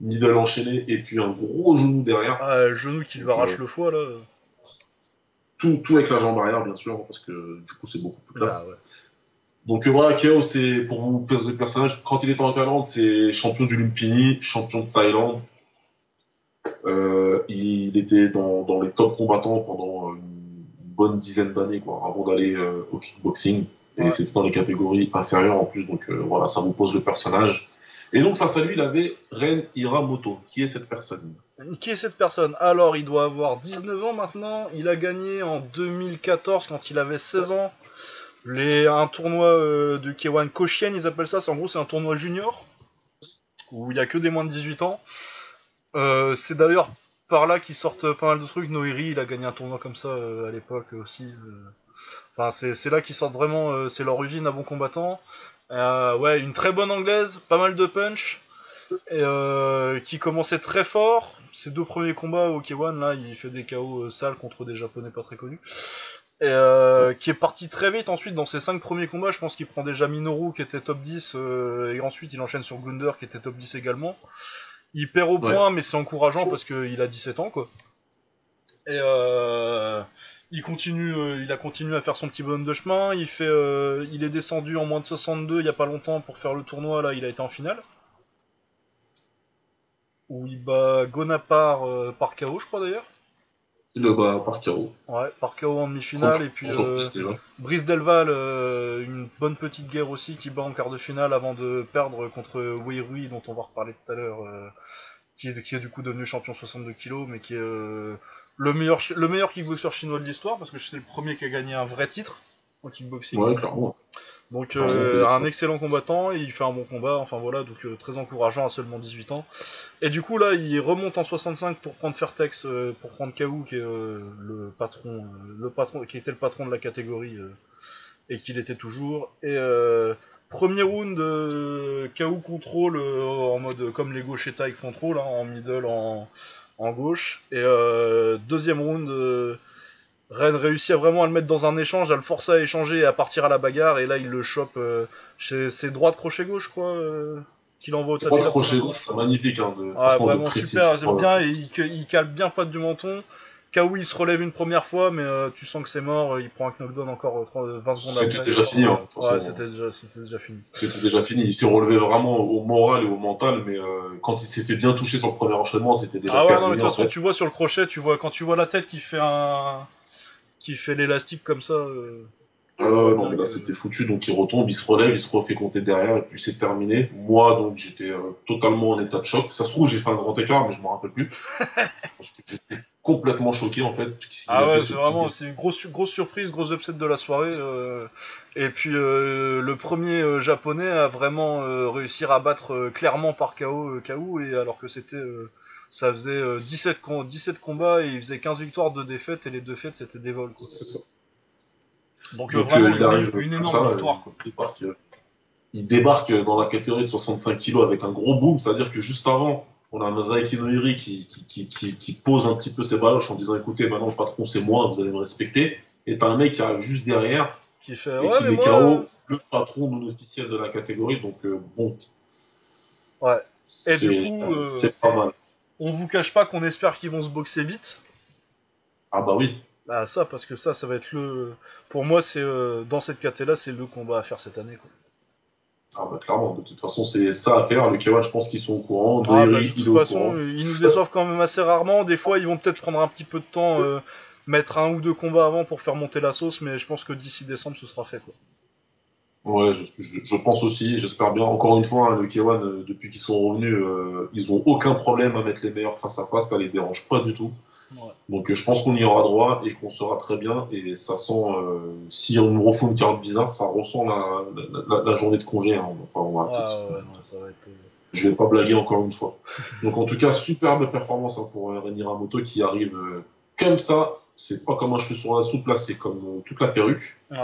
middle enchaîné, et puis un gros genou derrière. Ah, le genou qui lui arrache euh, le foie là. Tout, tout avec la jambe arrière, bien sûr, parce que du coup, c'est beaucoup plus classe. Ah ouais. Donc euh, voilà, Keo, c'est pour vous poser le personnage. Quand il était en Thaïlande, c'est champion du Lumpini, champion de Thaïlande. Euh, il était dans, dans les top combattants pendant une bonne dizaine d'années, quoi, avant d'aller au kickboxing. Et Ouais. c'était dans les catégories inférieures en plus, donc voilà, ça vous pose le personnage. Et donc face à lui, il avait Ren Hiramoto. Qui est cette personne Qui est cette personne? Alors, il doit avoir 19 ans maintenant. Il a gagné en 2014 quand il avait 16 ans. Un tournoi euh, de K1 Koshien, ils appellent ça. C'est en gros, c'est un tournoi junior où il y a que des moins de 18 ans. Euh, c'est d'ailleurs par là qu'ils sortent pas mal de trucs. Noiri, il a gagné un tournoi comme ça euh, à l'époque aussi. Enfin, c'est là qu'ils sortent vraiment. c'est leur usine à bons combattants. Euh, ouais, une très bonne anglaise, pas mal de punch. Et euh, qui commençait très fort. Ses deux premiers combats au K1, là, il fait des KO euh, sales contre des japonais pas très connus. Et euh, qui est parti très vite ensuite dans ses cinq premiers combats. Je pense qu'il prend déjà Minoru qui était top 10 euh, et ensuite il enchaîne sur Gunder qui était top 10 également. Il perd au Ouais. point, mais c'est encourageant parce qu'il a 17 ans quoi. Et euh, il continue, euh, il a continué à faire son petit bonhomme de chemin. Il fait, euh, il est descendu en moins de 62 il y a pas longtemps pour faire le tournoi. Là, il a été en finale où il bat Gonapar euh, par KO, je crois d'ailleurs. Il le bat par KO. Ouais, par KO en demi-finale et puis. euh. Brice Delval, une bonne petite guerre aussi qui bat en quart de finale avant de perdre contre Wei Rui, dont on va reparler tout à l'heure, qui, est, qui est du coup devenu champion 62 kg, mais qui est euh, le meilleur le meilleur kickboxer chinois de l'histoire parce que c'est le premier qui a gagné un vrai titre au kickboxing. Ouais, clairement. Donc euh, un excellent combattant et il fait un bon combat, enfin voilà, donc euh, très encourageant à seulement 18 ans. Et du coup là, il remonte en 65 pour prendre Fairtex, euh, pour prendre Kaou qui est le patron, le patron, qui était le patron de la catégorie et qu'il était toujours. Et premier round, Kaou contrôle en mode comme les gauchers taille font trop là, en middle, en, en gauche. Et euh, deuxième round. euh, Ren réussit à vraiment à le mettre dans un échange, à le forcer à échanger et à partir à la bagarre. Et là, il le chope. Euh, chez ses droits de crochet gauche, euh, qu'il envoie au tapis. Trois crochets gauche, magnifique. Hein, de, de vraiment super, j'aime bien. Il, il cale bien pote du menton. Kaoui il se relève une première fois, mais euh, tu sens que c'est mort. Il prend un knockdown encore euh, 30 20 secondes C'était après. déjà fini, hein, Ouais, c'était déjà, c'était déjà fini. C'était déjà fini. Il s'est relevé vraiment au moral et au mental, mais euh, quand il s'est fait bien toucher sur le premier enchaînement, c'était déjà Ah ouais, non, mais de toute façon, tu vois sur le crochet, tu vois quand tu vois la tête qui fait un. qui fait l'élastique comme ça. euh, Ouais, non, mais là c'était foutu, donc il retombe, il se relève, il se refait compter derrière, et puis c'est terminé. Moi, donc j'étais euh, totalement en état de choc. Ça se trouve, j'ai fait un grand écart, mais je m'en rappelle plus. Parce que j'étais complètement choqué en fait. Ah ouais, c'est ce vraiment c'est une grosse, grosse surprise, grosse upset de la soirée. euh, et puis euh, le premier euh, japonais a vraiment euh, réussi à battre euh, clairement par KO euh, KO, et alors que c'était euh, ça faisait euh, 17, com- 17 combats et il faisait 15 victoires, 2 défaites et les deux défaites c'était des vols. Quoi. C'est ça. Donc, euh, Donc vraiment euh, il une, arrive une énorme ça, victoire. Quoi. il débarque, euh, il débarque dans la catégorie de 65 kilos avec un gros boom, c'est-à-dire que juste avant, on a Masaaki Noiri qui, qui, qui, qui, qui pose un petit peu ses baloches en disant écoutez, maintenant le patron c'est moi, vous allez me respecter. Et t'as un mec qui arrive juste derrière Qui fait et ouais qui mais met moi, KO le patron non officiel de la catégorie. Donc euh, bon, ouais. Et du coup, euh, c'est pas mal. On vous cache pas qu'on espère qu'ils vont se boxer vite. Ah bah oui. Bah ça parce que ça ça va être le pour moi c'est euh, dans cette caté là c'est le combat à faire cette année quoi. Ah bah clairement, de toute façon c'est ça à faire. Le K1, je pense qu'ils sont au courant. Ah, bah, de est toute façon, ils nous déçoivent quand même assez rarement. Des fois, ils vont peut-être prendre un petit peu de temps, euh, mettre un ou deux combats avant pour faire monter la sauce, mais je pense que d'ici décembre, ce sera fait. Quoi. Ouais, je, je- je pense aussi, j'espère bien. Encore une fois, hein, le K1, euh, depuis qu'ils sont revenus, euh, ils ont aucun problème à mettre les meilleurs face à face, ça les dérange pas du tout. Ouais. Donc euh, je pense qu'on y aura droit et qu'on sera très bien. Et ça sent, euh, si on nous refait une carte bizarre, ça ressent la, la, la- la journée de congé. Hein. On va Ouais, non, ça va être. Je vais pas blaguer encore une fois. Donc en tout cas, superbe performance hein, pour euh, Reni Ramoto qui arrive euh, comme ça. C'est pas comme un cheveu sur la soupe, là, c'est comme toute la perruque. Ouais.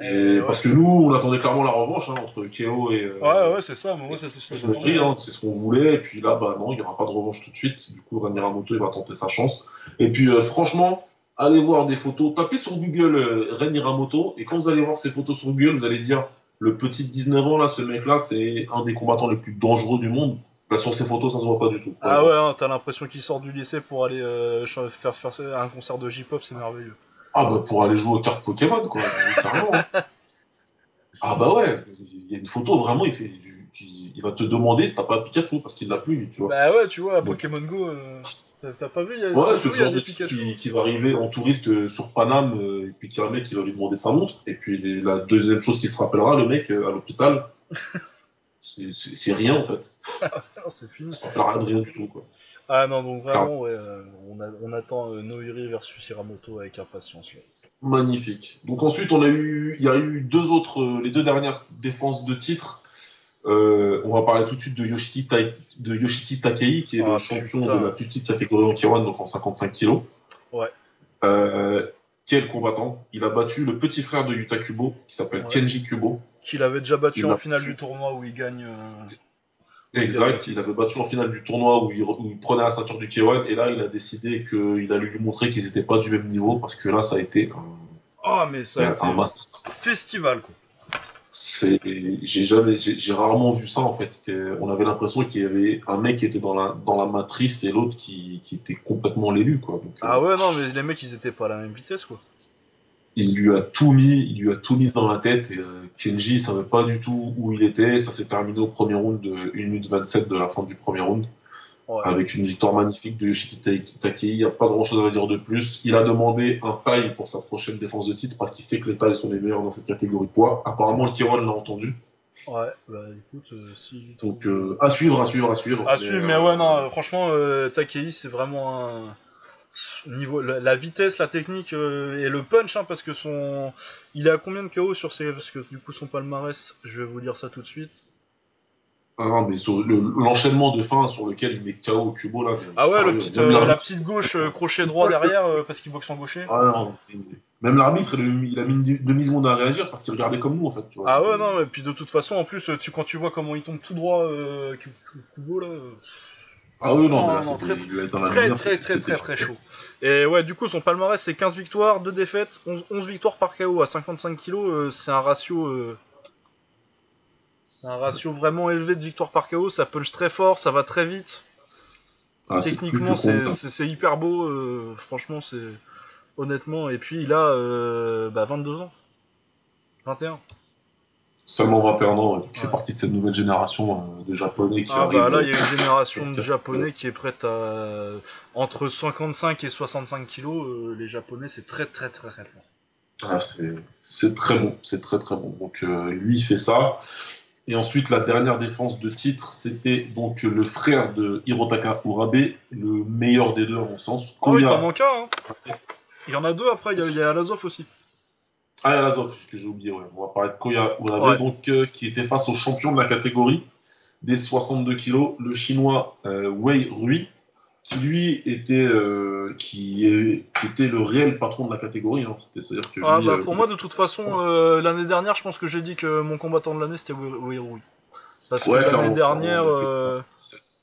Et Et ouais. Parce que nous, on attendait clairement la revanche hein, entre Keo et. euh, Ouais, ouais, c'est ça. Moi, c'est ce que hein, c'est ce qu'on voulait. Et puis là, bah non, il n'y aura pas de revanche tout de suite. Du coup, Rani Ramoto, il va tenter sa chance. Et puis, euh, franchement, allez voir des photos. Tapez sur Google euh, Rani Ramoto. Et quand vous allez voir ces photos sur Google, vous allez dire le petit de 19 ans, là, ce mec-là, c'est un des combattants les plus dangereux du monde. Sur ces photos, ça se voit pas du tout. Ah ouais, hein, t'as l'impression qu'il sort du lycée pour aller euh, faire, faire un concert de J-pop, c'est merveilleux. Ah bah pour aller jouer aux cartes Pokémon, quoi. Carrément. hein. Ah bah ouais, il y a une photo vraiment, il fait, du- il va te demander si t'as pas Pikachu parce qu'il l'a plus, tu vois. Bah ouais, tu vois, à Donc- Pokémon Go, euh, t'as- pas vu, il y a, Ouais, ce y genre de Pikachu. qui, qui va arriver en touriste euh, sur Paname, euh, et puis qui a un mec qui va lui demander sa montre, et puis la deuxième chose qu'il se rappellera, le mec euh, à l'hôpital, c'est- rien en fait. Ah, c'est fini. Rappellera de rien du tout, quoi. Ah non, donc vraiment, ouais, euh, on, a- on attend euh, Noiri versus Hiramoto avec impatience. Là. Magnifique. Donc ensuite, on a eu, il y a eu deux autres, euh, les deux dernières défenses de titre. Euh, on va parler tout de suite de Yoshiki, de Yoshiki Takei, qui est Ah, le champion putain. de la plus petite catégorie en Kiwan, donc en 55 kilos. Ouais. Quel combattant Il a battu le petit frère de Yuta Kubo, qui s'appelle Ouais. Kenji Kubo. Qu'il avait déjà battu Il en finale battu. du tournoi où il gagne. euh, Exact, il avait battu en finale du tournoi où il, re- où il prenait la ceinture du K1 et là il a décidé qu'il allait lui montrer qu'ils n'étaient pas du même niveau parce que là ça a été un, Ah, mais ça a été un festival, quoi. C'est, j'ai jamais, j'ai j'ai rarement vu ça en fait. On avait l'impression qu'il y avait un mec qui était dans la dans la matrice et l'autre qui, qui était complètement l'élu quoi. Donc, Ah euh, ouais, non, mais les mecs, ils étaient pas à la même vitesse, quoi. il lui a tout mis, il lui a tout mis dans la tête et euh, Kenji savait pas du tout où il était. Ça s'est terminé au premier round de 1 minute 27 de la fin du premier round. Ouais. avec une victoire magnifique de Yoshiki Takei. Il n'y a pas grand chose à dire de plus. Il a demandé un taille pour sa prochaine défense de titre parce qu'il sait que les tailles sont les meilleures dans cette catégorie de poids. Apparemment, le Kiron l'a entendu. Ouais, bah écoute, euh, si. Donc, euh, à suivre, à suivre, à suivre. À suivre, mais euh, ouais, non, euh, franchement, euh, Takei, c'est vraiment un. Niveau, la, la vitesse, la technique euh, et le punch, hein, parce que son. Il est à combien de KO sur ses. Parce que du coup, son palmarès, je vais vous dire ça tout de suite. Ah non, mais sur le- l'enchaînement de fin sur lequel il met KO Kubo là. Ah ouais, le petit, euh, la petite gauche, euh, crochet droit derrière, euh, parce qu'il boxe en gaucher. Ah non, et même l'arbitre, il, il a mis une demi-seconde à réagir parce qu'il regardait comme nous en fait. tu vois. Ah ouais, non, et puis de toute façon, en plus, tu, quand tu vois comment il tombe tout droit, Ku- Ku- Kubo, là. Ah oui, non, Non, mais là, non, très- il dans la Très, lumière, très, très, très, très chaud. Et ouais, du coup, son palmarès, c'est 15 victoires, 2 défaites, 11, 11 victoires par KO à 55 kilos. euh, c'est un ratio. C'est un ratio vraiment élevé de victoires par KO. Ça punch très fort, ça va très vite. Ah, Techniquement, que c'est hyper beau. euh, franchement, c'est. Honnêtement. Et puis, il a euh, bah, 22 ans. 21. Seulement 21 ans, donc il fait Ouais. partie de cette nouvelle génération euh, de japonais qui Ah arrive. bah là, il y a une génération de japonais qui est prête à. Entre 55 et 65 kilos, les japonais, c'est très, très, très, très fort. ah, c'est- c'est très bon, c'est très très bon. Donc euh, lui il fait ça. Et ensuite la dernière défense de titre, c'était donc le frère de Hirotaka Urabe, le meilleur des deux à mon sens. Oh, il Koya- t'en manque un, hein. Il y en a deux après, il y a, il y a Alazov aussi. Ah, Alazov, que j'ai oublié, ouais. On va parler de Koya Urabe, Ouais. donc, euh, qui était face au champion de la catégorie des 62 kilos, le chinois euh, Wei Rui, qui lui était, euh, qui, est- était le réel patron de la catégorie. hein. C'est-à-dire que Ah lui, bah euh, pour moi, de toute façon, euh, l'année dernière, je pense que j'ai dit que mon combattant de l'année c'était Weirui. Parce que Ouais, l'année dernière.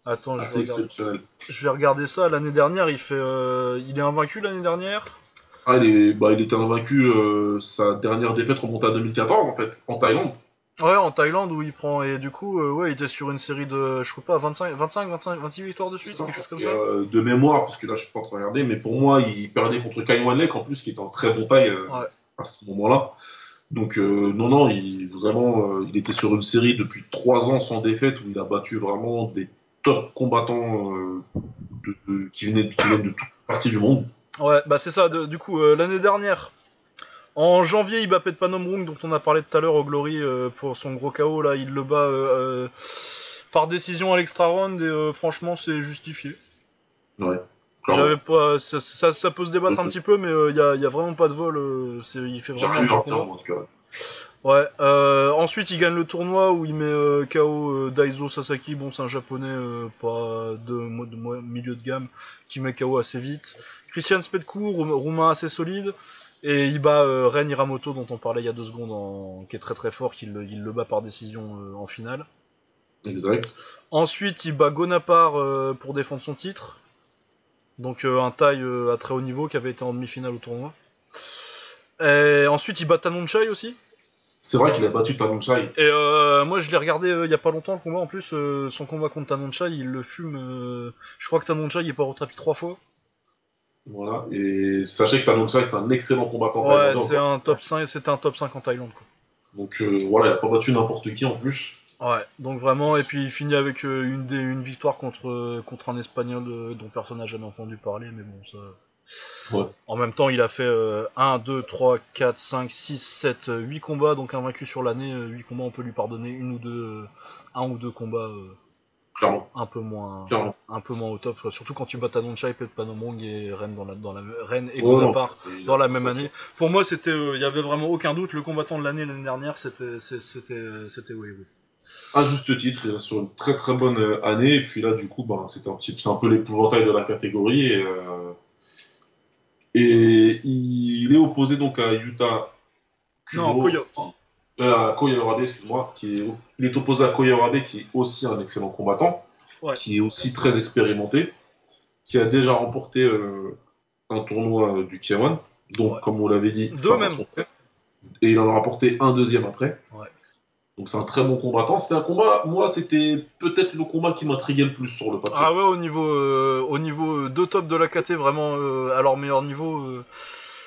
Attends, je vais, regarder. exceptionnel. je vais regarder ça. L'année dernière, il fait. euh, Il est invaincu l'année dernière Ah, il, est- bah, il était invaincu, euh, sa dernière défaite remonte à 2014, en fait, en Thaïlande. Ouais, en Thaïlande où il prend. Et du coup, euh, ouais, il était sur une série de. Je sais pas, 25, 25, 25 26 victoires de suite, quelque chose comme Et, ça. euh, de mémoire, parce que là, je suis pas en train de regarder, mais pour moi, il perdait contre Kai Wan Lek, en plus, qui est en très bon taille euh, Ouais. à ce moment-là. Donc, non, non, il, vraiment, il était sur une série depuis trois ans sans défaite, où il a battu vraiment des top combattants de- de- qui, venaient, qui de toutes parties du monde. Ouais, bah c'est ça. de- du coup, l'année dernière, en janvier, il bat Pet Panomrung, dont on a parlé tout à l'heure au Glory euh, pour son gros KO. Là, il le bat euh, euh, par décision à l'extra round et franchement, c'est justifié. Ouais. J'avais pas, ça, ça, ça peut se débattre un petit peu, mais il y, a, y a vraiment pas de vol. c'est- il fait J'ai vraiment bon en tout cas. Ouais. Euh, ensuite, il gagne le tournoi où il met euh, KO euh, Daiso Sasaki. Bon, c'est un japonais pas de, milieu de gamme qui met KO assez vite. Christian Spetkou, roum- roumain assez solide. Et il bat euh, Ren Hiramoto, dont on parlait il y a deux secondes, en- qui est très très fort, qu'il le- il le bat par décision euh, en finale. Exact. Ensuite, il bat Gonapar euh, pour défendre son titre. Donc un taille à très haut niveau qui avait été en demi-finale au tournoi. Et ensuite, il bat Tanonchai aussi. C'est vrai qu'il a battu Tanunchai. Et euh, moi, je l'ai regardé il y a pas longtemps le combat. En plus, son combat contre Tanonchai, il le fume. Je crois que Tanonchai il est pas retrapi trois fois. Voilà. Et sachez que Tanunchai, c'est un excellent combattant Ouais, c'est un top 5, c'était un top 5 en Thaïlande. Quoi. Donc euh, voilà, il a pas battu n'importe qui en plus. Ouais, donc vraiment, et puis il finit avec euh, une, des- une victoire contre, euh, contre un espagnol dont personne n'a jamais entendu parler, mais bon, ça. Ouais. En même temps, il a fait euh, 1, 2, 3, 4, 5, 6, 7, 8 combats, donc invaincu sur l'année. euh, 8 combats, on peut lui pardonner une ou deux, un ou deux combats Clairement. un peu moins Clairement. un peu moins au top, surtout quand tu bats Tanonchai, Pet Panomong et Rennes dans la, dans la Rennes et Oh, Et- dans la même année. Pour moi, c'était, il y avait vraiment aucun doute. Le combattant de l'année l'année dernière, c'était, c'était, euh, c'était oui, oui. À juste titre, sur une très très bonne euh, année. Et puis là, du coup, ben, c'est un petit, c'est un peu l'épouvantail de la catégorie. Et, euh, et il est opposé donc à Yuta Kubo, Non, Koya. Euh, à Koya Urabe, excuse-moi, qui est, il est opposé à Koya Urabe, qui est aussi un excellent combattant, Ouais. qui est aussi très expérimenté, qui a déjà remporté euh, un tournoi euh, du K1, donc Ouais. comme on l'avait dit, Deux même. son frère. Et il en a rapporté un deuxième après. Ouais. Donc c'est un très bon combattant. C'était un combat, moi c'était peut-être le combat qui m'intriguait le plus sur le papier. Ah ouais, au niveau, euh, au niveau deux top de la KT, vraiment à leur meilleur niveau.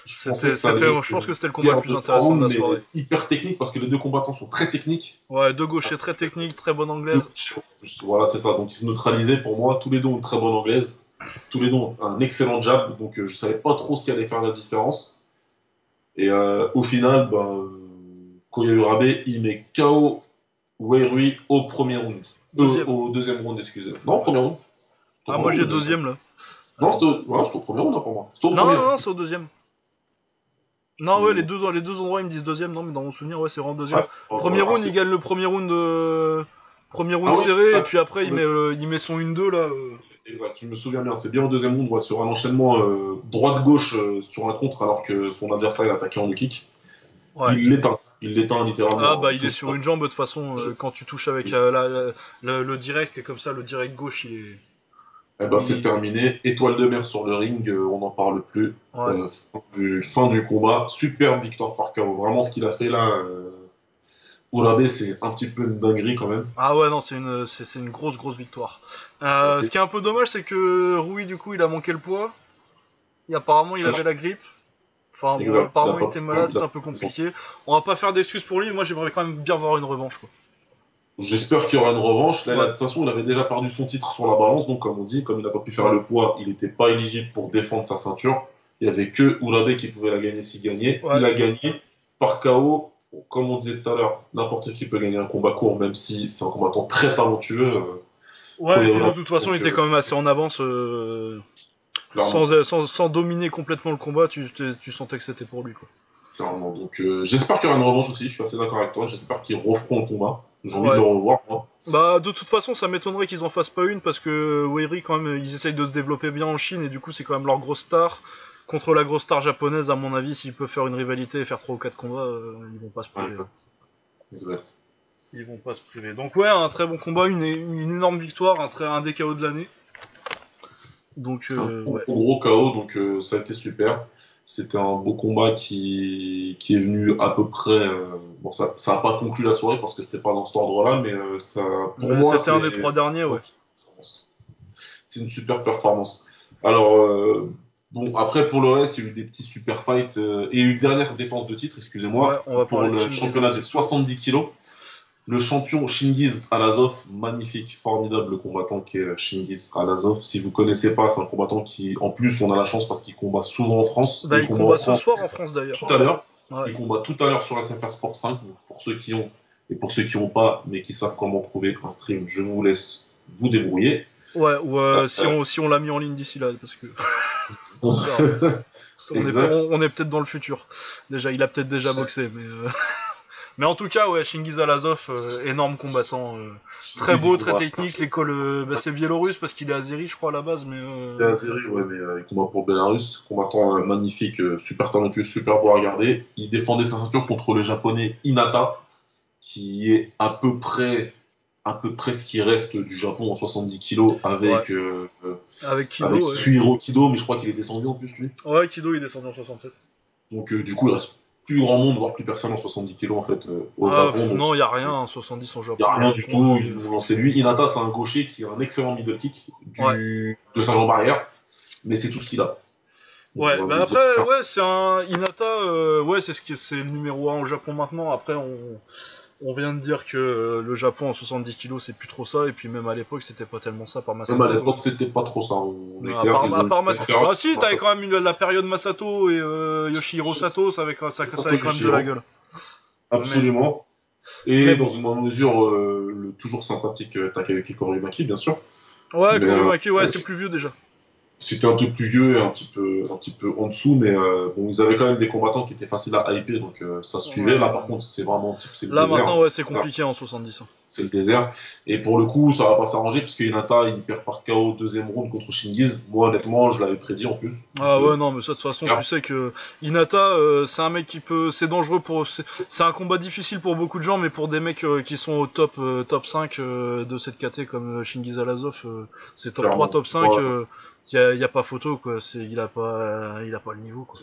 Je, pensais ça pense que c'était le combat le plus de intéressant de la mais soirée. hyper technique parce que les deux combattants sont très techniques. Ouais, deux gauchers très techniques, très bonne anglaise. Voilà, c'est ça. Donc ils se neutralisaient pour moi. Tous les deux ont une très bonne anglaise. Tous les deux ont un excellent jab. Donc euh, je savais pas trop ce qui allait faire la différence. Et euh, au final, ben, euh, Koya Urabe, il met KO Weirui au premier round. Euh, Deuxième. au deuxième round, excusez. Non, premier round. Ah, moi j'ai deuxième là. Non, c'était au... ouais, c'était au premier round pour moi. Au Non, premier. non, non, c'est au deuxième. Non, ouais, les deux, les deux endroits ils me disent deuxième, non, mais dans mon souvenir, ouais, c'est vraiment deuxième. Ouais. Premier Ah, round, il gagne le premier round de. Premier round Ah oui, serré, ça- et puis après il met, euh, il met son 1-2 là. euh. Exact, je me souviens bien. C'est bien au deuxième round, ouais, sur un enchaînement euh, droite-gauche euh, sur un contre, alors que son adversaire il attaquait en kick. Ouais. Il l'éteint. Il l'éteint littéralement. Ah bah il est sur une jambe de toute façon euh, quand tu touches avec la- la- la- le, le direct comme ça le direct gauche il est Eh ben, c'est terminé. Étoile de mer sur le ring, euh, on n'en parle plus. ouais. Euh, fin, du, fin du combat. Superbe victoire par KO. Vraiment, ce qu'il a fait là, euh, Urabe, c'est un petit peu une dinguerie quand même. Ah ouais non c'est une c'est c'est une grosse grosse victoire. Euh, ce qui est un peu dommage c'est que Rui du coup il a manqué le poids. Et apparemment il avait la grippe. Enfin bon, apparemment Il était malade c'était un peu compliqué. On va pas faire d'excuses pour lui mais moi j'aimerais quand même bien voir une revanche quoi. J'espère qu'il y aura une revanche. Là, Ouais. là, de toute façon, il avait déjà perdu son titre sur la balance, donc comme on dit, comme il n'a pas pu faire le poids, il n'était pas éligible pour défendre sa ceinture. Il y avait que Urabe qui pouvait la gagner s'il gagnait. Ouais. Il a gagné par KO. Comme on disait tout à l'heure, n'importe qui peut gagner un combat court, même si c'est un combattant très talentueux. euh, Ouais et puis de toute façon Donc, il était euh, quand même assez en avance. euh, sans, sans, sans dominer complètement le combat, tu, tu, tu sentais que c'était pour lui quoi. Clairement. Donc, euh, j'espère qu'il y aura une revanche aussi. Je suis assez d'accord avec toi. J'espère qu'ils referont le combat. J'ai envie Ouais. de le revoir, moi. Bah de toute façon ça m'étonnerait qu'ils en fassent pas une parce que Weiri quand même ils essayent de se développer bien en Chine et du coup c'est quand même leur grosse star. Contre la grosse star japonaise à mon avis s'ils peuvent faire une rivalité et faire 3 ou 4 combats euh, ils vont pas se priver. Ouais. Exact. Ils vont pas se priver. Donc ouais un très bon combat, une, une énorme victoire, un, très, un des KO de l'année. Donc euh, un ouais. gros, gros KO, donc euh, ça a été super. C'était un beau combat qui, qui est venu à peu près. euh, bon, ça n'a pas conclu la soirée parce que c'était pas dans cet ordre-là, mais euh, ça, pour Ouais, moi, c'était un c'est- des trois derniers, ouais. C'est une super performance. Alors, euh, bon, après, pour le reste, il y a eu des petits super fights et une dernière défense de titre, excusez-moi, Ouais, pour le championnat des 70 kilos. Le champion Shingiz Alazov, magnifique, formidable combattant qui est Shingiz Alazov. Si vous connaissez pas, c'est un combattant qui, en plus, on a la chance parce qu'il combat souvent en France. Bah il combat ce France soir en France d'ailleurs. tout à l'heure. Ouais. Il combat tout à l'heure sur SFR Sport 5. Donc, pour ceux qui ont et pour ceux qui n'ont pas, mais qui savent comment trouver un stream, je vous laisse vous débrouiller. Ouais, ou euh, Euh, si on, si on l'a mis en ligne d'ici là parce que on est, on est peut-être dans le futur. Déjà, il a peut-être déjà boxé, mais euh, mais en tout cas, ouais, Shingiz Alazov, euh, énorme combattant, euh, très beau, très technique. L'école, euh, bah, c'est biélorusse parce qu'il est azéri, je crois à la base, mais euh, Il est azéri, ouais, mais il combat pour Belarus. Combattant magnifique, super talentueux, super beau à regarder. Il défendait sa ceinture contre le japonais Inata, qui est à peu près, à peu près ce qui reste du Japon en 70 kilos avec, euh, avec Kido, avec ouais. Kido, mais je crois qu'il est descendu en plus, lui. Ouais, Kido, il est descendu en 67. Donc, euh, du coup, il reste plus grand monde, voire plus personne en 70 kilos, en fait, euh, au Ah, Japon. non, il y a rien, hein, 70 en Japon. Il n'y a rien du tout, ils nous lancé lui. Inata, c'est un gaucher qui a un excellent middle kick du... de sa jambe arrière, mais c'est tout ce qu'il a. Ouais, bah après, ouais, c'est un Inata, euh, ouais, c'est ce qui, c'est le numéro 1 au Japon maintenant. Après, on, on vient de dire que euh, le Japon en 70 kilos, c'est plus trop ça, et puis même à l'époque, c'était pas tellement ça par Masato. Même à l'époque, c'était pas trop ça. On à part, à part Ah si, t'avais quand même la période Masato et euh, Yoshihiro Sato, ça avait, ça, avait quand même de la gueule. Absolument. Et Mais dans une mesure, euh, le toujours sympathique euh, Takayuki Korumaki, bien sûr. Ouais, Mais, Kurumaki, ouais, c'est plus vieux déjà. C'était un peu plus vieux et un petit peu, un petit peu en dessous, mais euh, bon, ils avaient quand même des combattants qui étaient faciles à hyper, donc euh, ça se suivait. Ouais. Là, par contre, c'est vraiment c'est le Là désert. maintenant, ouais, c'est compliqué en 70. hein. C'est le désert. Et pour le coup, ça va pas s'arranger parce que Hinata, il perd par KO deuxième round contre Shingiz. Moi, honnêtement, je l'avais prédit en plus. Ah Donc, ouais, non, mais ça, de toute façon, tu sais que Inata, euh, c'est un mec qui peut. C'est dangereux pour. C'est un combat difficile pour beaucoup de gens, mais pour des mecs qui sont au top, top 5 euh, de cette KT comme Shingiz Alazov, c'est top Clairement. 3, top 5. Ouais. Euh, y, a, pas photo, quoi. C'est- Il a, pas, il a pas le niveau, quoi.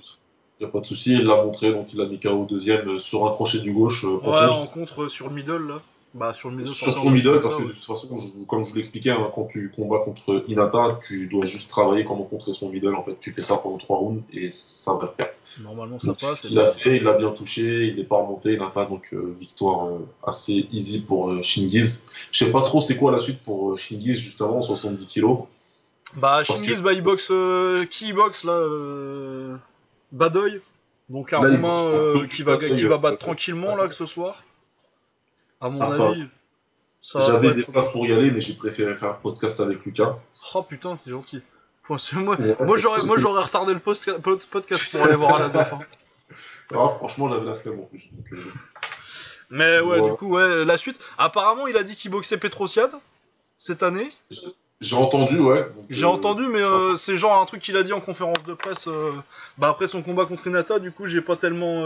Il n'y a pas de souci, il l'a montré, donc il a mis KO deuxième euh, sur un crochet du gauche. euh, Ouais, contre. en contre euh, sur le middle, là. Bah, sur le middle, sur son on middle, parce ça, que ouais. de toute façon, je- comme je vous l'expliquais, hein, quand tu combats contre Hinata, tu dois juste travailler comment contrer son middle. En fait, tu fais ça pendant trois rounds et ça va le faire. Normalement, ça Donc, passe. qu'il a fait, il l'a bien touché, il n'est pas remonté, Hinata, donc euh, victoire euh, assez easy pour euh, Shingiz. Je sais pas trop c'est quoi la suite pour euh, Shingiz, justement, en 70 kilos. Bah, que- bah, il boxe. euh, qui il boxe, là euh... Badoy. Donc, un Là, Romain euh, qui, va, qui va battre tranquillement, là, que ce soir. À mon Ah, avis. Ça va J'avais des places pour y aller, mais j'ai préféré faire un podcast avec Lucas. Oh putain, c'est gentil. Moi, moi, j'aurais, moi j'aurais retardé le podcast pour aller voir à la ZOF. hein. Ah, franchement, j'avais la flemme en plus. donc, euh, Mais ouais, Ouais. du coup, ouais, la suite. Apparemment, il a dit qu'il boxait Petrosian cette année. J'ai entendu, ouais. J'ai euh, entendu, mais euh, c'est genre un truc qu'il a dit en conférence de presse. euh, bah après son combat contre Inata, du coup, j'ai pas tellement.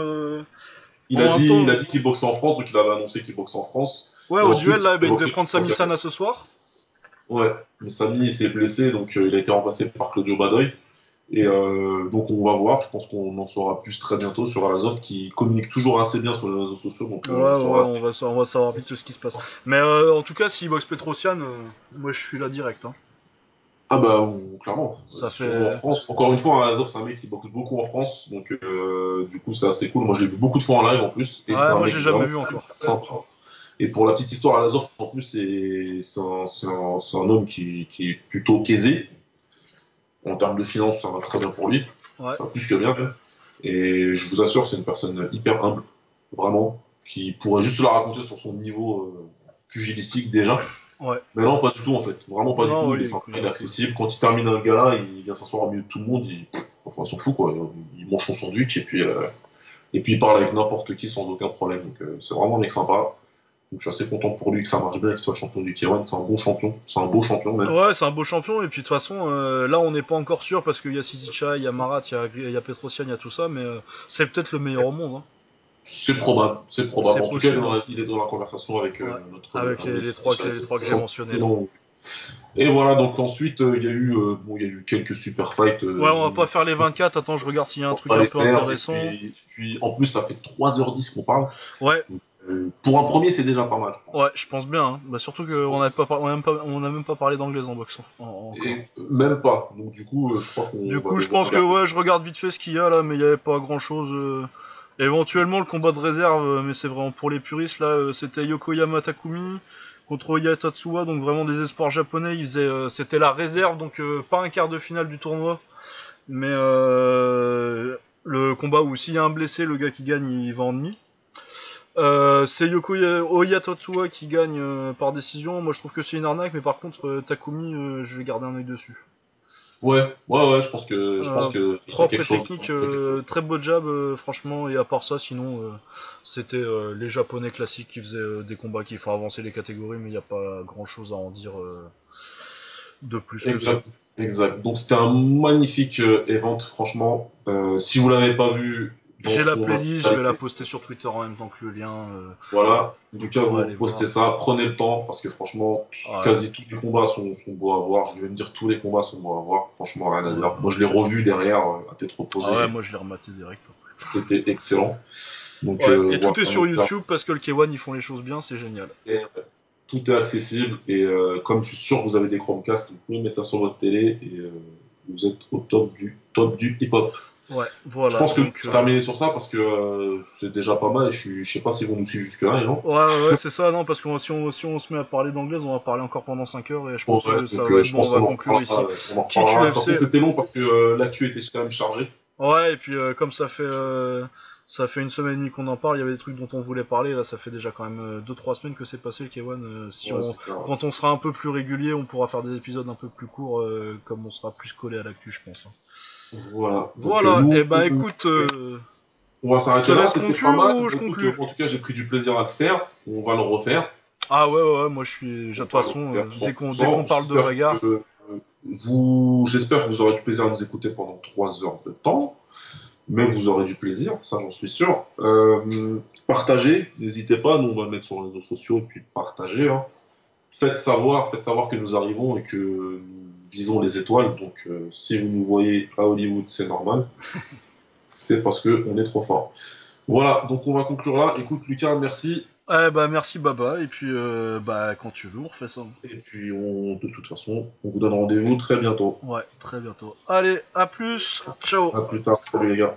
Il a dit, temps- il a dit qu'il boxe en France, donc il avait annoncé qu'il boxe en France. Ouais, Et au ensuite, duel là, bah, il devait prendre Sami. Sana ce soir. Ouais, mais Sami s'est blessé, donc il a été remplacé par Claudio Badoy. Et euh, donc on va voir, je pense qu'on en saura plus très bientôt sur Alazov qui communique toujours assez bien sur les réseaux sociaux. Donc, euh, Ouais, on ouais, saura on va, on va savoir vite ce qui se passe. Mais euh, en tout cas, s'il boxe Petrosian, euh, moi je suis là direct. Hein. Ah bah on- clairement. Ça fait- En France, encore une fois, Alazov c'est un mec qui boxe beaucoup en France, donc du coup c'est assez cool. Moi je l'ai vu beaucoup de fois en live en plus. Et Ouais, c'est un moi, j'ai jamais vu encore. sympa. Et pour la petite histoire, Alazov en plus c'est un, un, un homme qui, qui est plutôt aisé. En termes de finances, ça va très bien pour lui. Ouais. Enfin, plus que bien même. Et je vous assure, c'est une personne hyper humble, vraiment, qui pourrait juste la raconter sur son niveau euh, pugilistique déjà. Ouais. Mais non, pas du tout en fait. Vraiment pas Non, du tout. ouais, il est sympa, il est accessible. Quand il termine un gala, il vient s'asseoir au milieu de tout le monde. Il, enfin, il s'en fout quoi. Il mange son sandwich et puis, euh, et puis il parle avec n'importe qui sans aucun problème. Donc euh, c'est vraiment un mec sympa. Donc je suis assez content pour lui que ça marche bien, qu'il soit champion du K1. C'est un bon champion. C'est un beau champion même. Ouais, c'est un beau champion, et puis de toute façon, euh, là on n'est pas encore sûr parce qu'il y a Siticha, il y a Marat, il y a, y a Petrosian, il y a tout ça, mais euh, c'est peut-être le meilleur au monde. Hein. C'est probable. C'est probable. En tout cas, il est, dans la, conversation avec euh, Ouais. notre. Avec les, trois, les trois que j'ai mentionnés. Et voilà, donc ensuite, euh, il y a eu, euh, bon, y a eu quelques super fights. euh, Ouais, on va pas faire les 24, attends, je regarde s'il y a un truc un peu faire, intéressant. Et puis, puis, en plus, ça fait 3h10 qu'on parle. Ouais, pour un premier, c'est déjà pas mal. je pense. ouais, je pense bien. Hein. Bah, surtout qu'on n'a pas, par- on a même pas, on a même pas parlé d'anglais en boxe. en- en- encore. Et euh, même pas. Donc du coup, euh, je crois qu'on. Du va coup, je devoir pense que ouais, je regarde vite fait ce qu'il y a là, mais il y avait pas grand chose. Éventuellement, le combat de réserve, euh, mais c'est vraiment pour les puristes là, euh, c'était Yokoyama Takumi contre Oya Tatsuya, donc vraiment des espoirs japonais. Ils faisaient, euh, c'était la réserve, donc euh, pas un quart de finale du tournoi, mais euh, le combat où s'il y a un blessé, le gars qui gagne, il va en demi. Euh, c'est Yokoya Oya Tatsuya qui gagne euh, par décision. Moi, je trouve que c'est une arnaque, mais par contre, euh, Takumi, je vais garder un œil dessus. Ouais, ouais, ouais, je pense que, je pense que propre et technique, chose. très beau jab, euh, franchement. Et à part ça, sinon, c'était les japonais classiques qui faisaient des combats qui font avancer les catégories, mais il n'y a pas grand chose à en dire de plus que ça. Exact, exact. Donc c'était un magnifique event, franchement. Si vous l'avez pas vu, J'ai la playlist, je vais la poster sur Twitter en même temps que le lien. euh, Voilà. En tout cas, vous postez ça, prenez le temps, parce que franchement, quasi tous les combats sont, sont beaux à voir. Je vais me dire tous les combats sont beaux à voir. Franchement, rien à dire. Moi, je l'ai revu derrière, euh, à tête reposée. Ah ouais, moi je l'ai rematé direct. C'était excellent. Donc, Ouais, euh, et voilà. tout est sur YouTube parce que le K1 ils font les choses bien, c'est génial. Et, euh, tout est accessible et euh, comme je suis sûr que vous avez des Chromecast, vous pouvez mettre ça sur votre télé et vous êtes au top du top du hip-hop. Ouais, voilà. je pense que donc, euh, terminer sur ça parce que euh, c'est déjà pas mal et je, suis, je sais pas si vous nous suivez jusque là, gens. Ouais, ouais, c'est ça, non, parce que si on, si on se met à parler d'anglais, on va parler encore pendant 5 heures et je pense Ouais, que ça va euh, je bon, pense on va conclure ici. c'était long parce que euh, l'actu était quand même chargée. Ouais, et puis euh, comme ça fait euh, ça fait une semaine et demie qu'on en parle, il y avait des trucs dont on voulait parler. Là, ça fait déjà quand même 2-3 semaines que c'est passé, le K1. euh, si Ouais, on, quand on sera un peu plus régulier, on pourra faire des épisodes un peu plus courts, euh, comme on sera plus collé à l'actu, je pense. hein. Voilà. Donc, Voilà, euh, nous, et bah on- écoute, euh, On va s'arrêter te là, c'était pas mal. je conclue En tout cas, j'ai pris du plaisir à le faire. On va le refaire. ah ouais, ouais, moi je suis. De toute façon, euh, dès qu'on 100%. dès qu'on parle de bagarre. que, euh, vous, j'espère que vous aurez du plaisir à nous écouter pendant 3 heures de temps. Mais vous aurez du plaisir, ça j'en suis sûr. Euh, partagez, n'hésitez pas, nous on va le mettre sur les réseaux sociaux et puis partagez. hein. Faites savoir, faites savoir que nous arrivons et que nous visons les étoiles. Donc euh, si vous nous voyez à Hollywood, c'est normal. c'est parce que on est trop fort. Voilà, donc on va conclure là. Écoute Lucas, merci. Eh bah merci Baba, et puis euh, bah quand tu veux, on refait ça. Et puis on, de toute façon, on vous donne rendez-vous très bientôt. Ouais, très bientôt. Allez, à plus, ciao À plus tard, salut les gars.